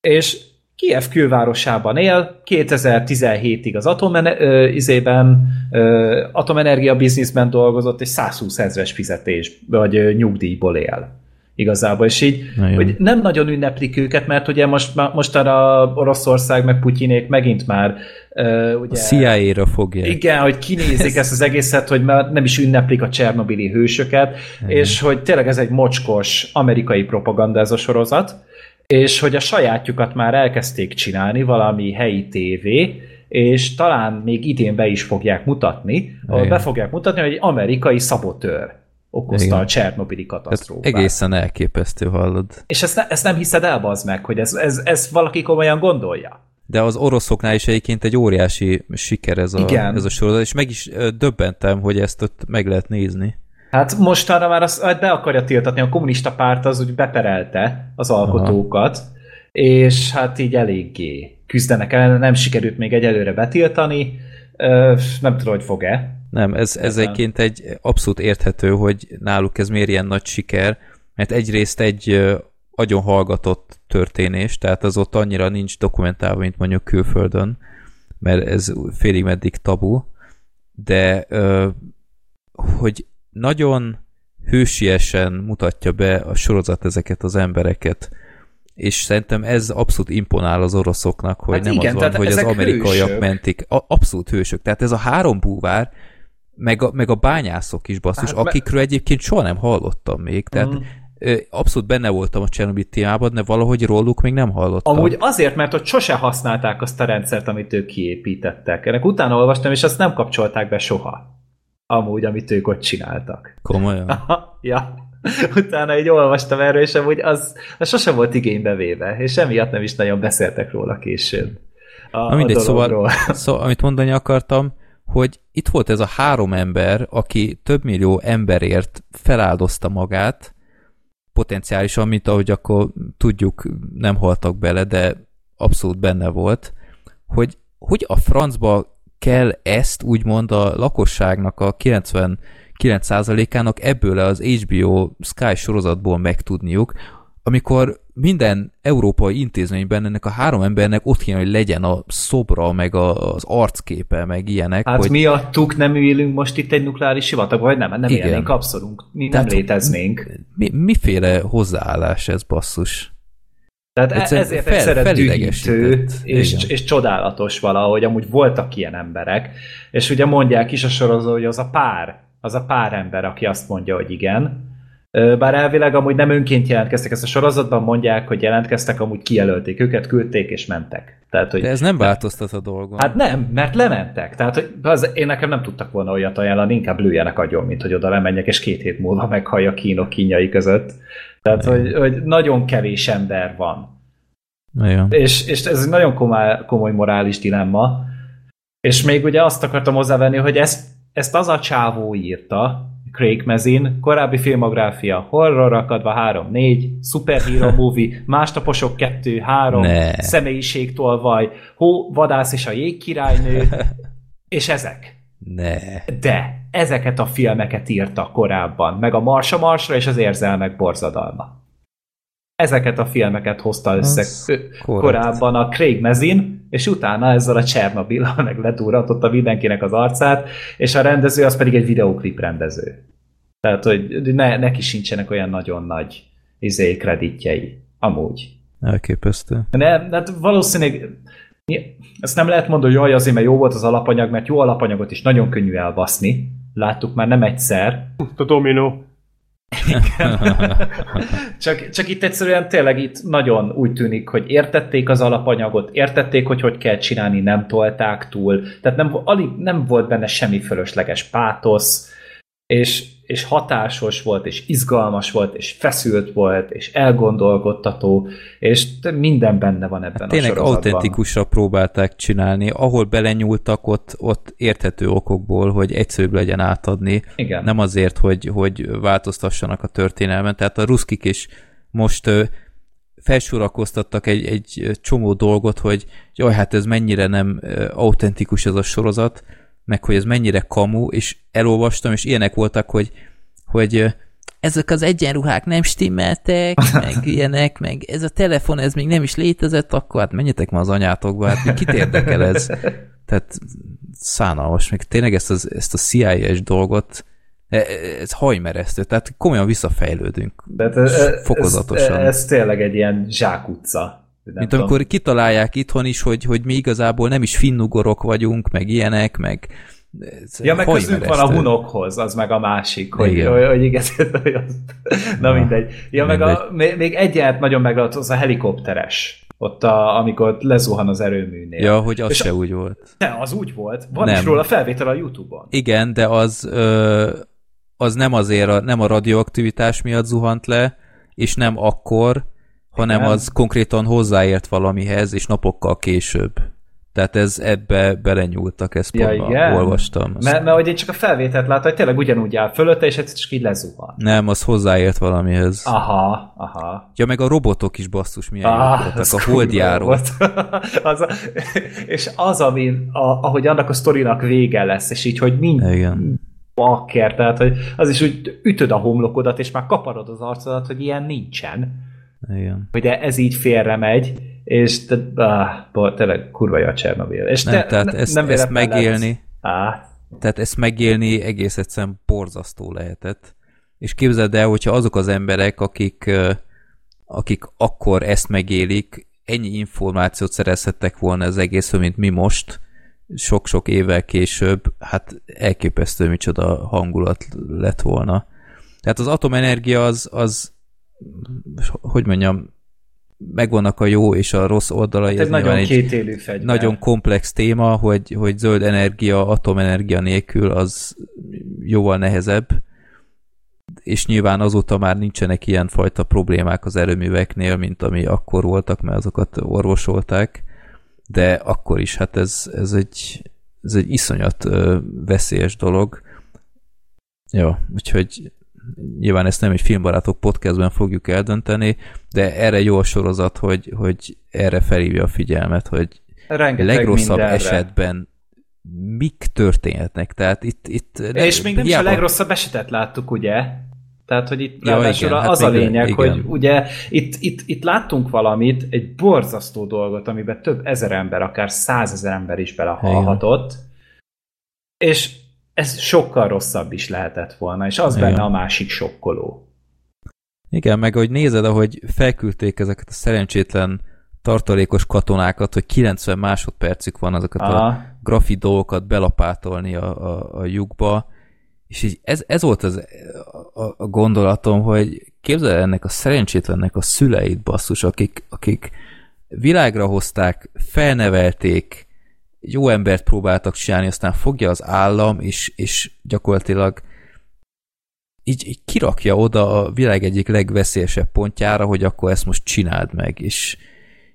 és Kiev külvárosában él, 2017-ig az atomen- ö, izében, ö, atomenergia bizniszben dolgozott, és 120 ezres fizetés, vagy ö, nyugdíjból él igazából, és így, Na, hogy nem nagyon ünneplik őket, mert ugye most, most a Oroszország meg Putyinék megint már uh, ugye, a CIA-ra fogják. Igen, hogy kinézik ezt az egészet, hogy már nem is ünneplik a Csernobili hősöket, Igen. és hogy tényleg ez egy mocskos amerikai propaganda ez a sorozat, és hogy a sajátjukat már elkezdték csinálni, valami helyi tévé, és talán még idén be is fogják mutatni, ahol be fogják mutatni, hogy egy amerikai szabotőr okozta Igen. a Csernobili katasztrófát. Ez egészen elképesztő, hallod. És ezt, ne, ezt nem hiszed el, az meg, hogy ez, ez, ez valaki komolyan gondolja. De az oroszoknál is egyébként egy óriási siker ez a, Igen. ez a sorozat, és meg is döbbentem, hogy ezt ott meg lehet nézni. Hát mostanra már azt hát be akarja tiltatni, a kommunista párt az úgy beperelte az alkotókat, Aha. és hát így eléggé küzdenek el, nem sikerült még egyelőre betiltani, nem tudom, hogy fog-e, nem, ez, ez egyébként egy abszolút érthető, hogy náluk ez miért ilyen nagy siker, mert egyrészt egy agyon hallgatott történés, tehát az ott annyira nincs dokumentálva, mint mondjuk külföldön, mert ez félig meddig tabu, de hogy nagyon hősiesen mutatja be a sorozat ezeket az embereket, és szerintem ez abszolút imponál az oroszoknak, hogy hát nem igen, az van, hogy az amerikaiak hősök. mentik. A, abszolút hősök. Tehát ez a három búvár, meg a, meg a bányászok is basszus, hát, akikről egyébként soha nem hallottam még, tehát mm. abszolút benne voltam a Csernobyl témában, de valahogy róluk még nem hallottam. Amúgy azért, mert ott sose használták azt a rendszert, amit ők kiépítettek. Ennek utána olvastam, és azt nem kapcsolták be soha. Amúgy, amit ők ott csináltak. Komolyan? ja. utána így olvastam erről, és amúgy az, az sosem volt igénybe véve, és emiatt nem is nagyon beszéltek róla később. A, Na mindegy, a szóval, szóval, amit mondani akartam, hogy itt volt ez a három ember, aki több millió emberért feláldozta magát, potenciálisan, mint ahogy akkor tudjuk, nem haltak bele, de abszolút benne volt, hogy hogy a francba kell ezt úgymond a lakosságnak a 99%-ának ebből az HBO Sky sorozatból megtudniuk, amikor minden európai intézményben ennek a három embernek ott kéne, hogy legyen a szobra, meg a, az arcképe, meg ilyenek. Hát hogy... miattuk nem ülünk most itt egy nukleáris sivatagban, vagy nem? Nem Igen. élnénk abszolút, mi Tehát nem léteznénk. Mi, miféle hozzáállás ez basszus? Tehát e- Egyszerűen ezért fel, egyszerre dühítő és, és csodálatos valahogy, amúgy voltak ilyen emberek, és ugye mondják is a sorozó, hogy az a pár, az a pár ember, aki azt mondja, hogy igen, bár elvileg amúgy nem önként jelentkeztek ezt a sorozatban, mondják, hogy jelentkeztek, amúgy kijelölték őket, küldték és mentek. Tehát, hogy De ez nem változtat a dolgon. Hát nem, mert lementek. Tehát hogy az, én nekem nem tudtak volna olyat ajánlani, inkább lőjenek agyon, mint hogy oda lemenjek, és két hét múlva meghallja kínok kínjai között. Tehát, hogy, hogy nagyon kevés ember van. És, és ez egy nagyon komoly, komoly morális dilemma. És még ugye azt akartam hozzávenni, hogy ezt, ezt az a csávó írta, Craig Mazin, korábbi filmográfia, horror akadva 3-4, superhero movie, másnaposok 2-3, személyiségtolvaj, hó, vadász és a jégkirálynő, és ezek. Ne. De ezeket a filmeket írta korábban, meg a Marsa Marsra és az érzelmek borzadalma. Ezeket a filmeket hozta össze az korábban a Craig Mazin, és utána ezzel a Csernobyl, meg letúratotta mindenkinek az arcát, és a rendező az pedig egy videoklip rendező. Tehát, hogy ne, neki sincsenek olyan nagyon nagy izé, kreditjei. Amúgy. Elképesztő. Nem, hát valószínűleg ezt nem lehet mondani, hogy jaj, azért, mert jó volt az alapanyag, mert jó alapanyagot is nagyon könnyű elbaszni. Láttuk már nem egyszer. A dominó. csak, csak itt egyszerűen tényleg itt nagyon úgy tűnik, hogy értették az alapanyagot, értették, hogy hogy kell csinálni, nem tolták túl, tehát nem, alig, nem volt benne semmi fölösleges pátosz, és, és hatásos volt, és izgalmas volt, és feszült volt, és elgondolkodtató, és minden benne van ebben hát tényleg a sorozatban. autentikusra próbálták csinálni, ahol belenyúltak, ott, ott érthető okokból, hogy egyszerűbb legyen átadni. Igen. Nem azért, hogy, hogy változtassanak a történelmen. Tehát a ruszkik is most felsorakoztattak egy, egy csomó dolgot, hogy jaj, hát ez mennyire nem autentikus ez a sorozat, meg hogy ez mennyire kamu, és elolvastam, és ilyenek voltak, hogy, hogy ezek az egyenruhák nem stimmeltek, meg ilyenek, meg ez a telefon, ez még nem is létezett, akkor hát menjetek már az anyátokba, hát kit érdekel ez? Tehát szánalmas, meg tényleg ezt, az, ezt a CIA-es dolgot, e, ez hajmeresztő, tehát komolyan visszafejlődünk. De ez, fokozatosan. Ez, ez tényleg egy ilyen zsákutca. Mint tudom. amikor kitalálják itthon is, hogy, hogy mi igazából nem is finnugorok vagyunk, meg ilyenek, meg Ja, meg közünk van a hunokhoz, az meg a másik, hogy, igen. hogy, hogy igaz, na mindegy. Ja, mindegy. meg a, még egyet nagyon meglepett, az a helikopteres. Ott, a, amikor lezuhan az erőműnél. Ja, hogy az És se a, úgy volt. Ne, az úgy volt. Van nem. is róla felvétel a Youtube-on. Igen, de az, ö, az nem azért, a, nem a radioaktivitás miatt zuhant le, és nem akkor, hanem az konkrétan hozzáért valamihez, és napokkal később. Tehát ez ebbe belenyúltak, ezt ja, igen? olvastam. Mert, mert hogy én csak a felvételt láttam, hogy tényleg ugyanúgy áll fölötte, és ez csak így lezuhan. Nem, az hozzáért valamihez. Aha, aha. Ja, meg a robotok is basszus milyen ah, voltak, a holdjáró. az a, és az, ami, a, ahogy annak a sztorinak vége lesz, és így, hogy mind, Igen. bakker, tehát hogy az is úgy ütöd a homlokodat, és már kaparod az arcodat, hogy ilyen nincsen. Igen. Hogy ez így félre megy, és te, ah, tényleg kurva jó a Csernobyl. És nem, te, tehát ne, ezt, nem ezt megélni, ah. tehát ezt megélni egész egyszerűen borzasztó lehetett. És képzeld el, hogyha azok az emberek, akik, akik akkor ezt megélik, ennyi információt szerezhettek volna az egész, mint mi most, sok-sok évvel később, hát elképesztő micsoda hangulat lett volna. Tehát az atomenergia az, az hogy mondjam, megvannak a jó és a rossz oldalai. Hát ez nagyon egy kétélű fegyver. Nagyon komplex téma, hogy, hogy zöld energia, atomenergia nélkül az jóval nehezebb. és nyilván azóta már nincsenek ilyen fajta problémák az erőműveknél, mint ami akkor voltak, mert azokat orvosolták, de akkor is, hát ez, ez, egy, ez egy iszonyat veszélyes dolog. Jó, úgyhogy nyilván ezt nem egy filmbarátok podcastben fogjuk eldönteni, de erre jó a sorozat, hogy, hogy erre felhívja a figyelmet, hogy Rengeteg legrosszabb mindenre. esetben mik történhetnek. Tehát itt, itt És még nem is a legrosszabb esetet láttuk, ugye? Tehát, hogy itt Ja, igen, hát az a még- lényeg, igen. hogy ugye itt, itt, itt láttunk valamit, egy borzasztó dolgot, amiben több ezer ember, akár százezer ember is belehalhatott, és ez sokkal rosszabb is lehetett volna, és az Igen. benne a másik sokkoló. Igen, meg hogy nézed, ahogy felküldték ezeket a szerencsétlen tartalékos katonákat, hogy 90 másodpercük van azokat a Aha. grafit dolgokat belapátolni a, a, a lyukba, és így ez, ez volt az, a, a gondolatom, hogy képzel el ennek a szerencsétlennek a szüleit basszus, akik, akik világra hozták, felnevelték, jó embert próbáltak csinálni, aztán fogja az állam, és, és gyakorlatilag így, így kirakja oda a világ egyik legveszélyesebb pontjára, hogy akkor ezt most csináld meg, és,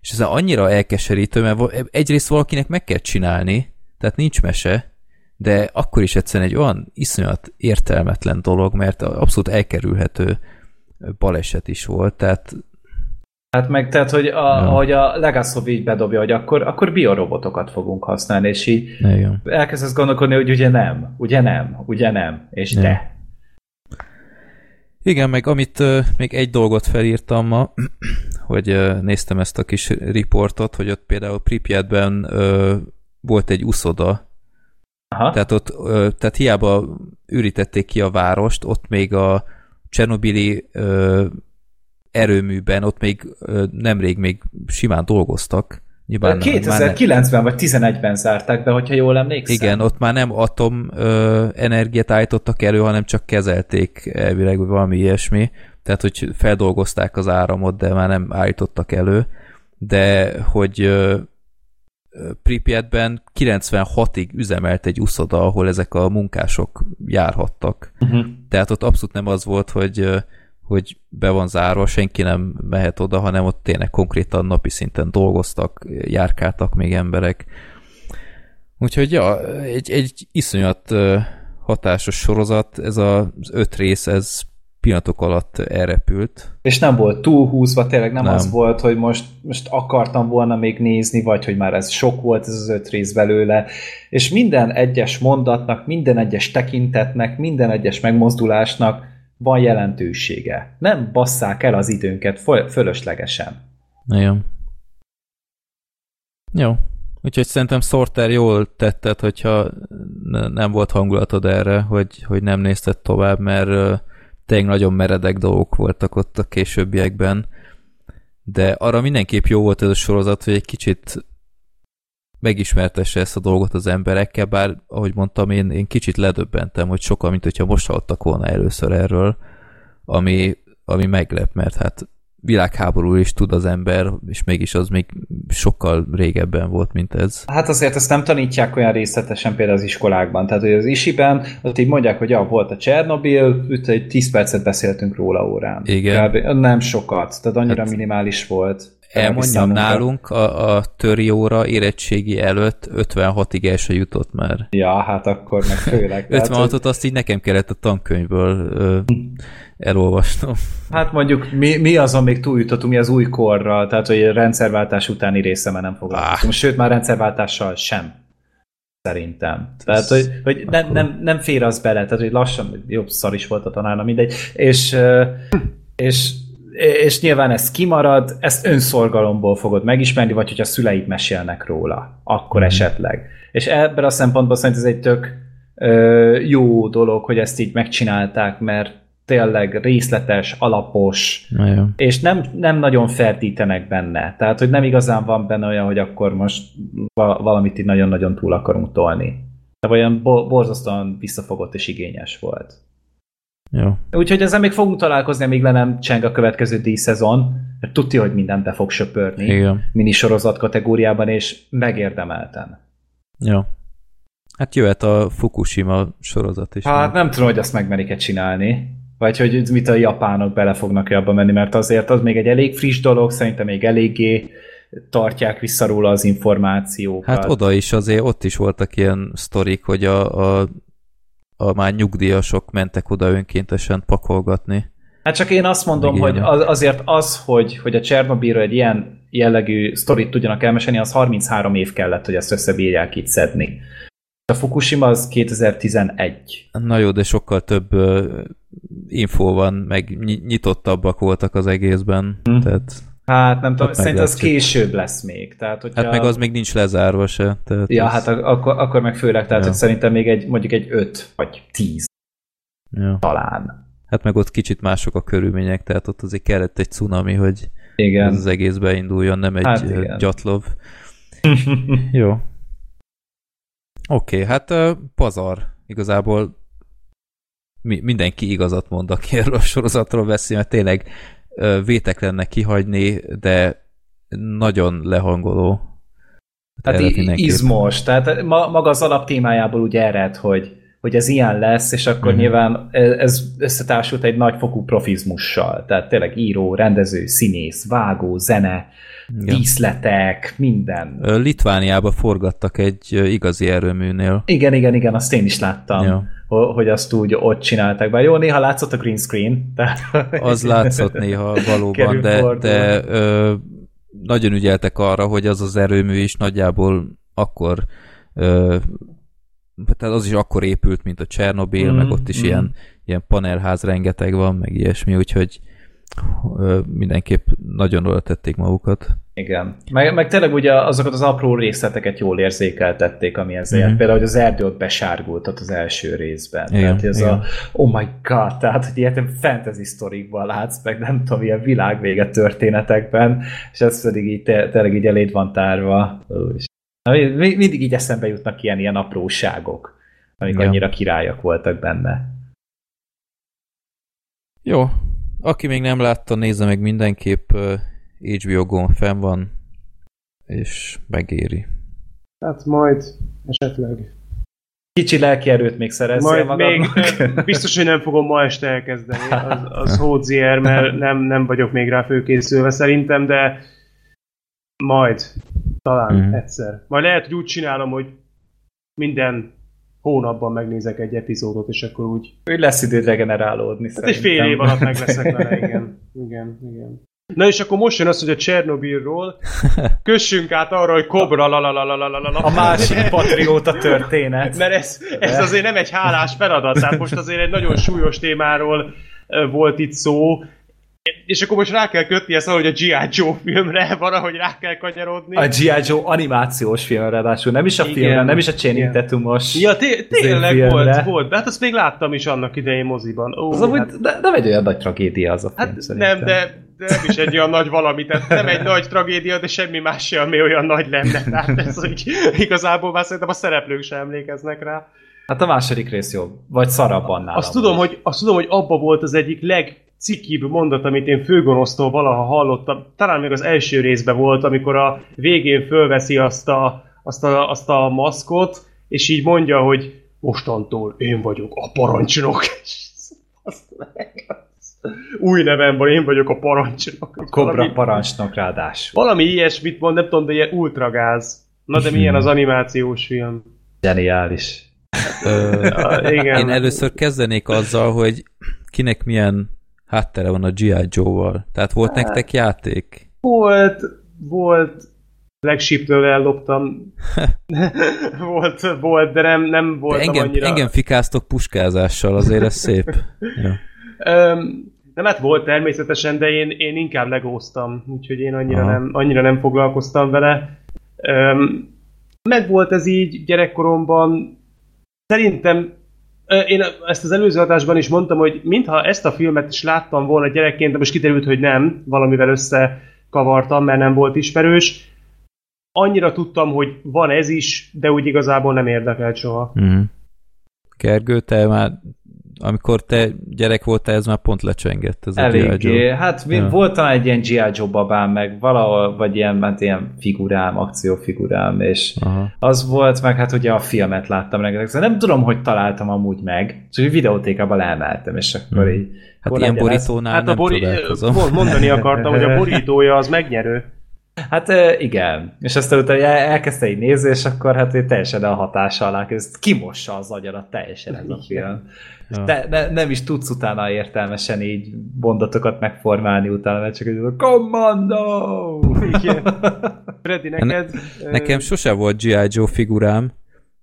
és ez annyira elkeserítő, mert egyrészt valakinek meg kell csinálni, tehát nincs mese, de akkor is egyszerűen egy olyan iszonyat értelmetlen dolog, mert abszolút elkerülhető baleset is volt, tehát Hát meg, tehát, hogy a, Ja. ahogy a Legasov így bedobja, hogy akkor, akkor biorobotokat fogunk használni, és így igen. elkezdesz gondolkodni, hogy ugye nem, ugye nem, ugye nem, és Ja. de. Igen, meg amit ö, még egy dolgot felírtam ma, hogy ö, néztem ezt a kis riportot, hogy ott például Pripyatben ö, volt egy uszoda, Aha. tehát ott, ö, tehát hiába ürítették ki a várost, ott még a Csernobili ö, erőműben, ott még nemrég még simán dolgoztak. Nyilván már ne- 2009-ben vagy 11-ben zárták be, hogyha jól emlékszem. igen, ott már nem atom ö, energiát állítottak elő, hanem csak kezelték elvileg valami ilyesmi. Tehát, hogy feldolgozták az áramot, de már nem állítottak elő. De, hogy ö, Pripyatben 96-ig üzemelt egy uszoda, ahol ezek a munkások járhattak. Uh-huh. Tehát ott abszolút nem az volt, hogy hogy be van zárva, senki nem mehet oda, hanem ott tényleg konkrétan napi szinten dolgoztak, járkáltak még emberek. Úgyhogy ja, egy, egy iszonyat hatásos sorozat, ez az öt rész, ez pillanatok alatt elrepült. És nem volt túlhúzva, tényleg Nem. nem az volt, hogy most, most akartam volna még nézni, vagy hogy már ez sok volt ez az öt rész belőle, és minden egyes mondatnak, minden egyes tekintetnek, minden egyes megmozdulásnak van jelentősége. Nem basszák el az időnket föl- fölöslegesen. Igen. Jó. Úgyhogy szerintem Sorter jól tetted, hogyha ne- nem volt hangulatod erre, hogy, hogy nem nézted tovább, mert tényleg nagyon meredek dolgok voltak ott a későbbiekben. De arra mindenképp jó volt ez a sorozat, hogy egy kicsit megismertesse ezt a dolgot az emberekkel, bár ahogy mondtam, én, én kicsit ledöbbentem, hogy sokan, mint hogyha most hallottak volna először erről, ami, ami meglep, mert hát világháború is tud az ember, és mégis az még sokkal régebben volt, mint ez. Hát azért ezt nem tanítják olyan részletesen például az iskolákban. Tehát, hogy az isiben, ott így mondják, hogy ja, volt a Csernobil, itt egy 10 percet beszéltünk róla órán. Igen. Kb. Nem sokat, tehát annyira Hát- minimális volt. Elmondjam, nálunk a, a töri óra érettségi előtt 56-ig el se jutott már. Ja, hát akkor meg főleg. Tehát, hogy- 56-ot azt így nekem kellett a tankönyvből ö, elolvasnom. Hát mondjuk mi, mi azon még túljutottunk, mi az új korral, tehát hogy a rendszerváltás utáni része már nem foglalkoztunk. Ah. Sőt, már rendszerváltással sem. Szerintem. Tehát, hogy, hogy nem, nem, nem fér az bele, tehát hogy lassan, jobb szar is volt a tanárna, mindegy. És, és, és nyilván ez kimarad, ezt önszorgalomból fogod megismerni, vagy hogy a szüleid mesélnek róla, akkor Mhm. esetleg. És ebben a szempontból szerintem ez egy tök ö, jó dolog, hogy ezt így megcsinálták, mert tényleg részletes, alapos, Na és nem, nem nagyon ferdítenek benne. Tehát, hogy nem igazán van benne olyan, hogy akkor most va- valamit így nagyon-nagyon túl akarunk tolni. De olyan bo- borzasztóan visszafogott és igényes volt. Jó. Úgyhogy ezzel még fogunk találkozni, amíg le nem cseng a következő díszezon, mert tudja, hogy mindent be fog söpörni Igen. minisorozat kategóriában, és megérdemelten. Jó. Hát jöhet a Fukushima sorozat is. Hát nem? nem tudom, hogy azt megmerik-e csinálni. Vagy hogy mit a japánok bele fognak abba menni, mert azért az még egy elég friss dolog, szerintem még eléggé tartják vissza róla az információkat. Hát oda is azért, ott is voltak ilyen sztorik, hogy a, a, a már nyugdíjasok mentek oda önkéntesen pakolgatni. Hát csak én azt mondom, hogy az, azért az, hogy, hogy a Csernobylra egy ilyen jellegű sztorit tudjanak elmesélni, az 33 év kellett, hogy ezt összebírják itt szedni. A Fukushima az 2011. Na jó, de sokkal több uh, infó van, meg nyitottabbak voltak az egészben. Hmm. Tehát Hát nem tudom, szerintem az később lesz még. Tehát, hogyha... Hát meg az még nincs lezárva se. Tehát ja, az... hát akkor, akkor meg főleg, tehát ja. hogy szerintem még egy, mondjuk egy 5 vagy 10 ja. talán. Hát meg ott kicsit mások a körülmények, tehát ott azért kellett egy cunami, hogy igen. ez az egész beinduljon, nem egy hát gyatlov. Jó. Oké, okay, hát uh, pazar. Igazából mi, mindenki igazat mond, aki erről a sorozatról beszél, mert tényleg vétek lenne kihagyni, de nagyon lehangoló. Hát izmos, tehát maga az alaptémájából úgy ered, hogy hogy ez ilyen lesz, és akkor mm. nyilván ez összetársult egy nagyfokú profizmussal. Tehát tényleg író, rendező, színész, vágó, zene, Igen. díszletek, minden. Litvániába forgattak egy igazi erőműnél. Igen, igen, igen, azt én is láttam. Ja hogy azt úgy ott csinálták. Bár jó, néha látszott a green screen. Tehát... Az látszott néha valóban, de, de ö, nagyon ügyeltek arra, hogy az az erőmű is nagyjából akkor ö, tehát az is akkor épült, mint a Csernobil, mm, meg ott is mm. ilyen, ilyen panelház rengeteg van, meg ilyesmi, úgyhogy mindenképp nagyon oda tették magukat. Igen. Meg, meg tényleg ugye azokat az apró részleteket jól érzékeltették, ami ezzel mm. Például, hogy az erdő ott besárgult ott az első részben. Igen, tehát ez igen. a oh my god, tehát hogy ilyen fantasy sztorikban látsz, meg nem tudom, ilyen világvége történetekben, és ez pedig így tényleg így eléd van tárva. Na, mindig így eszembe jutnak ilyen, ilyen apróságok, amik ja. annyira királyak voltak benne. Jó. Aki még nem látta, nézze meg mindenképp HBO Go fenn van, és megéri. Hát majd esetleg. Kicsi lelki erőt még szerezzél Majd még biztos, hogy nem fogom ma este elkezdeni, az, az Hódzier, mert nem, nem vagyok még rá főkészülve szerintem, de majd. Talán mm. egyszer. Majd lehet, hogy úgy csinálom, hogy minden hónapban megnézek egy epizódot, és akkor úgy... Úgy lesz időd regenerálódni Hát egy fél év alatt meg leszek vele, igen. Igen, igen. Na és akkor most jön az, hogy a Csernobilról kössünk át arra, hogy Kobra la la la la la la la A másik patrióta történet. Mert ez, ez azért nem egy hálás feladat, tehát most azért egy nagyon súlyos témáról volt itt szó, és akkor most rá kell kötni ezt hogy a G.I. Joe filmre, valahogy rá kell kanyarodni. A G.I. Joe animációs filmre, ráadásul nem is a Igen. filmre, nem is a Channing Tatumos Ja, té- tényleg volt, volt, de hát azt még láttam is annak idején moziban. Ó, az amúgy hát... de, nem egy olyan nagy tragédia az a film, Hát szerintem. nem, de, de nem is egy olyan nagy valami, tehát nem egy nagy tragédia, de semmi más sem, ami olyan nagy lenne. Tehát ez úgy, igazából már szerintem a szereplők sem emlékeznek rá. Hát a második rész jobb. Vagy szarabb annál. Azt tudom, hogy, azt tudom, hogy abba volt az egyik leg cikibb mondat, amit én főgonosztól valaha hallottam, talán még az első részben volt, amikor a végén fölveszi azt a, azt a, azt a maszkot, és így mondja, hogy mostantól én vagyok a parancsnok. Új nevem van, én vagyok a parancsnok. A kobra valami, parancsnok ráadásul. Valami ilyesmit mond, nem tudom, de ilyen ultragáz. Na de milyen az animációs film? Geniális. Ö, igen. Én először kezdenék azzal, hogy kinek milyen háttere van a G.I. Joe-val. Tehát volt hát, nektek játék? Volt, volt, flagshipről elloptam. volt, volt, de nem, nem volt engem, annyira... Engem fikáztok puskázással, azért ez szép. ja. Um, nem, hát volt természetesen, de én, én inkább legóztam, úgyhogy én annyira nem, annyira nem foglalkoztam vele. Um, meg volt ez így gyerekkoromban. Szerintem én ezt az előző adásban is mondtam, hogy mintha ezt a filmet is láttam volna gyerekként, de most kiderült, hogy nem, valamivel összekavartam, mert nem volt ismerős. Annyira tudtam, hogy van ez is, de úgy igazából nem érdekelt soha. Mm. Gergő, te már amikor te gyerek voltál, ez már pont lecsengett. Ez a. Eléggé. Joe. Hát mi Ja. volt talán egy ilyen G.I. Joe babám, meg valahol, vagy ilyen, hát ilyen figurám, akciófigurám, és Aha. az volt, meg hát ugye a filmet láttam rengeteg. Szóval nem tudom, hogy találtam amúgy meg, csak egy videótékában leemeltem, és akkor így... Hát ilyen borítónál Hát a nem bori... csodálkozom. Pont mondani akartam, hogy a borítója az megnyerő. Hát igen. És aztán utána el- elkezdte így nézni, és akkor hát így teljesen a hatása alá kezd. Kimossa az agyadat teljesen ez a film. De, ne, nem is tudsz utána értelmesen így mondatokat megformálni utána, mert csak így Commando! Igen. Freddy, neked? ö, Nekem sose volt G.I. Joe figurám,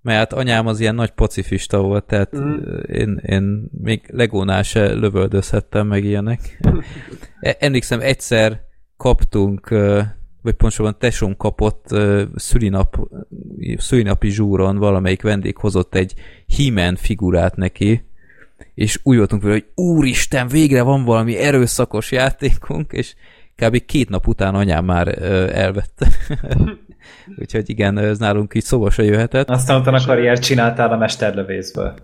mert hát anyám az ilyen nagy pacifista volt, tehát mm. én, én még legónál se lövöldözhettem meg ilyenek. E- Emlékszem, egyszer kaptunk, vagy pontosabban tesóm kapott ö, szülinap, szülinapi zsúron valamelyik vendég hozott egy he figurát neki, és úgy voltunk vele, hogy úristen, végre van valami erőszakos játékunk, és kb. két nap után anyám már ö, elvette. Úgyhogy igen, ez nálunk így szóba se jöhetett. Aztán utána karriert csináltál a mesterlövészből.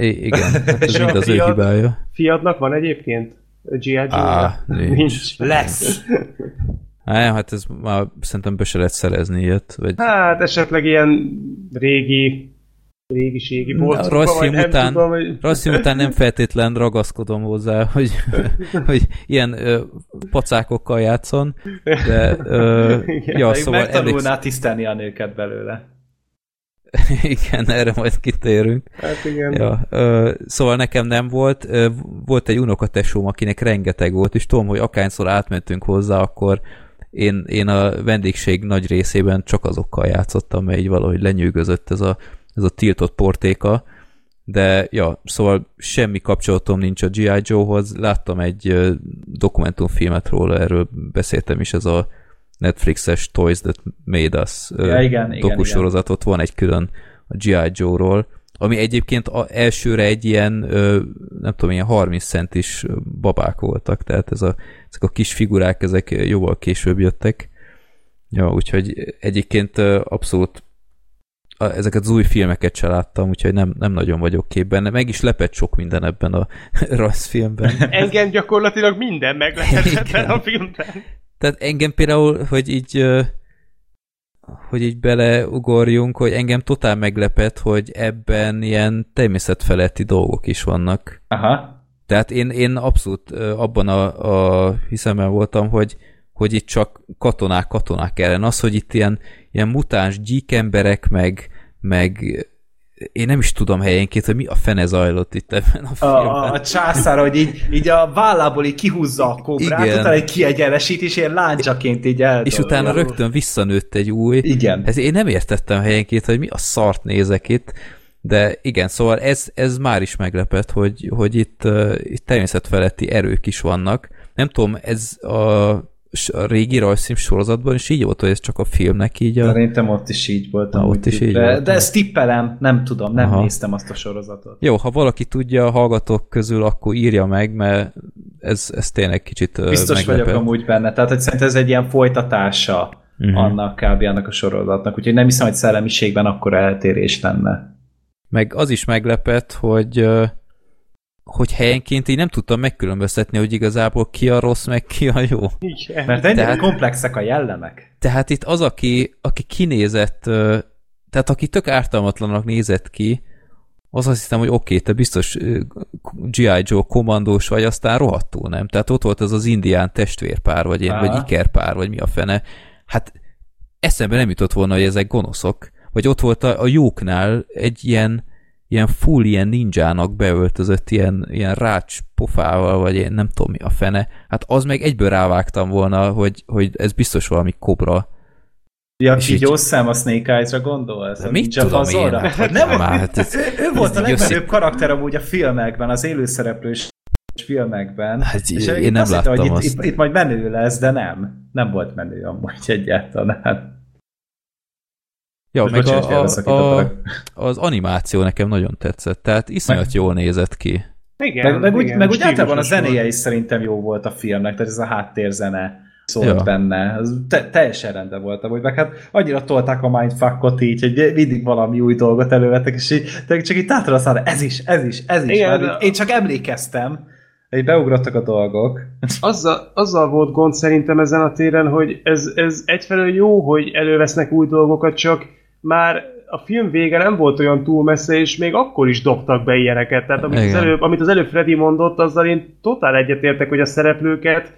I- igen, hát ez mind az ő fiad? hibája. Fiadnak van egyébként? G.I. Joe? Á, nincs. Lesz! Á, hát ez már szerintem be se lehet szerezni ilyet. Vagy... Hát esetleg ilyen régi régiségi A bolcokban, rajzfilm vagy nem után, tudom, hogy... rajzfilm után nem feltétlen ragaszkodom hozzá, hogy, hogy ilyen ö, pacákokkal játszon, de ö, Igen, ja, szóval emlékszem, megtanulnál tisztelni a nőket belőle. igen, erre majd kitérünk. Hát igen. Ja, ö, szóval nekem nem volt. Ö, volt egy unokatesóm, akinek rengeteg volt, és tudom, hogy akányszor átmentünk hozzá, akkor én, én a vendégség nagy részében csak azokkal játszottam, mert így valahogy lenyűgözött ez a, ez a tiltott portéka. De ja, szóval semmi kapcsolatom nincs a G.I. Joe-hoz. Láttam egy dokumentumfilmet róla, erről beszéltem is, ez a Netflixes Toys That Made Us Ja, igen, igen, dokusorozatot, van egy külön a G.I. Joe-ról, ami egyébként a, elsőre egy ilyen, nem tudom, ilyen 30 centis babák voltak, tehát ez a, ezek a kis figurák, ezek jóval később jöttek. Ja, úgyhogy egyébként abszolút ezeket az új filmeket se láttam, úgyhogy nem, nem nagyon vagyok képben. Meg is lepett sok minden ebben a rajzfilmben. Engem gyakorlatilag minden meg lehet Igen. ebben a filmben. Tehát engem például, hogy így hogy így beleugorjunk, hogy engem totál meglepett, hogy ebben ilyen természetfeletti dolgok is vannak. Aha. Tehát én, én abszolút abban a, a hiszemben voltam, hogy, hogy itt csak katonák, katonák ellen. Az, hogy itt ilyen, ilyen mutáns gyíkemberek, meg, meg én nem is tudom helyenként, hogy mi a fene zajlott itt ebben a filmben. a, a császár, hogy így, így a vállából így kihúzza a kobrát, Igen. utána egy kiegyenesít, és ilyen láncsaként így el. és utána rögtön visszanőtt egy új. Igen. Ez én nem értettem helyenként, hogy mi a szart nézek itt, de igen, szóval ez, ez már is meglepett, hogy, hogy itt, uh, itt természetfeletti erők is vannak. Nem tudom, ez a, a régi rajzfilm sorozatban is így volt, hogy ez csak a filmnek így a... Szerintem ott is így volt. Na, ott is így de, volt. de ezt tippelem, nem tudom, nem Aha. néztem azt a sorozatot. Jó, ha valaki tudja a hallgatók közül, akkor írja meg, mert ez, ez tényleg kicsit Biztos meglepett. vagyok amúgy benne, tehát hogy szerintem ez egy ilyen folytatása Mhm. annak kb. annak a sorozatnak, úgyhogy nem hiszem, hogy szellemiségben akkor eltérés lenne. Meg az is meglepett, hogy hogy helyenként így nem tudtam megkülönböztetni, hogy igazából ki a rossz, meg ki a jó. Igen. Mert ennyire Tehát- komplexek a jellemek. Tehát itt az, aki, aki kinézett, tehát aki tök ártalmatlanak nézett ki, az azt hiszem, hogy oké, okay, te biztos G.I. Joe kommandós vagy, aztán rohadtul nem. Tehát ott volt ez az indián testvérpár, vagy ilyen, Aha. vagy ikerpár, vagy mi a fene. Hát eszembe nem jutott volna, hogy ezek gonoszok. Vagy ott volt a, a jóknál egy ilyen, ilyen full ilyen ninjának beöltözött ilyen, ilyen rács pofával, vagy én nem tudom mi a fene. Hát az meg egyből rávágtam volna, hogy, hogy ez biztos valami kobra. Ja, És így- szem a Snake Eyes-ra gondolsz? Mit tudom Puzzle-ra? én? Hát nem, Már, hát ez, ő, ő volt a legmenőbb karakter amúgy a filmekben, az élőszereplős filmekben. Hát És én itt nem azt hittem, láttam hogy azt. Itt, itt, itt majd menő lesz, de nem. Nem volt menő amúgy egyáltalán. Ja, meg bocsánat, a, a, a, az animáció nekem nagyon tetszett, tehát iszonyat jól nézett ki. Igen, Meg, meg, úgy, igen, meg úgy általában a zenéje volt. is szerintem jó volt a filmnek, tehát ez a háttérzene. szólt Ja. benne. Ez te- teljesen rendben volt amúgy, meg hát annyira tolták a mindfuckot így, hogy mindig valami új dolgot elővettek, és így, csak így tátra aztán, ez is, ez is, ez is. Igen, Már én csak emlékeztem, hogy beugrottak a dolgok. Azzal, azzal volt gond szerintem ezen a téren, hogy ez, ez egyfelől jó, hogy elővesznek új dolgokat, csak már a film vége nem volt olyan túl messze, és még akkor is dobtak be ilyeneket. Tehát amit az, előbb, amit az előbb Freddy mondott, azzal én totál egyetértek, hogy a szereplőket,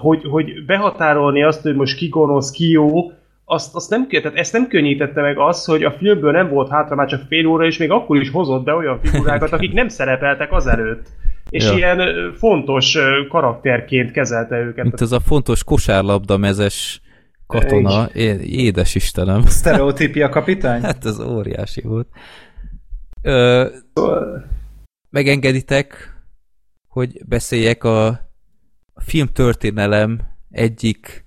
hogy, hogy behatárolni azt, hogy most ki gonosz, ki jó, azt, azt nem, tehát ezt nem könnyítette meg az, hogy a filmből nem volt hátra már csak fél óra, és még akkor is hozott be olyan figurákat, akik nem szerepeltek azelőtt. És Ja. ilyen fontos karakterként kezelte őket. Mint ez a fontos kosárlabda mezes katona. É- édes Istenem. Sztereotípia kapitány? Hát ez óriási volt. Ö, megengeditek, hogy beszéljek a, a filmtörténelem egyik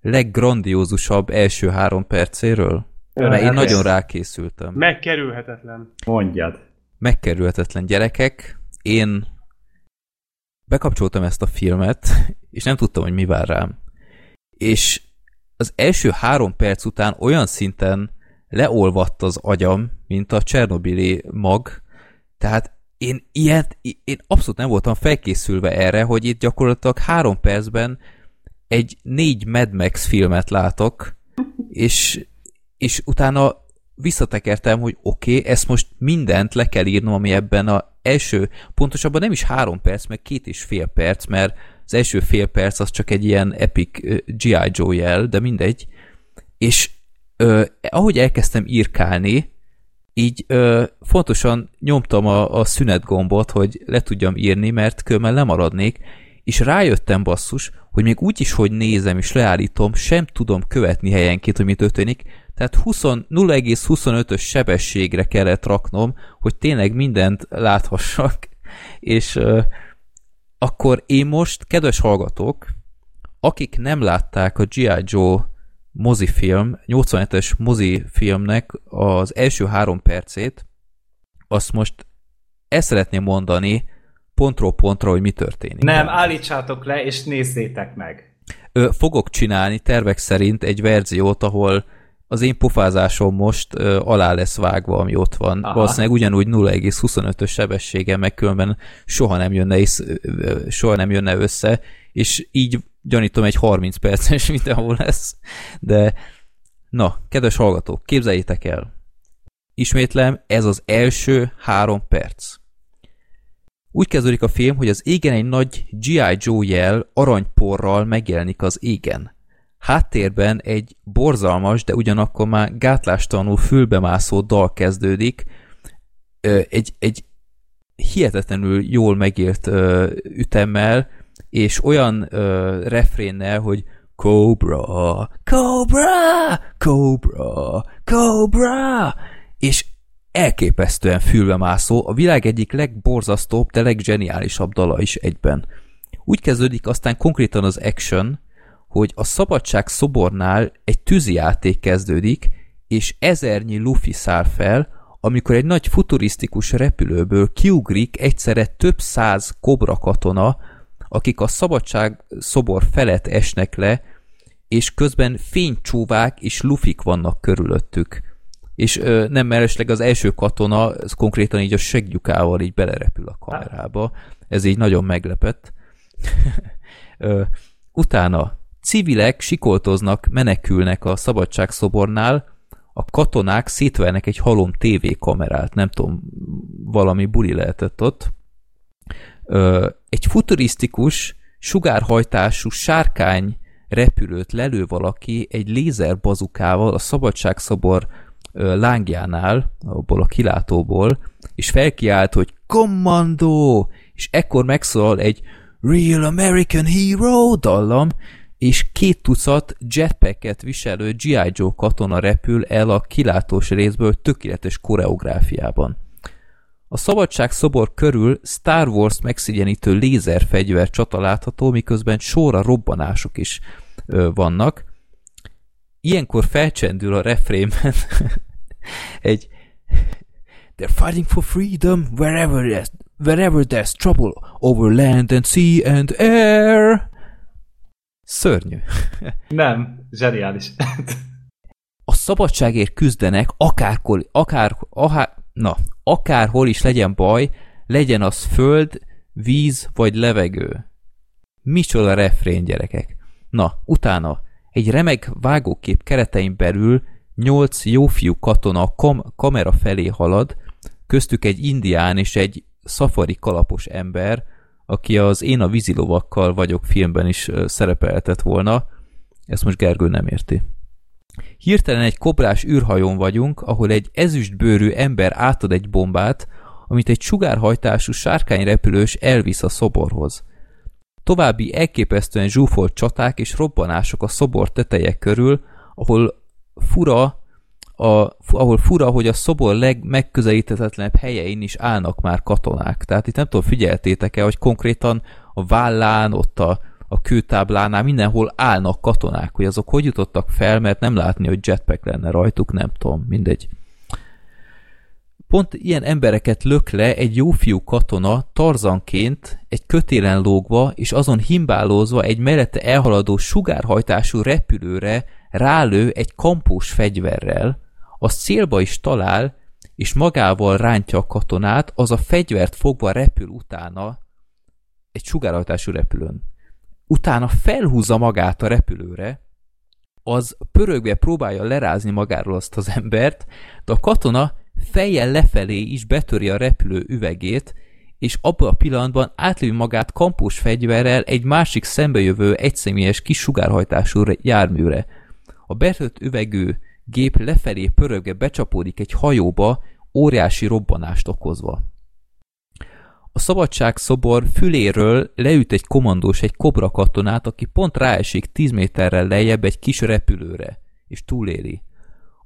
leggrandiózusabb első három percéről? Mert én hát nagyon rákészültem. Megkerülhetetlen. Mondjad. Megkerülhetetlen gyerekek. Én bekapcsoltam ezt a filmet, és nem tudtam, hogy mi vár rám. És az első három perc után olyan szinten leolvadt az agyam, mint a Csernobili mag, tehát én ilyet, én abszolút nem voltam felkészülve erre, hogy itt gyakorlatilag három percben egy négy Mad Max filmet látok, és, és utána visszatekertem, hogy oké, okay, ezt most mindent le kell írnom, ami ebben a első, pontosabban nem is három perc, meg két és fél perc, mert az első fél perc az csak egy ilyen epic G.I. Joe jel, de mindegy. És uh, ahogy elkezdtem írkálni, így ö, fontosan nyomtam a, a szünet gombot, hogy le tudjam írni, mert különben lemaradnék, és rájöttem basszus, hogy még úgy is, hogy nézem és leállítom, sem tudom követni helyenként, hogy mi történik, tehát 20 0,25-ös sebességre kellett raknom, hogy tényleg mindent láthassak, és ö, akkor én most, kedves hallgatók, akik nem látták a G.I. Joe mozifilm, 87-es mozifilmnek az első három percét, azt most ezt szeretném mondani pontról pontra, hogy mi történik. Nem, állítsátok le, és nézzétek meg. Fogok csinálni tervek szerint egy verziót, ahol az én pofázásom most ö, alá lesz vágva, ami ott van. Aha. Valószínűleg ugyanúgy 0,25-ös sebességgel, meg különben soha nem jönne, is, ö, ö, soha nem jönne össze, és így gyanítom egy 30 perces videó lesz. De na, kedves hallgatók, képzeljétek el. Ismétlem, ez az első három perc. Úgy kezdődik a film, hogy az égen egy nagy G.I. Joe jel aranyporral megjelenik az égen. Háttérben egy borzalmas, de ugyanakkor már gátlástalanul fülbemászó dal kezdődik, egy, egy hihetetlenül jól megírt ütemmel, és olyan refrénnel, hogy Cobra, Cobra, Cobra, Cobra, és elképesztően fülbemászó, a világ egyik legborzasztóbb, de leggeniálisabb dala is egyben. Úgy kezdődik aztán konkrétan az action, hogy a szabadság szobornál egy tűzijáték kezdődik, és ezernyi lufi száll fel, amikor egy nagy futurisztikus repülőből kiugrik egyszerre több száz kobra katona, akik a szabadság szobor felett esnek le, és közben fénycsóvák és lufik vannak körülöttük. És ö, nem mellesleg az első katona, ez konkrétan így a seggyukával így belerepül a kamerába. Ez így nagyon meglepett. ö, utána civilek sikoltoznak, menekülnek a szabadságszobornál, a katonák szétvernek egy halom tévékamerát, nem tudom, valami buli lehetett ott. Egy futurisztikus, sugárhajtású sárkány repülőt lelő valaki egy lézerbazukával a szabadságszobor lángjánál, abból a kilátóból, és felkiált, hogy kommandó, és ekkor megszólal egy Real American Hero dallam, és két tucat jetpacket viselő G.I. Joe katona repül el a kilátós részből tökéletes koreográfiában. A szabadság szobor körül Star Wars megszigyenítő lézerfegyver csata látható, miközben sorra robbanások is ö, vannak. Ilyenkor felcsendül a refrémben egy They're fighting for freedom wherever there's, wherever there's trouble over land and sea and air. Szörnyű. Nem, zseniális. A szabadságért küzdenek, akárkor, akár, ahá, na, akárhol is legyen baj, legyen az föld, víz vagy levegő. Micsoda refrén, gyerekek. Na, utána egy remek vágókép keretein belül nyolc jófiú katona a kam- kamera felé halad, köztük egy indián és egy szafari kalapos ember, aki az Én a vízilovakkal vagyok filmben is szerepelhetett volna. Ezt most Gergő nem érti. Hirtelen egy kobrás űrhajón vagyunk, ahol egy ezüstbőrű ember átad egy bombát, amit egy sugárhajtású sárkányrepülős elvisz a szoborhoz. További elképesztően zsúfolt csaták és robbanások a szobor teteje körül, ahol fura, a, ahol fura, hogy a szobor legmegközelíthetetlenebb helyein is állnak már katonák. Tehát itt nem tudom, figyeltétek-e, hogy konkrétan a vállán, ott a, a kőtáblánál mindenhol állnak katonák, hogy azok hogy jutottak fel, mert nem látni, hogy jetpack lenne rajtuk, nem tudom, mindegy. Pont ilyen embereket lök le egy jófiú katona tarzanként egy kötélen lógva és azon himbálózva egy mellette elhaladó sugárhajtású repülőre rálő egy kampós fegyverrel, az célba is talál, és magával rántja a katonát, az a fegyvert fogva repül utána egy sugárhajtású repülőn. Utána felhúzza magát a repülőre, az pörögve próbálja lerázni magáról azt az embert, de a katona fejjel lefelé is betöri a repülő üvegét, és abban a pillanatban átlő magát kampós fegyverrel egy másik szembejövő egyszemélyes kis sugárhajtású járműre. A betört üvegű gép lefelé pörögve becsapódik egy hajóba, óriási robbanást okozva. A szabadság szobor füléről leüt egy komandós egy kobra katonát, aki pont ráesik 10 méterrel lejjebb egy kis repülőre, és túléli.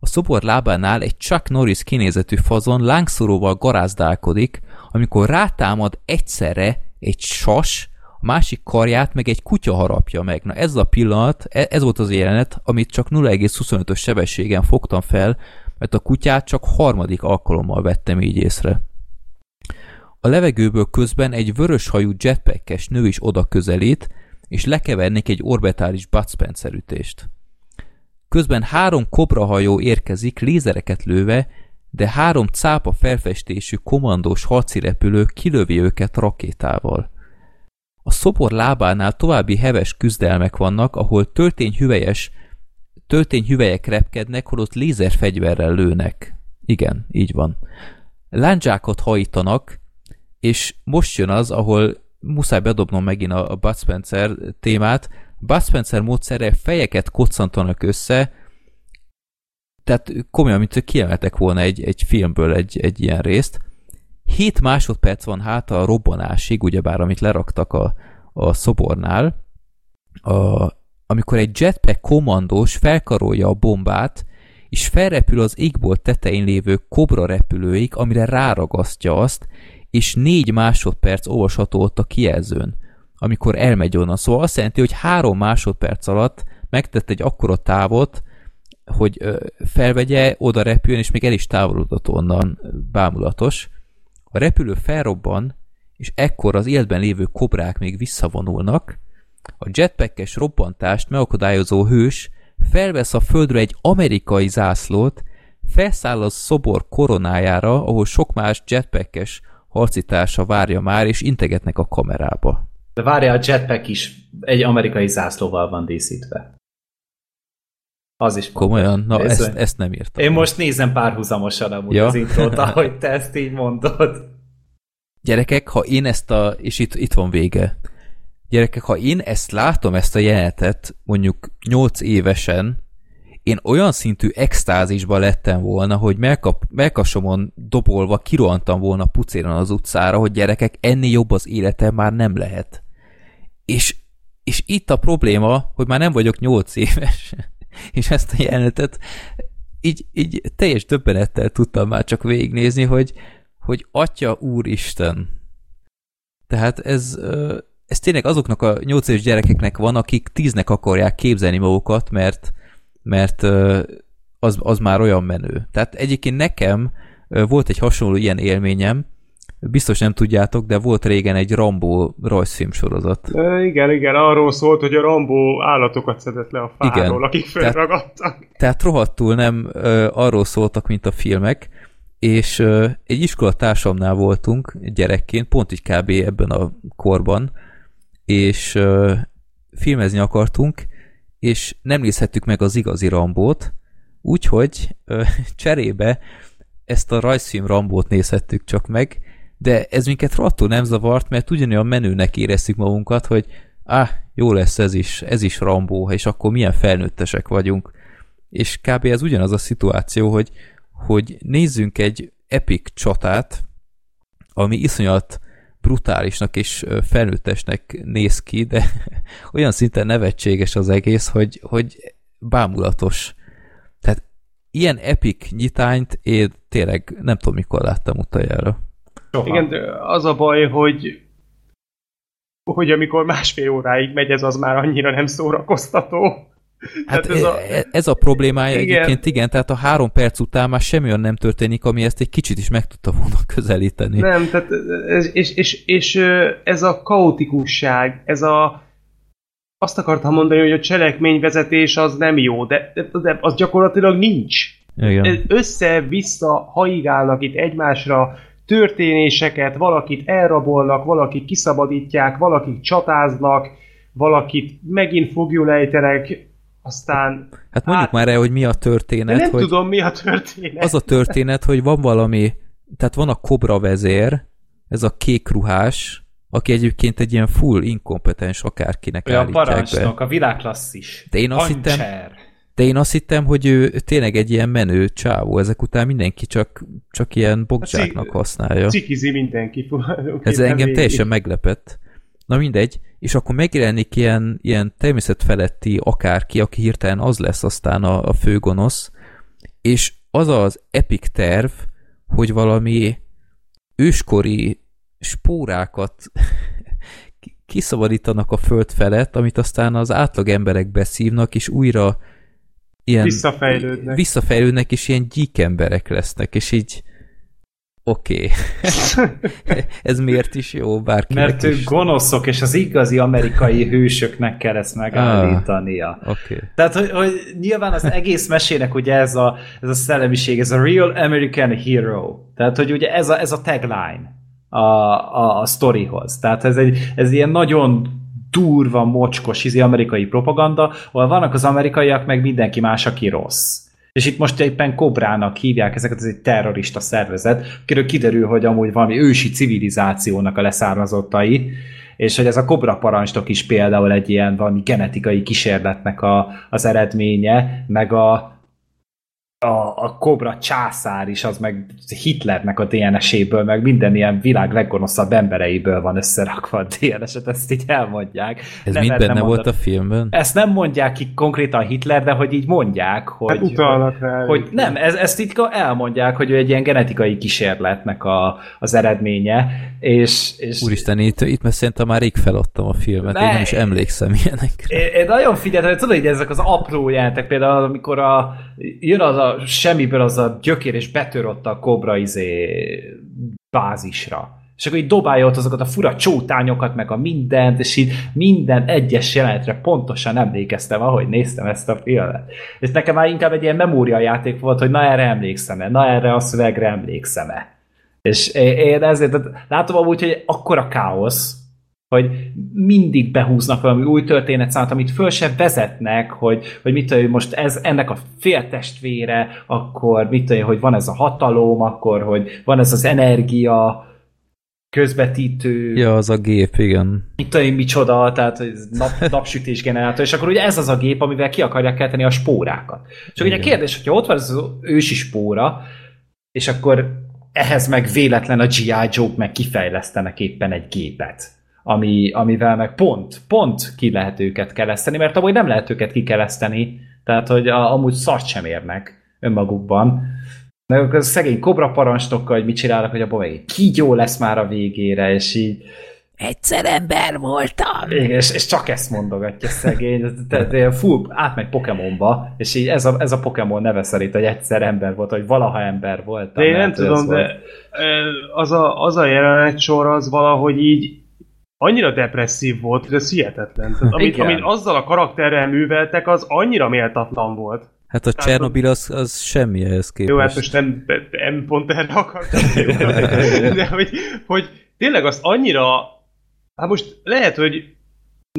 A szobor lábánál egy Chuck Norris kinézetű fazon lángszoróval garázdálkodik, amikor rátámad egyszerre egy sas, másik karját meg egy kutya harapja meg. Na ez a pillanat, e- ez volt az jelenet, amit csak 0,25-ös sebességen fogtam fel, mert a kutyát csak harmadik alkalommal vettem így észre. A levegőből közben egy vöröshajú jetpackes nő is oda közelít, és lekevernék egy orbitális Bud Spencer ütést. Közben három kobrahajó érkezik lézereket lőve, de három cápa felfestésű komandós harci repülő kilövi őket rakétával. Szobor lábánál további heves küzdelmek vannak, ahol töltényhüvelyes, töltényhüvelyek repkednek, holott lézerfegyverrel lőnek. Igen, így van. Lándzsákat hajítanak, és most jön az, ahol muszáj bedobnom megint a, a Bud Spencer témát. Bud Spencer módszerrel fejeket koccantanak össze, tehát komolyan, mint hogy kiemeltek volna egy, egy filmből egy, egy ilyen részt. 7 másodperc van hát a robbanásig, ugyebár amit leraktak a, a szobornál, a, amikor egy jetpack kommandós felkarolja a bombát, és felrepül az égbolt tetején lévő kobra repülőig, amire ráragasztja azt, és négy másodperc olvasható ott a kijelzőn, amikor elmegy onnan. Szóval azt jelenti, hogy három másodperc alatt megtett egy akkora távot, hogy felvegye, oda repüljön, és még el is távolodott onnan bámulatos. A repülő felrobban, és ekkor az életben lévő kobrák még visszavonulnak, a jetpackes robbantást megakadályozó hős felvesz a földre egy amerikai zászlót, felszáll a szobor koronájára, ahol sok más jetpackes harcitársa várja már, és integetnek a kamerába. De várja, a jetpack is egy amerikai zászlóval van díszítve. Az is Komolyan? Na, Ez- ezt, ezt nem írtam. Én most nézem párhuzamosan amúgy Ja. az intrót, ahogy te ezt így mondod. Gyerekek, ha én ezt a... És itt, itt van vége. Gyerekek, ha én ezt látom, ezt a jelenetet, mondjuk 8 évesen, én olyan szintű extázisba lettem volna, hogy melkap, melkasomon dobolva kirohantam volna pucéran az utcára, hogy gyerekek, ennél jobb az életem már nem lehet. És, és itt a probléma, hogy már nem vagyok 8 éves, és ezt a jelenetet így, így teljes döbbenettel tudtam már csak végignézni, hogy, hogy Atya Úristen. Tehát ez, ez tényleg azoknak a 8 éves gyerekeknek van, akik tíznek akarják képzelni magukat, mert, mert az, az már olyan menő. Tehát egyébként nekem volt egy hasonló ilyen élményem, biztos nem tudjátok, de volt régen egy Rambo rajzfilm sorozat. E, igen, igen, arról szólt, hogy a Rambo állatokat szedett le a fáról, igen. akik felragadtak. Tehát, tehát rohadtul nem ö, arról szóltak, mint a filmek, és ö, egy iskolatársamnál voltunk gyerekként, pont így kb. ebben a korban, és ö, filmezni akartunk, és nem nézhettük meg az igazi Rambót, úgyhogy ö, cserébe ezt a rajzfilm Rambót nézhettük csak meg, de ez minket rohadtul nem zavart, mert ugyanolyan menőnek éreztük magunkat, hogy ah, jó lesz ez is, ez is Rambó, és akkor milyen felnőttesek vagyunk. És kb. ez ugyanaz a szituáció, hogy, hogy nézzünk egy epic csatát, ami iszonyat brutálisnak és felnőttesnek néz ki, de olyan szinten nevetséges az egész, hogy, hogy bámulatos. Tehát ilyen epic nyitányt én tényleg nem tudom, mikor láttam utoljára. Soha. Igen, de az a baj, hogy hogy amikor másfél óráig megy ez, az már annyira nem szórakoztató. Hát ez, a... E, ez a problémája igen. egyébként, igen, tehát a három perc után már semmi olyan nem történik, ami ezt egy kicsit is meg tudta volna közelíteni. Nem, tehát ez, és, és, és ez a kaotikusság, ez a azt akartam mondani, hogy a cselekményvezetés az nem jó, de, de, de az gyakorlatilag nincs. Igen. Össze-vissza haigálnak itt egymásra, történéseket, valakit elrabolnak, valakit kiszabadítják, valakik csatáznak, valakit megint fogjulejtenek, aztán... Hát mondjuk át... már el, hogy mi a történet. De nem hogy tudom, mi a történet. Az a történet, hogy van valami, tehát van a kobra vezér, ez a kék ruhás, aki egyébként egy ilyen full inkompetens akárkinek Olyan állítják parancsnok, be. a világklasszis. De én azt hittem, de én azt hittem, hogy ő tényleg egy ilyen menő csávó, ezek után mindenki csak, csak ilyen bogzsáknak használja. Cikizi mindenki. Ez engem teljesen meglepett. Na mindegy, és akkor megjelenik ilyen, ilyen természetfeletti akárki, aki hirtelen az lesz aztán a, a főgonosz, és az az epic terv, hogy valami őskori spórákat kiszabadítanak a föld felett, amit aztán az átlag emberek beszívnak, és újra ilyen... Visszafejlődnek. Visszafejlődnek, és ilyen gyík emberek lesznek, és így oké. Okay. Ez miért is jó bárkinek Mert ők gonoszok, és az igazi amerikai hősöknek kell ezt megállítania. Ah, okay. Tehát, hogy, hogy nyilván az egész mesének ugye ez a, ez a szellemiség, ez a Real American Hero. Tehát, hogy ugye ez a, ez a tagline a, a, a sztorihoz. Tehát ez egy ez ilyen nagyon durva, mocskos izi amerikai propaganda, ahol vannak az amerikaiak, meg mindenki más, aki rossz. És itt most éppen Kobrának hívják ezeket, ez egy terrorista szervezet, akiről kiderül, hogy amúgy valami ősi civilizációnak a leszármazottai, és hogy ez a kobra parancsnok is például egy ilyen valami genetikai kísérletnek a, az eredménye, meg a, a, a Kobra császár is, az meg Hitlernek a DNS-éből, meg minden ilyen világ leggonoszabb embereiből van összerakva a DNS-et, ezt így elmondják. Ez mind benne mondani. volt a filmben? Ezt nem mondják ki konkrétan Hitler, de hogy így mondják, hogy... Hát utalnak rá. Hogy nem, ez, ezt így elmondják, hogy ő egy ilyen genetikai kísérletnek a, az eredménye, és... és Úristen, itt, itt mert szerintem már rég feladtam a filmet, ne, én nem is emlékszem ilyenekre. Én, én nagyon figyeltem, hogy tudod, hogy ezek az apró jelentek, például amikor a, jön az a semmiből az a gyökér, és betör ott a kobra izé bázisra. És akkor így dobálja ott azokat a fura csótányokat, meg a mindent, és így minden egyes jelenetre pontosan emlékeztem, ahogy néztem ezt a filmet. És nekem már inkább egy ilyen memóriajáték volt, hogy na erre emlékszem-e, na erre a szövegre emlékszem-e. És én ezért látom amúgy, hogy akkora káosz, hogy mindig behúznak valami új történetszámot, amit föl se vezetnek, hogy, hogy mit tudom, most ez ennek a féltestvére, akkor mit tudom, hogy van ez a hatalom, akkor hogy van ez az energia, közvetítő. Ja, az a gép, igen. Itt tudom, micsoda, tehát nap, napsütés generátor, és akkor ugye ez az a gép, amivel ki akarják kelteni a spórákat. Csak igen. ugye a kérdés, hogyha ott van az ősi spóra, és akkor ehhez meg véletlen a G.I. Joe meg kifejlesztenek éppen egy gépet ami, amivel meg pont, pont ki lehet őket kereszteni, mert amúgy nem lehet őket kikereszteni, tehát hogy a, amúgy szart sem érnek önmagukban. De a szegény kobra parancsnokkal, hogy mit csinálnak, hogy a boly kígyó lesz már a végére, és így egyszer ember voltam. Igen, és, és csak ezt mondogatja szegény, tehát ilyen full átmegy Pokémonba, és így ez a, ez a Pokémon neve szerint, hogy egyszer ember volt, vagy valaha ember volt. De én nem tudom, de az a, az a jelenet sor az valahogy így annyira depresszív volt, hogy ez hihetetlen. Tehát, amit, amit azzal a karakterrel műveltek, az annyira méltatlan volt. Hát a Tehát Csernobil az, az semmi ehhez képest. Jó, hát most nem, nem pont erre akartam, de hogy, hogy tényleg azt annyira, hát most lehet, hogy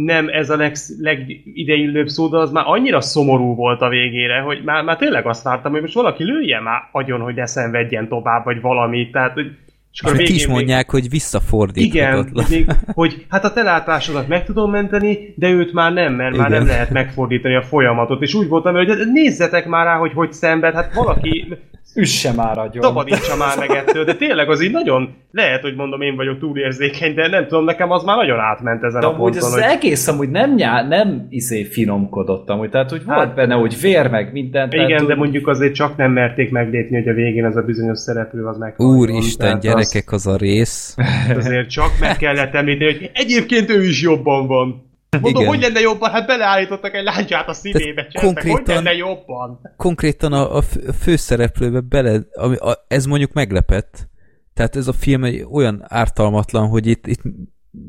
nem ez a leg, legidejillőbb szó, de az már annyira szomorú volt a végére, hogy már, már tényleg azt vártam, hogy most valaki lője már agyon, hogy ne szenvedjen tovább, vagy valami. Tehát, hogy és akkor végén, is mondják, még... hogy visszafordíthatatlan. Igen, még, hogy hát a te látásodat meg tudom menteni, de őt már nem, mert Igen. már nem lehet megfordítani a folyamatot. És úgy voltam, hogy nézzetek már rá, hogy hogy szenved, hát valaki Üsse már agyon. Szabadítsa már meg ettől, de tényleg az így nagyon, lehet, hogy mondom, én vagyok túlérzékeny, de nem tudom, nekem az már nagyon átment ezen de a ponton. az hogy... egész amúgy nem, nyá, nem izé finomkodott amúgy, tehát hogy hát, volt benne, hogy vér meg minden. Igen, tehát, de mondjuk azért csak nem merték meglépni, hogy a végén ez a bizonyos szereplő az meg. Úristen, gyerekek, az... az a rész. Azért csak meg kellett említeni, hogy egyébként ő is jobban van. Mondom, Igen. hogy lenne jobban? Hát beleállítottak egy láncsát a szívébe, konkrétan, hogy lenne jobban? Konkrétan a, a főszereplőbe bele, ami, a, ez mondjuk meglepett. Tehát ez a film egy olyan ártalmatlan, hogy itt, itt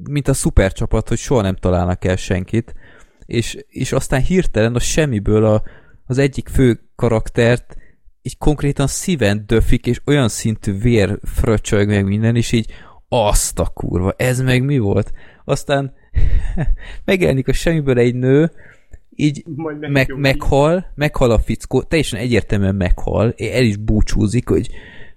mint a szupercsapat, hogy soha nem találnak el senkit, és, és aztán hirtelen a semmiből a, az egyik fő karaktert így konkrétan szíven döfik, és olyan szintű vér fröcsög meg minden, és így azt a kurva, ez meg mi volt? Aztán megjelenik a semmiből egy nő, így meg, meghal, meghal a fickó, teljesen egyértelműen meghal, el is búcsúzik, hogy,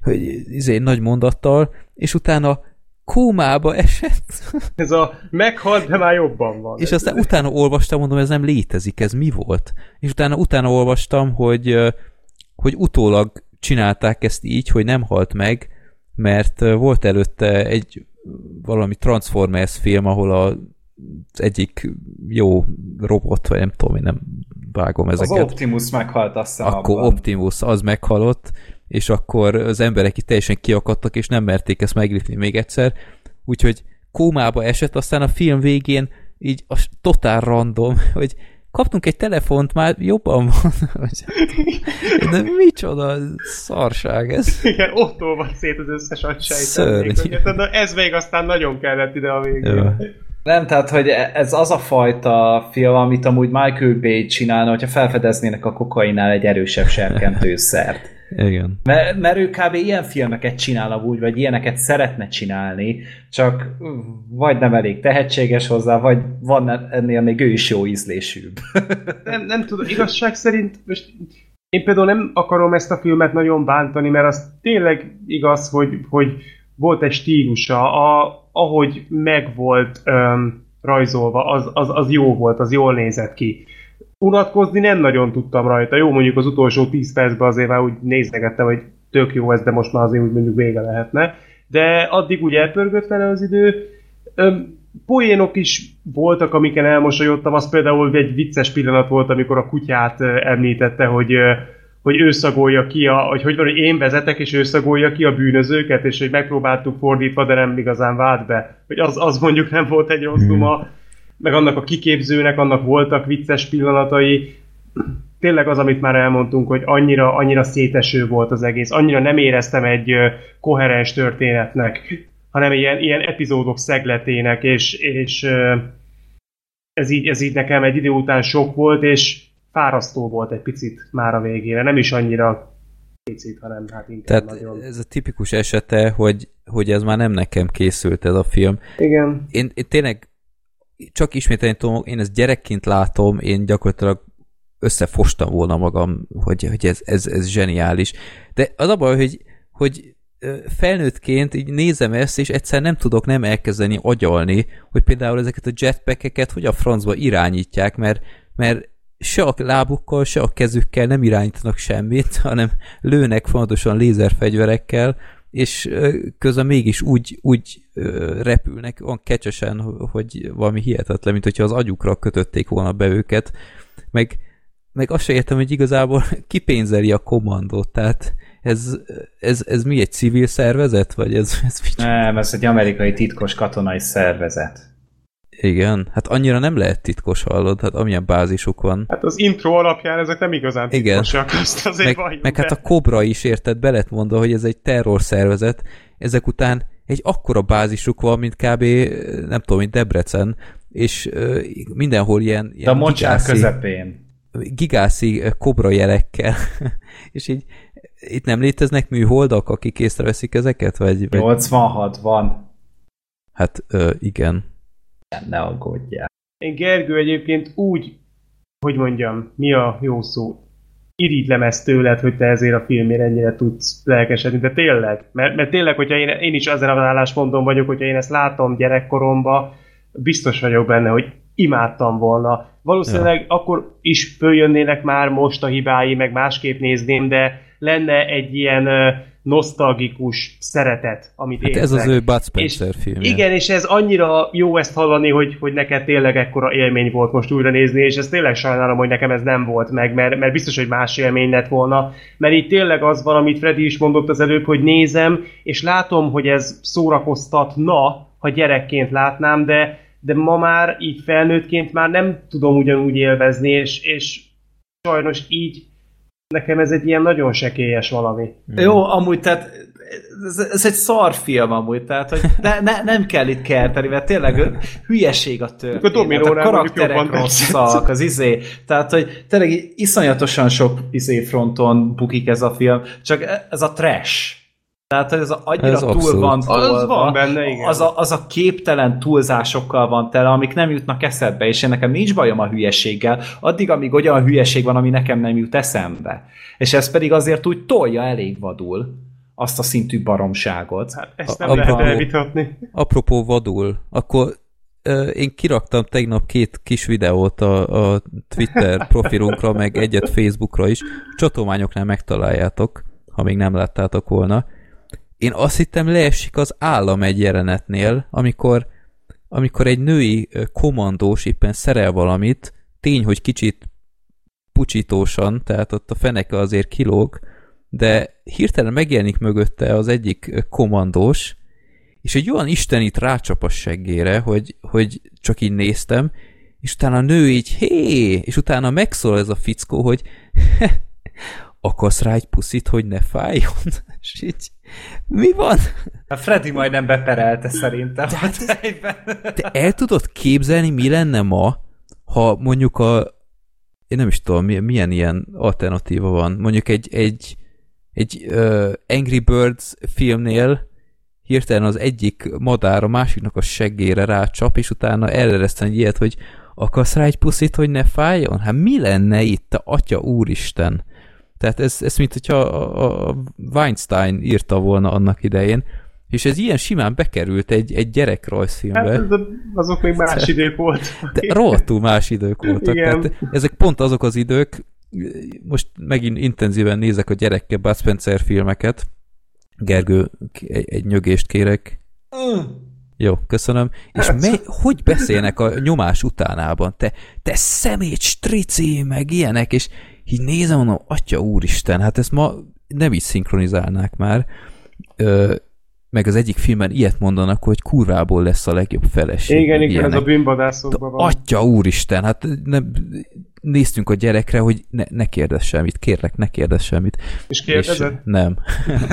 hogy izé, nagy mondattal, és utána kómába esett. Ez a meghalt, de már jobban van. És aztán utána olvastam, mondom, ez nem létezik, ez mi volt? És utána utána olvastam, hogy, hogy utólag csinálták ezt így, hogy nem halt meg, mert volt előtte egy valami Transformers film, ahol a egyik jó robot, vagy nem tudom, én nem vágom ezeket. Az Optimus meghalt azt Akkor abban. Optimus, az meghalott, és akkor az emberek itt teljesen kiakadtak, és nem merték ezt meglépni még egyszer, úgyhogy kómába esett, aztán a film végén így a totál random, hogy kaptunk egy telefont, már jobban van. De micsoda szarság ez. Igen, ott olvad szét az összes agysejt. Ez még aztán nagyon kellett ide a végén. Ja. Nem, tehát, hogy ez az a fajta film, amit amúgy Michael Bay csinálna, hogyha felfedeznének a kokainál egy erősebb serkentőszert. Igen. Mert, mert ő kb. ilyen filmeket csinál úgy, vagy ilyeneket szeretne csinálni, csak vagy nem elég tehetséges hozzá, vagy van ennél még ő is jó ízlésűbb. nem, nem tudom, igazság szerint most én például nem akarom ezt a filmet nagyon bántani, mert az tényleg igaz, hogy, hogy volt egy stílusa, a, ahogy meg volt öm, rajzolva, az, az, az jó volt, az jól nézett ki. Unatkozni nem nagyon tudtam rajta. Jó, mondjuk az utolsó 10 percben azért már úgy néznegettem, hogy tök jó ez, de most már azért úgy mondjuk vége lehetne. De addig úgy elpörgött vele az idő. Öm, poénok is voltak, amiken elmosolyodtam. Az például egy vicces pillanat volt, amikor a kutyát említette, hogy hogy ő szagolja ki, a, hogy, hogy van, hogy én vezetek, és ő szagolja ki a bűnözőket, és hogy megpróbáltuk fordítva, de nem igazán vált be. Hogy az, az mondjuk nem volt egy rossz duma, meg annak a kiképzőnek, annak voltak vicces pillanatai. Tényleg az, amit már elmondtunk, hogy annyira, annyira széteső volt az egész, annyira nem éreztem egy koherens történetnek, hanem ilyen, ilyen epizódok szegletének, és, és ez így, ez így nekem egy idő után sok volt, és fárasztó volt egy picit már a végére, nem is annyira picit, hanem hát inkább Tehát nagyon. ez a tipikus esete, hogy, hogy ez már nem nekem készült ez a film. Igen. Én, én tényleg csak ismételni tudom, én ezt gyerekként látom, én gyakorlatilag összefostam volna magam, hogy, hogy ez, ez, ez zseniális. De az a baj, hogy, hogy felnőttként így nézem ezt, és egyszer nem tudok nem elkezdeni agyalni, hogy például ezeket a jetpackeket hogy a francba irányítják, mert, mert se a lábukkal, se a kezükkel nem irányítanak semmit, hanem lőnek fontosan lézerfegyverekkel, és közben mégis úgy, úgy repülnek, olyan kecsesen, hogy valami hihetetlen, mint hogyha az agyukra kötötték volna be őket, meg, meg azt se értem, hogy igazából kipénzeli a kommandót, tehát ez, ez, ez mi egy civil szervezet, vagy ez, ez mit? Nem, ez egy amerikai titkos katonai szervezet. Igen, hát annyira nem lehet titkos, hallod, hát amilyen bázisuk van. Hát az intro alapján ezek nem igazán Igen. titkosak, azt azért Meg, valljuk meg hát a Cobra is érted, be lett mondva, hogy ez egy terrorszervezet, ezek után egy akkora bázisuk van, mint kb. nem tudom, mint Debrecen, és ö, mindenhol ilyen, De a ilyen gigászi, közepén. gigászi kobra jelekkel, és így itt nem léteznek műholdak, akik észreveszik ezeket? Vagy, vagy 86 van. hát ö, igen. Ne aggódjál. Én Gergő egyébként úgy, hogy mondjam, mi a jó szó, irigylem ezt tőled, hogy te ezért a filmért ennyire tudsz lelkesedni, de tényleg, mert, mert tényleg, hogyha én, én is ezen az állásponton vagyok, hogyha én ezt látom gyerekkoromba, biztos vagyok benne, hogy imádtam volna. Valószínűleg ja. akkor is följönnének már most a hibái, meg másképp nézném, de lenne egy ilyen nosztalgikus szeretet, amit Hát érzek. ez az ő Bud Spencer filmje. Igen, és ez annyira jó ezt hallani, hogy, hogy neked tényleg ekkora élmény volt most újra nézni, és ezt tényleg sajnálom, hogy nekem ez nem volt meg, mert, mert biztos, hogy más élmény lett volna. Mert itt tényleg az van, amit Freddy is mondott az előbb, hogy nézem, és látom, hogy ez szórakoztatna, ha gyerekként látnám, de, de ma már így felnőttként már nem tudom ugyanúgy élvezni, és, és sajnos így nekem ez egy ilyen nagyon sekélyes valami. Mm. Jó, amúgy tehát ez, ez egy szar film amúgy, tehát hogy ne, ne, nem kell itt kerteni, mert tényleg hülyeség a történet. A a karakterek rosszak, az izé, tehát hogy tényleg iszonyatosan sok izé fronton bukik ez a film, csak ez a trash. Tehát, hogy ez a, annyira Ez túl abszolút. van Az tolva, van benne, igen. Az a, az a képtelen túlzásokkal van tele, amik nem jutnak eszedbe, és én nekem nincs bajom a hülyeséggel, addig, amíg olyan hülyeség van, ami nekem nem jut eszembe. És ez pedig azért úgy tolja elég vadul azt a szintű baromságot. Hát ezt A- nem lehet apropó- elvitatni. Apropó vadul, akkor én kiraktam tegnap két kis videót a, a Twitter profilunkra, meg egyet Facebookra is. Csatományoknál megtaláljátok, ha még nem láttátok volna. Én azt hittem leesik az állam egy jelenetnél, amikor, amikor egy női ö, kommandós éppen szerel valamit, tény, hogy kicsit pucsítósan, tehát ott a feneke azért kilóg, de hirtelen megjelenik mögötte az egyik ö, kommandós, és egy olyan istenit rácsap a seggére, hogy, hogy csak így néztem, és utána a nő így, hé, és utána megszól ez a fickó, hogy akarsz rá egy puszit, hogy ne fájjon? És így, mi van? A Freddy majdnem beperelte szerintem. hát a tejben. Te el tudod képzelni, mi lenne ma, ha mondjuk a én nem is tudom, milyen, ilyen alternatíva van. Mondjuk egy, egy, egy uh, Angry Birds filmnél hirtelen az egyik madár a másiknak a seggére rácsap, és utána elereszteni ilyet, hogy akarsz rá egy puszit, hogy ne fájjon? Hát mi lenne itt, te atya úristen? Tehát ez, ez mint hogyha a, a Weinstein írta volna annak idején, és ez ilyen simán bekerült egy, egy gyerekrajzfilmbe. Hát azok még más idők voltak. De rohadtul más idők voltak. Igen. Tehát ezek pont azok az idők, most megint intenzíven nézek a gyerekkel Bud Spencer filmeket. Gergő, egy, egy nyögést kérek. Jó, köszönöm. És me, hogy beszélnek a nyomás utánában? Te, te szemét, strici, meg ilyenek, és így nézem, mondom, atya úristen, hát ezt ma nem így szinkronizálnák már. Ö, meg az egyik filmben ilyet mondanak, hogy kurvából lesz a legjobb feleség. Igen, igen, ez ilyenek. a bűnvadászokban van. Atya úristen, hát nem, néztünk a gyerekre, hogy ne, ne kérdezz semmit, kérlek, ne kérdezz semmit. És kérdezed? És nem.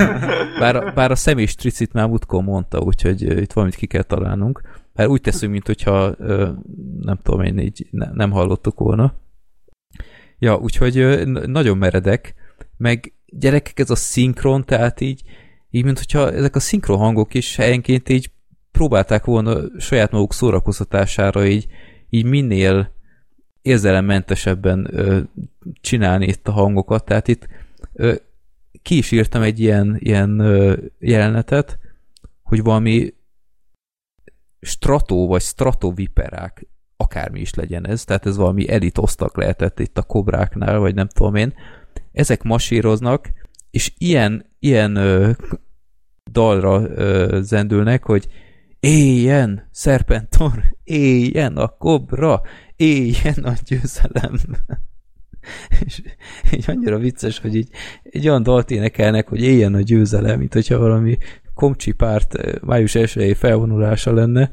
bár, a, bár a személyis tricit már múltkor mondta, úgyhogy itt valamit ki kell találnunk. Bár úgy teszünk, mint hogyha nem tudom én, így ne, nem hallottuk volna. Ja, úgyhogy nagyon meredek, meg gyerekek ez a szinkron, tehát így, így mint hogyha ezek a szinkron hangok is helyenként így próbálták volna saját maguk szórakoztatására így, így minél érzelemmentesebben ö, csinálni itt a hangokat, tehát itt ö, ki is írtam egy ilyen, ilyen ö, jelenetet, hogy valami strató vagy stratoviperák, akármi is legyen ez, tehát ez valami elit osztak lehetett itt a kobráknál, vagy nem tudom én, ezek masíroznak, és ilyen, ilyen ö, dalra ö, zendülnek, hogy éljen Serpentor, éljen a kobra, éljen a győzelem. és így annyira vicces, hogy így egy olyan dalt énekelnek, hogy éljen a győzelem, mint hogyha valami komcsi párt május 1 felvonulása lenne,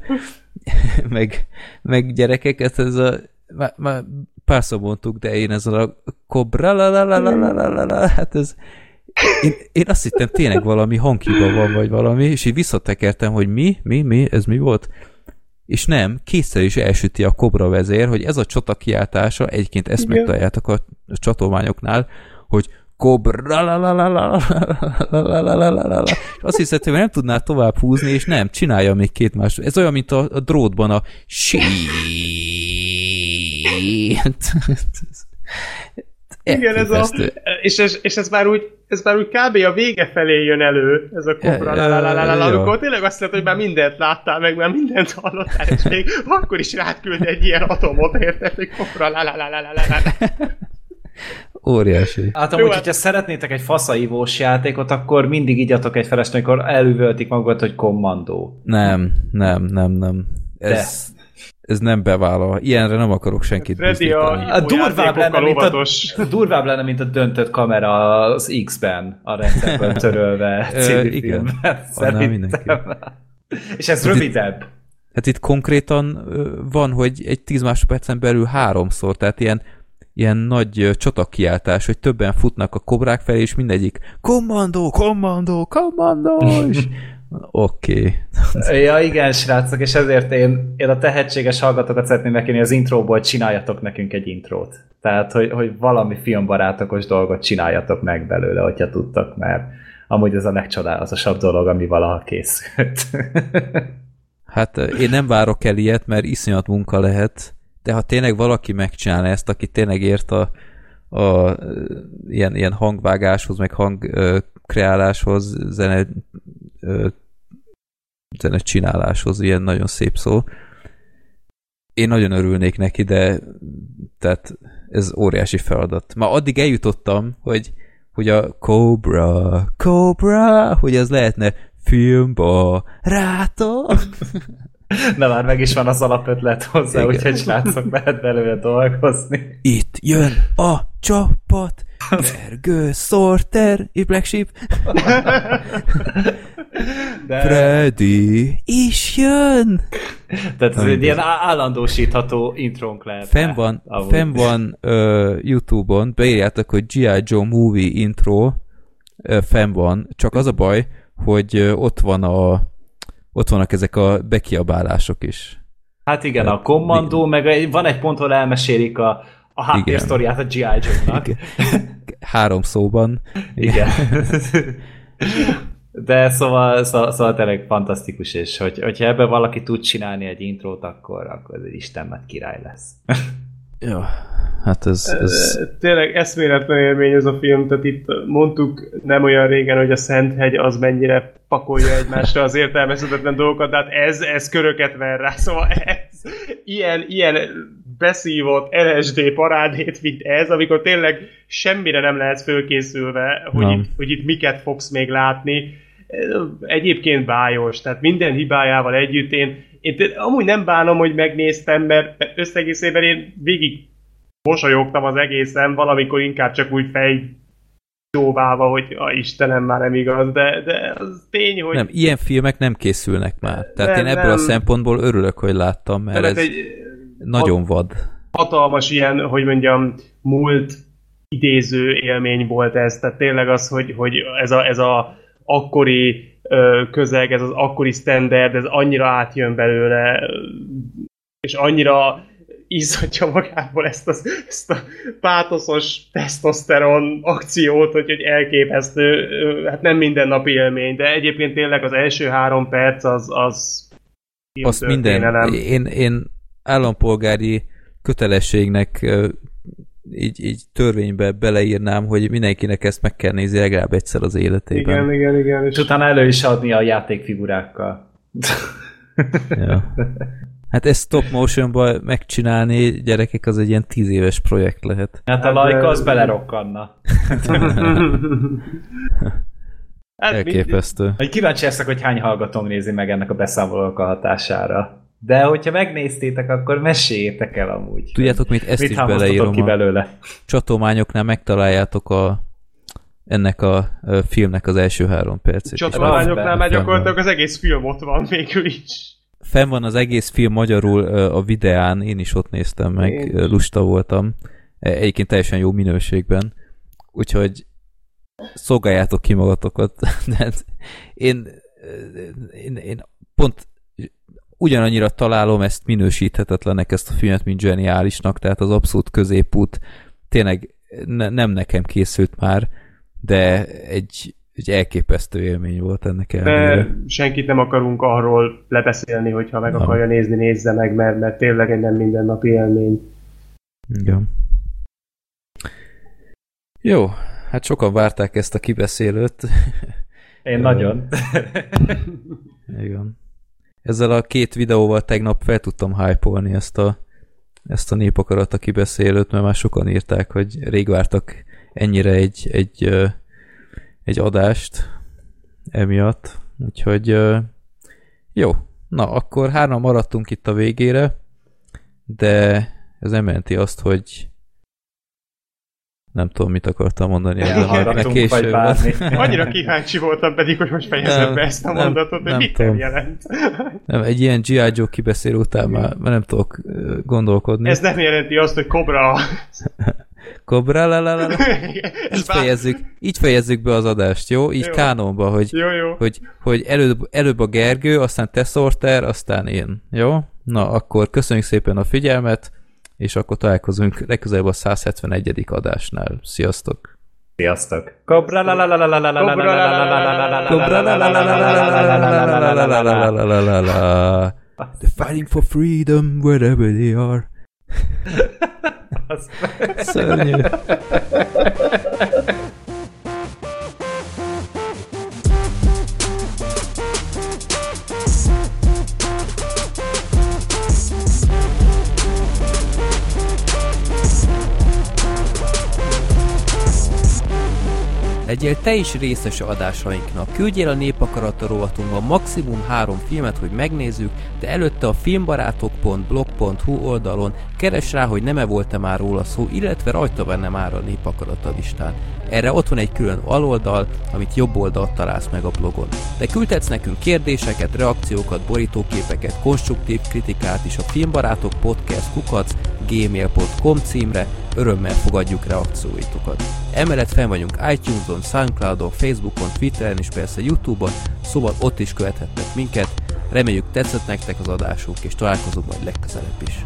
meg, meg gyerekeket, ez a már, párszor mondtuk, de én ez a kobra, la, la, la, la, la, la, la, hát ez, én, én azt hittem tényleg valami hanghiba van, vagy valami, és így visszatekertem, hogy mi, mi, mi, ez mi volt? És nem, kétszer is elsüti a kobra vezér, hogy ez a csata kiáltása, egyébként ezt Igen. a csatományoknál, hogy kobra, és azt hiszed, hogy nem tudnál tovább húzni, és nem, csinálja még két más. Ez olyan, mint a, a drótban a shit. Igen, ez a, és, ez, és ez már úgy ez már úgy kb. a vége felé jön elő, ez a kobra, amikor tényleg azt mondod, hogy már mindent láttál, meg már mindent hallottál, és még akkor is rátküld egy ilyen atomot, érted, hogy kobra, Óriási. Hát Jó, amúgy, hát- hogyha szeretnétek egy faszaivós játékot, akkor mindig igyatok egy felest, amikor elüvöltik magukat, hogy kommandó. Nem, nem, nem, nem. Ez, ez nem bevállal. Ilyenre nem akarok senkit Freddy a. A durvább lenne, mint a, durvább lenne, mint a döntött kamera az X-ben, a rendszerből törölve című igen. filmben. Annál. És ez rövidebb. Hát itt konkrétan van, hogy egy 10 másodpercen belül háromszor, tehát ilyen, ilyen nagy csatakiáltás, hogy többen futnak a kobrák felé, és mindegyik kommandó, kommandó, kommandó, és oké. Okay. Ja, igen, srácok, és ezért én, én a tehetséges hallgatókat szeretném megkérni, az intróból csináljatok nekünk egy intrót. Tehát, hogy, hogy valami filmbarátokos dolgot csináljatok meg belőle, hogyha tudtak, mert amúgy ez a legcsodálatosabb dolog, ami valaha készült. Hát én nem várok el ilyet, mert iszonyat munka lehet, de ha tényleg valaki megcsinálna ezt, aki tényleg ért a, a ilyen, ilyen hangvágáshoz, meg hangkreáláshoz, zene, ö, zene csináláshoz, ilyen nagyon szép szó. Én nagyon örülnék neki, de tehát ez óriási feladat. Már addig eljutottam, hogy, hogy a Cobra, Cobra, hogy ez lehetne filmba, rátok. Na már meg is van az alapötlet hozzá, Igen. úgyhogy srácok, lehet belőle dolgozni. Itt jön a csapat, Vergő, Sorter és Black Sheep, De, Freddy is jön! tehát ez egy ilyen állandósítható intrónk lehet. Fenn van, Amúgy. fenn van uh, Youtube-on, beírjátok, hogy G.I. Joe Movie intro, uh, fenn van, csak az a baj, hogy uh, ott van a ott vannak ezek a bekiabálások is. Hát igen, a kommandó, meg van egy pont, ahol elmesélik a, a háttérsztoriát a G.I. Joe-nak. Három szóban. Igen. De szóval, szóval, szóval tényleg fantasztikus, és hogy, hogyha ebben valaki tud csinálni egy intrót, akkor, akkor ez egy istenmet király lesz. Ja, hát ez, ez Tényleg eszméletlen élmény ez a film, tehát itt mondtuk nem olyan régen, hogy a Szenthegy az mennyire pakolja egymásra az értelmezhetetlen dolgokat, de hát ez, ez köröket ver rá, szóval ez ilyen, ilyen beszívott LSD parádét, mint ez, amikor tényleg semmire nem lehetsz fölkészülve, hogy, Nem. itt, hogy itt miket fogsz még látni. Egyébként bájos, tehát minden hibájával együtt én, én amúgy nem bánom, hogy megnéztem, mert összegészében én végig mosolyogtam az egészen, valamikor inkább csak úgy fej jóváva, hogy a Istenem már nem igaz, de, de az tény, hogy nem, ilyen filmek nem készülnek már. Tehát Nem, én ebből nem. a szempontból örülök, hogy láttam, mert tehát ez egy nagyon vad. hatalmas ilyen, hogy mondjam, múlt idéző élmény volt ez, tehát tényleg az, hogy, hogy ez, a, ez a akkori közeg, ez az akkori standard, ez annyira átjön belőle, és annyira izzadja magából ezt, az, ezt a pátoszos tesztoszteron akciót, hogy, hogy elképesztő, hát nem mindennapi élmény, de egyébként tényleg az első három perc az, az Azt minden, én, én állampolgári kötelességnek így, így törvénybe beleírnám, hogy mindenkinek ezt meg kell nézni legalább egyszer az életében. Igen, igen, igen. És utána elő is adni a játékfigurákkal. Ja. Hát ezt stop motionban megcsinálni, gyerekek, az egy ilyen tíz éves projekt lehet. Hát a lajka az belerokkanna. Hát, mind- Elképesztő. Hogy kíváncsi leszek, hogy hány hallgatónk nézi meg ennek a beszámolók a hatására. De hogyha megnéztétek, akkor meséljétek el amúgy. Tudjátok, mit ezt Mit is beleírom ki a belőle? csatományoknál megtaláljátok a ennek a filmnek az első három percét. Csatornányoknál már gyakorlatilag az egész film ott van végül is. Fenn van az egész film magyarul a videán, én is ott néztem meg, Én lusta voltam. E- Egyébként teljesen jó minőségben. Úgyhogy szolgáljátok ki magatokat. De hát én, én, én pont ugyanannyira találom ezt minősíthetetlenek ezt a filmet, mint zseniálisnak, tehát az abszolút középút tényleg ne, nem nekem készült már, de egy, egy elképesztő élmény volt ennek ellenére. De senkit nem akarunk arról lebeszélni, hogyha meg akarja nézni, nézze meg, mert, mert tényleg egy nem mindennapi élmény. Igen. Jó, hát sokan várták ezt a kibeszélőt. Én nagyon. Igen. Ezzel a két videóval tegnap fel tudtam hype ezt a, ezt a népakarata kibeszélőt, mert már sokan írták, hogy rég vártak ennyire egy, egy, egy adást emiatt. Úgyhogy jó. Na, akkor hárman maradtunk itt a végére, de ez nem jelenti azt, hogy nem tudom, mit akartam mondani. ezzel, mert Hallgatunk, vagy késő bármi. van. Annyira kíváncsi voltam pedig, hogy most fejezem Nem, be ezt a nem, mondatot, hogy mit tudom. jelent. Nem, egy ilyen G.I. Joe kibeszélő után már, már nem tudok gondolkodni. Ez nem jelenti azt, hogy Cobra... Cobra la la la Így fejezzük, így fejezzük be az adást, jó? Így Jó. kánonba, hogy, Jó, jó. hogy, hogy előbb, előbb a Gergő, aztán te Sorter, aztán én, jó? Na, akkor köszönjük szépen a figyelmet, és akkor találkozunk legközelebb a 171. adásnál. Sziasztok! Sziasztok! The fighting for freedom wherever they are. Szörnyű. Legyél te is részes adásainknak. Küldjél a Népakarata rovatunkba maximum három filmet, hogy megnézzük, de előtte a filmbarátok.blog.hu oldalon keres rá, hogy nem-e volt-e már róla szó, illetve rajta benne már a Népakarata listán. Erre ott van egy külön aloldal, amit jobb oldalt találsz meg a blogon. De küldhetsz nekünk kérdéseket, reakciókat, borítóképeket, konstruktív kritikát is a filmbarátok podcast kukac gmail.com címre, örömmel fogadjuk reakcióitokat. Emellett fenn vagyunk iTunes-on, Soundcloud-on, Facebookon, Twitteren és persze Youtube-on, szóval ott is követhetnek minket. Reméljük tetszett nektek az adásunk, és találkozunk majd legközelebb is.